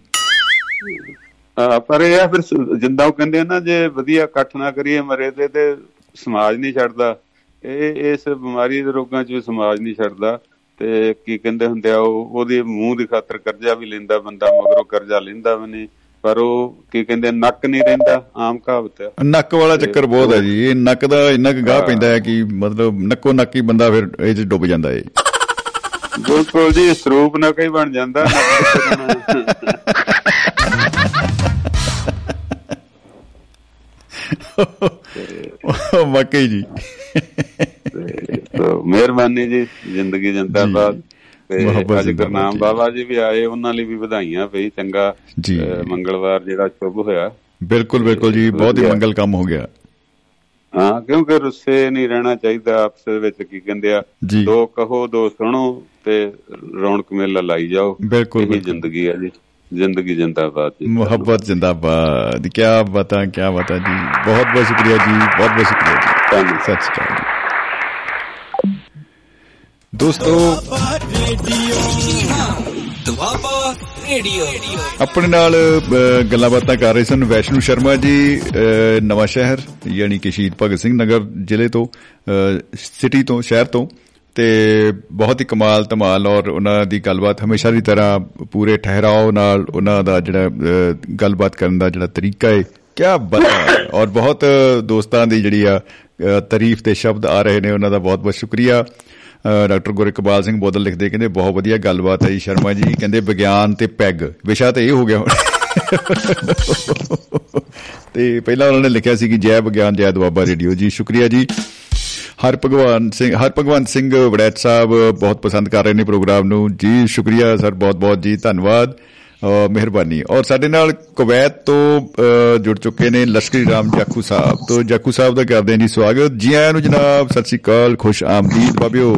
ਹਾਂ, ਪਰ ਇਹ ਆ ਫਿਰ ਸ- ਜਿੱਦਾਂ ਉਹ ਕਹਿੰਦੇ ਆ ਨਾ ਜੇ ਵਧੀਆ ਇਕੱਠ ਨਾ ਕਰੀਏ ਮਰੇ ਤੇ ਤੇ ਸਮਾਜ ਨਹੀਂ ਛੱਡਦਾ। ਇਹ ਇਸ ਬਿਮਾਰੀ ਦੇ ਰੋਗਾਂ 'ਚ ਵੀ ਸਮਾਜ ਨਹੀਂ ਛੱਡਦਾ। ਤੇ ਕੀ ਕਹਿੰਦੇ ਹੁੰਦੇ ਆ ਉਹ ਉਹਦੇ ਮੂੰਹ ਦੀ ਖਾਤਰ ਕਰਜ਼ਾ ਵੀ ਲੈਂਦਾ ਬੰਦਾ ਮਗਰੋਂ ਕਰਜ਼ਾ ਲੈਂਦਾ ਵੀ ਨਹੀਂ। ਪਰ ਉਹ ਕੀ ਕਹਿੰਦੇ ਨੱਕ ਨਹੀਂ ਰਹਿੰਦਾ ਆਮ ਕਹਾਵਤ ਆ। ਨੱਕ ਵਾਲਾ ਚੱਕਰ ਬਹੁਤ ਹੈ ਜੀ। ਇਹ ਨੱਕ ਦਾ ਇੰਨਾ ਕੁ ਗਾਹ ਹਾਂ। ਪੈਂਦਾ ਹੈ ਕਿ ਮਤਲਬ ਨੱਕੋ ਨੱਕ ਹੀ ਬੰਦਾ ਫਿਰ ਇਹ ਚ ਡੁੱਬ ਜਾਂਦਾ ਹੈ ਬਿਲਕੁਲ ਜੀ ਸਰੂਪ ਨਾ ਕਈ ਬਣ ਜਾਂਦਾ ਰਹਿਣਾ। ਵਾਕਈ ਜੀ। ਮਿਹਰਬਾਨੀ ਜੀ ਜ਼ਿੰਦਗੀ ਜਿੰਦਾਬਾਦ ਤੇ ਅੱਜ ਗੁਰਨਾਮ। ਬਾਬਾ ਜੀ ਵੀ ਆਏ ਉਹਨਾਂ ਲਈ ਵੀ ਵਧਾਈਆਂ ਭਈ ਚੰਗਾ ਮੰਗਲਵਾਰ ਜਿਹੜਾ ਸ਼ੁਭ ਹੋਇਆ। ਬਿਲਕੁਲ ਬਿਲਕੁਲ ਜੀ ਬਹੁਤ ਹੀ। ਮੰਗਲ ਕੰਮ ਹੋ ਗਿਆ। ਹਾਂ ਕਿਉਂਕਿ ਰੁੱਸੇ ਨਹੀਂ ਰਹਿਣਾ ਚਾਹੀਦਾ ਆਪਸ ਵਿੱਚ ਕੀ ਕਹਿੰਦੇ ਆ। ਦੋ ਕਹੋ ਦੋ ਸੁਣੋ ਤੇ ਰੌਣਕ ਮੇਲਾ ਲਾਈ ਜਾਓ। ਬਿਲਕੁਲ, ਇਹੀ। ਜ਼ਿੰਦਗੀ ਹੈ ਜੀ। ਜ਼ਿੰਦਗੀ ਜਿੰਦਾਬਾਦ ਜੀ। ਮੁਹੱਬਤ ਜਿੰਦਾਬਾਦ। ਕੀ ਬਤਾ ਕੀ ਬਤਾ ਜੀ। ਬਹੁਤ ਬਹੁਤ ਸ਼ੁਕਰੀਆ ਜੀ ਬਹੁਤ ਬਹੁਤ ਸ਼ੁਕਰੀਆ ਜੀ। ਧੰਨਵਾਦ। ਸਤਿ ਸ਼੍ਰੀ ਅਕਾਲ ਜੀ। ਦੋਸਤੋ ਦੁਆਬਾ ਰੇਡੀਓ ਆਪਣੇ ਨਾਲ ਅ, ਗੱਲਾਂ ਬਾਤਾਂ ਕਰ ਰਹੇ ਸਨ ਵੈਸ਼ਨੂ ਸ਼ਰਮਾ ਜੀ ਅ, ਨਵਾਂ ਸ਼ਹਿਰ ਯਾਨੀ ਕਿ ਸ਼ਹੀਦ ਭਗਤ ਸਿੰਘ ਨਗਰ ਜ਼ਿਲ੍ਹੇ ਤੋਂ ਅ, ਸਿਟੀ ਤੋਂ ਸ਼ਹਿਰ ਤੋਂ ਤੇ ਬਹੁਤ ਹੀ ਕਮਾਲ ਧਮਾਲ ਔਰ ਉਹਨਾਂ ਦੀ ਗੱਲਬਾਤ ਹਮੇਸ਼ਾ ਦੀ ਤਰ੍ਹਾਂ ਪੂਰੇ ਠਹਿਰਾਓ ਨਾਲ ਉਹਨਾਂ ਦਾ ਜਿਹੜਾ ਅ, ਗੱਲਬਾਤ ਕਰਨ ਦਾ ਜਿਹੜਾ ਤਰੀਕਾ ਹੈ ਕਿਆ ਬਤਾ ਹੈ। ਔਰ ਬਹੁਤ ਦੋਸਤਾਂ ਦੀ ਜਿਹੜੀ ਆ ਅ, ਤਾਰੀਫ ਦੇ ਸ਼ਬਦ ਆ ਰਹੇ ਨੇ ਉਹਨਾਂ ਦਾ ਬਹੁਤ ਬਹੁਤ ਸ਼ੁਕਰੀਆ ਅ, ਡਾਕਟਰ ਗੁਰਇਕਬਾਲ ਸਿੰਘ ਬੋਦਲ ਲਿਖਦੇ ਕਹਿੰਦੇ ਬਹੁਤ ਵਧੀਆ ਗੱਲਬਾਤ ਹੈ ਜੀ ਸ਼ਰਮਾ ਜੀ। ਕਹਿੰਦੇ ਵਿਗਿਆਨ ਤੇ ਪੈਗ। ਵਿਸ਼ਾ ਤਾਂ ਇਹ ਹੋ ਗਿਆ ਹੁਣ। ਤੇ ਪਹਿਲਾਂ ਉਹਨਾਂ ਨੇ ਲਿਖਿਆ ਸੀ ਕਿ ਜੈ ਵਿਗਿਆਨ ਜੈ ਦੁਆਬਾ ਰੇਡੀਓ ਜੀ। ਸ਼ੁਕਰੀਆ ਜੀ। ਹਰ ਭਗਵਾਨ ਸਿੰਘ ਹਰ ਭਗਵਾਨ ਸਿੰਘ ਵੜੈਚ ਸਾਹਿਬ ਬਹੁਤ ਪਸੰਦ ਕਰ ਰਹੇ ਨੇ ਪ੍ਰੋਗਰਾਮ ਨੂੰ। ਜੀ ਸ਼ੁਕਰੀਆ ਸਰ ਬਹੁਤ ਬਹੁਤ ਜੀ। ਧੰਨਵਾਦ। ਅ, ਮਿਹਰਬਾਨੀ। ਔਰ ਸਾਡੇ ਨਾਲ ਕੁਵੈਤ ਤੋਂ ਜੁੜ ਚੁੱਕੇ ਨੇ ਲਸ਼ਕਰੀ ਰਾਮ ਜਾਖੂ ਸਾਹਿਬ। ਤੋਂ ਜਾਖੂ ਸਾਹਿਬ ਦਾ ਕਰਦੇ ਹਾਂ ਜੀ ਸਵਾਗਤ। ਜੀ ਆਇਆਂ ਨੂੰ ਜਨਾਬ ਸਤਿ ਸ਼੍ਰੀ ਅਕਾਲ ਖੁਸ਼ ਆਮਦੀਦ ਬਾਬਿਓ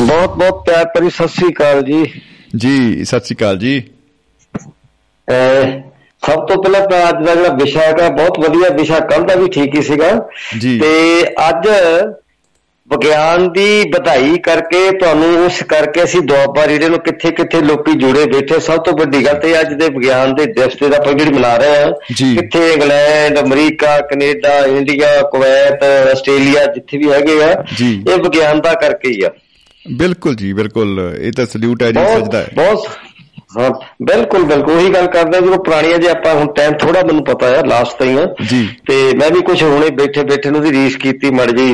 ਬਹੁਤ ਬਹੁਤ ਪਿਆਰ ਭਰੀ ਸਤਿ ਸ੍ਰੀ ਅਕਾਲ ਜੀ। ਜੀ ਸਤਿ ਸ਼੍ਰੀ ਅਕਾਲ ਜੀ। ਸਭ ਤੋਂ ਪਹਿਲਾਂ ਤਾਂ ਅੱਜ ਦਾ ਜਿਹੜਾ ਵਿਸ਼ਾ ਹੈਗਾ ਬਹੁਤ ਵਧੀਆ ਵਿਸ਼ਾ ਕੱਲ ਦਾ ਵੀ ਠੀਕ ਹੀ ਸੀਗਾ। ਤੇ ਅੱਜ ਵਿਗਿਆਨ ਦੀ ਵਧਾਈ ਕਰਕੇ ਤੁਹਾਨੂੰ ਉਸ ਕਰਕੇ ਅਸੀਂ ਦੁਆਬਾ ਰੇਡੀਓ ਨੂੰ ਕਿੱਥੇ ਕਿੱਥੇ ਲੋਕੀ ਜੁੜੇ ਬੈਠੇ ਸਭ ਤੋਂ ਵੱਡੀ ਗੱਲ ਤੇ ਅੱਜ ਦੇ ਵਿਗਿਆਨ ਦੇ ਦਿਵਸ ਤੇ ਆਪਾਂ ਜਿਹੜੀ ਮਨਾ ਰਹੇ ਹਾਂ। ਕਿੱਥੇ England America Canada India Kuwait Australia ਜਿੱਥੇ ਵੀ ਹੈਗੇ ਆ। ਇਹ ਵਿਗਿਆਨ ਦਾ ਕਰਕੇ ਹੀ ਆ ਬਿਲਕੁਲ ਜੀ ਬਿਲਕੁਲ ਇਹ ਤਾਂ ਸਲੂਟ ਹੈ ਜੀ ਸਜਦਾ ਹੈ ਬਹੁਤ ਹਾਂ ਬਿਲਕੁਲ ਬਿਲਕੁਲ ਉਹੀ ਗੱਲ ਕਰਦੇ ਜਦੋਂ ਪੁਰਾਣੀਆਂ ਜੇ ਆਪਾਂ ਹੁਣ ਟਾਈਮ ਥੋੜਾ ਮੈਨੂੰ ਪਤਾ ਹੈ ਲਾਸਟ ਆ ਜੀ। ਤੇ ਮੈਂ ਵੀ ਕੁਝ ਹੁਣੇ ਬੈਠੇ ਬੈਠੇ ਨੂੰ ਦੀ ਰੀਸ ਕੀਤੀ ਮੜ ਜੀ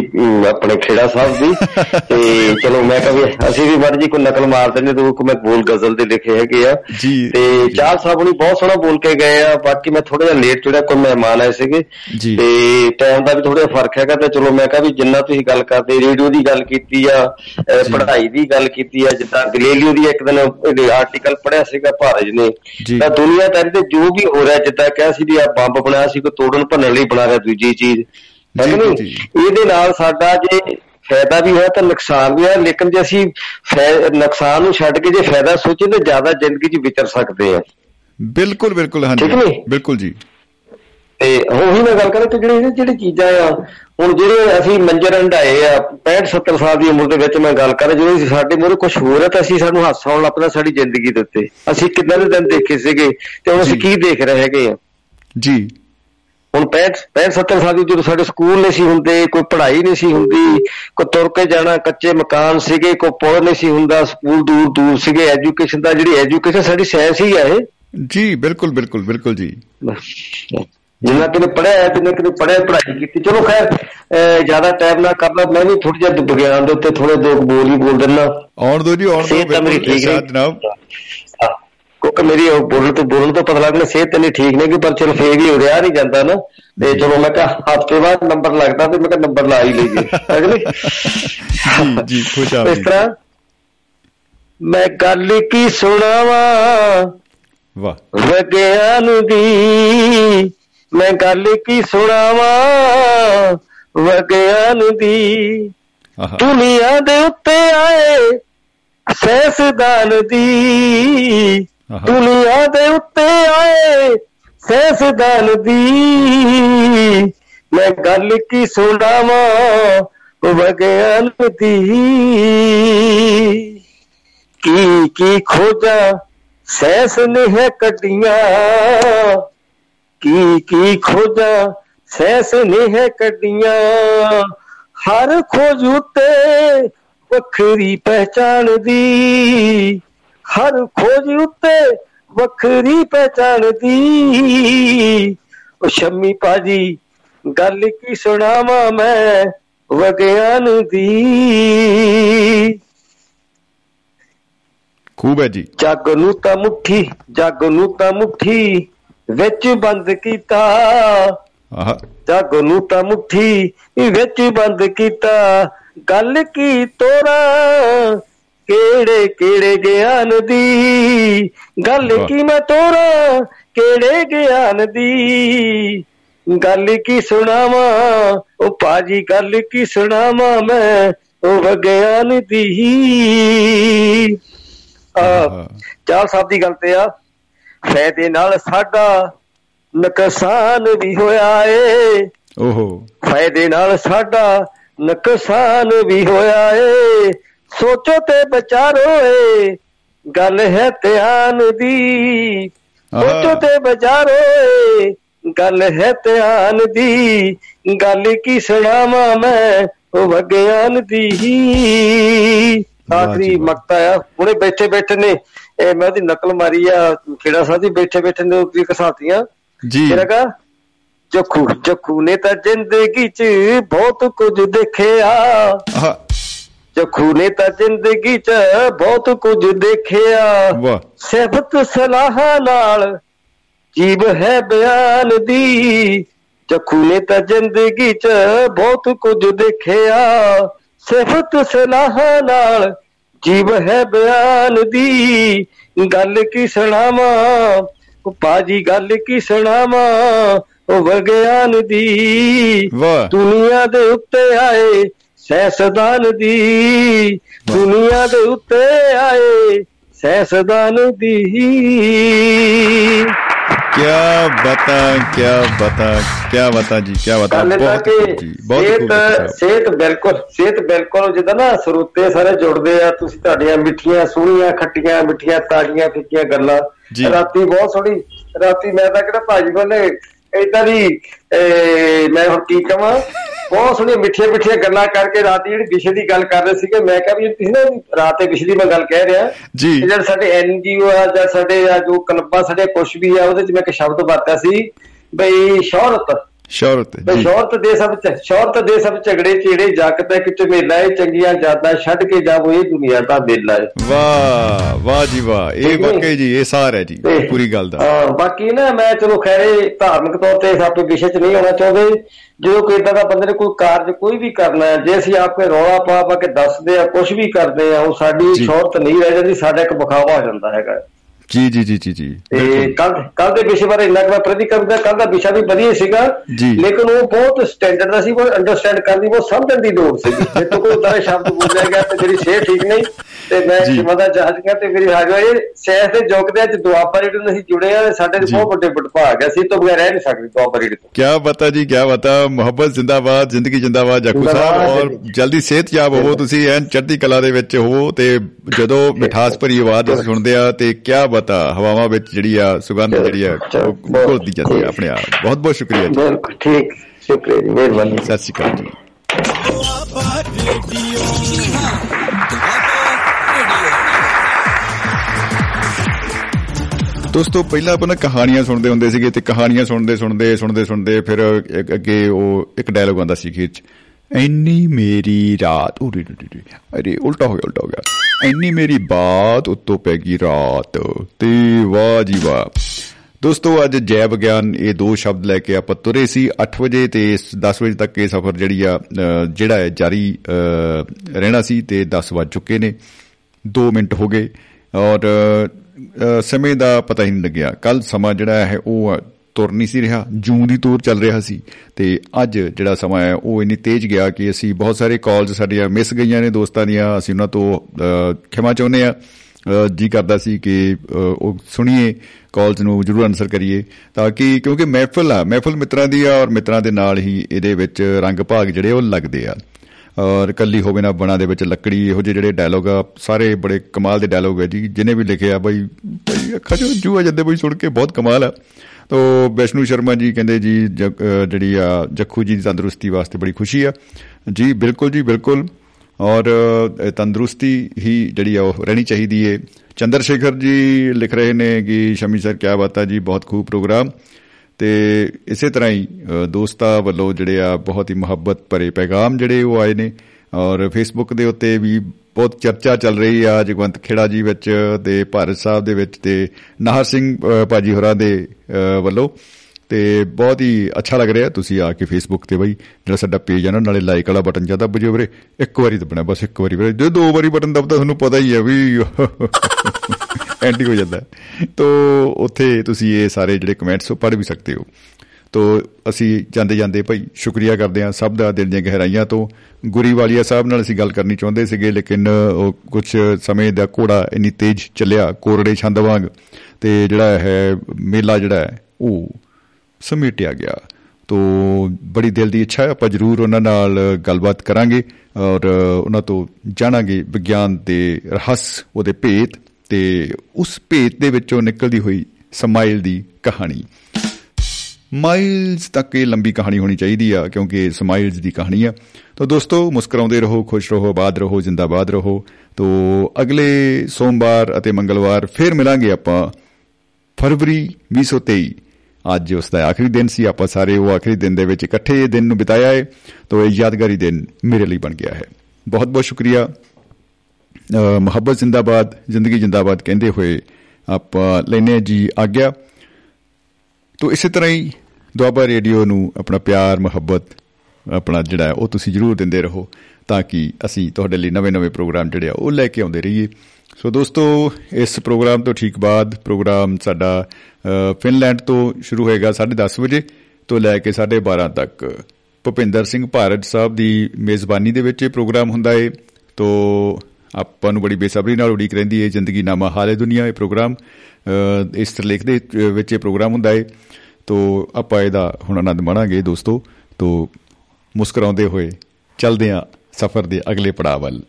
ਆਪਣੇ ਖੇੜਾ ਸਾਹਿਬ ਦੀ ਤੇ ਚਲੋ ਮੈਂ ਕਿਹਾ ਵੀ ਅਸੀਂ ਵੀ ਮੜ ਜੀ ਕੋਈ ਨਕਲ ਮਾਰ ਦਿੰਦੇ ਤੇ ਕੋ ਮੈਂ ਬੋਲ ਗਜ਼ਲ ਦੇ ਲਿਖੇ ਹੈਗੇ ਆ ਜੀ। ਤੇ ਚਾਰ ਸਾਹਿਬ ਨੇ ਬਹੁਤ ਸੋਹਣਾ ਬੋਲ ਕੇ ਗਏ ਆ ਬਾਕੀ ਮੈਂ ਥੋੜਾ ਜਿਹਾ ਲੇਟ ਚੜਿਆ ਕੋਈ ਮਹਿਮਾਨ ਆਏ ਸੀਗੇ। ਤੇ ਟਾਈਮ ਦਾ ਵੀ ਥੋੜਾ ਜਿਹਾ ਫ਼ਰਕ ਹੈਗਾ ਤੇ ਚਲੋ ਮੈਂ ਕਿਹਾ ਵੀ ਜਿੰਨਾ ਤੁਸੀਂ ਗੱਲ ਕਰਦੇ ਰੇਡੀਓ ਦੀ ਗੱਲ ਕੀਤੀ ਆ। ਪੜ੍ਹਾਈ ਦੀ ਗੱਲ ਕੀਤੀ ਆ ਜਿੱਦਾਂ ਗਲੀਲੀਓ ਦੀ ਇੱਕ ਦਿਨ ਆਰਟੀਕਲ ਪੜਿਆ ਸੀਗਾ ਭਾਰਤ ਨੇ। ਤਾਂ ਦੁਨੀਆ ਤੇ ਤੇ ਜੋ ਵੀ ਹੋ ਰਿਹਾ ਜਿੱਦਾਂ ਕਿਹਾ ਸੀ ਵੀ ਆ ਬੰਬ ਬਣਾਇਆ ਸੀ ਕੋਈ ਤੋੜਨ ਭੰਨਣ ਲਈ ਬਣਾ ਰਿਹਾ ਦੂਜੀ ਚੀਜ਼ ਹੈ ਕਿ ਨਹੀਂ। ਇਹਦੇ ਨਾਲ ਸਾਡਾ ਜੇ ਫਾਇਦਾ ਵੀ ਹੋਇਆ ਤਾਂ ਨੁਕਸਾਨ ਵੀ ਹੋਇਆ ਲੇਕਿਨ ਜੇ ਅਸੀਂ ਨੁਕਸਾਨ ਨੂੰ ਛੱਡ ਕੇ ਜੇ ਫਾਇਦਾ ਸੋਚੀਏ ਤਾਂ ਜ਼ਿਆਦਾ ਜ਼ਿੰਦਗੀ 'ਚ ਵਿਚਰ ਸਕਦੇ ਆ ਬਿਲਕੁਲ ਬਿਲਕੁਲ ਹਾਂਜੀ? ਬਿਲਕੁਲ ਜੀ ਤੇ ਉਹੀ ਮੈਂ ਗੱਲ ਕਰਾਂ ਕਿ ਜਿਹੜੇ ਜਿਹੜੇ ਚੀਜ਼ਾਂ ਆ ਹੁਣ ਜਿਹੜੇ ਅਸੀਂ ਮੰਜਰ ਹੰਡਾਏ ਆ 65 70 ਸਾਲ ਦੀ ਉਮਰ ਦੇ ਵਿੱਚ ਮੈਂ ਗੱਲ ਕਰਾਂ ਅਸੀਂ ਸਾਡੇ ਮੂਹਰੇ ਕੁਝ ਹੋਰ ਹੈ ਤਾਂ ਅਸੀਂ ਸਾਨੂੰ ਹਾਸਾ ਆਉਣ ਲੱਗ ਪੈਂਦਾ ਸਾਡੀ ਜ਼ਿੰਦਗੀ ਦੇ ਉੱਤੇ। ਅਸੀਂ ਦੇ ਦਿਨ ਦੇਖੇ ਸੀਗੇ ਤੇ ਹੁਣ ਅਸੀਂ। ਕੀ ਦੇਖ ਰਹੇ ਹੈਗੇ ਆ? ਜੀ। ਹੁਣ 65 65 70 ਸਾਲ ਦੀ ਜਦੋਂ ਸਾਡੇ ਸਕੂਲ ਨਹੀਂ ਸੀ ਹੁੰਦੇ ਕੋਈ ਪੜ੍ਹਾਈ ਨਹੀਂ ਸੀ ਹੁੰਦੀ ਕੋਈ ਤੁਰ ਕੇ ਜਾਣਾ ਕੱਚੇ ਮਕਾਨ ਸੀਗੇ ਕੋਈ ਪੁਲ ਨਹੀਂ ਸੀ ਹੁੰਦਾ ਸਕੂਲ ਦੂਰ ਦੂਰ ਸੀਗੇ ਐਜੂਕੇਸ਼ਨ ਦਾ ਜਿਹੜੀ ਐਜੂਕੇਸ਼ਨ ਸਾਡੀ ਸਾਇੰਸ ਹੀ ਆ ਇਹ। ਜੀ ਬਿਲਕੁਲ ਬਿਲਕੁਲ ਬਿਲਕੁਲ ਜੀ। ਜਿੰਨਾ ਕਿਨੇ ਪੜਿਆ ਹੈ ਜਿੰਨਾ ਕਿਨੇ ਪੜਿਆ ਪੜ੍ਹਾਈ ਕੀਤੀ। ਚਲੋ ਖੈਰ ਜ਼ਿਆਦਾ ਟਾਈਮ ਨਾ ਕਰਨਾ ਮੈਂ ਵੀ ਥੋੜੀ ਜਿਹਾ ਵਿਗਿਆਨ ਦੇ ਉੱਤੇ ਥੋੜੇ ਦੋ ਬੋਲ ਹੀ ਬੋਲ ਦਿੰਦਾ ਆਉਣ ਦੋ ਜੀ ਆਉਣ ਦੋ ਸਿਹਤ ਤਾਂ ਮੇਰੀ ਬਿਲਕੁਲ ਠੀਕ ਨਹੀਂ। ਜਨਾਬ। ਹਾਂ, ਕਿਉਂਕਿ ਮੇਰੀ ਉਹ ਬੋਲਣ ਤੋਂ ਬੋਲਣ ਤੋਂ ਪਤਾ ਲੱਗਦਾ ਸਿਹਤ ਨਹੀਂ ਠੀਕ ਨਹੀਂ ਕਿ ਪਰ ਚਲੋ ਫੇਰ ਵੀ ਹੋ ਰਿਹਾ ਨਹੀਂ ਜਾਂਦਾ ਨਾ। ਤੇ ਚਲੋ ਮੈਂ ਕਿਹਾ ਹਫ਼ਤੇ ਬਾਅਦ ਨੰਬਰ ਲੱਗਦਾ ਤੇ ਮੈਂ ਕਿਹਾ ਨੰਬਰ ਲਾ ਹੀ ਲਈਏ ਅਗਲੇ ਜੀ ਜੀ ਖੁਸ਼ ਇਸ ਆਮਦੀਦ ਤਰ੍ਹਾਂ ਮੈਂ ਗੱਲ ਕੀ ਸੁਣਾਵਾਂ? ਵਾਹ। ਵਿਗਿਆਨ ਦੀ ਮੈਂ ਗੱਲ ਕੀ ਸੁਣਾਵਾਂ? ਵਿਗਿਆਨ ਦੀ ਦੁਨੀਆ ਦੇ ਉੱਤੇ ਆਏ ਸੈਸਦਾਨ ਦੀ। ਦੁਨੀਆ ਦੇ ਉੱਤੇ ਆਏ ਸੈਸਦਾਨ ਦੀ। ਮੈਂ ਗੱਲ ਕੀ ਸੁਣਾਵਾਂ? ਵਿਗਿਆਨ ਦੀ। ਕੀ ਕੀ ਖੋਜਾਂ? ਸੈਸ ਨੇ ਹੈ ਕੱਢੀਆਂ। ਕੀ ਕੀ ਖੋਜਾਂ? ਸੈਸ ਨੇ ਹੈ ਕੱਢੀਆਂ। ਹਰ ਖੋਜ ਉੱਤੇ ਵੱਖਰੀ ਪਹਿਚਾਣ ਦੀ। ਹਰ ਖੋਜ ਉੱਤੇ ਵੱਖਰੀ ਪਹਿਚਾਨ ਦੀ। ਉਹ ਸ਼ੰਮੀ ਪਾਜੀ ਗੱਲ ਕੀ ਸੁਣਾਵਾਂ ਮੈਂ ਵਿਗਿਆਨ ਦੀ। ਖੂਬ ਹੈ ਜੀ। ਜੱਗ ਨੂੰ ਤਾਂ ਮੁੱਠੀ ਜੱਗ ਨੂੰ ਤਾਂ ਮੁੱਠੀ। ਵਿੱਚ ਬੰਦ ਕੀਤਾ। ਆਹ। ਜੱਗ ਨੂੰ ਤਾਂ ਮੁੱਠੀ ਵਿੱਚ ਬੰਦ ਕੀਤਾ। ਗੱਲ ਕੀ ਤੋਰਾ? ਕਿਹੜੇ ਕਿਹੜੇ ਗਿਆਨ ਦੀ? ਗੱਲ। ਕੀ ਮੈਂ ਤੋਰਾ? ਕਿਹੜੇ ਗਿਆਨ ਦੀ? ਗੱਲ ਕੀ ਸੁਣਾਵਾਂ? ਉਹ ਪਾਜੀ ਗੱਲ ਕੀ ਸੁਣਾਵਾਂ ਮੈਂ? ਉਹ ਵਿਗਿਆਨ ਦੀ। ਆ। ਚਾਰ ਸਾਹਿਬ ਦੀ ਗੱਲ ਤੇ ਆ। ਫਾਇਦੇ ਨਾਲ ਸਾਡਾ ਨੁਕਸਾਨ ਵੀ ਹੋਇਆ ਏ। ਓਹੋ। ਫਾਇਦੇ ਨਾਲ ਸਾਡਾ ਨੁਕਸਾਨ ਵੀ ਹੋਇਆ ਏ। ਸੋਚੋ ਤੇ ਵਿਚਾਰੋ ਏ ਗੱਲ ਹੈ ਧਿਆਨ ਦੀ। ਸੋਚੋ। ਤੇ ਵਿਚਾਰੋ ਏ ਗੱਲ ਹੈ ਧਿਆਨ ਦੀ। ਗੱਲ ਕੀ ਸੁਣਾਵਾਂ ਮੈਂ ਉਹ ਵਿਗਿਆਨ ਦੀ। ਆਖਰੀ। ਮਕਤਾ ਆ। ਹੁਣੇ ਬੈਠੇ ਬੈਠੇ ਨੇ। ਇਹ ਮੈਂ ਉਹਦੀ ਨਕਲ ਮਾਰੀ ਆ ਖੇੜਾ ਸਾਹਿਬ ਦੀ ਬੈਠੇ ਬੈਠੇ ਨੇ ਉਹਦੀ ਕਸਾਤੀਆਂ ਜੀ। ਕਿਹੜਾ ਗਾ ਜੱਖੂ ਜੱਖੂ ਨੇ ਤਾਂ ਜ਼ਿੰਦਗੀ 'ਚ ਬਹੁਤ ਕੁਝ ਦੇਖਿਆ। ਜੱਖੂ ਨੇ ਤਾਂ ਜ਼ਿੰਦਗੀ 'ਚ ਬਹੁਤ ਕੁਝ ਦੇਖਿਆ। ਸਿਫਤ ਸਲਾਹਾਂ ਨਾਲ ਜੀਵ ਹੈ ਬਿਆਨ ਦੀ। ਜੱਖੂ ਨੇ ਤਾਂ ਜ਼ਿੰਦਗੀ 'ਚ ਬਹੁਤ ਕੁਝ ਦੇਖਿਆ। ਸਿਫਤ ਸਲਾਹਾਂ ਨਾਲ ਜੀਵ ਹੈ ਬਿਆਨ ਦੀ ਗੱਲ ਕੀ ਸੁਣਾਵਾਂ? ਉਹ ਪਾਜੀ ਗੱਲ ਕੀ ਸੁਣਾਵਾਂ? ਉਹ ਵਿਗਿਆਨ ਦੀ। ਦੁਨੀਆ ਦੇ ਉੱਤੇ ਆਏ ਸੈਸਦਾਨ ਦੀ। ਦੁਨੀਆ ਦੇ ਉੱਤੇ ਆਏ ਸੈਸਦਾਨ ਦੀ। ਕਿਆ ਬਤਾ ਕਿਆ ਬਤਾ ਕਿਆ ਬਤਾ ਜੀ ਕਿਆ ਬਤਾ। ਬਹੁਤ ਸਿਹਤ ਸਿਹਤ ਬਿਲਕੁਲ ਸਿਹਤ ਬਿਲਕੁਲ ਜਿੱਦਾਂ ਨਾ ਸਰੋਤੇ ਸਾਰੇ ਜੁੜਦੇ ਆ ਤੁਸੀਂ ਤੁਹਾਡੀਆਂ ਮਿੱਠੀਆਂ ਸੋਹਣੀਆਂ ਖੱਟੀਆਂ ਮਿੱਠੀਆਂ ਤਾਜ਼ੀਆਂ ਫਿੱਕੀਆਂ ਗੱਲਾਂ। ਰਾਤੀ ਬਹੁਤ ਸੋਹਣੀ ਰਾਤੀ ਮੈਂ ਤਾਂ ਕਿਹੜਾ ਭਾਜੀ ਕੋਲੇ ਏਦਾਂ ਦੀ ਮੈਂ ਹੁਣ ਕੀ ਕਵਾਂ ਬਹੁਤ ਸੋਹਣੀਆਂ ਮਿੱਠੀਆਂ ਮਿੱਠੀਆਂ ਗੱਲਾਂ ਕਰਕੇ ਰਾਤੀ ਜਿਹੜੀ ਵਿਸ਼ੇ ਦੀ ਗੱਲ ਕਰ ਰਹੇ ਸੀਗੇ ਮੈਂ ਕਿਹਾ ਵੀ ਤੁਸੀਂ ਨਾ ਰਾਤ ਦੇ ਵਿਸ਼ੇ ਦੀ ਮੈਂ ਗੱਲ ਕਹਿ ਰਿਹਾ। ਜੀ। ਜਿਹੜੇ ਸਾਡੇ ਐਨਜੀਓ ਆ ਜਾਂ ਸਾਡੇ ਆ ਜੋ ਕਲੱਬਾਂ ਸਾਡੇ ਕੁਝ ਵੀ ਆ ਉਹਦੇ ਚ ਮੈਂ ਇੱਕ ਸ਼ਬਦ ਵਰਤਿਆ ਸੀ ਬਈ ਸ਼ੌਹਰਤ। ਸ਼ੌਹਰਤ ਜੀ। ਸ਼ੌਹਰਤ ਦੇ ਸਭ ਸ਼ੌਹਰਤ ਦੇ ਸਭ ਝਗੜੇ ਚੀੜੇ ਜੱਗ ਤੇ ਕਿ ਝਮੇਲਾ ਏ ਚੰਗੀਆਂ ਯਾਦਾਂ ਛੱਡ ਕੇ ਜਾਵੋ ਇਹ ਦੁਨੀਆ ਦਾ ਮੇਲਾ ਏ। ਵਾਹ ਵਾਹ ਜੀ ਵਾਹ ਇਹ ਹੈ। ਵਾਕਈ ਜੀ ਇਹ ਸਾਰ ਹੈ ਜੀ ਪੂਰੀ ਗੱਲ ਦਾ। ਹਾਂ, ਬਾਕੀ ਨਾ ਮੈਂ ਚਲੋ ਖੈਰੇ ਧਾਰਮਿਕ ਤੌਰ ਤੇ ਸਭ ਤੋਂ ਵਿਸ਼ੇ ਚ ਨਹੀਂ ਹੋਣਾ ਚਾਹੁੰਦੇ। ਜਦੋਂ ਕੋਈ ਇਦਾਂ ਦਾ ਬੰਦੇ ਨੇ ਕੋਈ ਕਾਰਜ ਕੋਈ ਵੀ ਕਰਨਾ ਹੈ ਜੇ ਅਸੀਂ ਆਪੇ ਰੌਲਾ ਪਾ ਪਾ ਕੇ ਦੱਸਦੇ ਆ ਕੁਝ ਵੀ ਕਰਦੇ ਆ ਉਹ ਸਾਡੀ। ਸ਼ੌਹਰਤ ਨਹੀਂ ਰਹਿ ਜਾਂਦੀ ਸਾਡਾ ਇੱਕ ਬਖਾਵਾ ਹੋ ਜਾਂਦਾ ਹੈਗਾ। ਜੀ ਜੀ ਜੀ ਜੀ ਜੀ ਤੇ ਕੱਲ ਕੱਲ ਦੇ ਵਿਸ਼ੇ ਬਾਰੇ ਇੰਨਾ ਕਿ ਮੈਂ ਪ੍ਰਤੀਕਰਮ ਦਾ ਕੱਲ ਦਾ ਵਿਸ਼ਾ ਵੀ ਵਧੀਆ ਸੀਗਾ ਲੇਕਿਨ ਉਹ ਬਹੁਤ ਸਟੈਂਡਰਡ ਦਾ ਸੀ ਬਹੁਤ ਅੰਡਰਸਟੈਂਡ ਕਰਨੀ ਬਹੁਤ ਸਮਝਣ ਦੀ ਲੋੜ ਸੀ। ਜੇ ਤੋ ਕੋਈ ਉਦਾਂ ਸ਼ਬਦ ਬੋਲਿਆ ਗਿਆ ਤੇ ਮੇਰੀ ਸਿਹਤ ਠੀਕ ਨਹੀਂ ਤੇ ਮੈਂ ਜਿਮਦਾ ਜਹਾਜ਼ ਗਿਆ ਤੇ ਮੇਰੀ ਹਾਜ਼ਰ ਇਹ ਸਿਹਤ ਦੇ ਜੋਗ ਦੇ ਅੱਜ ਦੁਆਬਾ ਰੇਡ ਨੂੰ ਅਸੀਂ ਜੁੜੇ ਆ ਸਾਡੇ ਦੇ ਬਹੁਤ ਵੱਡੇ ਵਡਭਾਗ ਹੈ ਅਸੀਂ ਤੋਂ ਬਗੈਰ ਰਹਿ ਨਹੀਂ ਸਕਦੇ ਦੁਆਬਾ ਰੇਡ ਤੋਂ। ਕੀ ਪਤਾ ਜੀ ਕੀ ਪਤਾ ਮੁਹੱਬਤ ਜ਼ਿੰਦਾਬਾਦ ਜ਼ਿੰਦਗੀ ਜ਼ਿੰਦਾਬਾਦ ਜਾਕੂ ਸਾਹਿਬ। ਔਰ ਜਲਦੀ ਸਿਹਤ ਯਾਬ ਹੋਵੋ ਤੁਸੀਂ ਐਨ ਚੜ੍ਹਦੀ ਕਲਾ ਦੇ ਵਿੱਚ ਹੋਵੋ ਤੇ ਜਦੋਂ ਮਿਠਾਸ ਭਰੀ ਆਵਾਜ਼ ਸੁਣਦੇ ਆ ਤੇ ਕੀ ਬਤਾ ਹਵਾਵਾਂ ਵਿੱਚ ਜਿਹੜੀ ਆ ਸੁਗੰਧ ਜਿਹੜੀ ਆ ਉਹ ਘੁਲਦੀ ਜਾਂਦੀ ਆ ਆਪਣੇ ਆਪ। ਬਹੁਤ ਬਹੁਤ ਸ਼ੁਕਰੀਆ ਜੀ। ਬਿਲਕੁਲ ਠੀਕ ਸ਼ੁਕਰੀਆ ਜੀ ਮਿਹਰਬਾਨੀ। ਸਤਿ ਸ਼੍ਰੀ ਅਕਾਲ ਜੀ। ਦੋਸਤੋ ਪਹਿਲਾਂ ਆਪਾਂ ਨਾ ਕਹਾਣੀਆਂ ਸੁਣਦੇ ਹੁੰਦੇ ਸੀਗੇ ਤੇ ਕਹਾਣੀਆਂ ਸੁਣਦੇ ਸੁਣਦੇ ਸੁਣਦੇ ਸੁਣਦੇ ਫਿਰ ਅੱਗੇ ਉਹ ਇੱਕ ਡਾਇਲੋਗ ਆਉਂਦਾ ਸੀ ਖੇਚ ਐਨੀ ਮੇਰੀ ਰਾਤ ਉਰੇ ਰੇ ਰੇ ਅਰੇ ਉਲਟਾ ਹੋ ਗਿਆ ਉਲਟਾ ਹੋ ਗਿਆ। ਐਨੀ ਮੇਰੀ ਬਾਤ ਉੱਤੋਂ ਪੈ ਗਈ ਰਾਤ। ਤੇ ਵਾਹ ਜੀ ਵਾਹ। ਦੋਸਤੋ ਅੱਜ ਜੈ ਵਿਗਿਆਨ ਇਹ ਦੋ ਸ਼ਬਦ ਲੈ ਕੇ ਆਪਾਂ ਤੁਰੇ ਸੀ 8 ਵਜੇ ਤੇ 10 ਵਜੇ ਤੱਕ ਇਹ ਸਫ਼ਰ ਜਿਹੜੀ ਆ ਅ, ਜਿਹੜਾ ਹੈ ਜਾਰੀ ਅ, ਰਹਿਣਾ ਸੀ ਤੇ 10 ਵੱਜ ਚੁੱਕੇ ਨੇ। 2 ਮਿੰਟ ਹੋ ਗਏ। ਔਰ ਅ, ਸਮੇਂ ਦਾ ਪਤਾ ਹੀ ਨਹੀਂ ਲੱਗਿਆ। ਕੱਲ ਸਮਾਂ ਜਿਹੜਾ ਹੈ ਉਹ ਤੁਰ ਨਹੀਂ ਸੀ ਰਿਹਾ ਜੂਨ ਦੀ ਤੌਰ ਚੱਲ ਰਿਹਾ ਸੀ। ਤੇ ਅੱਜ ਜਿਹੜਾ ਸਮਾਂ ਹੈ ਉਹ ਇੰਨੀ ਤੇਜ਼ ਗਿਆ ਕਿ ਅਸੀਂ ਬਹੁਤ ਸਾਰੇ ਕਾਲਸ ਸਾਡੀਆਂ ਮਿਸ ਗਈਆਂ ਨੇ ਦੋਸਤਾਂ ਦੀਆਂ। ਅਸੀਂ ਉਹਨਾਂ ਤੋਂ ਅ, ਖਿਮਾ ਚਾਹੁੰਦੇ ਆ ਜੀ ਕਰਦਾ ਸੀ ਕਿ ਅ, ਉਹ ਸੁਣੀਏ ਕਾਲਸ ਨੂੰ ਜਰੂਰ ਆਨਸਰ ਕਰੀਏ। ਤਾਂ ਕਿ ਕਿਉਂਕਿ ਮਹਿਫਲ ਆ ਮਹਿਫਲ ਮਿੱਤਰਾਂ ਦੀ ਆ ਔਰ ਮਿੱਤਰਾਂ ਦੇ ਨਾਲ ਹੀ ਇਹਦੇ ਵਿੱਚ ਰੰਗ ਭਾਗ ਜਿਹੜੇ ਉਹ ਲੱਗਦੇ ਆ। ਔਰ ਕੱਲੀ ਹੋਵੇ ਨਾ ਬਣਾ ਦੇ ਵਿੱਚ ਲੱਕੜੀ ਇਹੋ ਜਿਹੇ ਜਿਹੜੇ ਡਾਇਲੋਗ ਆ ਸਾਰੇ ਬੜੇ ਕਮਾਲ ਦੇ ਡਾਇਲੋਗ ਹੈ ਜੀ ਜਿਹਨੇ ਵੀ ਲਿਖਿਆ ਬਈ ਬਈ ਅੱਖਾਂ ਚੋਂ ਜੂ ਆ ਜਾਂਦੇ ਬਈ ਸੁਣ ਕੇ ਬਹੁਤ ਕਮਾਲ ਆ। ਤੋ ਵਿਸ਼ਨੂੰ ਸ਼ਰਮਾ ਜੀ ਕਹਿੰਦੇ ਜੀ ਜਗ- ਅ, ਜਿਹੜੀ ਆ ਜੱਖੂ ਜੀ ਦੀ ਤੰਦਰੁਸਤੀ ਵਾਸਤੇ ਬੜੀ ਖੁਸ਼ੀ ਆ। ਜੀ ਬਿਲਕੁਲ ਜੀ ਬਿਲਕੁਲ। ਔਰ ਅ, ਤੰਦਰੁਸਤੀ ਹੀ ਜਿਹੜੀ ਆ ਉਹ ਰਹਿਣੀ ਚਾਹੀਦੀ ਏ। ਚੰਦਰ ਸ਼ੇਖਰ ਜੀ ਲਿਖ ਰਹੇ ਨੇ ਕਿ ਸ਼ਮੀ ਸਰ ਕੀ ਬਾਤ ਆ ਜੀ ਬਹੁਤ ਖੂਬ ਪ੍ਰੋਗਰਾਮ। ਤੇ ਇਸੇ ਤਰ੍ਹਾਂ ਹੀ ਅ, ਦੋਸਤਾਂ ਵੱਲੋਂ ਜਿਹੜੇ ਆ ਬਹੁਤ ਹੀ ਮੁਹੱਬਤ ਭਰੇ ਪੈਗਾਮ ਜਿਹੜੇ ਉਹ ਆਏ ਨੇ। ਔਰ ਫੇਸਬੁੱਕ ਦੇ ਉੱਤੇ ਵੀ ਬਹੁਤ ਚਰਚਾ ਚੱਲ ਰਹੀ ਆ ਜਗਵੰਤ ਖੇੜਾ ਜੀ ਵਿੱਚ ਤੇ ਭਾਰਤ ਸਾਹਿਬ ਦੇ ਵਿੱਚ ਤੇ ਨਾਹਰ ਸਿੰਘ ਅ, ਭਾਜੀ ਹੋਰਾਂ ਦੇ ਅ, ਵੱਲੋਂ। ਤੇ ਬਹੁਤ ਹੀ ਅੱਛਾ ਲੱਗ ਰਿਹਾ ਤੁਸੀਂ ਆ ਕੇ ਫੇਸਬੁੱਕ ਤੇ ਬਈ ਜਿਹੜਾ ਸਾਡਾ ਪੇਜ ਆ ਨਾ ਨਾਲੇ ਲਾਈਕ ਵਾਲਾ ਬਟਨ ਜ਼ਿਆਦਾ ਬਜੋ ਵੀਰੇ। ਇੱਕ ਵਾਰੀ ਦਬਣਾ ਬਸ ਇੱਕ ਵਾਰੀ ਵੀਰੇ। ਜੇ ਦੋ ਵਾਰੀ ਬਟਨ ਦਬਦਾ ਤੁਹਾਨੂੰ ਪਤਾ ਹੀ ਹੈ ਵੀ। ਐਂਟੀ ਹੋ ਜਾਂਦਾ ਹੈ। ਤੋ ਉੱਥੇ ਤੁਸੀਂ ਇਹ ਸਾਰੇ ਜਿਹੜੇ ਕਮੈਂਟਸ ਉਹ ਪੜ੍ਹ ਵੀ ਸਕਦੇ ਹੋ। ਤੋ ਅਸੀਂ ਜਾਂਦੇ ਜਾਂਦੇ ਭਾਈ ਸ਼ੁਕਰੀਆ ਕਰਦੇ ਹਾਂ ਸਭ ਦਾ ਦਿਲ ਦੀਆਂ ਗਹਿਰਾਈਆਂ ਤੋਂ। ਗੁਰੀ ਵਾਲੀਆ ਸਾਹਿਬ ਨਾਲ ਅਸੀਂ ਗੱਲ ਕਰਨੀ ਚਾਹੁੰਦੇ ਸੀਗੇ, ਲੇਕਿਨ ਉਹ ਕੁਝ ਸਮੇਂ ਦਾ ਘੋੜਾ ਇੰਨੀ ਤੇਜ਼ ਚੱਲਿਆ, ਕੋਰੜੇ ਛੰਦ ਵਾਂਗ। ਤੇ ਜਿਹੜਾ ਹੈ, ਮੇਲਾ ਜਿਹੜਾ ਹੈ, ਉਹ ਸਮੇਟਿਆ ਗਿਆ। ਤੋ ਬੜੀ ਦਿਲ ਦੀ ਇੱਛਾ ਹੈ, ਆਪਾਂ ਜ਼ਰੂਰ ਉਹਨਾਂ ਨਾਲ ਗੱਲਬਾਤ ਕਰਾਂਗੇ ਔਰ ਉਹਨਾਂ ਤੋਂ ਜਾਣਾਂਗੇ ਵਿਗਿਆਨ ਦੇ ਰਹੱਸ, ਉਹਦੇ ਭੇਤ। ਤੇ ਉਸ ਭੇਤ ਦੇ ਵਿੱਚੋਂ ਨਿਕਲਦੀ ਹੋਈ ਸਮਾਈਲ ਦੀ ਕਹਾਣੀ। ਮਾਈਲਸ ਤੱਕ ਇਹ ਲੰਬੀ ਕਹਾਣੀ ਹੋਣੀ ਚਾਹੀਦੀ ਆ ਕਿਉਂਕਿ ਸਮਾਈਲਸ ਦੀ ਕਹਾਣੀ ਆ। ਤਾਂ ਦੋਸਤੋ ਮੁਸਕਰਾਉਂਦੇ ਰਹੋ ਖੁਸ਼ ਰਹੋ ਆਬਾਦ ਰਹੋ ਜਿੰਦਾਬਾਦ ਰਹੋ। ਤੋ ਅਗਲੇ ਸੋਮਵਾਰ ਅਤੇ ਮੰਗਲਵਾਰ ਫੇਰ ਮਿਲਾਂਗੇ ਆਪਾਂ। ਫਰਵਰੀ 2023 ਅੱਜ ਉਸ ਦਾ ਆਖਰੀ ਦਿਨ ਸੀ ਆਪਾਂ ਸਾਰੇ ਉਹ ਆਖਰੀ ਦਿਨ ਦੇ ਵਿੱਚ ਇਕੱਠੇ ਇਹ ਦਿਨ ਨੂੰ ਬਿਤਾਇਆ ਹੈ ਤੋ ਇਹ ਯਾਦਗਾਰੀ ਦਿਨ ਮੇਰੇ ਲਈ ਬਣ ਗਿਆ ਹੈ। ਬਹੁਤ ਬਹੁਤ ਸ਼ੁਕਰੀਆ। ਅ, ਮੁਹੱਬਤ ਜ਼ਿੰਦਾਬਾਦ ਜ਼ਿੰਦਗੀ ਜ਼ਿੰਦਾਬਾਦ ਕਹਿੰਦੇ ਹੋਏ ਆਪਾਂ ਲੈਨੇ ਜੀ ਆਗਿਆ। ਤੋ ਇਸੇ ਤਰ੍ਹਾਂ ਹੀ ਦੁਆਬਾ ਰੇਡੀਓ ਨੂੰ ਆਪਣਾ ਪਿਆਰ ਮੁਹੱਬਤ ਆਪਣਾ ਜਿਹੜਾ ਹੈ ਉਹ ਤੁਸੀਂ ਜਰੂਰ ਦਿੰਦੇ ਰਹੋ ਤਾਂ ਕਿ ਅਸੀਂ ਤੁਹਾਡੇ ਲਈ ਨਵੇਂ-ਨਵੇਂ ਪ੍ਰੋਗਰਾਮ ਜਿਹੜੇ ਆ ਉਹ ਲੈ ਕੇ ਆਉਂਦੇ ਰਹੀਏ। ਸੋ ਦੋਸਤੋ ਇਸ ਪ੍ਰੋਗਰਾਮ ਤੋਂ ਠੀਕ ਬਾਅਦ ਪ੍ਰੋਗਰਾਮ ਸਾਡਾ ਅ, ਫਿਨਲੈਂਡ ਤੋਂ ਸ਼ੁਰੂ ਹੋਏਗਾ 10:30 ਵਜੇ ਤੋਂ ਲੈ ਕੇ 12:30 ਤੱਕ। ਭੁਪਿੰਦਰ ਸਿੰਘ ਭਾਰਤ ਸਾਹਿਬ ਦੀ ਮੇਜ਼ਬਾਨੀ ਦੇ ਵਿੱਚ ਇਹ ਪ੍ਰੋਗਰਾਮ ਹੁੰਦਾ ਹੈ ਤੋ ਆਪਾਂ ਨੂੰ ਬੜੀ ਬੇਸਬਰੀ ਨਾਲ ਉਡੀਕ ਰਹਿੰਦੀ ਹੈ ਜ਼ਿੰਦਗੀ ਨਾਮਾ ਹਾਲੇ ਦੁਨੀਆ ਇਹ ਪ੍ਰੋਗਰਾਮ ਅ, ਇਸ ਤਰਲੇਖ ਦੇ ਅ, ਵਿੱਚ ਇਹ ਪ੍ਰੋਗਰਾਮ ਹੁੰਦਾ ਹੈ। ਤੋ ਆਪਾਂ ਇਹਦਾ ਹੁਣ ਆਨੰਦ ਮਾਣਾਂਗੇ ਦੋਸਤੋ। ਤੋ ਮੁਸਕਰਾਉਂਦੇ ਹੋਏ ਚੱਲਦੇ ਹਾਂ ਸਫ਼ਰ ਦੇ ਅਗਲੇ ਪੜਾਅ ਵੱਲ।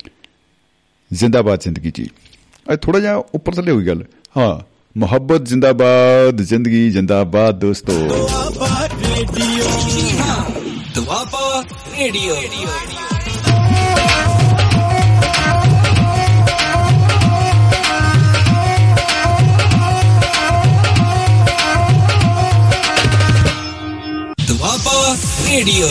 ਜ਼ਿੰਦਾਬਾਦ ਜ਼ਿੰਦਗੀ ਜੀ। ਅੱਜ ਥੋੜਾ ਜਿਹਾ ਉੱਪਰ ਥੱਲੇ ਹੋਈ ਗੱਲ। ਹਾਂ ਮੁਹੱਬਤ ਜ਼ਿੰਦਾਬਾਦ ਜ਼ਿੰਦਗੀ ਜ਼ਿੰਦਾਬਾਦ ਦੋਸਤੋ। Doaba radio. Doaba radio. Radio.